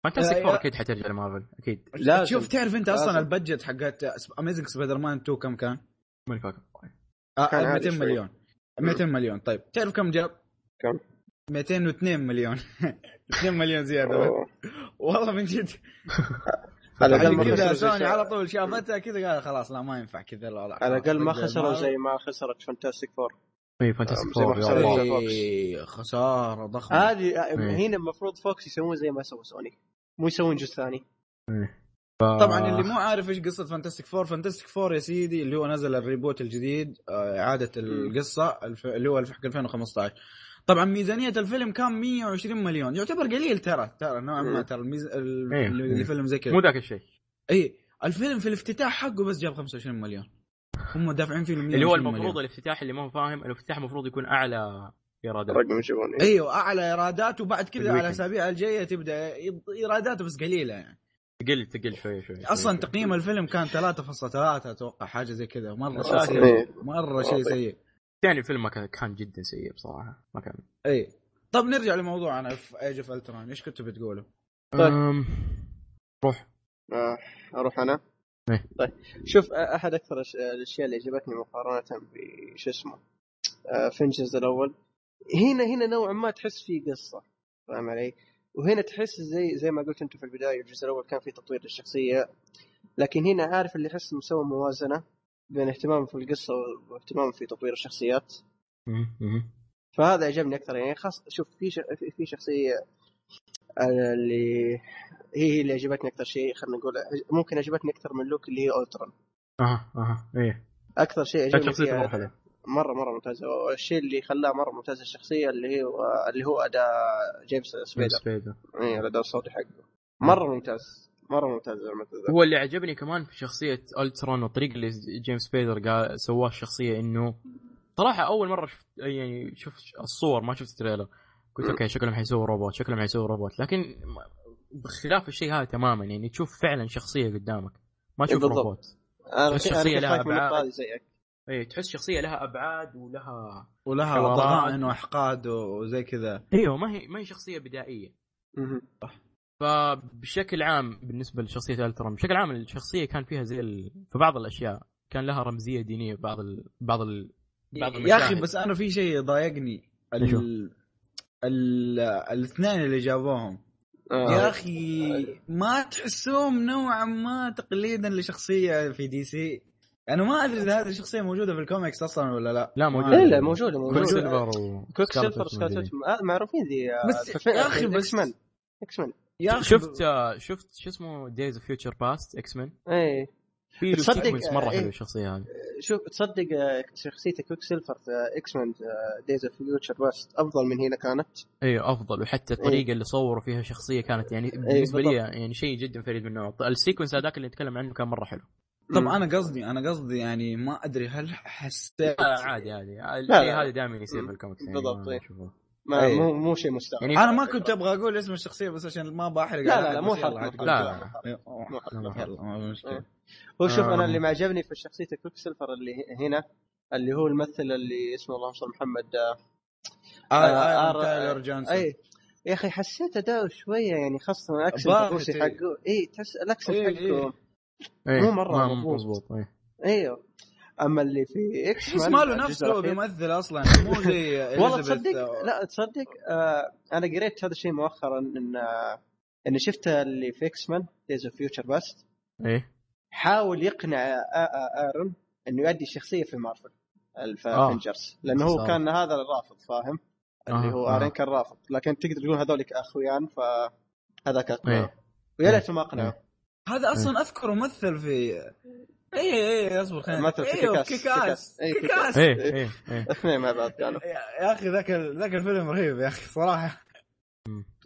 Fantastic يا- Four يا- أكيد حترجع لمارفل أكيد لازم شوف تعرف أنت أصلا. ال budget حقت Amazing Spider-Man 2 كم كان؟ ماني فاكر آه كان عالي 200 شوي. مليون 200 مليون طيب تعرف كم جاب؟ كم؟ 202 مليون (laughs) 2 مليون زيادة. والله من جد (laughs) على الاقل ما كذا خسروا على طول شافتها كذا قال خلاص لا ما ينفع كذا على الاقل ما خلاص. خسروا زي ما خسرت فانتاستيك فور اي فانتاستيك فور. إيه، خسارة ضخمة. هذه إيه. هنا المفروض فوكس يسوون زي ما سووا سوني مو يسوون جزء ثاني. ف... طبعا اللي مو عارف إيش قصة Fantastic Four Fantastic Four يا سيدي اللي هو نزل ال reboot الجديد آه، إعادة القصة الف... اللي هو حق 2015 طبعا ميزانية الفيلم كان 120 مليون. يعتبر قليل ترى. ترى نوعا ما. ترى الميز... ال- إيه. اللي فيلم زي كذا. مو ذاك الشيء. اي الفيلم في الافتتاح حقه بس جاب 25 مليون. هم دافعين فيه 120 اللي هو مليون. المفروض الافتتاح اللي ما هو فاهم الافتتاح المفروض يكون أعلى إيرادات. رقم يجيبون أيوه اعلى إيرادات وبعد كذا على. الأسابيع الجاية تبدأ إيراداته بس قليلة يعني. تقل تقل شوي شوي. أصلا شوي. تقييم الفيلم كان 3.3 أتوقع حاجة زي كذا. مرة شيء سيء. مرة شيء سيء. يعني الفيلم ما كان كان جدا سيء بصراحة. ما كان. اي طب نرجع لموضوعنا في Age of Ultron إيش كنتوا بتقولوا؟ طيب. أم... روح. آه، أروح أنا؟ إيه. طيب. شوف آه، أحد أكثر الأشياء اللي عجبتني مقارنة بش اسمه؟ آه، فينجز الأول. هنا هنا نوعا ما تحس في قصة فاهم علي؟ وهنا تحس زي زي ما قلت أنتم في البداية الجزء الأول كان في تطوير للشخصية لكن هنا عارف اللي يحس مسوي موازنة. بين اهتمام في القصة واهتمام في تطوير الشخصيات. فهذا عجبني أكثر يعني خاص شوف في ش... في- شخصية آه، اللي هي هي اللي عجبتني أكثر شيء خلينا نقول ممكن عجبتني أكثر من لوك اللي هي أولترون. أها أها إيه. أكثر شيء عجبني شخصيته مره حلوة مرة مرة ممتازة. والشيء اللي خلاه مرة ممتازه الشخصية اللي هو اللي هو أداء جيمس سبيدر. سبيدر. اي الأداء الصوتي حقه. مرة ممتاز. مرة ممتاز زي ما تذكر هو اللي عجبني كمان في شخصية ألترون والطريقة اللي جيمس سبيدر قال سواه الشخصيه إنه صراحة أول مرة شفت يعني شفت الصور ما شفت ال trailer. قلت okay شكلهم حيسووا روبوت شكلهم حيسووا روبوت. لكن بخلاف الشيء هذا تماما يعني تشوف فعلا شخصية قدامك. ما تشوف بالضبط. روبوت. أنا كنت لها. هذه زيك. اي تحس شخصية لها أبعاد ولها ولها. ضغائن وأحقاد وزي كذا. أيوه ما هي ما هي شخصية بدائية. مهم. فبشكل عام بالنسبة لشخصية ألترون بشكل عام الشخصية كان فيها زي ال... في بعض الأشياء كان لها رمزية دينية في بعض ال... بعض ال... بعض يا أخي. بس أنا في شيء ضايقني؟ ال... ال... الاثنين اللي جابوهم آه. يا أخي ما تحسهم نوعا ما تقليدا لشخصية في DC أنا ما أدري إذا هذه الشخصية موجودة في الكوميكس أصلا ولا لا لا ما موجودة. لا. لا موجودة Quick موجودة Silver و Quicksilver معروفين ذي آه، بس يا أخي في بس- X-Men X-Men يا شفت آه، شفت شو اسمه Days of Future Past X-Men إيه في له تصدق، sequence مره حلو. الشخصيه هذه شوف تصدق شخصية كويك سيلفر في إكس مان Days of Future Past افضل من هنا كانت أيوه افضل وحتى الطريقة اللي صوروا فيها شخصيه كانت يعني بالنسبة لي يعني شيء جدا فريد من نوعه ال sequence هذاك اللي نتكلم عنه كان مره حلو طب. أنا قصدي أنا قصدي يعني ما ادري هل حسيت لا عادي عادي. هذا دائما يصير في الكوميكس يعني بالضبط، ما إيه. مو مو شيء مستوى يعني أنا ما كنت أبغى أقول اسم الشخصية بس عشان ما بحرق لا، لا، لا، مو حرق،. لا، لا. مو حرق،. هو شوف أنا آه. اللي معجبني في شخصية كويك سيلفر اللي هنا اللي هو الممثل اللي اسمه اللهم صل محمد آه، آه، آر- آه، تايلر جونسون اي يا أخي حسيت أداؤه شوية يعني خاصة ال accent الروسي إيه. حقه اي تحس ال accent إيه، حقه إيه. إيه، مو مرة ما- مضبوط. أيوه أما اللي في إكس تحس مان ما له الجزء نفس هو الأخير- بيمثل أصلا (laughs) مو زي والله تصدق آه، لا تصدق آه أنا قريت هذا الشيء مؤخرا إن آه اني شفت اللي في إكس مان Days of Future Past إيه. حاول يقنع آ- آ- آرون إنه يؤدي الشخصيه في مارفل في آه. افنجرز لأنه هو. كان هذا الرافض فاهم؟ اللي آه، هو آه. أرين كان رافض. لكن تقدر تقول هذولك أخويان فهذاك أقنعه. إيه. ويا ليته ما اقنعه هذا أصلا اذكره مثل في اي اي أصبر خلينا. مثل أيوه، Kick-Ass. Kick-Ass. Kick-Ass. إيه، Kick-Ass. إيه إيه. إيه اثنين مع بعض كانوا يا أخي ذاك ذاك الفيلم رهيب يا أخي صراحة.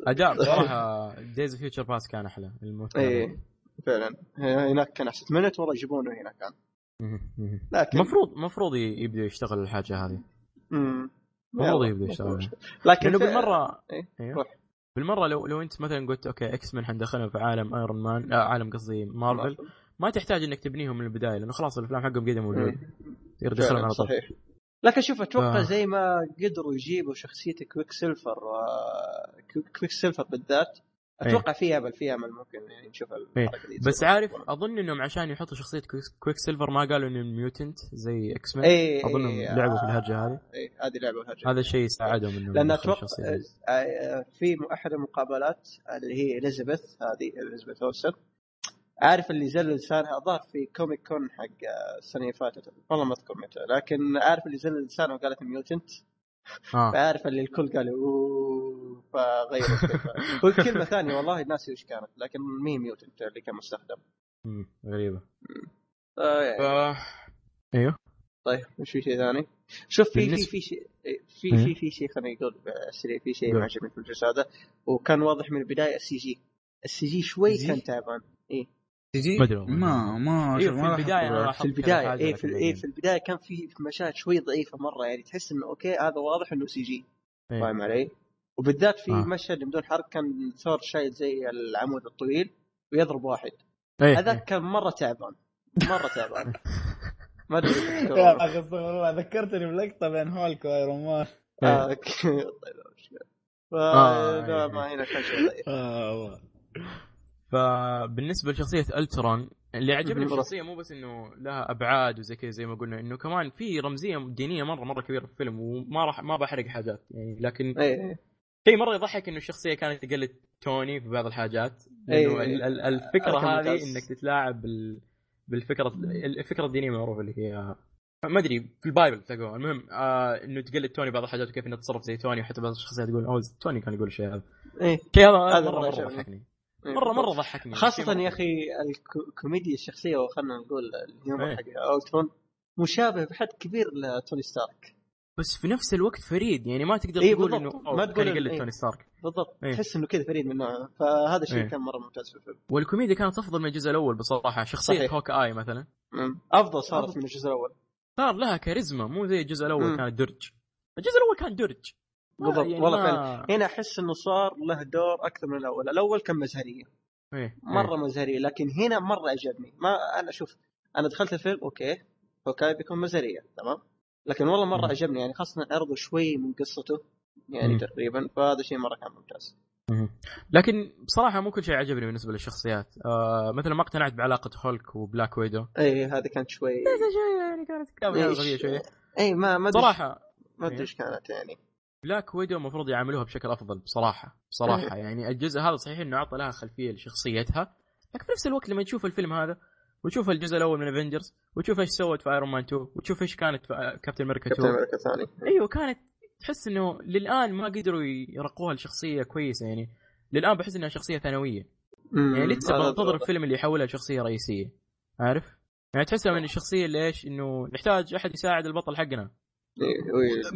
اداء بصراحه Days Future Past كان أحلى. إيه فعلا. هناك كان أحسن. اتمنى والله يجيبونه هنا كان. لكن المفروض المفروض يبدأ يشتغل الحاجة هذه. المفروض يبدأ يشتغل. لكن لأنه بالمرة إيه،. روح. بالمرة لو لو أنت مثلا قلت okay إكس من حندخلهم في عالم ايرون مان لا عالم قصدي مارفل ما تحتاج إنك تبنيهم من البداية لأنه خلاص الأفلام حقهم قدم موجود. تقدر تدخلهم على طول صحيح لكن شوف أتوقع آه. زي ما قدروا يجيبوا شخصية كويك سيلفر و... كويك سيلفر بالذات أتوقع في امل في امل ممكن يعني نشوف الحركه دي إيه. بس تصير. عارف أظن إنهم عشان يحطوا شخصية كويك- سيلفر ما قالوا انه mutant زي إكس مان اي اظنهم إي، لعبوا في آه، الهرجه هذه إيه، هذه لعبه هرجه هذا الشيء ساعدهم انه لأن يدخلوا أتوقع. آه، آه، في أحد المقابلات اللي هي اليزابيث هذه اليزابيث اولسن عارف اللي زل لسانها الظاهر في كوميك كون حق آه، السنة اللي فاتت. والله ما أذكر متى لكن عارف اللي زل لسانها وقالت mutant؟ آه. فعارف اللي الكل قالوا oh فغيروا (laughs) الكلمة هو كلمه ثانية والله ناسي وش كانت؟ لكن مي mutant اللي كان مستخدم. مم، غريبة. آه،. ف... أيوه. طيب وش في شيء ثاني؟ شوف في في بالنسبة- في شيء في إيه. في في شيء خليني أقول سريع في شيء. ما عجبني في الجزء هذا وكان واضح من البداية السي جي السي جي شوي؟ كان تعبان. تجي ما والله. ما ما ما في راح البداية في البداية اي في بعدين. في البداية كان في مشاهد شوي ضعيفة مرة يعني تحس إنه okay هذا واضح إنه CG إيه. فاهم علي؟ وبالذات في آه. مشهد بدون حرق كان ثور شايل زي العمود الطويل ويضرب واحد إيه، هذاك إيه. كان مرة تعبان مرة تعبان ما أدري. (laughs) يا أخي استغفر الله ذكرتني بلقطة بين هولك وأيرون مان آه، okay. طيب مشكلة. ف- آه، لا، إيه. ما هنا كان شيء ضعيف آه. فبالنسبة لشخصية ألترون اللي عجبني في. الشخصيه مو بس إنه لها أبعاد وزي كذا زي ما قلنا إنه كمان في رمزية دينية مره مرة كبيرة في الفيلم وما راح ما بحرق حاجات يعني لكن اي شيء مرة يضحك إنه الشخصية كانت تقلد توني في بعض الحاجات إيه. ال- ال- الفكرة هذه. إنك تتلاعب بال بالفكرة الفكرة الدينية المعروفه اللي هي ما أدري في ال Bible تلاقوها المهم آه إنه تقلد توني بعض الحاجات وكيف إنه تتصرف زي توني وحتى بعض الشخصيات يقول oh توني كان يقول الشيء هذا اي شيء هذا مره مرة. ضحكني إيه. مره مرة ضحكني مرة- يا أخي الكوميديا الشخصية وخلنا نقول ال humor إيه. حق الترون مشابه بحد كبير لتوني ستارك بس في نفس الوقت فريد يعني ما تقدر إيه تقول. انه ما تقول يقلد إيه. توني ستارك بالضبط إيه. تحس إنه كذا فريد من نوعه فهذا الشيء إيه. كان مرة ممتاز في الفيلم والكوميديا كانت أفضل من الجزء الأول بصراحة شخصية صحيح. هوك آي مثلا مم. أفضل صارت أفضل. من الجزء الأول صار لها كاريزما مو زي الجزء الأول مم. كانت درج الجزء الأول كان درج بالضبط يعني والله ما- فعلا. هنا أحس إنه صار له دور أكثر من الأول. الأول كان مزهرية. إيه. مرة مزهرية لكن هنا مرة عجبني ما أنا شوف أنا دخلت الفيلم okay okay بيكون مزهرية تمام؟ لكن والله مرة مم. عجبني يعني خاصة عرضوا شوي من قصته يعني مم. تقريبا فهذا شيء مرة كان ممتاز. لكن بصراحة مو كل شيء عجبني بالنسبة للشخصيات. آه مثلا ما اقتنعت بعلاقة هولك وبلاك ويدو. اي هذه كانت شوي شوية يعني كانت غبيه شوية اي ما ما أدري صراحة. ما أدري إيه. إيش كانت يعني. بلاك ويدو المفروض يعاملوها بشكل أفضل بصراحة بصراحة. يعني الجزء هذا صحيح إنه اعطى لها خلفية لشخصيتها لكن في نفس الوقت لما تشوف الفيلم هذا وتشوف الجزء الأول من افنجرز وتشوف إيش سوت في ايرون مان 2 وتشوف إيش كانت في كابتن أمريكا كابتن 2 أمريكا الثاني أيوه كانت تحس إنه للآن ما قدروا يرقوها لشخصية كويسة. يعني للآن بحس إنها شخصية ثانوية. يعني لسه بنتظر الفيلم اللي يحولها لشخصية رئيسية. عارف؟ يعني تحسها من الشخصية اللي إيش؟ إنه نحتاج أحد يساعد البطل حقنا.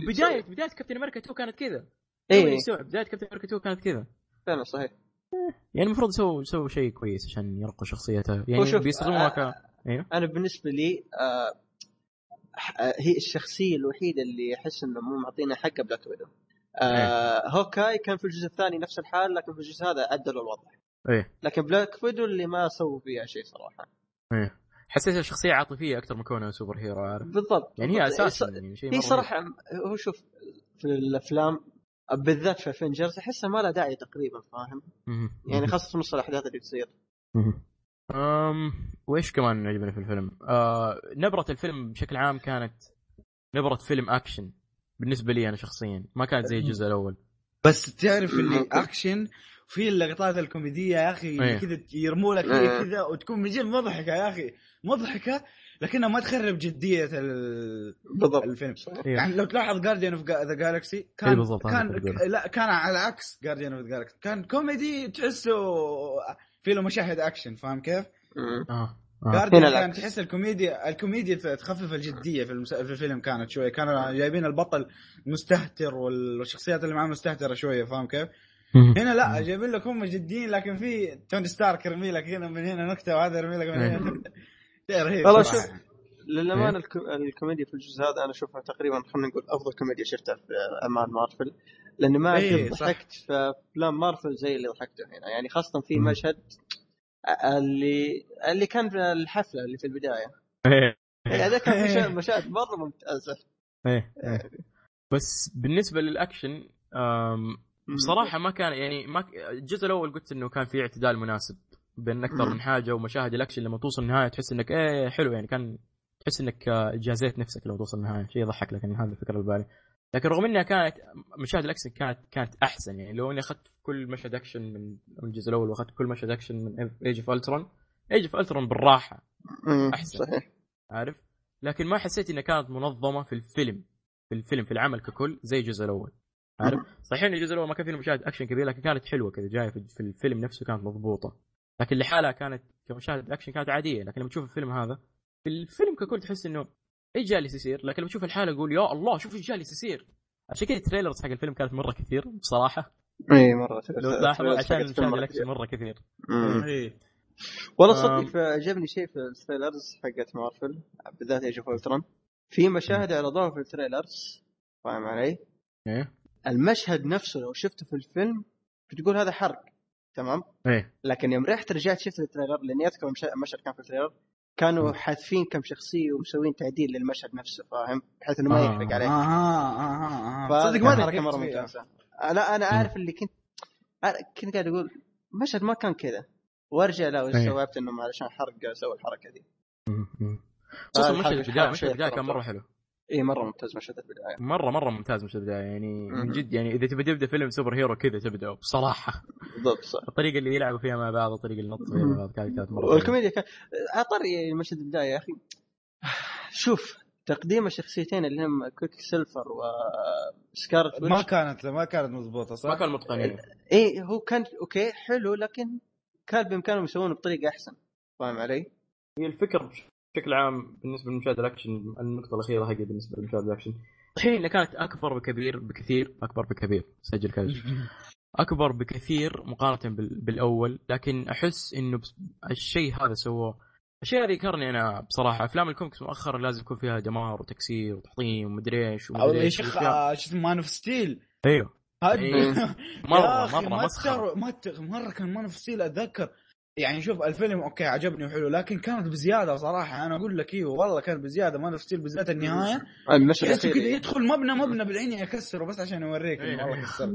بدايه بداية كابتن أمريكا 2 كانت كذا. اي بداية كابتن أمريكا 2 كانت كذا. فعلا صحيح. يعني المفروض يسووا يسووا شيء كويس عشان يرقوا شخصيتها هو يعني بيستخدموها آه، ك أيوه أنا بالنسبة لي آه آه، هي الشخصية الوحيدة اللي أحس إنه مو معطينا حقه بلاك ويدو. آه هوك آي كان في الجزء الثاني نفس الحال لكن في الجزء هذا عدلوا الوضع. إيه. لكن بلاك ويدو اللي ما سووا فيها شيء صراحة. إيه. حسيتها شخصية عاطفية أكثر من كونها superhero عارف بالضبط يعني هي. أساسا يعني شيء هي صراحة هو شوف في الأفلام بالذات في افنجرز أحسها ما لها داعي تقريبا فاهم. يعني خاصة في نص الأحداث اللي تصير. أم وإيش كمان عجبني في الفيلم؟ آه نبرة الفيلم بشكل عام كانت نبرة فيلم أكشن بالنسبة لي أنا شخصيا ما كانت زي الجزء الأول بس تعرف اللي ممكن. في اللقطات الكوميدية يا أخي إيه. كذا يرموا لك. فيها كذا وتكون من جد مضحكة يا أخي مضحكة لكنها ما تخرب جدية ال- بالضبط الفيلم إيه. يعني لو تلاحظ Guardians of the Galaxy كان بالضبط، هذا كان. لا كان على عكس Guardians of the Galaxy كان كوميدي تحسه في له مشاهد أكشن فاهم كيف؟ آه آه Guardians هنا كان. تحس الكوميديا الكوميديا تخفف الجدية في, المس... في الفيلم كانت شوية كانوا جايبين البطل مستهتر وال- والشخصيات اللي معاه مستهترة شوية فاهم كيف؟ هنا لا جايبين لك هم جديين لكن في توني ستارك يرمي لك هنا من هنا نكتة وهذا يرمي لك من هنا نكتة. شيء رهيب. والله. شوف للأمانة الكو- الكوميديا في الجزء هذا أنا أشوفها تقريبا خلينا نقول أفضل كوميديا شفتها في اعمال مارفل لاني ما إيه،. ضحكت في افلام مارفل زي اللي ضحكته هنا. يعني خاصة في. مشهد اللي اللي كان في الحفلة اللي في البداية. إيه. إيه، هذا كان مشاهد, مشاهد مره ممتازة. إيه إيه. بس بالنسبة للأكشن بصراحة ما كان يعني ما الجزء الأول قلت إنه كان في اعتدال مناسب بين أكثر من (clears throat) حاجة ومشاهد الأكشن لما توصل النهاية تحس إنك إيه حلو يعني كان تحس إنك آه، جازيت نفسك لما توصل النهاية. شيء يضحك لكن هذا الفكرة اللي بالي لكن رغم إنها كانت مشاهد الأكشن كانت كانت أحسن يعني. لو إني أخذت كل مشهد أكشن من الجزء الأول وأخذت كل مشهد أكشن من Age of Ultron Age of Ultron بالراحة مم، أحسن. صحيح. عارف؟ لكن ما حسيت إنها كانت منظمة في الفيلم في الفيلم في العمل ككل زي الجزء الأول. عارف؟ (laughs) صحيح إن الجزء الأول ما كان فيه مشاهد أكشن كبيره لكن كانت حلوة كذا جاية في في الفيلم نفسه كانت مضبوطة. لكن لحالها كانت كمشاهد أكشن كانت عادية. لكن لما تشوف الفيلم هذا في الفيلم ككل تحس إنه إيش جالس يصير؟ لكن لما تشوف الحالة أقول يا الله شوف إيش جالس يصير. عشان كذا ال trailers حق الفيلم كانت مرة كثير بصراحة. إي مرة. لو تلاحظوا عشان مشاهد الأكشن كثير. مرة كثير. إيه. والله. صدق عجبني شيء في ال trailers حقت مارفل بالذات Age of في مشاهد عرضوها في ال trailers. فاهم علي؟ إيه. المشهد نفسه لو شفته في الفيلم بتقول هذا حرق تمام؟ إيه لكن يوم رحت رجعت شفت ال trailer لأني أذكر المش- المشهد كان في ال trailer كانوا حاذفين كم شخصية ومسوين تعديل للمشهد نفسه فاهم؟ بحيث إنه ما آه. يحرق عليك أها أها أها فصدق صدق ما حركة مرة. ممتازة لا أنا عارف اللي كنت كنت قاعد أقول المشهد ما كان كذا وأرجع لا إيه. استوعبت إنه علشان حرق سوى الحركة دي خصوصا الحرق- مشهد البدايه الحرق مشهد شوية البدايه كان. مرة حلو اي مرة ممتاز مشهد البداية. مرة مرة ممتاز مشهد البداية. يعني من. جد يعني إذا تبي تبدأ فيلم superhero كذا تبدأ بصراحة. بالضبط صح. الطريقة اللي يلعبوا فيها مع بعض الطريقة اللي ينطوا فيها مع بعض كانت كانت مرة. والكوميديا كان أسطوري مشهد البداية يا أخي. شوف تقديم الشخصيتين اللي هم Quicksilver و Scarlet ما كانت ما كانت مضبوطة صح؟ ما كانوا متقنين إيه هو كان okay حلو لكن كان بامكانهم يسوونه بطريقة أحسن. فاهم علي؟ هي الفكرة بشكل عام بالنسبة لمشاهد الأكشن النقطة الأخيرة حقي بالنسبة لمشاهد الأكشن. الحين كانت أكبر بكثير بكثير أكبر بكثير سجل كذا. أكبر بكثير مقارنة بال- بالأول لكن أحس إنه الشيء هذا سووه. الشيء هذا يذكرني أنا بصراحة أفلام الكوميكس مؤخرا لازم يكون فيها دمار وتكسير وتحطيم ومدري إيش أو ومدري يا إيش شيخ شو اسمه Man of Steel أيوه. (laughs) يا مرة مره مسخرة. مرة كان Man of Steel أتذكر. يعني شوف الفيلم okay عجبني وحلو لكن كانت بزيادة صراحة. أنا أقول لك أيوه والله كانت بزيادة of Steel بالذات النهاية. المشهد تحسه كذا يدخل مبنى مبنى بالعين يكسره بس عشان يوريك انه والله كسر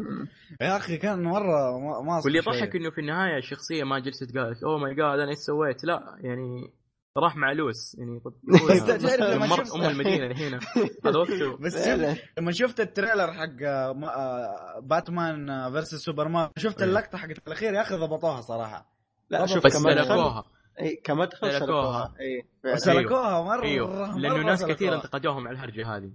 يا أخي كان مرة ما- واللي. يضحك إنه في النهاية الشخصية ما جلست قالت oh my God أنا إيش سويت؟ لا يعني راح مع لويس يعني (laughs) دمرت أم المدينة الحين هذا وقته. (laughs) بس لما شفت ال trailer حق آه، ما- آه، Batman versus Superman شفت إيه. اللقطة حقت الأخير يا أخي ضبطوها صراحة. لا شوف بس سلكوها اي كمدخل سلكوها. اي. سلكوها مرة أيوه مرة لأنه ناس كثير. انتقدوهم على الهرجة هذه.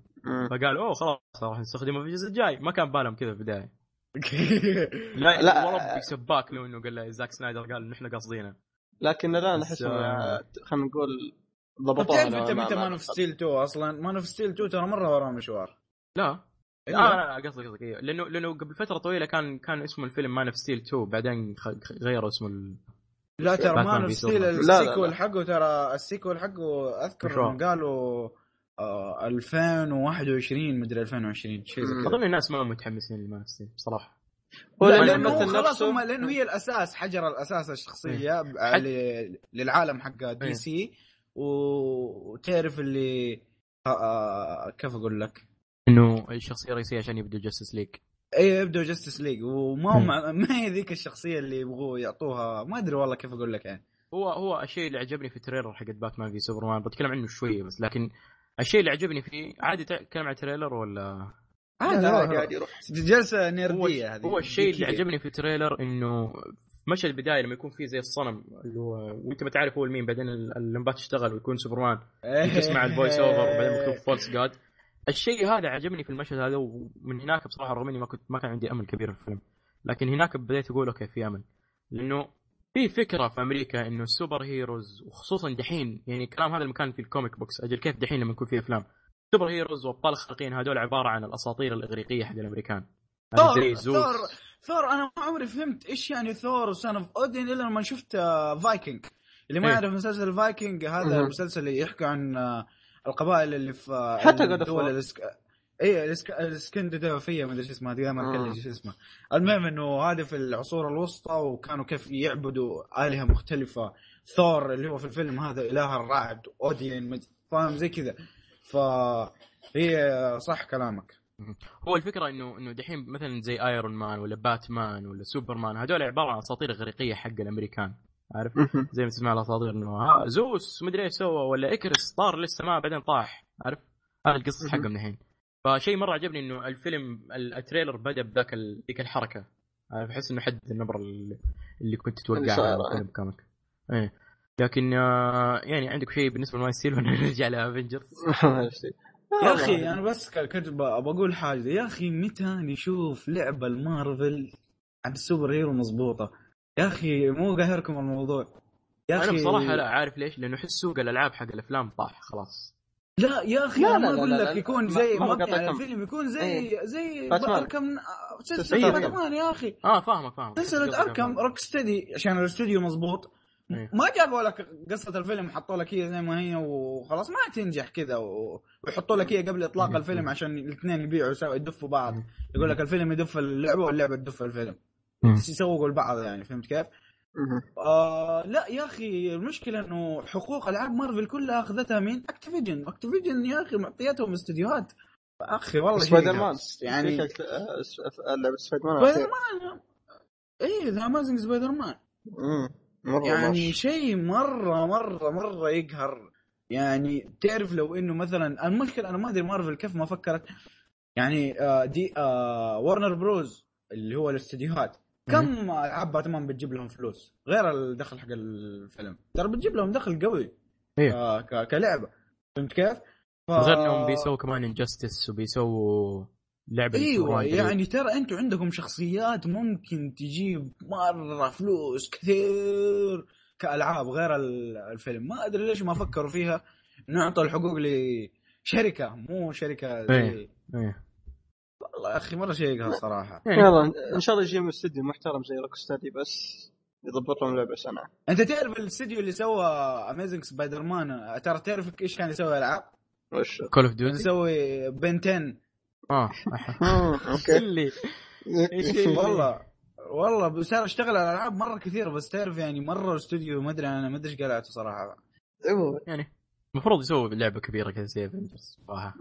فقالوا أوه خلاص راح نستخدمه في الجزء الجاي ما كان بالهم كذا في البداية (laughs) لا لا. لا وربي سباك له إنه قال له زاك سنايدر قال إنه إحنا قاصدينه لكن الان احس آه، خلينا نقول ضبطوها تعرف أنت متى ما Man of Steel 2 أصلا Man of Steel 2 ترى مرة وراه مشوار لا إلا. لا لا قصدي قصدي أيوه لأنه لأنه قبل فترة طويلة كان كان اسمه الفيلم Man of Steel 2 بعدين خ- غيروا اسمه. لا ترى Man of Steel ال sequel. حقه ترى ال sequel حقه أذكر قالوا آه 2021 مدري 2020 شيء زي. كذا. أظن الناس ما هم متحمسين ل Man of Steel بصراحة. هو لا، لأنه هو الممثل خلاص هم لأنه هي الأساس حجر الأساس الشخصية حد- ل- للعالم حق DC. و- وتعرف اللي آه، آه، كيف أقول لك؟ إنه الشخصية الرئيسية عشان يبدو Justice League اي يبدو Justice League وما. هم ما هي ذيك الشخصية اللي يبغوا يعطوها ما أدري والله كيف أقول لك يعني هو هو الشيء اللي عجبني في ال trailer حق Batman v Superman بتكلم عنه شوية بس لكن الشيء اللي عجبني فيه عادي تتكلم عن ال trailer ولا عادي لا، روح، روح. قاعد يروح جلسة هو, نيردية هذه هو الشيء اللي. عجبني في ال trailer إنه في مشهد البداية لما يكون فيه زي الصنم اللي هو وأنت ما تعرف هو مين بعدين اللمبات تشتغل ويكون سوبرمان تسمع ال voice over وبعدين مكتوب false God الشيء هذا عجبني في المشهد هذا ومن هناك بصراحة رغم اني ما كنت ما كان عندي أمل كبير في الفيلم. لكن هناك بديت أقول okay في أمل. لأنه في فكرة في أمريكا إنه ال super heroes وخصوصا دحين يعني الكلام هذا المكان في ال comic books أجل كيف دحين لما يكون في أفلام. super heroes وأبطال الخارقين هذول عبارة عن الأساطير الإغريقية حق الأمريكان. هذه Thor Thor Thor أنا ما عمري فهمت إيش يعني Thor و son of Odin إلا لما شفت آه، Vikings اللي ما إيه. يعرف مسلسل Vikings هذا. المسلسل اللي يحكي عن آه، القبائل اللي في آه، حتى of الدول. الاسك... اي الاسك... الاسكندنافية ما أدري إيش اسمها دائما مم. أتكلم إيش اسمها. المهم إنه هذه في العصور الوسطى وكانوا كيف يعبدوا آلهة مختلفة. ثور اللي هو في الفيلم هذا إله الرعد Odin مد- فاهم؟ زي كذا. ف هي صح كلامك. هو الفكرة انه إنه دحين مثلا زي Iron Man ولا باتمان ولا سوبرمان هذول عبارة عن أساطير إغريقية حق الأمريكان. عارف. زي ما تسمع الاساطير إنه ها زوس مدري إيش سوى ولا إيكاروس طار للسماء بعدين طاح عارف؟ هذا القصص حقهم دحين فشيء مرة عجبني إنه الفيلم ال- ال trailer بدأ بذاك ال- ذيك الحركة. عارف؟ أحس إنه حد النبرة اللي كنت تتوقعها من الفيلم كامل إيه. لكن آه، يعني عندك شيء بالنسبة ل Man of Steel ولا نرجع ل Avengers (laughs) يا أخي أنا بس كنت بقول حاجة يا أخي متى نشوف لعبة المارفل عن ال super hero مضبوطة؟ يا أخي مو قاهركم الموضوع يا أنا أخي بصراحة لا عارف ليش؟ لأنه أحس سوق الألعاب حق الأفلام طاح خلاص لا يا أخي لا، أنا لا، أقول لا، لك لا. يكون زي ما مبني على. الفيلم يكون زي إيه. زي. Arkham سلسله سلسلة باتمان يا أخي آه فاهمك فاهمك سلسله Arkham Rocksteady عشان الاستوديو مضبوط إيه. ما جابوا لك قصة الفيلم حطوا لك هي زي ما هي وخلاص ما تنجح كذا. ويحطوا لك هي قبل إطلاق. الفيلم عشان الاثنين يبيعوا يدفوا بعض. يقول لك الفيلم يدف اللعبة واللعبة تدف الفيلم. يسوقوا لبعض يعني فهمت كيف؟ آه لا يا أخي المشكلة إنه حقوق ألعاب مارفل كلها أخذتها من Activision. Activision يا أخي معطياتهم استديوهات. أخي والله شيء سبايدر مان. يعني آه، لعبه Spider-Man Spider. مان إيه ذا امازنج سبايدر مان. يعني. شيء مرة مرة مرة يقهر. يعني تعرف لو إنه مثلا المشكلة أنا ما أدري مارفل كيف ما فكرت. يعني آه دي آه Warner Bros اللي هو الاستديوهات. كم العاب باتمان بتجيب لهم فلوس غير الدخل حق الفيلم ترى بتجيب لهم دخل قوي إيه. آه ك- كلعبة فهمت كيف؟ ف... غير إنهم بيسووا كمان انجستس وبيسووا لعبة إيوه. يعني ترى أنتم عندكم شخصيات ممكن تجيب مرة فلوس كثير كألعاب غير ال- الفيلم ما أدري ليش ما فكروا فيها نعطي الحقوق لشركة مو شركة زي إيه. إيه. والله يا أخي مرة شيء يقهر صراحة. يعني يلا إن شاء الله يجي من استوديو محترم زي روك ستدي بس يضبط لهم لعبه سنة. أنت تعرف الاستديو اللي سوى Amazing Spider-Man ترى تعرف إيش كان يسوي ألعاب؟ وش؟ Call of Duty يسوي Ben 10 آه. أح- مم، okay. اللي إيش والله والله بس أنا اشتغل على العاب مرة كثيره بس تعرف يعني مرة الاستوديو ما أدري أنا ما أدري إيش قلعته صراحة. أيوه. يعني المفروض يسووا لعبة كبيرة كذا زي Avengers صراحة.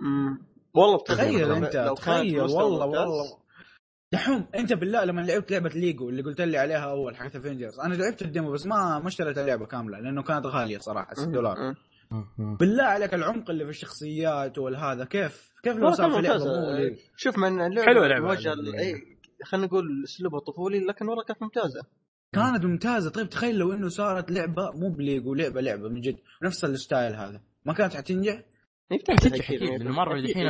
والله تخيل أنت تخيل والله. والله دحوم أنت بالله لما لعبت لعبة ليجو اللي قلت لي عليها أول حقت Avengers أنا لعبت ال demo بس ما ما اشتريت اللعبة كاملة لأنه كانت غالية صراحة 6 مم. دولار. بالله عليك العمق اللي في الشخصيات والهذا كيف كيف لو صار في لعبة. مو ليجو شوف مع ان اللعبة حلوة لعبة موجهه يعني. ل- إي خلينا نقول اسلوبها طفولي لكن والله كانت ممتازة كانت ممتازة طيب تخيل لو إنه صارت لعبة مو بليجو لعبه لعبة من جد نفس ال style هذا ما كانت حتنجح؟ أكيد لأنه مارفل. الحين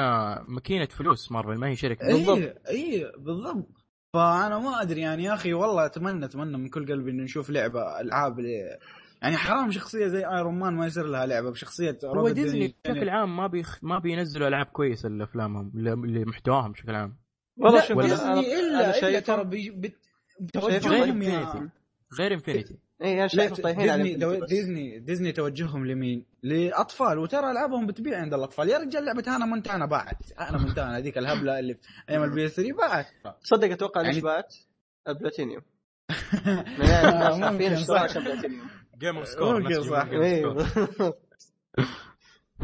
ماكينة فلوس مارفل ما هي شركة. اي اي بالضبط. فأنا ما أدري يعني يا أخي والله أتمنى أتمنى من كل قلبي انه نشوف لعبة ألعاب يعني حرام شخصية زي Iron Man ما يصير لها لعبة بشخصية هو ديزني. بشكل عام ما بيخ... ما بينزلوا ألعاب كويسة لأفلامهم اللي محتواهم بشكل عام. والله شوف ديزني إلا إلا ترى بي- بت- غير Infinity غير Infinity اي أنا لا شايف طايحين ديزني دو-. Disney Disney توجههم لمين؟ لأطفال وترى ألعابهم بتبيع عند الأطفال. يا رجال لعبة Hannah Montana باعت. Hannah Montana هذيك الهبلة اللي أيام (laughs) ال PS 3 باعت. تصدق أتوقع ليش يعني- (laughs) باعت؟ البلاتينيوم. عارفين. اشتراها عشان platinum. gamerscore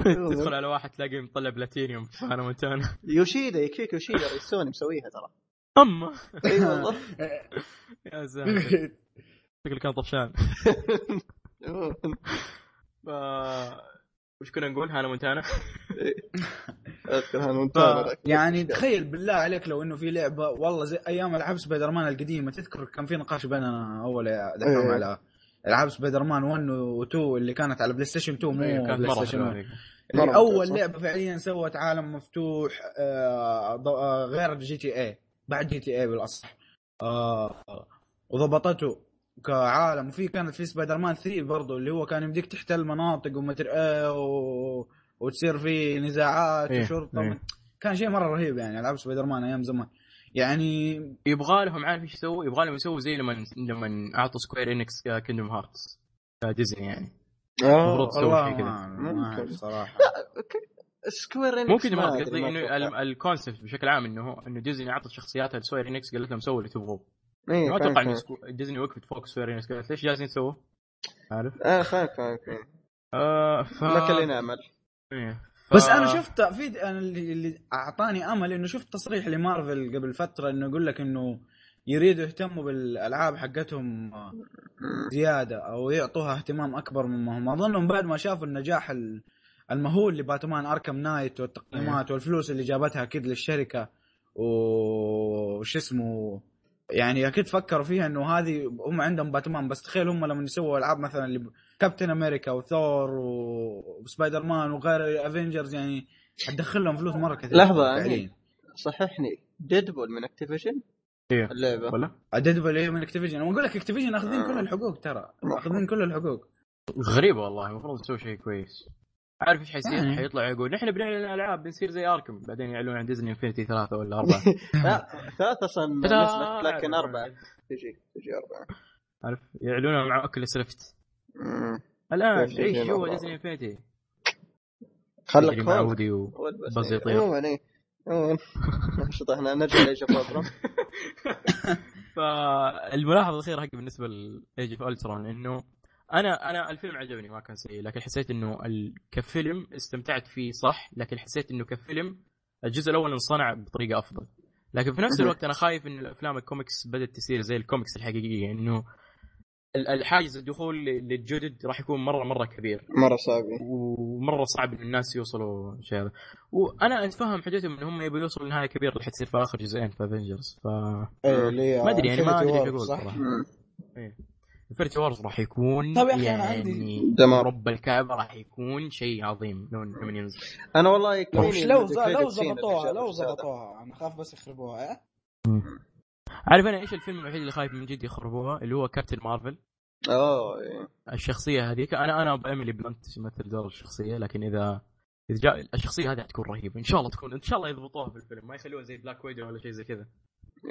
تدخل على واحد تلاقيه مطلع بلاتينيوم في Hannah Montana يوشيدا يكفيك يوشيدا سوني مسويها ترى. أما. إي والله. (laughs) يا ساتر شكله كان طفشان (laughs) ف... وش كنا نقول Hannah Montana؟ (laughs) أذكر هذا Montana يعني تخيل بالله عليك لو إنه في لعبة والله زي أيام ألعاب سبايدر مان القديمة تذكر كان في نقاش بيننا أول دحوم إيه. على ألعاب سبايدر مان 1 و2 اللي كانت على PlayStation 2 مو إيه، كانت PlayStation حلوة 1 هذيك. اللي مرة اول. لعبة فعليا سوت عالم مفتوح آه آه غير جي تي اي بعد جي تي اي بالأصح آه وضبطته كعالم. وفي كانت في سبايدر مان 3 برضو اللي هو كان يمديك تحتل مناطق ومدري إيه و... وتصير في نزاعات إيه، وشرطة إيه. كان شيء مرة رهيب يعني ألعاب سبايدر مان أيام زمان. يعني يبغى لهم عارف إيش يسووا؟ يبغى لهم يسووا زي لما لما أعطوا Square Enix Kingdom Hearts Disney يعني. المفروض تسوي شيء كذا. ممكن. صراحة. Square Enix مو كذا ما قصدي إنه ال concept بشكل عام إنه إنه ديزني اعطت شخصياتها ل Square Enix قالت لهم سووا اللي تبغوه. إيه، ما فاهم، أتوقع ديزني وقفت فوق Square Enix قالت ليش جالسين تسووا؟ عارف؟ آه فاهم فاهم فاهم آه ف... لك اللي نعمل إيه. ف... بس أنا شفت في أنا اللي اللي أعطاني أمل إنه شفت تصريح لمارفل قبل فترة إنه يقول لك إنه يريدوا يهتموا بالألعاب حقتهم زيادة أو يعطوها اهتمام أكبر مما هم أظنهم بعد ما شافوا النجاح ال- المهول لباتمان أركم نايت والتقييمات والفلوس اللي جابتها أكيد للشركة وش اسمه يعني أكيد فكروا فيها إنه هذه هم عندهم باتمان بس تخيل هم لما يسووا ألعاب مثلا اللي Captain America و Thor و Spider-Man وغير Avengers يعني حتدخل لهم فلوس مرة كثير. لحظة، فعليا. صححني. Deadpool من Activision إيه. اللعبة. ولا؟ Deadpool إيه من Activision أقول لك Activision أخذين كل الحقوق ترى أخذين كل الحقوق. غريبة والله المفروض يسوي شيء كويس. عارف إيش حيصير؟ يعني. حيطلع يقول نحن بنعلن العاب بنصير زي Arkham بعدين يعلنون عن Disney Infinity ثلاثة ولا أربعة (laughs) (laughs) لا ثلاثة أصلا نزلت لكن لا، أربعة تجي تجي أربعة عارف يعلنون مع Oculus Rift مم. الآن عيش جوا أربعة؟ Disney Infinity خلك مع Woody و... والبس بس إيه. يطير. عموما إيه عموما نشط إحنا نرجع ل Age of Ultron. فالملاحظة الأخيرة حقي بالنسبة ل Age of Ultron إنه أنا أنا الفيلم عجبني ما كان سيء لكن حسيت إنه ال... كفيلم استمتعت فيه صح لكن حسيت إنه كفيلم الجزء الأول انصنع بطريقة أفضل. لكن في نفس الوقت أنا خايف إن الأفلام الكوميكس بدأت تصير زي الكوميكس الحقيقية يعني إنه ال- الحاجز الدخول للجدد راح يكون مره مرة كبير. مرة صعبة ومرة صعب إن الناس يوصلوا شيء هذا وأنا أتفهم حجتهم إن هم يبغوا يوصلوا لنهاية كبيرة اللي حتصير في آخر جزئين في Avengers ف هي ما أدري يعني ما أدري إيش أقول صح؟ صراحة. مم. Infinity Wars راح يكون طيب يعني أنا عندي- دمار رب الكعبة راح يكون شيء عظيم لو لما ينزل أنا والله يكفيني لو لو في لو. زبطوها أنا خاف بس يخربوها إيه؟ عارف أنا إيش الفيلم الوحيد اللي خايف من جد يخربوها اللي هو Captain Marvel أوه إيه. الشخصية هذيك أنا أنا أبي Emily Blunt تمثل دور الشخصية لكن إذا إذا جاء الشخصية هذه حتكون رهيبة إن شاء الله تكون إن شاء الله يضبطوها في الفيلم ما يخلوها زي Black Widow ولا شيء زي كذا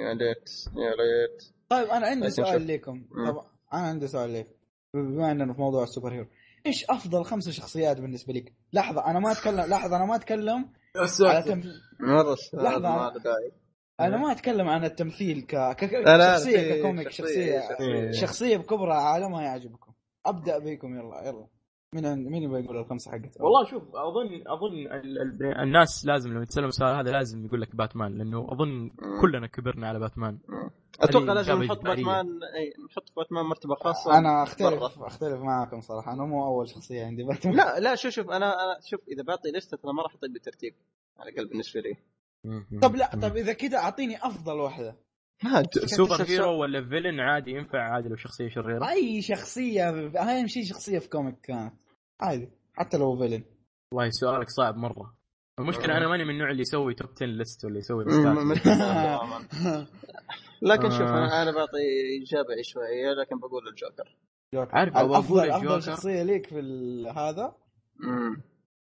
يا ليت يا ليت طيب أنا عندي سؤال. لكم. طب أنا عندي سؤال لك. بما إننا في موضوع ال super hero إيش أفضل خمسة شخصيات بالنسبة لك؟ لحظة أنا ما اتكلم لحظة أنا ما أتكلم على لحظة. ما له داعي. أنا ما أتكلم عن التمثيل ك, شخصيه في ككوميك شخصية شخصية. شخصية. بكبرى عالمها يعجبكم. أبدأ بيكم يلا يلا. مين عند- مين يبغى يقول الخمسة حقته؟ والله شوف اظن أظن ال- ال- الناس لازم لما يتسالوا السؤال هذا لازم يقول لك باتمان لأنه أظن كلنا كبرنا على باتمان أتوقع لازم نحط. باتمان أي نحط باتمان مرتبة خاصة أنا اختلف مرة. أختلف معاكم صراحة أنا مو أول شخصية عندي باتمان لا لا شوف شوف أنا أنا شوف إذا بعطي لستة ترى ما راح احطها بالترتيب على الاقل بالنسبة لي طب لا طب إذا كذا أعطيني أفضل واحدة super hero ولا villain عادي ينفع عادي لو شخصية شريرة أي شخصية أهم شيء شخصية في comic كانت عادي حتى لو فيلن والله سؤالك صعب مرة المشكلة أنا ماني من النوع اللي يسوي top 10 list ولا يسوي. (laughs) لكن شوف آه. أنا أنا بعطي اجابه عشوائيه لكن بقول الجوكر عارف افضل أفضل. شخصية ليك في ال- هذا.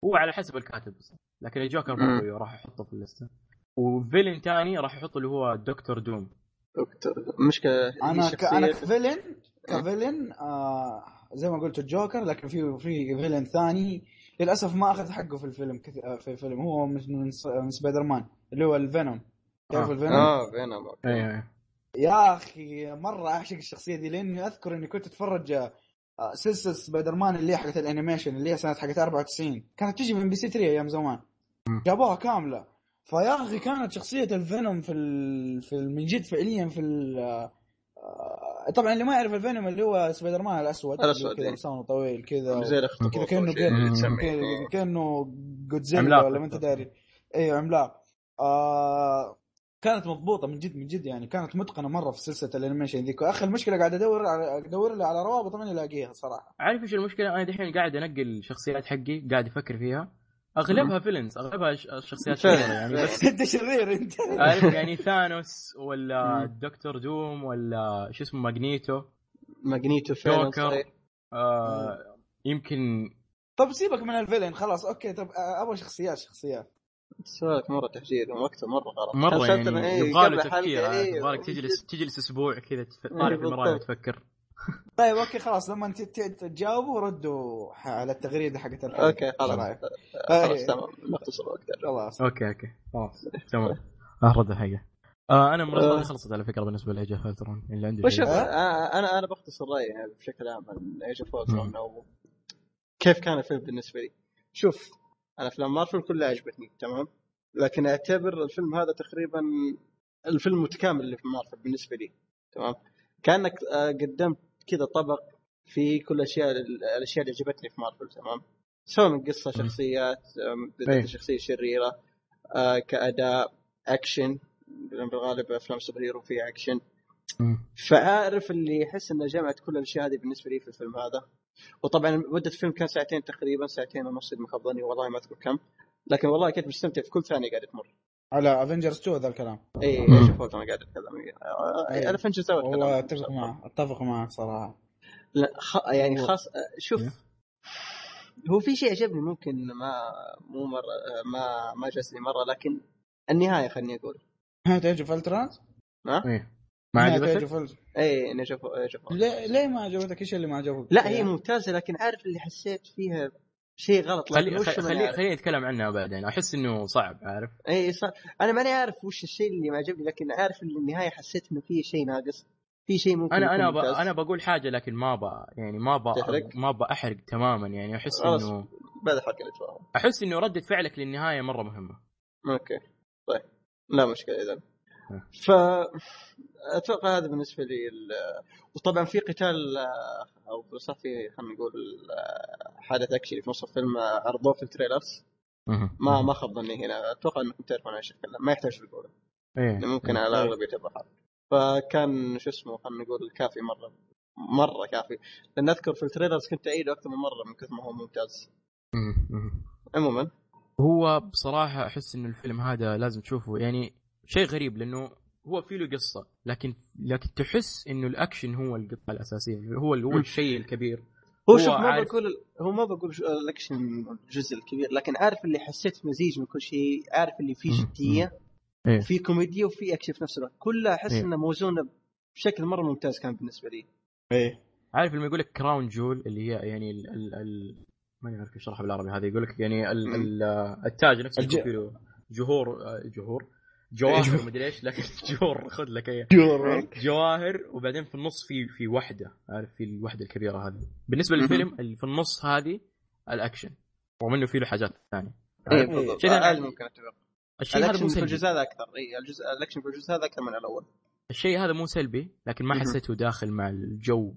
هو على حسب الكاتب بس لكن الجوكر. برضه راح احطه في الليسته وفيلن ثاني راح احطه اللي هو دكتور دوم مشكله أنا ك... أنا كفيلن كفيلن آه زي ما قلت الجوكر لكن في في فيلن ثاني للأسف ما أخذ حقه في الفيلم كث... آه، في الفيلم هو من, من, من سبايدر مان اللي هو ال Venom تعرف آه. ال Venom؟ آه Venom okay. أيوه يا أخي مرة أعشق الشخصية دي لأني أذكر إني كنت أتفرج آه، سلسلة سبايدر مان اللي هي حقت ال animation اللي هي سنة حقت 94 كانت تجي MBC 3 أيام زمان. جابوها كاملة فيا أخي كانت شخصية الفينوم في ال... في ال... من جد فعليا في ال... آه، طبعا اللي ما يعرف ال Venom اللي هو سبايدر مان الاسود الأسود، كذا إيه. لسانه طويل كذا زي الاخطبوط كذا كأنه أو شيء كأنه- كأنه جودزيلا عملاق. ولا ما أنت داري. أيوه عملاق. آه كانت مضبوطة من جد من جد يعني. كانت متقنة مرة في سلسلة ال animation ذيك. واخر المشكلة قاعد أدور على أدور لي على روابط ما الاقيها صراحة. عارف إيش المشكلة؟ أنا دحين قاعد انقي الشخصيات حقي قاعد أفكر فيها. أغلبها villains أغلبها ش- شخصيات. شريرة يعني بس (laughs) أنت شرير أنت. عارف يعني Thanos ولا Doctor Doom ولا شو اسمه Magneto. Magneto فعلا جوكر. آه يمكن طب سيبك من ال villain خلاص okay. طب آه، أبغى شخصيات شخصيات. سؤالك مرة تهجير وقته مرة غلط. مرة يعني إيه، يبغى له تفكير. إيه، يبغالك تجلس تجلس أسبوع كذا طالع في المرايه. وتفكر (laughs) طيب okay خلاص لما انت تجاوبوا ردوا على التغريدة حقت الحلقة. okay خلاص؟ خلاص. تمام. نختصر وقت خلاص. okay okay. خلاص (laughs) تمام. اهرد الحقيقة آه أنا مرات آه. خلصت على فكرة بالنسبة ل Age of Ultron اللي عنده وشوف شيء. آه، أنا أنا بختصر رأيي يعني بشكل عام عن Age of كيف كان الفيلم بالنسبة لي. شوف أنا افلام مارفل كلها عجبتني تمام؟ لكن أعتبر الفيلم هذا تقريبا الفيلم المتكامل اللي في مارفل بالنسبة لي تمام؟ كأنك آه، قدمت كذا طبق في كل الاشياء الأشياء اللي عجبتني في مارفل تمام سواء من قصة. شخصيات. بالذات الشخصيه الشريره آه، كأداء أكشن بالغالب أفلام super hero فيها أكشن. فعارف اللي يحس إنه جمعت كل الأشياء هذه بالنسبة لي في الفيلم هذا وطبعا مدة الفيلم كان ساعتين تقريبا ساعتين ونص اذا ما خاب ظني والله ما أذكر كم لكن والله كنت مستمتع في كل ثانية قاعدة تمر على Avengers 2 ذا الكلام اي مم. شوف أنا قاعد اتكلم. Avengers two والله أتفق معك أتفق معك صراحة لا خ... يعني هو- خاص شوف إيه. هو في شيء عجبني ممكن ما مو مرة ما ما جلسني مرة لكن النهاية خليني أقول نهايه Age of Ultron ها؟ ما عجبتك؟ اي نشوف شوف ليه ليه ما عجبتك إيش اللي ما عجبك؟ لا هي ممتازة لكن عارف اللي حسيت فيها شيء غلط خلي خلي ما خلي عارف. خلينا نتكلم عنها بعدين. أحس إنه صعب عارف؟ إي صح أنا ماني عارف وش الشيء اللي ما عجبني لكن عارف اللي النهاية حسيت إنه في شيء ناقص في شيء ممكن أنا أنا ب... أنا بقول حاجة لكن ما ب... يعني ما ب... ما بأحرق تماما. يعني أحس. انه بعد نتفاهم أحس إنه ردة فعلك للنهاية مرة مهمة. okay. طيب. لا مشكلة اذا. ف أتوقع هذا بالنسبة لي ال... وطبعا في قتال آه، أو صار في خلينا نقول آه، حدث actually في نص الفيلم آه، عرضوه في ال trailers. ما ما خاب ظني هنا. أتوقع إنكم تعرفون عن إيش اتكلم ما يحتاج تقوله. إيه لأنه ممكن على الأغلب حرق فكان شو اسمه خلينا نقول كافي مرة. مرة كافي. لأن أذكر في ال trailers كنت أعيده أكثر من مرة من كثر ما هو ممتاز. عموما. هو بصراحة أحس انه الفيلم هذا لازم تشوفه. يعني شيء غريب لأنه هو في له قصة لكن لكن تحس إنه الأكشن هو القطعه الأساسية هو هو. الشيء الكبير هو هو شوف ما بقول هو ما بقول شو- الأكشن الجزء الكبير لكن عارف اللي حسيت مزيج من كل شيء عارف اللي فيه. جديه إيه. وفي كوميديا وفي أكشن في نفس الوقت كلها أحس إيه. إنها موزونة بشكل مرة ممتاز كان بالنسبة لي إيه عارف لما يقول لك crown jewel اللي هي يعني ال ال ال ما اعرف كيف أشرحها بالعربي هذا يقول لك يعني ال. ال التاج نفسه الج- جهور آه، جهور جواهر مدري إيش لكن (laughs) جهور خذ لك إياه. جواهر وبعدين في النص في في وحدة عارف في الوحدة الكبيرة هذه. بالنسبة. للفيلم اللي في النص هذه الأكشن رغم إنه في له حاجات ثانية. اي إيه. بالضبط. شيء ثاني- هذا ممكن أتفق. الشيء هذا مو الاكشن في سلبي. الجزء هذا أكثر. اي الجزء الأكشن في الجزء هذا أكثر من الأول. الشيء هذا مو سلبي لكن ما. حسيته داخل مع الجو.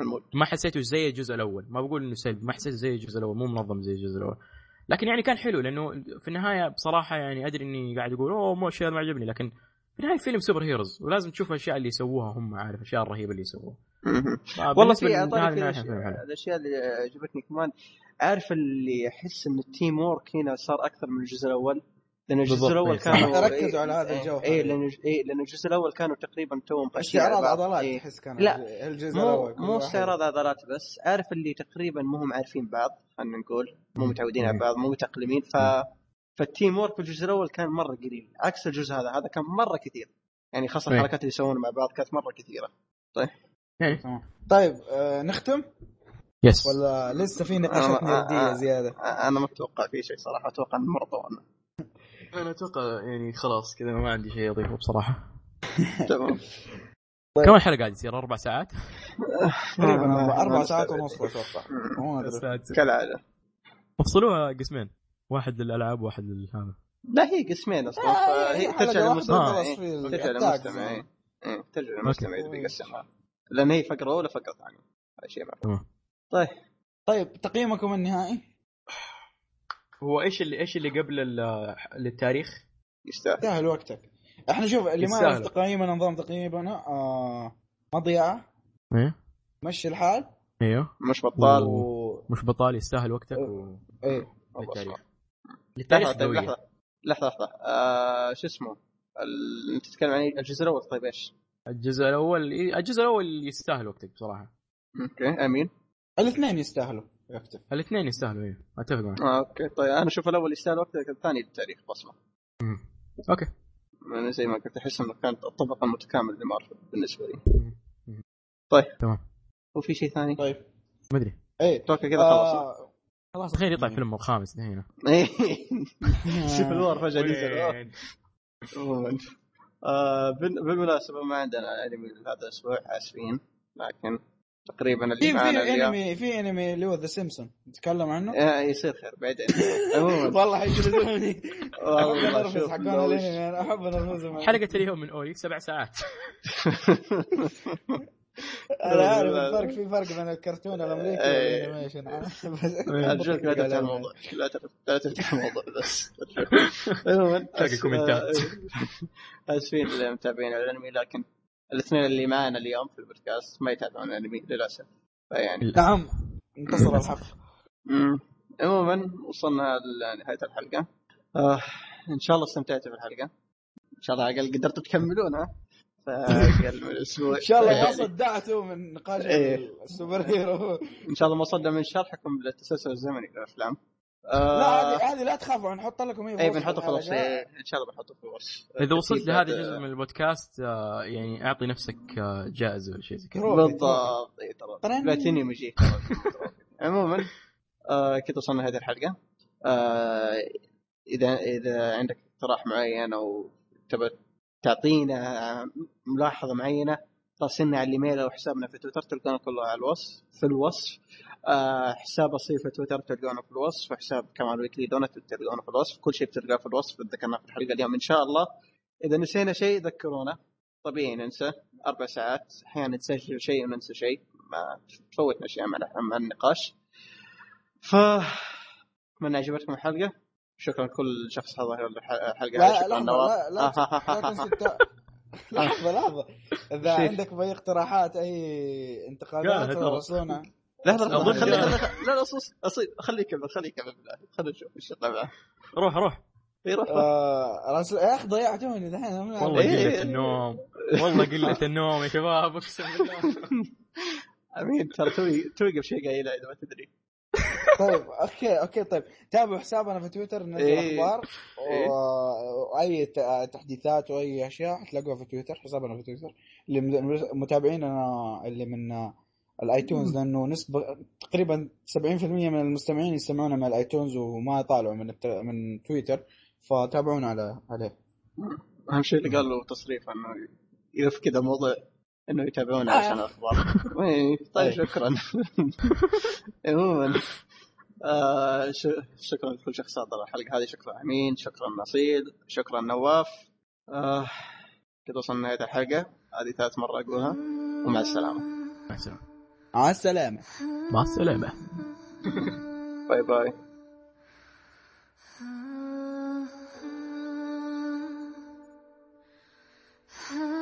ال mood ما حسيته زي الجزء الأول. ما بقول إنه سلبي ما حسيته زي الجزء الأول مو منظم زي الجزء الأول. لكن يعني كان حلو لأنه في النهاية بصراحة يعني أدري إني قاعد أقول أوه مو الشيء ما عجبني. لكن في النهاية فيلم superheroes ولازم تشوف الأشياء اللي يسووها هم عارف الأشياء الرهيبة اللي يسووها. (laughs) والله في. الأشياء اللي عجبتني كمان عارف اللي احس إن ال teamwork هنا صار أكثر من الجزء الأول؟ لأن الجزء الأول إيه،. كانوا ركزوا على هذا الجوهر. اي لأن اي لأن الجزء الأول كانوا تقريبا توهم استعراض عضلات إيه. تحس كان لا، الجزء مو الأول مو استعراض عضلات بس عارف اللي تقريبا مو هم عارفين بعض خلينا نقول مو. متعودين على. بعض مو متاقلمين ف فال teamwork في الجزء الأول كان مرة قليل عكس الجزء هذا هذا كان مرة كثير يعني خاصة إيه. الحركات اللي يسوونها مع بعض كانت مرة كثيرة تمام. طيب آه نختم يس ولا لسه في نقاشات نرديه. زيادة؟ أنا ما أتوقع في شيء صراحة أتوقع إنه مرة طولنا أنا أتوقع يعني خلاص كذا ما عندي شيء أضيفه بصراحة. (laughs) تمام. كم الحلقة قاعد يصير؟ أربع ساعات؟ (laughs) تقريبا أربع ساعات. ونص أتوقع. كالعادة. افصلوها قسمين. واحد للألعاب وواحد للهذا لا هي قسمين أصلا. آه، فهي حلقة ترجع للمستمع إيه. ترجع للمستمع. إيه. ترجع للمستمع إذا. بيقسمها لأن هي فقرة أولى فقرة ثانية. هذا شيء معروف. طيب. طيب تقييمكم النهائي؟ هو إيش اللي إيش اللي قبل ال- للتاريخ؟ يستاهل. يستاهل وقتك. إحنا شوف اللي ما يستاهل. يعرف تقييمنا نظام تقييمنا آه مضيعة. إيه؟ مشي الحال. إيوه. مش بطال. و... مش بطال يستاهل وقتك و... إيه. للتاريخ. لحظه للتاريخ طيب، قوية لحظة لحظة لحظة. آه شو اسمه؟ ال... أنت تتكلم عن الجزء الأول. طيب إيش؟ الجزء الأول الجزء الأول يستاهل وقتك بصراحة. okay أمين. الاثنين يستاهلوا. يكتب الاثنين يستاهلوا إيه. أتفق معك. آه okay. طيب أنا أشوف الأول يستاهل وقت لكن الثاني التاريخ بصمة. مم. أوكي. يعني زي ما قلت أحس إنه كانت الطبق المتكامل لمارفل بالنسبة لي. مم. طيب. تمام. وفي شيء ثاني؟ طيب. ما أدري. إيه أتوقع كذا خلاص. آه خلاص خير يطلع فيلم الخامس هنا إيه. (laughs) شوف الوار فجأة نزل. آه. بال- بالمناسبة ما عندنا أنمي هذا الأسبوع آسفين لكن تقريبا اللي في معنا في انمي في انمي اللي هو ذا سيمسون نتكلم عنه آه، يصير خير بعدين عموما والله حيجلدوني والله شوف حقون لو- الانمي أنا احب انرفزهم حلقه اليوم من اولي سبع ساعات أنا عارف الفرق في فرق بين الكرتون الامريكي إيه. وال animation ارجوك لا تفتح الموضوع لا تفتح- الموضوع بس تلاقي comment ات. اسفين للمتابعين الانمي لكن الاثنين اللي معانا اليوم في البودكاست ما يتابعون الانمي للأسف. فيعني نعم انتصر الحق مم. عموما وصلنا لنهاية الحلقة. آه إن شاء الله استمتعتوا في الحلقة. إن شاء الله على الأقل قدرتوا تكملونها فأقل من أسبوع إن شاء الله ما صدعتوا من نقاش إيه. ال super hero. إن شاء الله ما صدعنا من شرحكم للتسلسل الزمني للأفلام. لا آه هذه هذه لا تخافوا نحط لكم في اي وصف بنحطه خلاص الحلقة. إيه، إن شاء الله بنحطه في الوصف اذا وصلت لهذا الجزء من البودكاست آه، يعني أعطي نفسك آه، جائزة ولا شيء زي كذا. بالضبط. اي ترى. بلاتينيوم يجيك. (laughs) عموما كذا وصلنا هذه الحلقة. إذا إذا عندك اقتراح معين أو تبى تعطينا ملاحظة معينة راسلنا على الإيميل أو حسابنا في تويتر تلقونه كله على الوصف في الوصف. آه حساب اصيل في تويتر تلقونه في الوصف وحساب كمان Weekly Donut تلقونه في الوصف. كل شيء بتلقاه في الوصف ذكرناه في الحلقة اليوم إن شاء الله. إذا نسينا شيء ذكرونا. طبيعي ننسى. أربع ساعات. أحيانا نسجل شيء وننسى شيء. ما تفوتنا اشياء مع النقاش. ف اتمنى عجبتكم الحلقة؟ شكرا لكل شخص حضر الحلقة. لا شكرا لحظة نواف لا لا لا تنسى. الت- (laughs) لحظة لحظة. إذا شيء. عندك أي اقتراحات أي انتقادات. راسلونا لحظه لحظه أظن خلي لا لا أصيل خليه يكمل خليه يكمل بالله. خلينا نشوف إيش يطلع معه. روح روح. إي، روح. آه، راسل يا أخي ضيعتوني دحين أنا والله إيه. قلة النوم. والله قلة (laughs) النوم يا شباب أقسم بالله. (laughs) أمين ترى توي توي قبل شيء قايلها إذا ما تدري. (laughs) طيب okay okay طيب. تابعوا حسابنا في تويتر ننزل إيه. أخبار إيه. واي ت- تحديثات وأي أشياء حتلاقوها في تويتر حسابنا في تويتر. اللي متابعيننا اللي من ال iTunes لأنه نسبه تقريبا 70% من المستمعين يستمعون من ال iTunes وما يطالعوا من الت... من تويتر فتابعونا على عليه. أهم شيء اللي قال له تصريف إنه في كذا موضوع إنه يتابعونا آه. عشان الأخبار. إيه، طيب إيه. شكرا. (laughs) عموما آه شكرا لكل شخص حضر الحلقة هذه. شكرا أمين شكرا نصيد شكرا نواف. آه كذا وصلنا نهايه الحلقة. هذه ثالث مرة أقولها. ومع السلامة. مع السلامة. مع السلامة مع السلامة (laughs) باي باي Huh? (laughs)